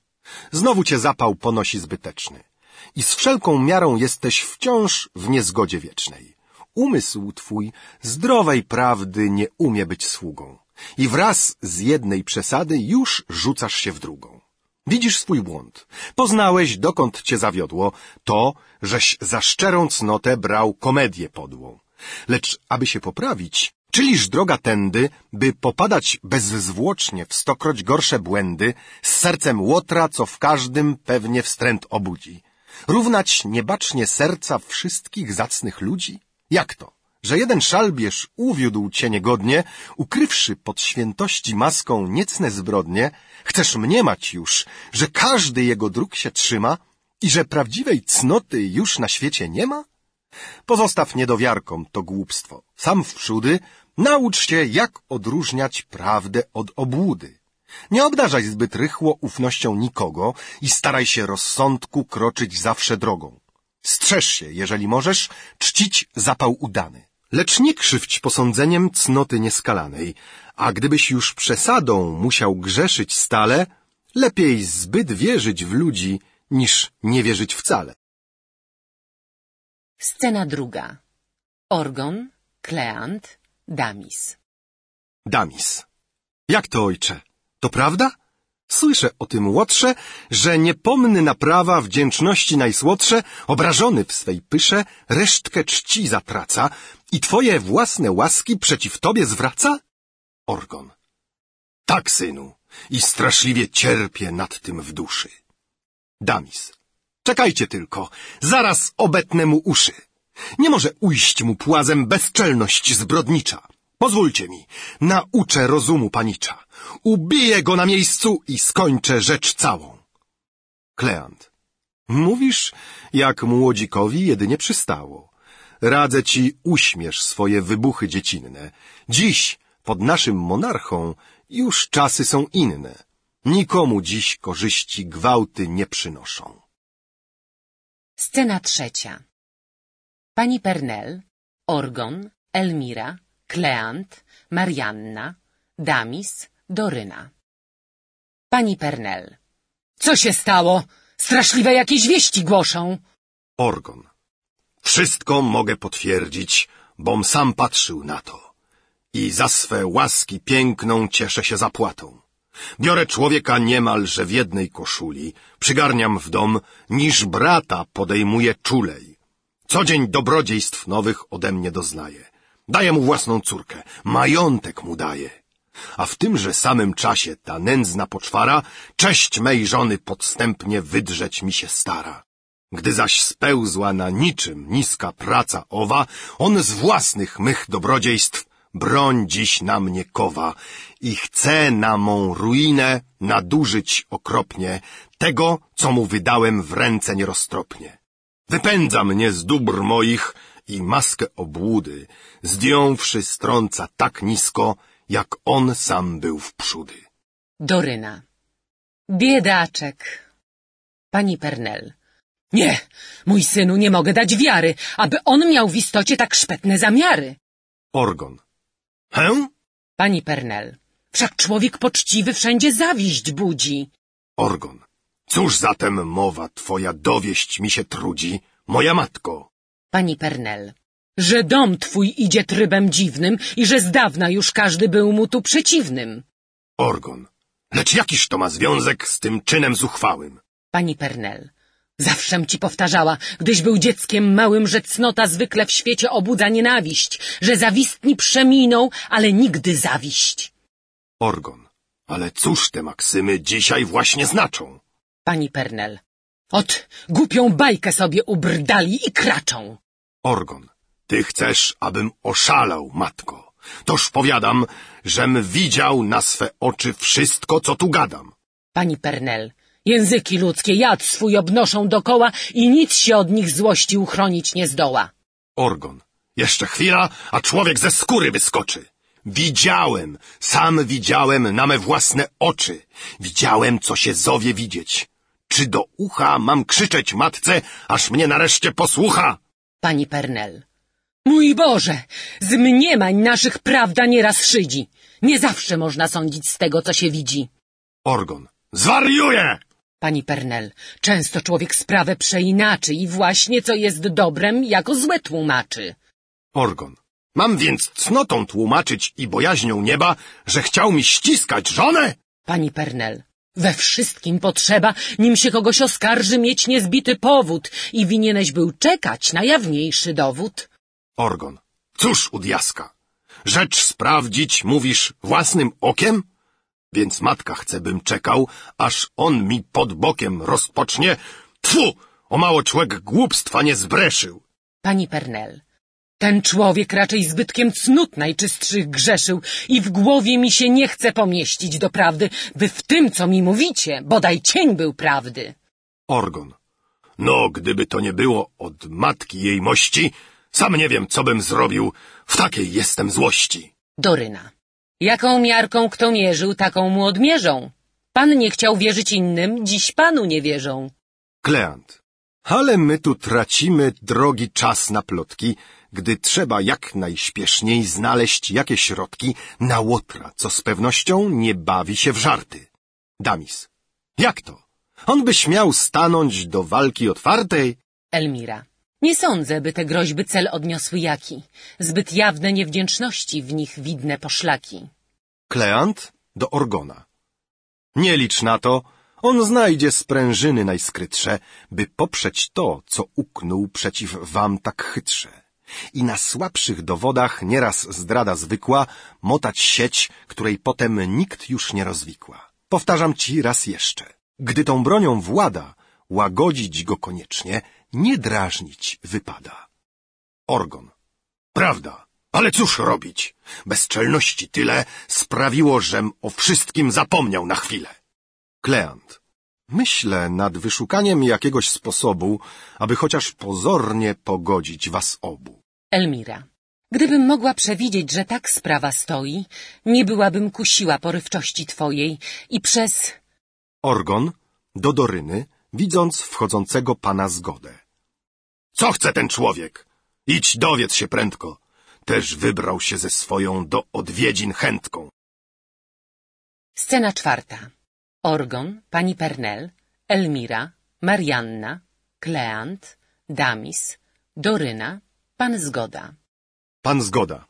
Znowu cię zapał ponosi zbyteczny i z wszelką miarą jesteś wciąż w niezgodzie wiecznej. Umysł twój zdrowej prawdy nie umie być sługą i wraz z jednej przesady już rzucasz się w drugą. Widzisz swój błąd. Poznałeś, dokąd cię zawiodło, to, żeś za szczerą cnotę brał komedię podłą. Lecz aby się poprawić, czyliż droga tędy, by popadać bezzwłocznie w stokroć gorsze błędy, z sercem łotra, co w każdym pewnie wstręt obudzi. Równać niebacznie serca wszystkich zacnych ludzi? Jak to? Że jeden szalbierz uwiódł cię niegodnie, ukrywszy pod świętości maską niecne zbrodnie, chcesz mniemać już, że każdy jego dróg się trzyma i że prawdziwej cnoty już na świecie nie ma? Pozostaw niedowiarkom to głupstwo. Sam wprzódy naucz się, jak odróżniać prawdę od obłudy. Nie obdarzaj zbyt rychło ufnością nikogo i staraj się rozsądku kroczyć zawsze drogą. Strzeż się, jeżeli możesz, czcić zapał udany. Lecz nie krzywdź posądzeniem cnoty nieskalanej, a gdybyś już przesadą musiał grzeszyć stale, lepiej zbyt wierzyć w ludzi, niż nie wierzyć wcale. Scena druga. Orgon, Kleant, Damis. Damis. Jak to, ojcze? To prawda? Słyszę o tym łotrze, że niepomny na prawa wdzięczności najsłodsze, obrażony w swej pysze, resztkę czci zatraca i twoje własne łaski przeciw tobie zwraca? Orgon. Tak, synu, i straszliwie cierpię nad tym w duszy. Damis. Czekajcie tylko, zaraz obetnę mu uszy. Nie może ujść mu płazem bezczelność zbrodnicza. Pozwólcie mi, nauczę rozumu panicza. Ubiję go na miejscu i skończę rzecz całą. Kleant. Mówisz, jak młodzikowi jedynie przystało. Radzę ci, uśmiesz swoje wybuchy dziecinne. Dziś, pod naszym monarchą, już czasy są inne. Nikomu dziś korzyści gwałty nie przynoszą. Scena trzecia. Pani Pernel, Orgon, Elmira, Kleant, Marianna, Damis, Doryna. Pani Pernel. Co się stało? Straszliwe jakieś wieści głoszą. Orgon. Wszystko mogę potwierdzić, bom sam patrzył na to. I za swe łaski piękną cieszę się zapłatą. Biorę człowieka niemalże w jednej koszuli, przygarniam w dom, niż brata podejmuję czulej. Co dzień dobrodziejstw nowych ode mnie doznaje. Daję mu własną córkę, majątek mu daję. A w tymże samym czasie ta nędzna poczwara cześć mej żony podstępnie wydrzeć mi się stara. Gdy zaś spełzła na niczym niska praca owa, on z własnych mych dobrodziejstw broń dziś na mnie kowa i chce na mą ruinę nadużyć okropnie tego, co mu wydałem w ręce nieroztropnie. Wypędza mnie z dóbr moich i maskę obłudy, zdjąwszy strąca tak nisko, jak on sam był w przódy. Doryna. Biedaczek. Pani Pernel. Nie, mój synu, nie mogę dać wiary, aby on miał w istocie tak szpetne zamiary. Orgon. Hę? Pani Pernel, wszak człowiek poczciwy wszędzie zawiść budzi. Orgon. Cóż zatem mowa twoja dowieść mi się trudzi, moja matko? Pani Pernel, że dom twój idzie trybem dziwnym i że z dawna już każdy był mu tu przeciwnym. Orgon. Lecz jakiż to ma związek z tym czynem zuchwałym? Pani Pernel, zawszem ci powtarzała, gdyś był dzieckiem małym, że cnota zwykle w świecie obudza nienawiść, że zawistni przeminą, ale nigdy zawiść. Orgon. Ale cóż te maksymy dzisiaj właśnie znaczą? Pani Pernel, ot, głupią bajkę sobie ubrdali i kraczą. Orgon. Ty chcesz, abym oszalał, matko. Toż powiadam, żem widział na swe oczy wszystko, co tu gadam. Pani Pernel, języki ludzkie jad swój obnoszą dokoła i nic się od nich złości uchronić nie zdoła. Orgon. Jeszcze chwila, a człowiek ze skóry wyskoczy. Widziałem, sam widziałem na me własne oczy. Widziałem, co się zowie widzieć. Czy do ucha mam krzyczeć matce, aż mnie nareszcie posłucha? Pani Pernel. Mój Boże, z mniemań naszych prawda nieraz szydzi. Nie zawsze można sądzić z tego, co się widzi. Orgon. Zwariuję! Pani Pernel, często człowiek sprawę przeinaczy i właśnie co jest dobrem, jako złe tłumaczy. Orgon. Mam więc cnotą tłumaczyć i bojaźnią nieba, że chciał mi ściskać żonę? Pani Pernel, we wszystkim potrzeba, nim się kogoś oskarży, mieć niezbity powód i winieneś był czekać na jawniejszy dowód. Orgon. Cóż u diaska? Rzecz sprawdzić, mówisz, własnym okiem? Więc matka chce, bym czekał, aż on mi pod bokiem rozpocznie. Tfu! O mało człowiek głupstwa nie zbreszył. Pani Pernel, ten człowiek raczej zbytkiem cnót najczystszych grzeszył i w głowie mi się nie chce pomieścić do prawdy, by w tym, co mi mówicie, bodaj cień był prawdy. Orgon. No, gdyby to nie było od matki jej mości, sam nie wiem, co bym zrobił. W takiej jestem złości. Doryna. Jaką miarką kto mierzył, taką mu odmierzą. Pan nie chciał wierzyć innym, dziś panu nie wierzą. Kleant. Ale my tu tracimy drogi czas na plotki, gdy trzeba jak najśpieszniej znaleźć jakie środki na łotra, co z pewnością nie bawi się w żarty. Damis. Jak to? On by śmiał stanąć do walki otwartej? Elmira. Nie sądzę, by te groźby cel odniosły jaki. Zbyt jawne niewdzięczności w nich widne poszlaki. Kleant do Orgona. Nie licz na to, on znajdzie sprężyny najskrytsze, by poprzeć to, co uknął przeciw wam tak chytrze. I na słabszych dowodach nieraz zdrada zwykła motać sieć, której potem nikt już nie rozwikła. Powtarzam ci raz jeszcze. Gdy tą bronią włada, łagodzić go koniecznie, nie drażnić wypada. Orgon. Prawda, ale cóż robić? Bezczelności tyle sprawiło, żem o wszystkim zapomniał na chwilę. Kleant. Myślę nad wyszukaniem jakiegoś sposobu, aby chociaż pozornie pogodzić was obu. Elmira. Gdybym mogła przewidzieć, że tak sprawa stoi, nie byłabym kusiła porywczości twojej i przez... Orgon do Doryny, widząc wchodzącego pana zgodę. Co chce ten człowiek? Idź dowiedz się prędko. Też wybrał się ze swoją do odwiedzin chętką. Scena czwarta. Orgon, pani Pernel, Elmira, Marianna, Kleant, Damis, Doryna, pan Zgoda. Pan zgoda.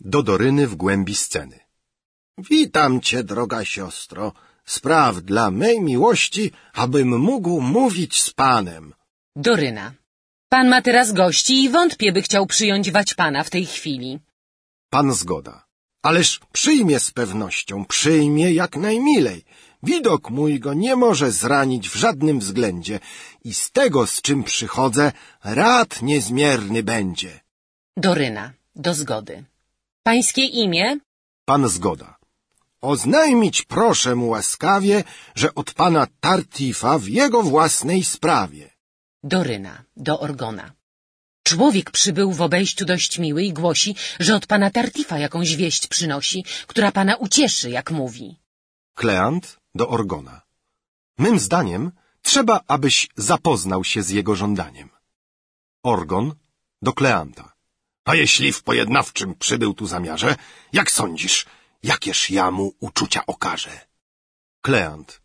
Do Doryny w głębi sceny. Witam cię, droga siostro. Spraw dla mej miłości, abym mógł mówić z panem. Doryna. Pan ma teraz gości i wątpię, by chciał przyjąć wać pana w tej chwili. Pan zgoda. Ależ przyjmie z pewnością, przyjmie jak najmilej. Widok mój go nie może zranić w żadnym względzie i z tego, z czym przychodzę, rad niezmierny będzie. Doryna. Do zgody. Pańskie imię? Pan zgoda. Oznajmić proszę mu łaskawie, że od pana Tartifa w jego własnej sprawie. Doryna. Do Orgona. Człowiek przybył w obejściu dość miły i głosi, że od pana Tartifa jakąś wieść przynosi, która pana ucieszy, jak mówi. Kleant do Orgona. Mym zdaniem Trzeba, abyś zapoznał się z jego żądaniem. Orgon do Kleanta. A jeśli w pojednawczym przybył tu zamiarze, jak sądzisz, jakież ja mu uczucia okażę? Kleant.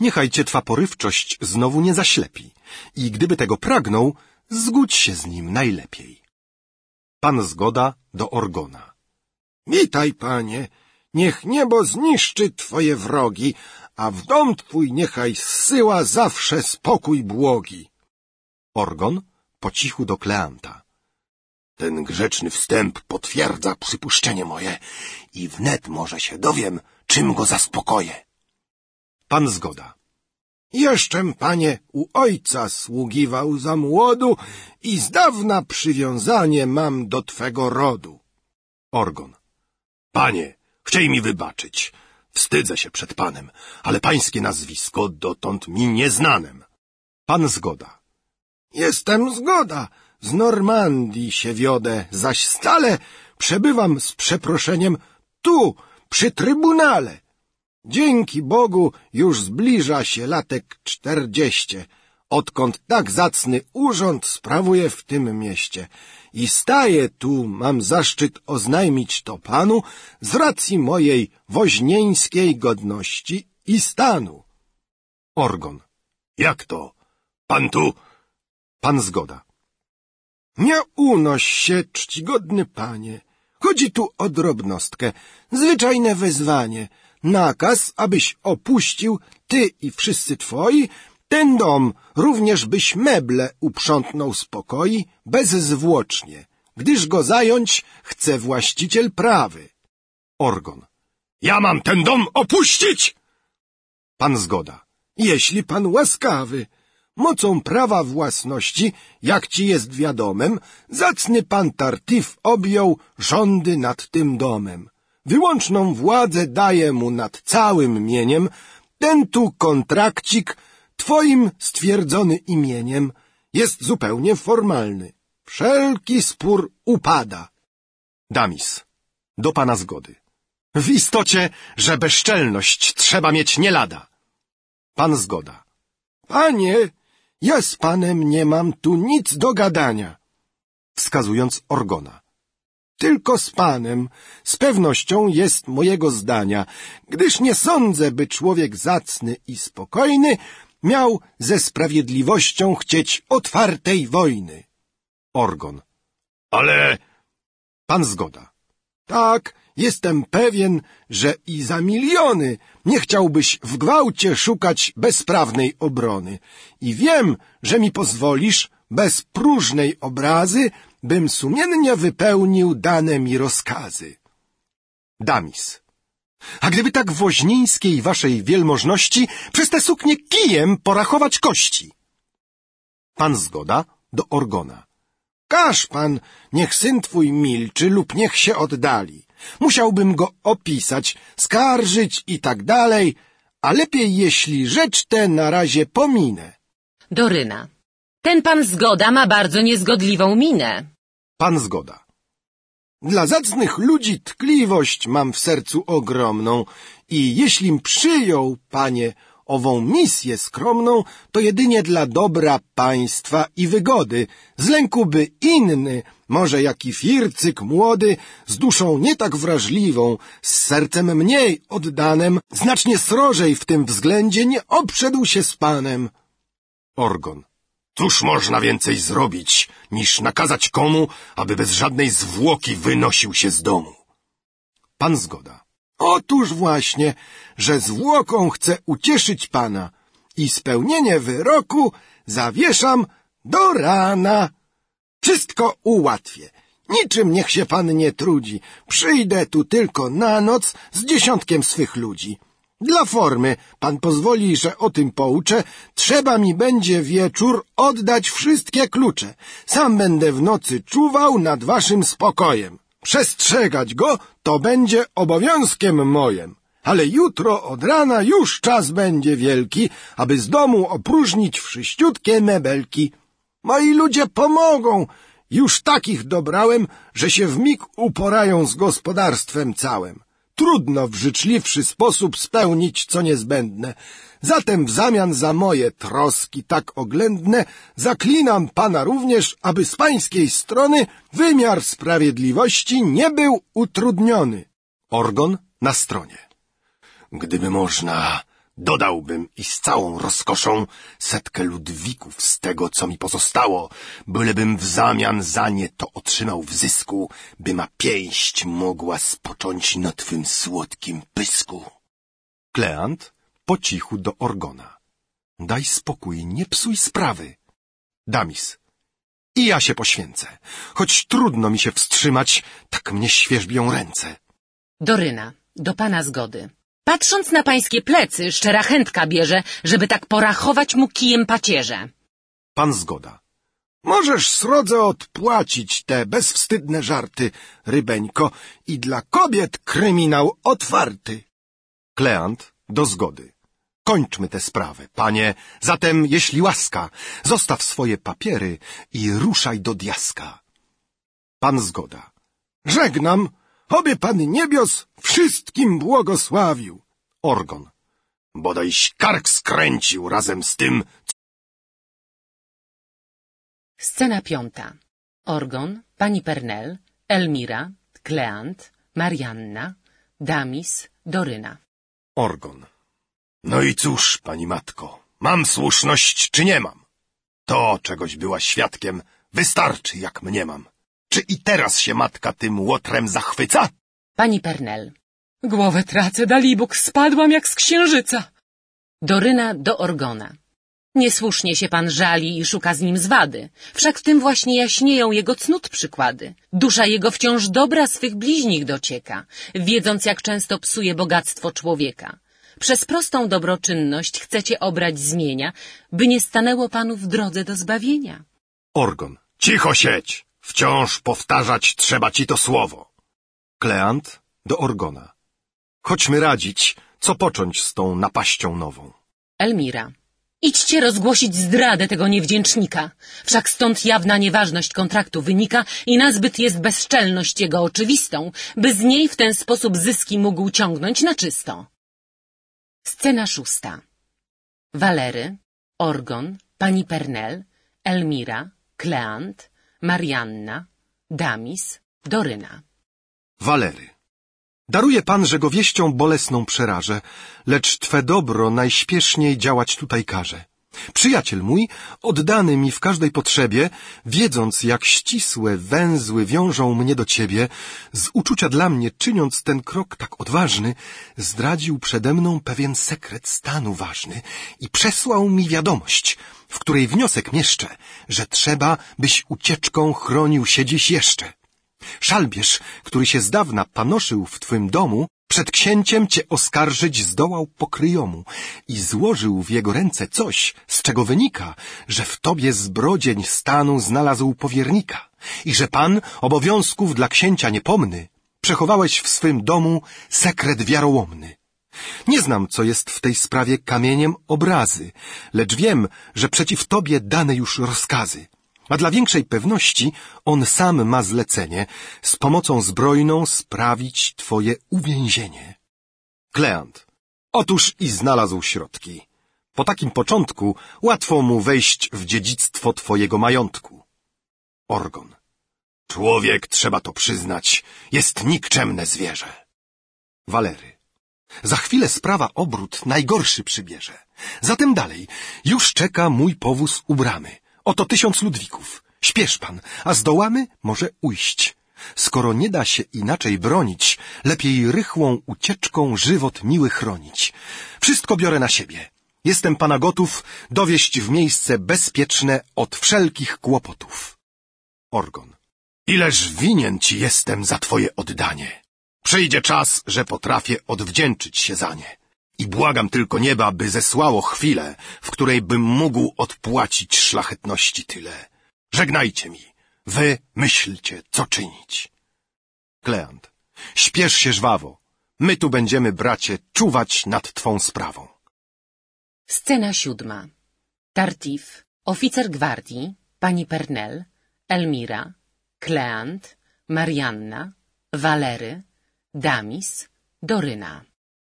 Niechaj cię twa porywczość znowu nie zaślepi i gdyby tego pragnął, zgódź się z nim najlepiej. Pan zgoda do Orgona. Witaj, panie, niech niebo zniszczy twoje wrogi, a w dom twój niechaj zsyła zawsze spokój błogi. Orgon po cichu do Kleanta. Ten grzeczny wstęp potwierdza przypuszczenie moje i wnet może się dowiem, czym go zaspokoję. Pan zgoda. Jeszczem, panie, u ojca sługiwał za młodu i z dawna przywiązanie mam do twego rodu. Orgon. Panie, chciej mi wybaczyć. Wstydzę się przed panem, ale pańskie nazwisko dotąd mi nieznanem. Pan zgoda. Jestem zgoda. Z Normandii się wiodę, zaś stale przebywam z przeproszeniem tu, przy trybunale. Dzięki Bogu już zbliża się latek czterdzieście, odkąd tak zacny urząd sprawuję w tym mieście. I staję tu, mam zaszczyt oznajmić to panu z racji mojej woźnieńskiej godności i stanu. Orgon. Jak to? Pan tu? Pan zgoda. Nie unoś się, czcigodny panie. Chodzi tu o drobnostkę, zwyczajne wezwanie, nakaz, abyś opuścił, ty i wszyscy twoi, ten dom, również byś meble uprzątnął z pokoi bezzwłocznie, gdyż go zająć chce właściciel prawy. Orgon. Ja mam ten dom opuścić? Pan zgoda. Jeśli pan łaskawy, mocą prawa własności, jak ci jest wiadomem, zacny pan Tartif objął rządy nad tym domem. Wyłączną władzę daje mu nad całym mieniem, ten tu kontrakcik, twoim stwierdzony imieniem, jest zupełnie formalny. Wszelki spór upada. Damis. Do pana zgody. W istocie, że bezczelność trzeba mieć nie lada. Pan zgoda. Panie, ja z panem nie mam tu nic do gadania. Wskazując Orgona. Tylko z panem, z pewnością jest mojego zdania, gdyż nie sądzę, by człowiek zacny i spokojny miał ze sprawiedliwością chcieć otwartej wojny. Orgon. Ale... Pan zgoda. Tak, jestem pewien, że i za miliony nie chciałbyś w gwałcie szukać bezprawnej obrony. I wiem, że mi pozwolisz, bez próżnej obrazy, bym sumiennie wypełnił dane mi rozkazy. Damis. A gdyby tak woźnińskiej waszej wielmożności przez te suknie kijem porachować kości? Pan zgoda do Orgona. Każ pan, niech syn twój milczy lub niech się oddali. Musiałbym go opisać, skarżyć i tak dalej, a lepiej jeśli rzecz tę na razie pominę. Doryna. Ten pan zgoda ma bardzo niezgodliwą minę. Pan zgoda. Dla zacnych ludzi tkliwość mam w sercu ogromną i jeślim przyjął, panie, ową misję skromną, to jedynie dla dobra państwa i wygody, z lęku by inny, może jaki fircyk młody, z duszą nie tak wrażliwą, z sercem mniej oddanem, znacznie srożej w tym względzie nie obszedł się z panem. Orgon. Cóż można więcej zrobić, niż nakazać komu, aby bez żadnej zwłoki wynosił się z domu? Pan zgoda. Otóż właśnie, że zwłoką chcę ucieszyć pana i spełnienie wyroku zawieszam do rana. Wszystko ułatwię. Niczym niech się pan nie trudzi. Przyjdę tu tylko na noc z dziesiątkiem swych ludzi. Dla formy, pan pozwoli, że o tym pouczę, trzeba mi będzie wieczór oddać wszystkie klucze. Sam będę w nocy czuwał nad waszym spokojem. Przestrzegać go to będzie obowiązkiem mojem. Ale jutro od rana już czas będzie wielki, aby z domu opróżnić wszyściutkie mebelki. Moi ludzie pomogą. Już takich dobrałem, że się w mig uporają z gospodarstwem całym. Trudno w życzliwszy sposób spełnić co niezbędne. Zatem w zamian za moje troski tak oględne zaklinam pana również, aby z pańskiej strony wymiar sprawiedliwości nie był utrudniony. Orgon na stronie. Gdyby można, dodałbym i z całą rozkoszą setkę ludwików z tego, co mi pozostało, bylebym w zamian za nie to otrzymał w zysku, by ma pięść mogła spocząć na twym słodkim pysku. Kleant po cichu do Orgona. Daj spokój, nie psuj sprawy. Damis. I ja się poświęcę. Choć trudno mi się wstrzymać, tak mnie świerzbią ręce. Doryna, do pana zgody. Patrząc na pańskie plecy, szczera chętka bierze, żeby tak porachować mu kijem pacierze. Pan zgoda. Możesz srodze odpłacić te bezwstydne żarty, rybeńko, i dla kobiet kryminał otwarty. Kleant do zgody. Kończmy tę sprawę, panie. Zatem, jeśli łaska, zostaw swoje papiery i ruszaj do diaska. Pan zgoda. Żegnam, oby pan niebios wszystkim błogosławił. Orgon. Bodajś kark skręcił razem z tym, Scena piąta. Orgon, pani Pernel, Elmira, Kleant, Marianna, Damis, Doryna. Orgon. No i cóż, pani matko, mam słuszność czy nie mam? To, czegoś była świadkiem, wystarczy, jak mnie mam. Czy i teraz się matka tym łotrem zachwyca? Pani Pernel. Głowę tracę, dalibóg, spadłam jak z księżyca. Doryna do Orgona. Niesłusznie się pan żali i szuka z nim zwady. Wszak w tym właśnie jaśnieją jego cnót przykłady. Dusza jego wciąż dobra swych bliźnich docieka, wiedząc jak często psuje bogactwo człowieka. Przez prostą dobroczynność chcecie obrać zmienia, by nie stanęło panu w drodze do zbawienia. Orgon. Cicho siedź! Wciąż powtarzać trzeba ci to słowo. Kleant do Orgona. Chodźmy radzić, co począć z tą napaścią nową. Elmira. Idźcie rozgłosić zdradę tego niewdzięcznika. Wszak stąd jawna nieważność kontraktu wynika i nazbyt jest bezczelność jego oczywistą, by z niej w ten sposób zyski mógł ciągnąć na czysto. Scena szósta. Walery, Orgon, pani Pernel, Elmira, Kleant, Marianna, Damis, Doryna. Walery. Daruje pan, że go wieścią bolesną przerażę, lecz twe dobro najśpieszniej działać tutaj każe. Przyjaciel mój, oddany mi w każdej potrzebie, wiedząc jak ścisłe węzły wiążą mnie do ciebie, z uczucia dla mnie czyniąc ten krok tak odważny, zdradził przede mną pewien sekret stanu ważny i przesłał mi wiadomość, w której wniosek mieszczę, że trzeba, byś ucieczką chronił się dziś jeszcze. Szalbierz, który się z dawna panoszył w twym domu, przed księciem cię oskarżyć zdołał pokryjomu i złożył w jego ręce coś, z czego wynika, że w tobie zbrodzień stanu znalazł powiernika i że pan obowiązków dla księcia niepomny przechowałeś w swym domu sekret wiarołomny. Nie znam, co jest w tej sprawie kamieniem obrazy, lecz wiem, że przeciw tobie dane już rozkazy. A dla większej pewności on sam ma zlecenie z pomocą zbrojną sprawić twoje uwięzienie. Kleant. Otóż i znalazł środki. Po takim początku łatwo mu wejść w dziedzictwo twojego majątku. Orgon. Człowiek, trzeba to przyznać, jest nikczemne zwierzę. Walery. Za chwilę sprawa obrót najgorszy przybierze. Zatem dalej. Już czeka mój powóz u bramy. Oto tysiąc ludwików. Śpiesz pan, a zdołamy może ujść. Skoro nie da się inaczej bronić, lepiej rychłą ucieczką żywot miły chronić. Wszystko biorę na siebie. Jestem pana gotów dowieść w miejsce bezpieczne od wszelkich kłopotów. Orgon. Ileż winien ci jestem za twoje oddanie. Przyjdzie czas, że potrafię odwdzięczyć się za nie. I błagam tylko nieba, by zesłało chwilę, w której bym mógł odpłacić szlachetności tyle. Żegnajcie mi. Wy myślcie, co czynić. Kleant. Śpiesz się żwawo. My tu będziemy, bracie, czuwać nad twą sprawą. Scena siódma. Tartif, oficer gwardii, pani Pernel, Elmira, Kleant, Marianna, Walery, Damis, Doryna.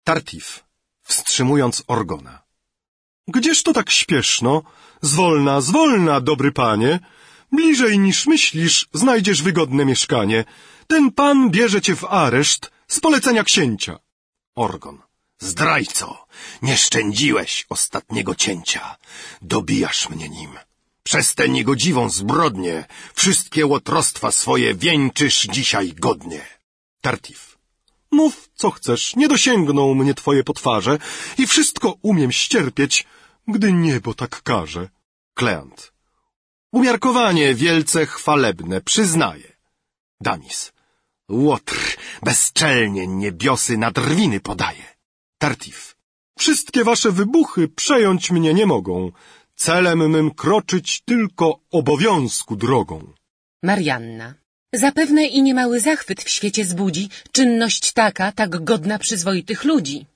Tartif, wstrzymując Orgona. Gdzież to tak śpieszno? Zwolna, zwolna, dobry panie. Bliżej niż myślisz, znajdziesz wygodne mieszkanie. Ten pan bierze cię w areszt z polecenia księcia. Orgon. Zdrajco, nie szczędziłeś ostatniego cięcia. Dobijasz mnie nim. Przez tę niegodziwą zbrodnię wszystkie łotrostwa swoje wieńczysz dzisiaj godnie. Tartif. Mów, co chcesz, nie dosięgną mnie twoje potwarze i wszystko umiem ścierpieć, gdy niebo tak każe. Kleant. Umiarkowanie wielce chwalebne, przyznaję. Damis. Łotr bezczelnie niebiosy na drwiny podaje. Tartif. Wszystkie wasze wybuchy przejąć mnie nie mogą. Celem mym kroczyć tylko obowiązku drogą. Marianna. Zapewne i niemały zachwyt w świecie zbudzi czynność taka, tak godna przyzwoitych ludzi.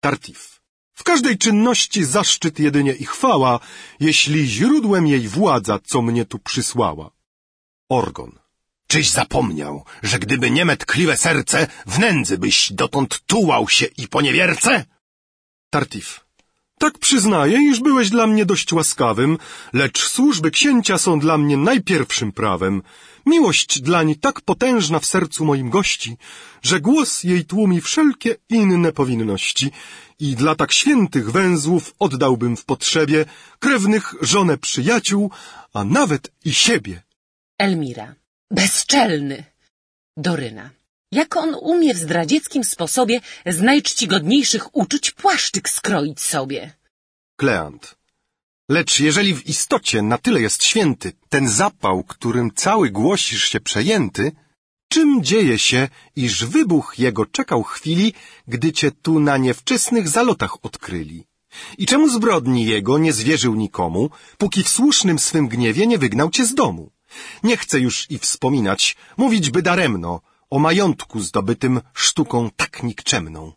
Tartif. W każdej czynności zaszczyt jedynie i chwała, jeśli źródłem jej władza, co mnie tu przysłała. Orgon. Czyś zapomniał, że gdyby nie me tkliwe serce, w nędzy byś dotąd tułał się i poniewierce? Tartif. Tak przyznaję, iż byłeś dla mnie dość łaskawym, lecz służby księcia są dla mnie najpierwszym prawem. Miłość dlań tak potężna w sercu moim gości, że głos jej tłumi wszelkie inne powinności i dla tak świętych węzłów oddałbym w potrzebie krewnych, żonę przyjaciół, a nawet i siebie. Elmira. Bezczelny. Doryna. Jak on umie w zdradzieckim sposobie z najczcigodniejszych uczuć płaszczyk skroić sobie? Kleant. Lecz jeżeli w istocie na tyle jest święty ten zapał, którym cały głosisz się przejęty, czym dzieje się, iż wybuch jego czekał chwili, gdy cię tu na niewczesnych zalotach odkryli? I czemu zbrodni jego nie zwierzył nikomu, póki w słusznym swym gniewie nie wygnał cię z domu? Nie chcę już i wspominać, mówić by daremno, o majątku zdobytym sztuką tak nikczemną.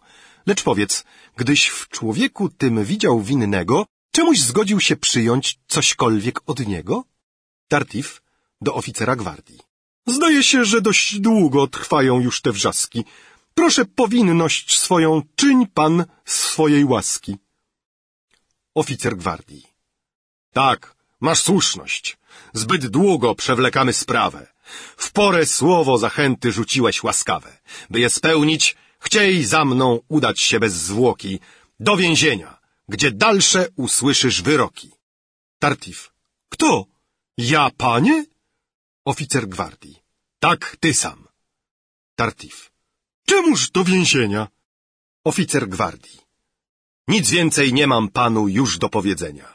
Lecz powiedz, gdyś w człowieku tym widział winnego, czemuś zgodził się przyjąć cośkolwiek od niego? Tartif do oficera gwardii. Zdaje się, że dość długo trwają już te wrzaski. Proszę powinność swoją czyń pan z swojej łaski. Oficer gwardii. Tak, masz słuszność. Zbyt długo przewlekamy sprawę. W porę słowo zachęty rzuciłeś łaskawe. By je spełnić, chciej za mną udać się bez zwłoki do więzienia, gdzie dalsze usłyszysz wyroki. Tartif. Kto? Ja, panie? Oficer gwardii. Tak, ty sam. Tartif. Czemuż do więzienia? Oficer gwardii. Nic więcej nie mam panu już do powiedzenia.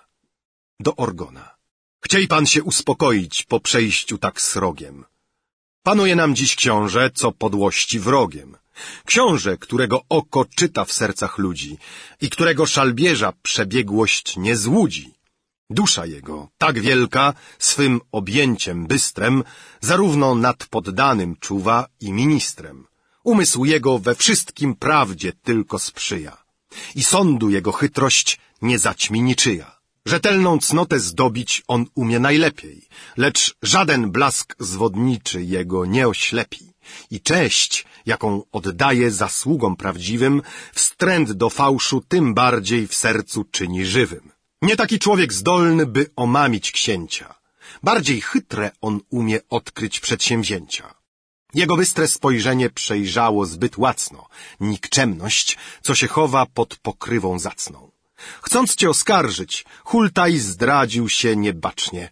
Do Orgona. Chciej pan się uspokoić po przejściu tak srogiem. Panuje nam dziś książę, co podłości wrogiem. Książę, którego oko czyta w sercach ludzi i którego szalbierza przebiegłość nie złudzi. Dusza jego, tak wielka, swym objęciem bystrem, zarówno nad poddanym czuwa i ministrem. Umysł jego we wszystkim prawdzie tylko sprzyja. I sądu jego chytrość nie zaćmi niczyja. Rzetelną cnotę zdobić on umie najlepiej, lecz żaden blask zwodniczy jego nie oślepi. I cześć, jaką oddaje zasługom prawdziwym, wstręt do fałszu tym bardziej w sercu czyni żywym. Nie taki człowiek zdolny, by omamić księcia. Bardziej chytre on umie odkryć przedsięwzięcia. Jego bystre spojrzenie przejrzało zbyt łacno nikczemność, co się chowa pod pokrywą zacną. Chcąc cię oskarżyć, Hultaj zdradził się niebacznie.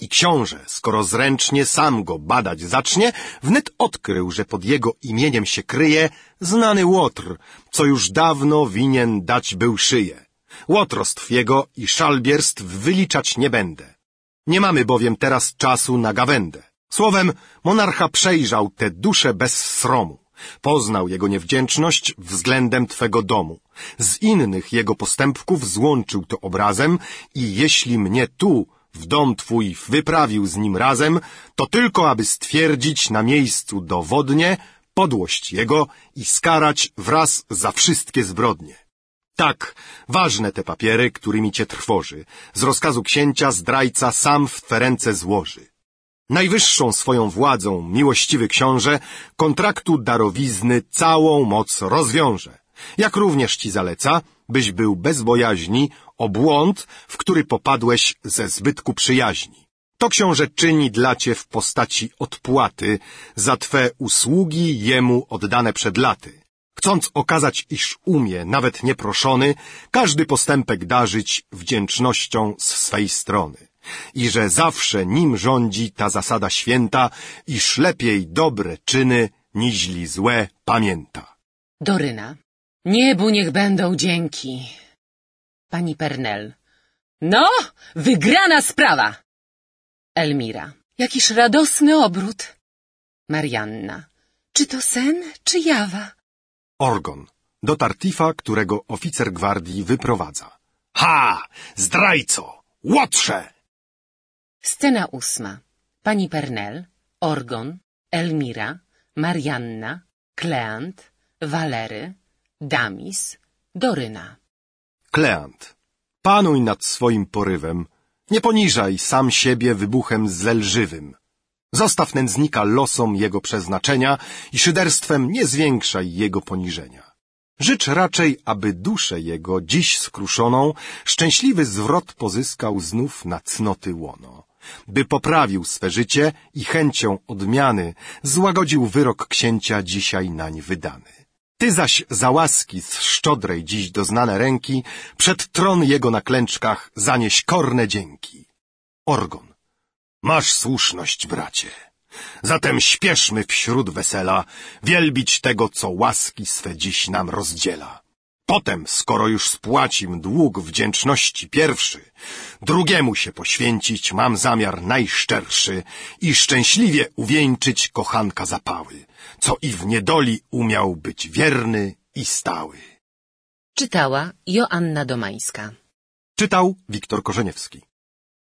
I książę, skoro zręcznie sam go badać zacznie, wnet odkrył, że pod jego imieniem się kryje znany łotr, co już dawno winien dać był szyję. Łotrostw jego i szalbierstw wyliczać nie będę. Nie mamy bowiem teraz czasu na gawędę. Słowem, monarcha przejrzał te dusze bez sromu. Poznał jego niewdzięczność względem Twego domu. Z innych jego postępków złączył to obrazem i jeśli mnie tu, w dom Twój, wyprawił z nim razem, to tylko aby stwierdzić na miejscu dowodnie podłość jego i skarać wraz za wszystkie zbrodnie. Tak, ważne te papiery, którymi Cię trwoży. Z rozkazu księcia zdrajca sam w Twe ręce złoży. Najwyższą swoją władzą, miłościwy książę, kontraktu darowizny całą moc rozwiąże. Jak również ci zaleca, byś był bez bojaźni o błąd, w który popadłeś ze zbytku przyjaźni. To książę czyni dla cię w postaci odpłaty za twe usługi jemu oddane przed laty. Chcąc okazać, iż umie, nawet nieproszony, każdy postępek darzyć wdzięcznością z swej strony. I że zawsze nim rządzi ta zasada święta, iż lepiej dobre czyny, niźli złe pamięta. Doryna. Niebu niech będą dzięki. Pani Pernel. No, wygrana sprawa! Elmira. Jakiż radosny obrót. Marianna. Czy to sen, czy jawa? Orgon. Do Tartifa, którego oficer gwardii wyprowadza. Ha! Zdrajco! Łotrze! Scena ósma. Pani Pernel, Orgon, Elmira, Marianna, Kleant, Walery, Damis, Doryna. Kleant. Panuj nad swoim porywem. Nie poniżaj sam siebie wybuchem zelżywym. Zostaw nędznika losom jego przeznaczenia i szyderstwem nie zwiększaj jego poniżenia. Życz raczej, aby duszę jego, dziś skruszoną, szczęśliwy zwrot pozyskał znów na cnoty łono. By poprawił swe życie i chęcią odmiany złagodził wyrok księcia dzisiaj nań wydany. Ty zaś za łaski z szczodrej dziś doznane ręki przed tron jego na klęczkach zanieś korne dzięki. Orgon. Masz słuszność, bracie. Zatem śpieszmy wśród wesela wielbić tego, co łaski swe dziś nam rozdziela. Potem, skoro już spłacim dług wdzięczności pierwszy, drugiemu się poświęcić mam zamiar najszczerszy i szczęśliwie uwieńczyć kochanka zapały, co i w niedoli umiał być wierny i stały. Czytała Joanna Domańska. Czytał Wiktor Korzeniewski.